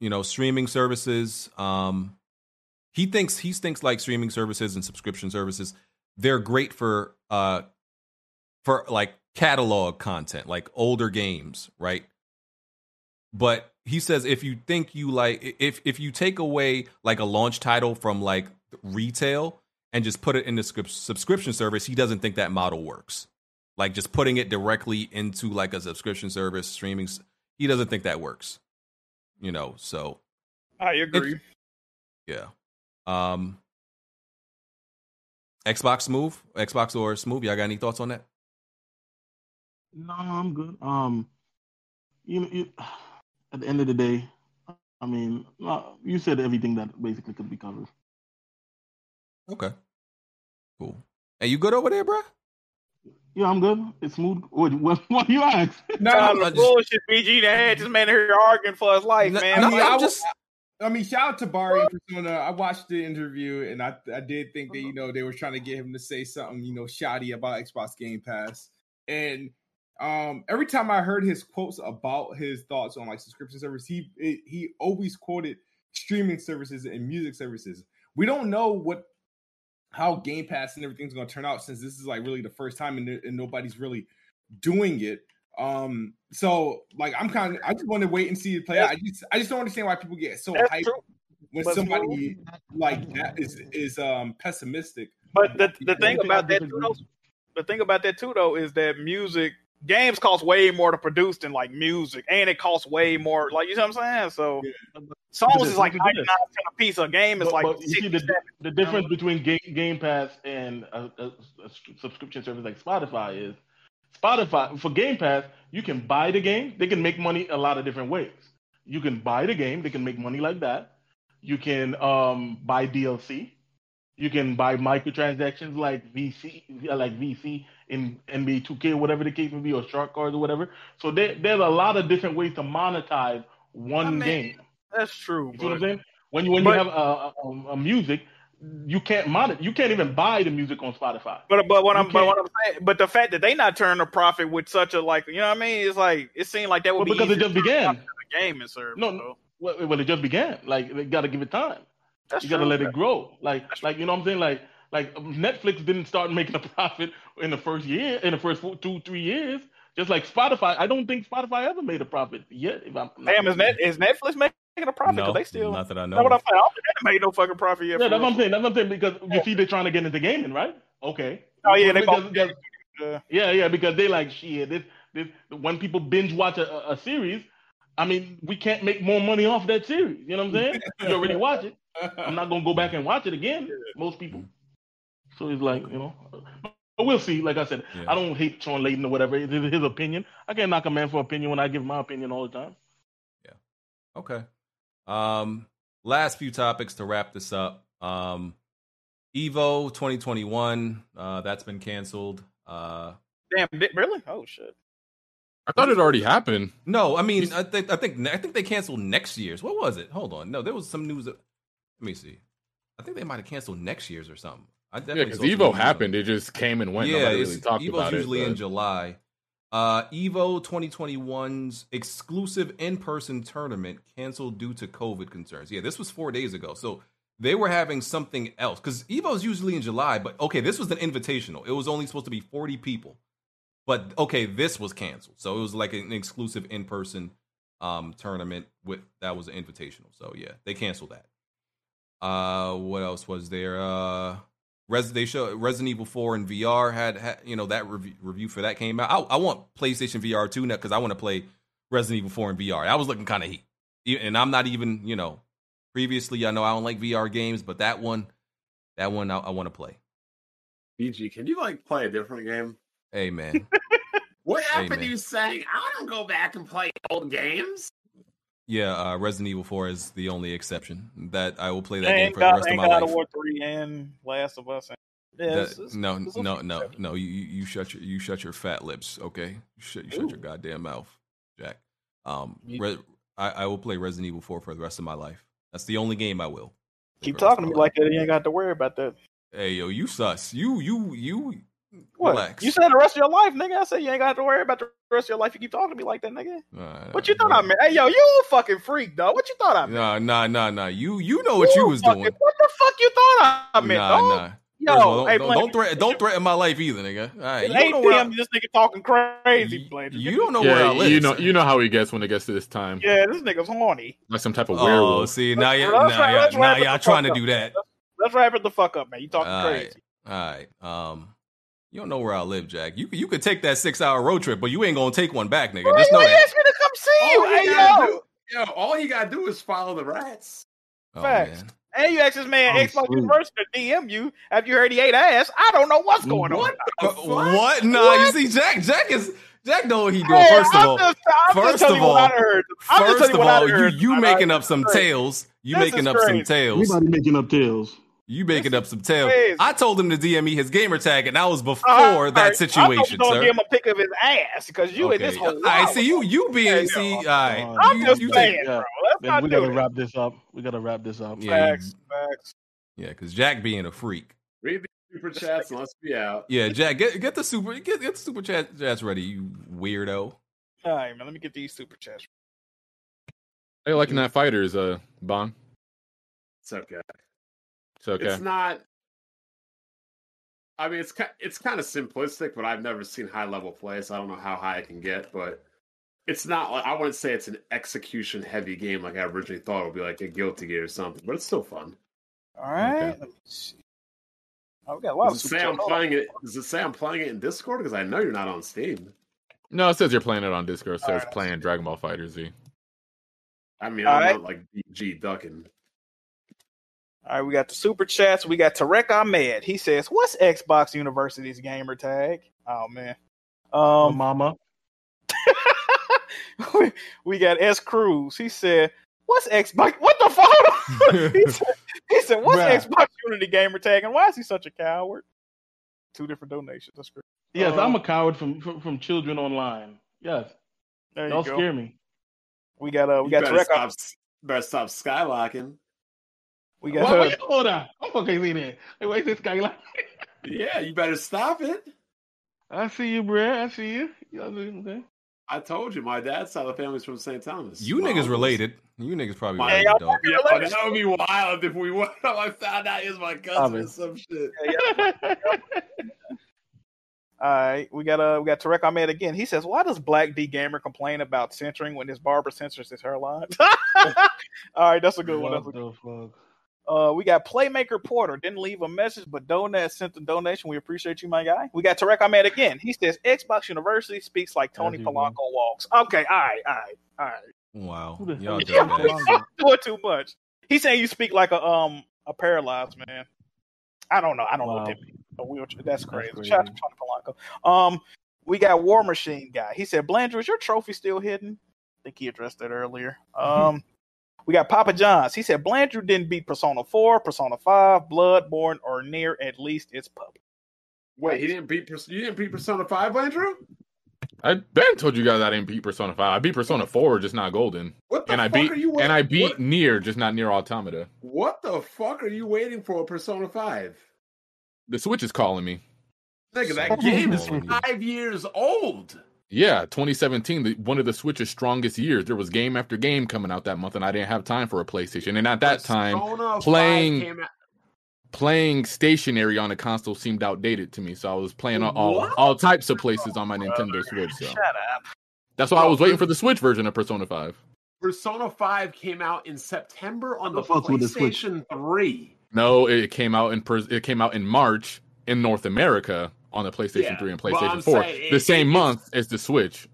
you know, streaming services um he thinks he thinks like streaming services and subscription services they're great for uh for like catalog content, like older games, right? But he says if you think you like if if you take away like a launch title from like retail and just put it in the subscription service, he doesn't think that model works. Like just putting it directly into like a subscription service streaming, he doesn't think that works. You know, so I agree. yeah. Um Xbox move Xbox or Smooth, y'all got any thoughts on that? No, I'm good. Um, you know, you, at the end of the day, I mean, uh, you said everything that basically could be covered. Okay. Cool. Hey, you good over there, bro? Yeah, I'm good. It's smooth. What, what, [laughs] what you ask? Nah, the bullshit BG that had this man here arguing for his life, man. I mean, Like, I was. I mean, shout out to Barry and Persona. I watched the interview, and I I did think that you know they were trying to get him to say something you know shoddy about Xbox Game Pass, and um every time I heard his quotes about his thoughts on like subscription service, he it, he always quoted streaming services and music services. We don't know what how Game Pass and everything's going to turn out since this is like really the first time and, and nobody's really doing it. Um, so like I'm kind of I just want to wait and see it play out. I just I just don't understand why people get so That's hyped true. when But somebody like that is is um pessimistic. But the the thing about that too, though, the thing about that too though is that music games cost way more to produce than like music, and it costs way more. Like you know what I'm saying? So songs But is like look at ninety this. nine cent a piece. A game is But- like but you see the, the difference between Game, Game Pass and a, a, a subscription service like Spotify is Spotify for Game Pass you can buy the game. They can make money a lot of different ways. You can buy the game. They can make money like that. You can um, buy DLC. You can buy microtransactions like VC, like VC in NBA 2K, or whatever the case may be, or shark cards or whatever. So there, there's a lot of different ways to monetize one game. That's true. You see what I'm saying? When you when but- you have a, a, a music, you can't monet. You can't even buy the music on Spotify. But but what You I'm but what I'm saying, but the fact that they not turn a profit with such a like, you know what I mean? It's like it seemed like that would Well, be because it just began. the gaming service. No, no. Well, well, it just began. Like they got to give it time. That's you got to let it grow. Like like you know what I'm saying? Like like um, Netflix didn't start [laughs] making a profit in the first year, in the first four, two three years. Just like Spotify, I don't think Spotify ever made a profit yet. If I'm Damn, is, Net, is Netflix making a profit? 'Cause No, they still. not that I know Know what I'm of. saying? I don't think they made no fucking profit yet. Yeah, for that's what. I'm saying. That's what I'm saying because you see, they're trying to get into gaming, right? Okay. Oh yeah, they Because- because- Yeah. yeah, yeah, because they like shit. This, this, when people binge watch a, a- a series, I mean, we can't make more money off that series. You know what I'm saying? you already watch it. I'm not gonna go back and watch it again. [laughs] Most people. So it's like you know, but we'll see. Like I said, I don't hate Shawn Layden or whatever. It's his opinion. I can't knock a man for opinion when I give my opinion all the time. Yeah. Okay. Um, last few topics to wrap this up. Um, Evo 2021, uh, that's been canceled. Uh, Damn, di- really? Oh shit. I thought it already happened. no, I mean, I think, I think, I think they canceled next year's. What was it? Hold on. No, there was some news. That, let me see. I think they might have canceled next year's or something. I Yeah, definitely because Evo happened. It just came and went. yeah, Nobody really talked about it. Evo's about usually it. in July. Uh, Evo 2021's exclusive in-person tournament canceled due to COVID concerns. Yeah, this was four days ago, so they were having something else because Evo's usually in July. But okay, this was an invitational. It was only supposed to be 40 people, but okay, this was canceled. So it was like an exclusive in-person um tournament with that was an invitational. So yeah, they canceled that. Uh, what else was there? Uh, Res they show Resident Evil 4 in VR had, had you know that review, review for that came out. I, I want PlayStation VR 2 now because I want to play Resident Evil 4 in VR. I was looking kind of heat, and I'm not even you know. Previously, I know I don't like VR games, but that one, that one I, I want to play. BG, can you like play a different game? Hey man, [laughs] What Hey, happened to you saying I don't go back and play old games? Yeah, uh, Resident Evil 4 is the only exception that I will play that game for the God, rest of my God life. of War three and Last of Us. And, yeah, That- it's- it's- no, it's no, no, no. You, you shut your you shut your fat lips, okay? You shut you shut your goddamn mouth, Jack. Um, Re- I, I will play Resident Evil 4 for the rest of my life. That's the only game I will. Keep talking to me like that. You ain't got to worry about that. Hey yo, you sus. You you you. What? Relax. You said the rest of your life, nigga. I said you ain't got to worry about the rest of your life. You keep talking to me like that, nigga. Nah, What you thought I meant? Hey, yo, you a fucking freak, dog. What you thought I meant? nah, nah, nah, nah. You you know what you was fucking- doing. What the fuck you thought I meant, Nah, dog? nah. Yo, all, don't, hey, don't, Blank, don't threaten don't threaten my life either, nigga. All right, you don't know where I, damn this nigga talking crazy, Blank. you don't know where I live. you know, you know how he gets when it gets to this time. Yeah, this nigga's horny. Like some type of Oh, werewolf. see now you Let's now wrap- y'all now y'all trying to do that. Let's wrap it the fuck up, man. You talking crazy. all right. Um, you don't know where I live, Jack. You you could take that six hour road trip, but you ain't gonna take one back, nigga. Why Just know you that. asked me to come see All you? he Hey, yo. do, yo, all he gotta do is follow the rats. Oh, Facts. man. And you asked this man Oh, Xbox sweet. University to DM you after you heard he ate ass. I don't know what's going on. What the fuck? What? Nah, you see, Jack. Jack is Jack know what he doing. Hey, first of I'm all, just, I'm first telling of all, I heard. I'm just first of you all, you you making up some this is crazy. tales. You This making is up some crazy. tales. Everybody making up tales. You making up some tales. I told him to DM me his gamer tag, and that was before All right, that I situation, thought you was sir. gonna give him a pic of his ass because you in this whole. I wild see you. You being Hey, see. yo, All right. I'm you, just you saying, take- bro. Yeah. Let's Man, not we do gotta that. wrap this up. We gotta wrap this up. Yeah, Facts, facts. yeah, because Jack being a freak. Read the super chats and let's be out. Yeah, Jack, get get the super get get the super chat chats ready, you weirdo. All right, man. Let me get these super chats. Hey, liking that fighters, uh, Bon. It's okay. It's okay. It's not. I mean, it's it's kind of simplistic, but I've never seen high level play, so I don't know how high I can get. But it's not. like I wouldn't say it's an execution heavy game like I originally thought it would be, like a Guilty Gear or something. But it's still fun. All right. Let me see. Oh, we got a lot Does it say I'm playing it? Does it say I'm playing it in Discord? Because I know you're not on Steam. No, it says you're playing it on Discord. It says Alright. playing Dragon Ball Fighter Z. I mean, All I'm right. not like G ducking. All right, we got the super chats. We got Tarek Ahmed. He says, "What's Xbox University's gamer tag?" Oh man. Oh, Um, mama. [laughs] we got S Cruz. He said, "What's Xbox? [laughs] What the fuck?" he, [laughs] said, he said, "What's Bruh. Xbox Unity gamer tag?" And why is he such a coward? Two different donations. That's great. Yes, Uh, I'm a coward from, from from children online. Yes, There you y'all go. scare me. We got uh, we You got better Tarek. stop, better stop skylocking. We got Wait, wait, hold on. I'm fucking see that. Hey, wait, this guy like. [laughs] Yeah, you better stop it. I see you, bruh. I see you. Y'all doing okay? I told you, my dad's side of the family's from St. Thomas. You My niggas uncles- related. You niggas probably My- right, dog. Yeah, that would be wild if we won. [laughs] I found out he was my cousin or some shit. [laughs] All right, we got uh, we got Tarek Ahmed again. He says, "Why does Black D Gamer complain about censoring when his barber censors his hairline?" All right, that's a good one. That's a What the fuck? Uh, we got Playmaker Porter. Didn't leave a message, but donate sent the donation. We appreciate you, my guy. We got Tarek Ahmed again. He says Xbox University speaks like Tony you Polanco walks. Okay, all right, all right, all right. Wow, y'all hell dirtbags. is Polanco? [laughs] Doing too much. He's saying you speak like a um a paralyzed man. I don't know. I don't know what that means. A wheelchair. That's crazy. crazy. Shout out to Tony Polanco. Um, we got War Machine guy. He said, "Blandrew, is your trophy still hidden?" I think he addressed that earlier. [laughs] Um, we got Papa John's. He said, "Blandrew didn't beat Persona Four, Persona Five, Bloodborne, or Nier at least its public." Wait, he didn't beat. You didn't beat Persona Five, Andrew? I Ben told you guys I didn't beat Persona Five. I beat Persona Four, just not Golden. What the and I fuck beat are you and I beat what- Nier, just not Nier Automata. What the fuck are you waiting for, Persona Five? The Switch is calling me. Nigga, that game is five years old. Yeah, 2017, the, one of the Switch's strongest years. There was game after game coming out that month, and I didn't have time for a PlayStation. And at that time, Persona playing playing stationary on a console seemed outdated to me. So I was playing all, all, all types of places on my Nintendo Switch. So Shut up. that's why I was waiting for the Switch version of Persona 5. Persona Five came out in September on the, The fuck with the Switch? PlayStation Three. No, it came out in pers- it came out in March in North America on the PlayStation Yeah, 3 and PlayStation 4. saying the it- same it- month as the Switch.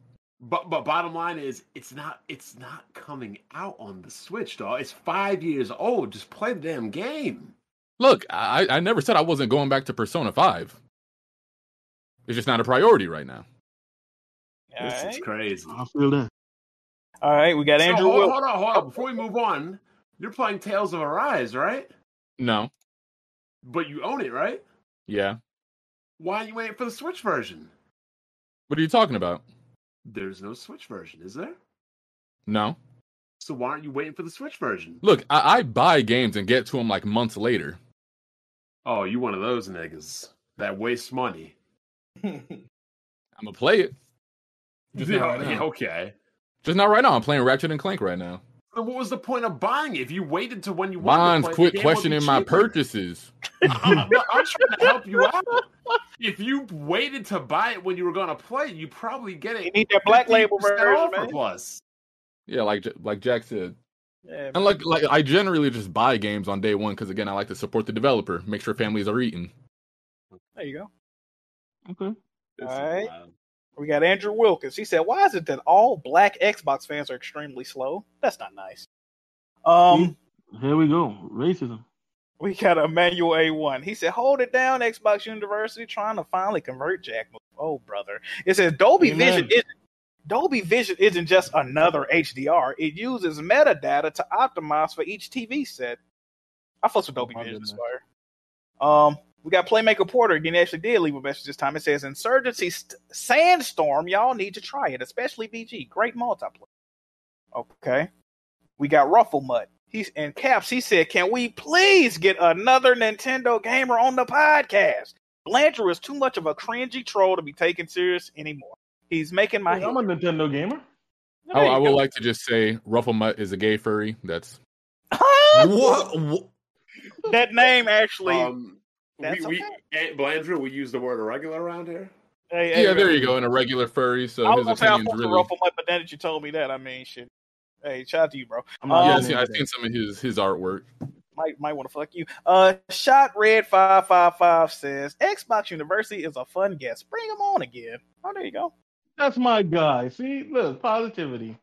But but bottom line is, it's not it's not coming out on the Switch, dog. It's five years old. Just play the damn game. Look, I, I never said I wasn't going back to Persona 5. It's just not a priority right now. All this right. is crazy. I feel that. All right, we got So, Andrew hold, hold on, hold on. Before we move on, you're playing Tales of Arise, right? No. But you own it, right? Yeah. Why are you waiting for the Switch version? What are you talking about? There's no Switch version, is there? No. So why aren't you waiting for the Switch version? Look, I, I buy games and get to them like months later. Oh, you one of those niggas that waste money. [laughs] I'm gonna play it. Just Yeah, right yeah, okay. Just not right now. I'm playing Ratchet and Clank right now. Then what was the point of buying it if you waited to when you wanted Bonds, to play, quit the game questioning my purchases. [laughs] I'm, I'm trying to help you out. If you waited to buy it when you were going to play, you probably get it. You need that black label version, offer man. Plus, Yeah, like like Jack said. Yeah, And like like I generally just buy games on day one because again I like to support the developer, make sure families are eating. there you go. Okay. All right. We got Andrew Wilkins. He said, "Why is it that all black Xbox fans are extremely slow? That's not nice." Um, Here we go. Racism. we got Emmanuel A1. He said, "Hold it down, Xbox University, trying to finally convert Jack." Oh, brother. It says Dolby Amen. Vision isn't Dolby Vision isn't just another HDR. It uses metadata to optimize for each TV set. I fuss with Dolby my Vision. Squire. Um, we got Playmaker Porter again. He actually did leave a message this time. It says, "Insurgency St- Sandstorm. Y'all need to try it, especially BG. Great multiplayer." Okay. We got Rufflemutt. He's in caps. He said, "Can we please get another Nintendo gamer on the podcast?" Blanchard is too much of a cringy troll to be taken serious anymore. He's making my Hey, I'm a Nintendo gamer. I, I would like to just say Rufflemutt is a gay furry. That's what? what? that name actually. Um, That's we, we, Blandrew, we use the word irregular around here. Hey, hey, yeah. There man. you go. In a regular furry, so I his gonna say I opinions fuck with really. Rufflemutt, but then that you told me that, I mean, shit. Hey, shout out to you, bro. I'm not yeah, Um, I've seen, I've seen some of his his artwork. might might want to fuck you. Uh, shot red five five five says Xbox University is a fun guest. Bring him on again. Oh, there you go. That's my guy. See, look, positivity.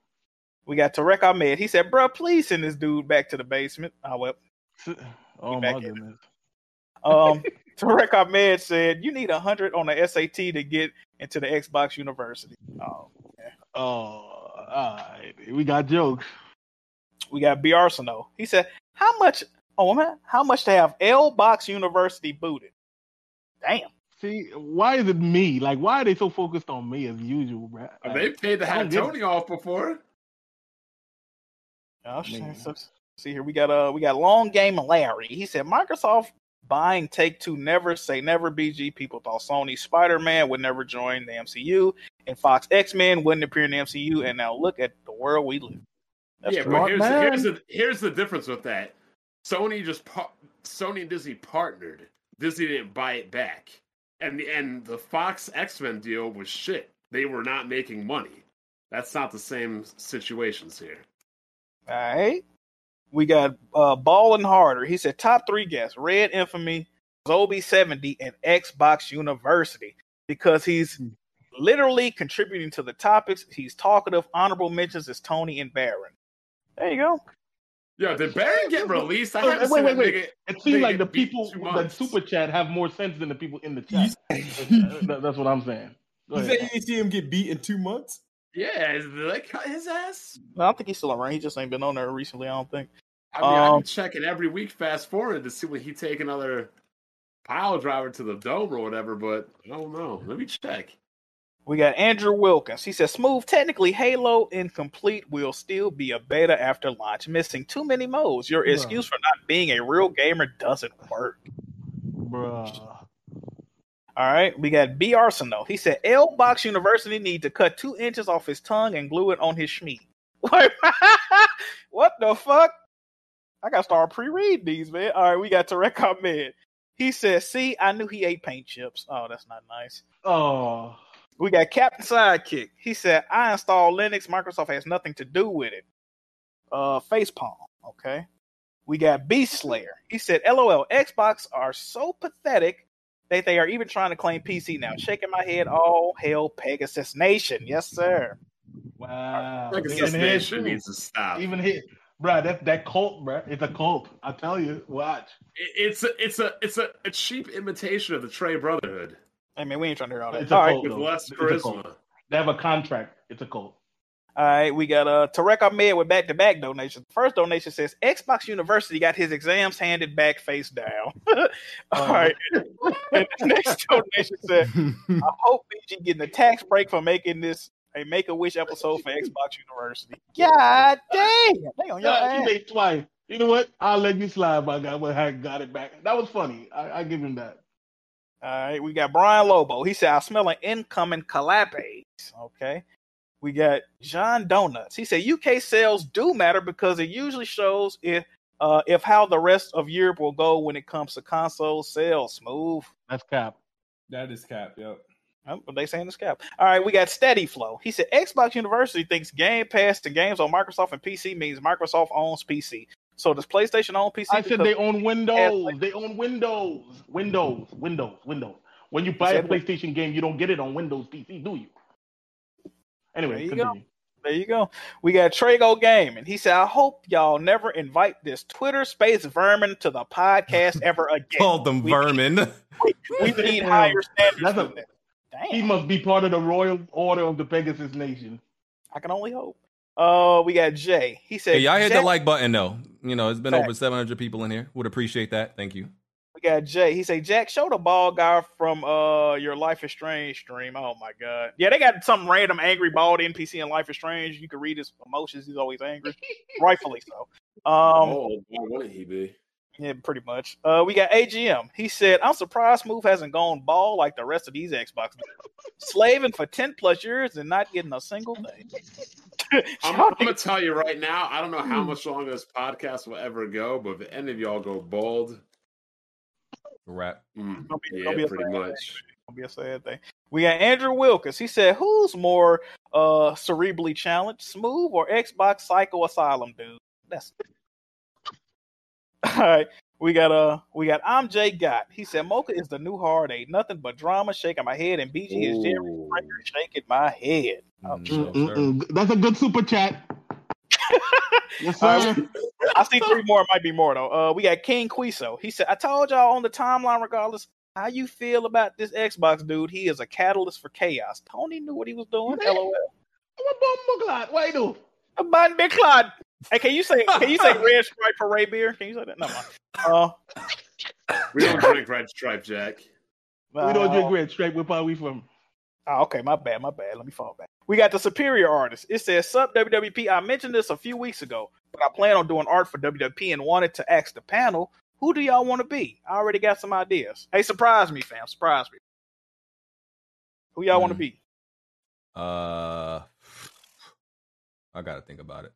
We got Tarek Ahmed. He said, "Bro, please send this dude back to the basement." Oh well. Oh my goodness. Um, [laughs] Tarek Ahmed said, "You need a hundred on the SAT to get into the Xbox University." Oh, Oh, all right. We got jokes. we got B Arsenal. He said, "How much? Oh man, how much to have L Box University booted?" Damn. See, why is it me? Like, why are they so focused on me as usual, bro? Uh, They paid to I don't have. Tony off before. Oh, shit. So- see here, we got uh, we got long game Larry. He said Microsoft buying Take Two never say never. BG people thought Sony Spider Man would never join the MCU, and Fox X Men wouldn't appear in the MCU, and now look at the world we live. That's yeah, but here's man. here's the here's the difference with that. Sony just par- Sony and Disney partnered. Disney didn't buy it back, and the and the Fox X Men deal was shit. They were not making money. That's not the same situations here. All right. We got uh Ballin Harder. He said top three guests: Red Infamy, Zobi 70, and Xbox University. Because he's literally contributing to the topics. He's talkative. Honorable mentions is Tony and Baron. There you go. Yeah, did Baron get released? I Wait, haven't wait, wait, wait. nigga- It seems like the people that super chat have more sense than the people in the chat. [laughs] That- that's what I'm saying. You say you didn't see him get beat in two months? Yeah, is- did they cut his ass? I don't think he's still around. He just ain't been on there recently. I don't think. I mean, I Um, be checking every week, fast forward to see when he take another pile driver to the dome or whatever. But I don't know. Let me check. We got Andrew Wilkins. He says, "Smooth. Technically, Halo Incomplete will still be a beta after launch, missing too many modes. Your Bruh. excuse for not being a real gamer doesn't work." Bruh. All right, we got B Arsenal. He said, "L Box University need to cut two inches off his tongue and glue it on his schmeat." [laughs] Like, what the fuck? I gotta start pre-read these, man. All right, we got Tarek Ahmed. He says, "See, I knew he ate paint chips." Oh, that's not nice. Oh, We got Captain Sidekick. He said, I installed Linux. Microsoft has nothing to do with it. Uh, facepalm. Okay. We got Beast Slayer. He said, LOL, Xbox are so pathetic that they are even trying to claim PC now. Shaking my head. All hell Pegasus Nation. Yes, sir. wow. Pegasus Even here, Nation needs to stop. Even here, bruh, that that cult, bruh, it's a cult. I tell you, watch. It- It's a it's a it's a, a cheap imitation of the Trey Brotherhood I mean, we ain't trying to hear all that. It's a All right. cult, with less It's a cult. charisma. They have a contract. It's a cult. All right, we got uh Tarek Ahmed with back to back donations. First donation says Xbox University got his exams handed back face down. [laughs] All right. [laughs] and the next donation said, [laughs] I hope BG getting a tax break for making this a Make a Wish episode for Xbox University. God dang! They on your Yeah, he made twice. You know what? I'll let you slide, my guy. But I got it back. That was funny. I, I give him that. All right, we got Brian Lobo. He said, I smell an incoming collapse. Okay. We got John Donuts. He said UK sales do matter because it usually shows if uh if how the rest of Europe will go when it comes to console sales. Smooth. That's cap. That is cap. Yep. Oh, but they saying it's cap. All right, we got Steady Flow. He said Xbox University thinks Game Pass to games on Microsoft and PC means Microsoft owns PC. So does PlayStation own PC? I said they own Windows. They own Windows. Windows. Windows. Windows. When you buy a? PlayStation game, you don't get it on Windows PC, do you? Anyway, There you continue. go. There you go. We got Trago Gaming. He said, I hope y'all never invite this Twitter space vermin to the podcast [laughs] ever again. Called them We- vermin. We need [laughs] higher standards. That's a- than. He must be part of the royal order of the Pegasus Nation. I can only hope. Uh, we got Jay. He said, Hey, y'all hit the like button though. You know, it's been Fact. over 700 people in here. Would appreciate that. Thank you. We got Jay. He said, Jack, show the bald guy from uh your Life is Strange stream. Oh my god. Yeah, they got some random angry bald NPC in Life is Strange. You can read his emotions. He's always angry. [laughs] Rightfully so. Um oh, why wouldn't he be? Yeah, pretty much. Uh, we got AGM. He said, "I'm surprised Move hasn't gone ball like the rest of these Xbox, slaving for ten plus years and not getting a single thing." [laughs] I'm, I'm gonna tell you right now. I don't know Hmm. how much longer this podcast will ever go, but if any of y'all go bald, Wrap. mm, be- yeah, gonna be a pretty sad much. Gonna be a sad thing. We got Andrew Wilkins. He said, "Who's more uh cerebrally challenged, Smooth or Xbox Psycho Asylum dude?" That's [laughs] all right. We got uh we got I'm Jay Gott. He said Mocha is the new hard eight. Nothing but drama shaking my head, and BG is Jerry Springer shaking my head. Oh, Mm-mm-mm. That's a good super chat. Yes, right, I see three more. It might be more though. Uh, we got King Quiso. He said, "I told y'all on the timeline, regardless how you feel about this Xbox dude, he is a catalyst for chaos." Tony knew what he was doing. LOL. I'm a bum What you do? A button big clod. Hey, can you say [laughs] can you say red stripe for Ray beer? Can you say that? No, mind. Uh, We don't drink red stripe, Jack. We don't uh, drink red stripe. Where are we from? Oh, okay, my bad, my bad. Let me fall back. We got the superior artist. It says sub WWP. I mentioned this a few weeks ago, but I plan on doing art for WWP and wanted to ask the panel, who do y'all want to be? I already got some ideas. Hey, surprise me, fam. Surprise me. Who y'all want to be? Uh, I gotta think about it.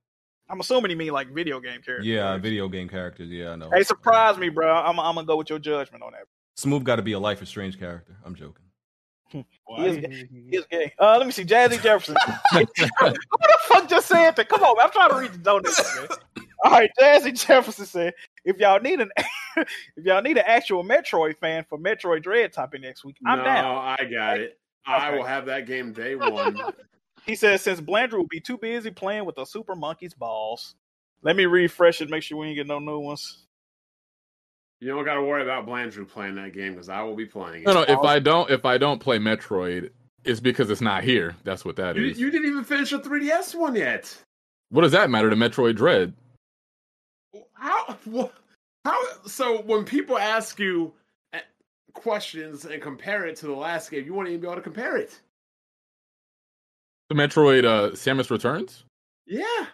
I'm assuming he mean like video game characters. Yeah, video game characters. Yeah, I know. Hey, surprise me, bro. I'm, I'm gonna go with your judgment on that. Smooth got to be a Life is Strange character. I'm joking. He is, gay. he is gay. Uh, let me see, Jazzy Jefferson. [laughs] [laughs] Who the fuck just said that? Come on, man. I'm trying to read the donuts, man. All right, Jazzy Jefferson said, if y'all need an [laughs] if y'all need an actual Metroid fan for Metroid Dread topic next week, I'm no, down. I got it. I Okay. will have that game day one. He says since Blandrew will be too busy playing with the Super Monkey's balls. Let me refresh it, make sure we ain't get no new ones. You don't got to worry about Blandrew playing that game because I will be playing it. No, no. If I don't, if I don't play Metroid, it's because it's not here. That's what that you, is. you didn't even finish the 3DS one yet. What does that matter to Metroid Dread? How? wha- How? So when people ask you uh, questions and compare it to the last game, you won't even be able to compare it. The Metroid uh, Samus Returns. Yeah.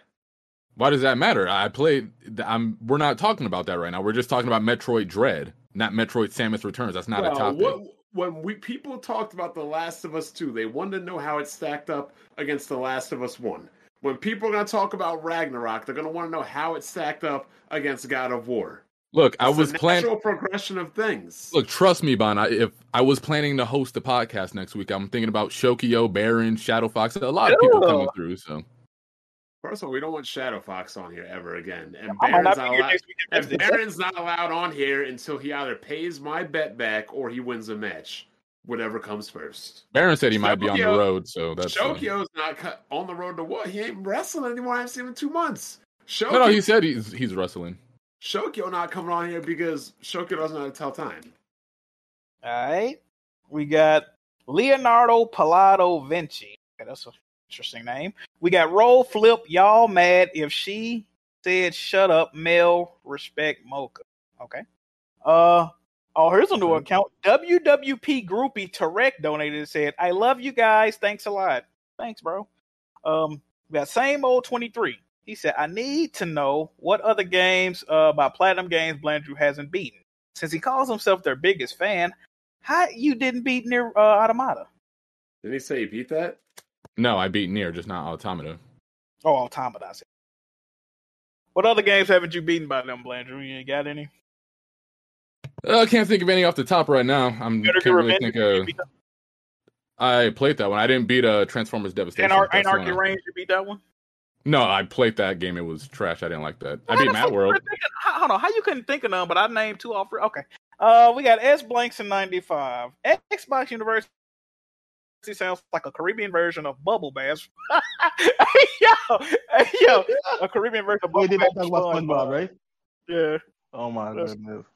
Why does that matter? I played. I'm. We're not talking about that right now. We're just talking about Metroid Dread, not Metroid Samus Returns. That's not Well, a topic. What, when we people talked about The Last of Us 2, they wanted to know how it stacked up against The Last of Us 1. When people are going to talk about Ragnarok, they're going to want to know how it stacked up against God of War. Look, I was planning. natural progression of things. Look, trust me, Bon. I, if I was planning to host a podcast next week, I'm thinking about Shokio, Baron, Shadow Fox. A lot of people coming through. So First of all, we don't want Shadow Fox on here ever again. And I Baron's not not, be here allowed, next week if and Baron's not allowed on here until he either pays my bet back or he wins a match. Whatever comes first. Baron said he might be on the road. So that's uh, Shokio's not cut on the road to what? He ain't wrestling anymore. I haven't seen him in two months. Shokio, no, no. He said he's he's wrestling. Shokio not coming on here because Shokio doesn't know how to tell time. All right. We got Leonardo Pallado Vinci. Okay, that's an interesting name. We got Roll Flip. Y'all mad if she said shut up, Mel, respect Mocha. Okay. Uh oh, here's a new account. WWP Groupie Tarek donated and said, I love you guys. Thanks a lot. Thanks, bro. Um, we got same old 23. He said, I need to know what other games uh by Platinum Games Blandrew hasn't beaten. Since he calls himself their biggest fan, how you didn't beat Nier uh, Automata? Didn't he say he beat that? No, I beat Nier, just not Automata. Oh, Automata. I said. What other games haven't you beaten by them, Blandrew? You ain't got any? Uh, I can't think of any off the top right now. I'm Better can't really think of. I played that one. I didn't beat uh, Transformers Devastation. Anar- That's the one Anarchy I- Reigns, you beat that one? No, I played that game. It was trash. I didn't like that. I How beat Mad World. couldn't think of- how- Hold on, how you couldn't think of none? But I named two off. Okay, uh, we got S Blanks in '95. Xbox University sounds like a Caribbean version of Bubble Bass. [laughs] hey, [laughs] yo, hey, yo, a Caribbean version of Bubble did I Bass. talk about SpongeBob, right? Yeah. Oh my That's- goodness.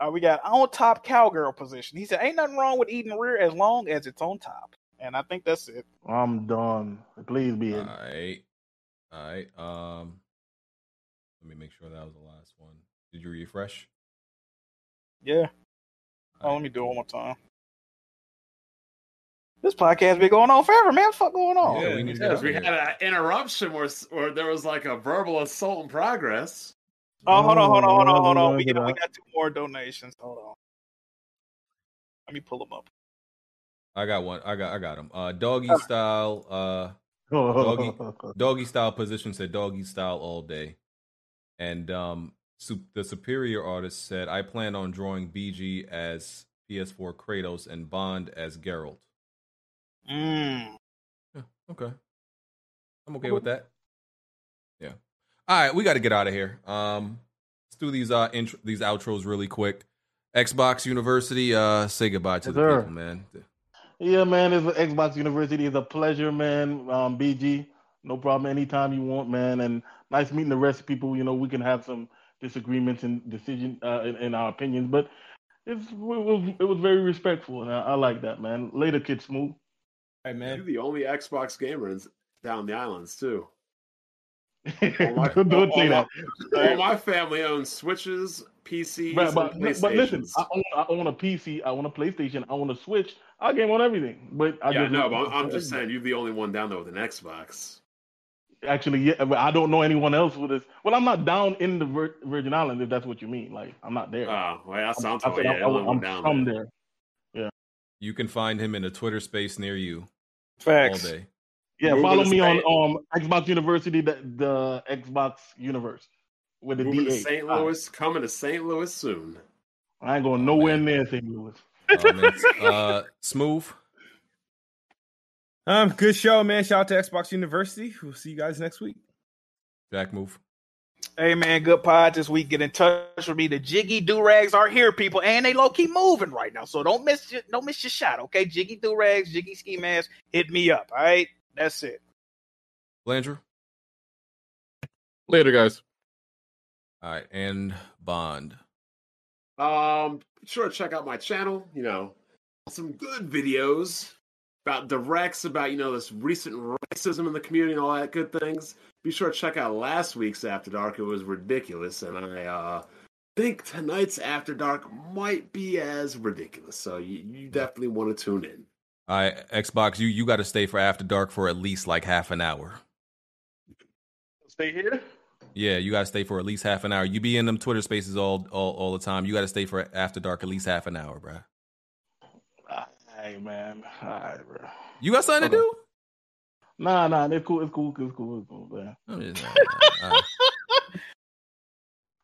Uh, we got on top cowgirl position. He said, "Ain't nothing wrong with eating rear as long as it's on top." And I think that's it. I'm done. Please be it. All right. All right. Um, let me make sure that was the last one. Did you refresh? Yeah. Oh, let me do it one more time. This podcast been going on forever, man. What the fuck going on? Yeah, we need to get Because out we had an interruption where, where there was like a verbal assault in progress. Oh, hold on, hold on, hold on, Oh, hold on. we're We got, we got two more donations. Hold on. Let me pull them up. I got one. I got. I got them. Uh, doggy style. Uh, doggy. [laughs] Doggy style position said doggy style all day, and um, su- the superior artist said I plan on drawing BG as PS4 Kratos and Bond as Geralt. Mm. Okay. I'm okay with that. Yeah. All right, we got to get out of here. Um, let's do these uh intro- these outros really quick. Xbox University, uh, say goodbye to Yes, the sir. people, man. Yeah, man. It's Xbox University. It's a pleasure, man. Um, BG, no problem. Anytime you want, man. And nice meeting the rest of people. You know, we can have some disagreements and decision uh, in, in our opinions, but it's it was, it was very respectful, and I, I like that, man. Later, kid, smooth. Hey man, You're the only Xbox gamer down the islands too. [laughs] don't, don't say that. All my family owns Switches, PCs, But, but, but listen, I own, I own a PC, I own a PlayStation, I own a Switch. I game on everything, but I yeah, just no, but I'm, I'm just saying you're the only one down there with an Xbox. Actually, yeah, I don't know anyone else with this. Well, I'm not down in the Virgin Islands, if that's what you mean. Like, I'm not there. Oh, well, that sounds I like yeah, I'm- I'm down from there. there. Yeah. You can find him in a Twitter space near you Facts. all day. Yeah, Moving follow to me on um Xbox University, the, the Xbox Universe with the Moving D8. St. Louis, coming to St. Louis soon. I ain't going nowhere near St. Louis. Oh, uh, smooth. Um, good show, man. Shout out to Xbox University. We'll see you guys next week. Jack move. Hey man, good pod this week. Get in touch with me. The Jiggy Do Rags are here, people, and they low key moving right now. So don't miss your, don't miss your shot, okay? Jiggy Do Rags, Jiggy Ski Mask, hit me up. All right, that's it. Landrew. Later, guys. All right, and Bond. Um, be sure to check out my channel. You know, some good videos about the directs about you know this recent racism in the community and all that good things. Be sure to check out last week's After Dark. It was ridiculous, and I uh think tonight's After Dark might be as ridiculous. So you, you definitely want to tune in. All right, Xbox, you you got to stay for After Dark for at least like half an hour. Stay here. Yeah, you got to stay for at least half an hour. You be in them Twitter spaces all all, all the time. You got to stay for After Dark at least half an hour, bro. Hey man, all right, bro. You got something to do? Nah, nah, it's cool, it's cool, it's cool, it's cool, man.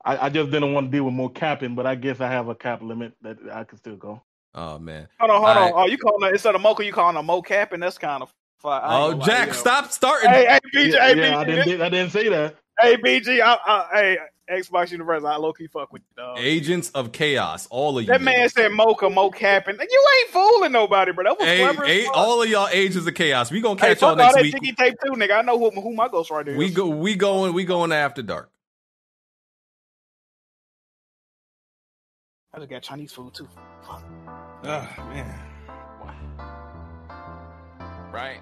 I, I just didn't want to deal with more capping, but I guess I have a cap limit that I can still go. Oh man. Hold on, hold All on. right. Oh, you calling it instead of mocha? You calling a mocap, and that's kind of. fire. Oh, Jack, you stop starting. Hey, hey, BG, Yeah, hey, yeah, BG, I didn't, I didn't say that. Hey, BG, I, I, hey, Xbox Universe, I low key fuck with you, dog. Agents of Chaos, all of you. That man said mocha, mocap, and you ain't fooling nobody, bro. That was Hey, clever. hey, all of y'all Agents of Chaos. We gonna Hey, catch y'all fuck all next that week. jiggy tape too, nigga. I know who, who my ghostwriter is. We go. We going. We going after dark. I just got Chinese food too. Fuck. Oh man. Right.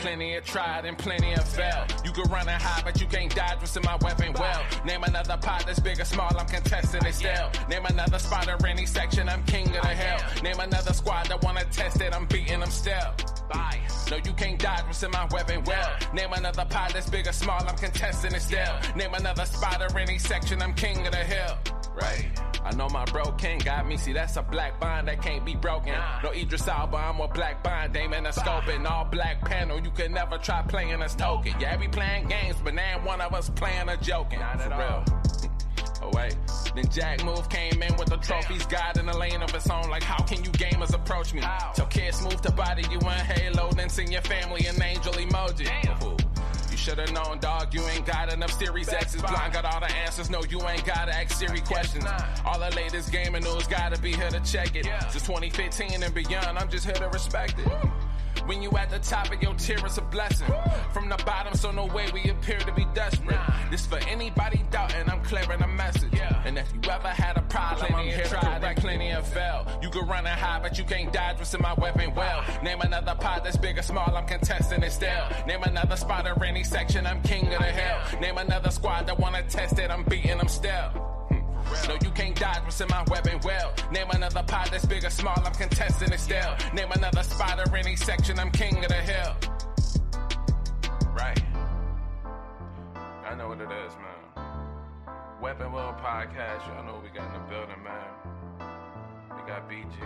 Plenty of tried and plenty of fell. You can run and hide, but you can't dodge what's in my Weapon Wheel. Name another pot that's big or small, I'm contesting it still. Name another spot or any section, I'm king of the hell. Name another squad that wanna test it, I'm beating them still. Bye. No, you can't dodge what's in my Weapon Wheel. Name another pot that's big or small, I'm contesting it still. Name another spot or any section, I'm king of the hill. Right. I know my bro King got me. See, that's a black bond that can't be broken. No Idris Elba, I'm a black bond. Dame in a scope and all black panel. You can never try playing us token. Yeah, we playing games, but now one of us playing a joking. Not at all. [laughs] Oh wait, then Jack Move came in with the trophies, God in a lane of his own. Like, how can you gamers approach me? So Kid Smooth to body you in Halo, then sing your family an angel emoji. Ooh. You should've known, dog. You ain't got enough Series X's. Blind got all the answers. No, you ain't gotta ask Siri questions. All the latest gaming news gotta be here to check it. Since 2015 and beyond, I'm just here to respect it. When you at the top of your tier, it's a blessing. From the bottom, so no way we appear to be desperate. This for anybody doubting, I'm clearing a message. And if you ever had a problem, I'm here to correct plenty of fail. You can run and hide, but you can't dodge what's in my Weapon Wheel. Name another pot that's big or small, I'm contesting it still. Name another spot or any section, I'm king of the hill. Name another squad that wanna test it, I'm beating them still. No, you can't dodge what's in my Weapon Wheel. Name another pot that's big or small, I'm contesting it still. Name another spot or any section, I'm king of the hill. Right. I know what it is, man. Weapon World Podcast, y'all know what we got in the building, man. We got BG.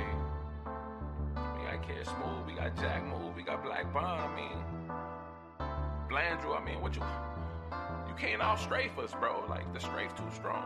We got Kid Smooth, we got Jack Move, we got Black Bond, I mean. Blandrew, I mean, what you. You can't off strafe us, bro. Like, the strafe too strong.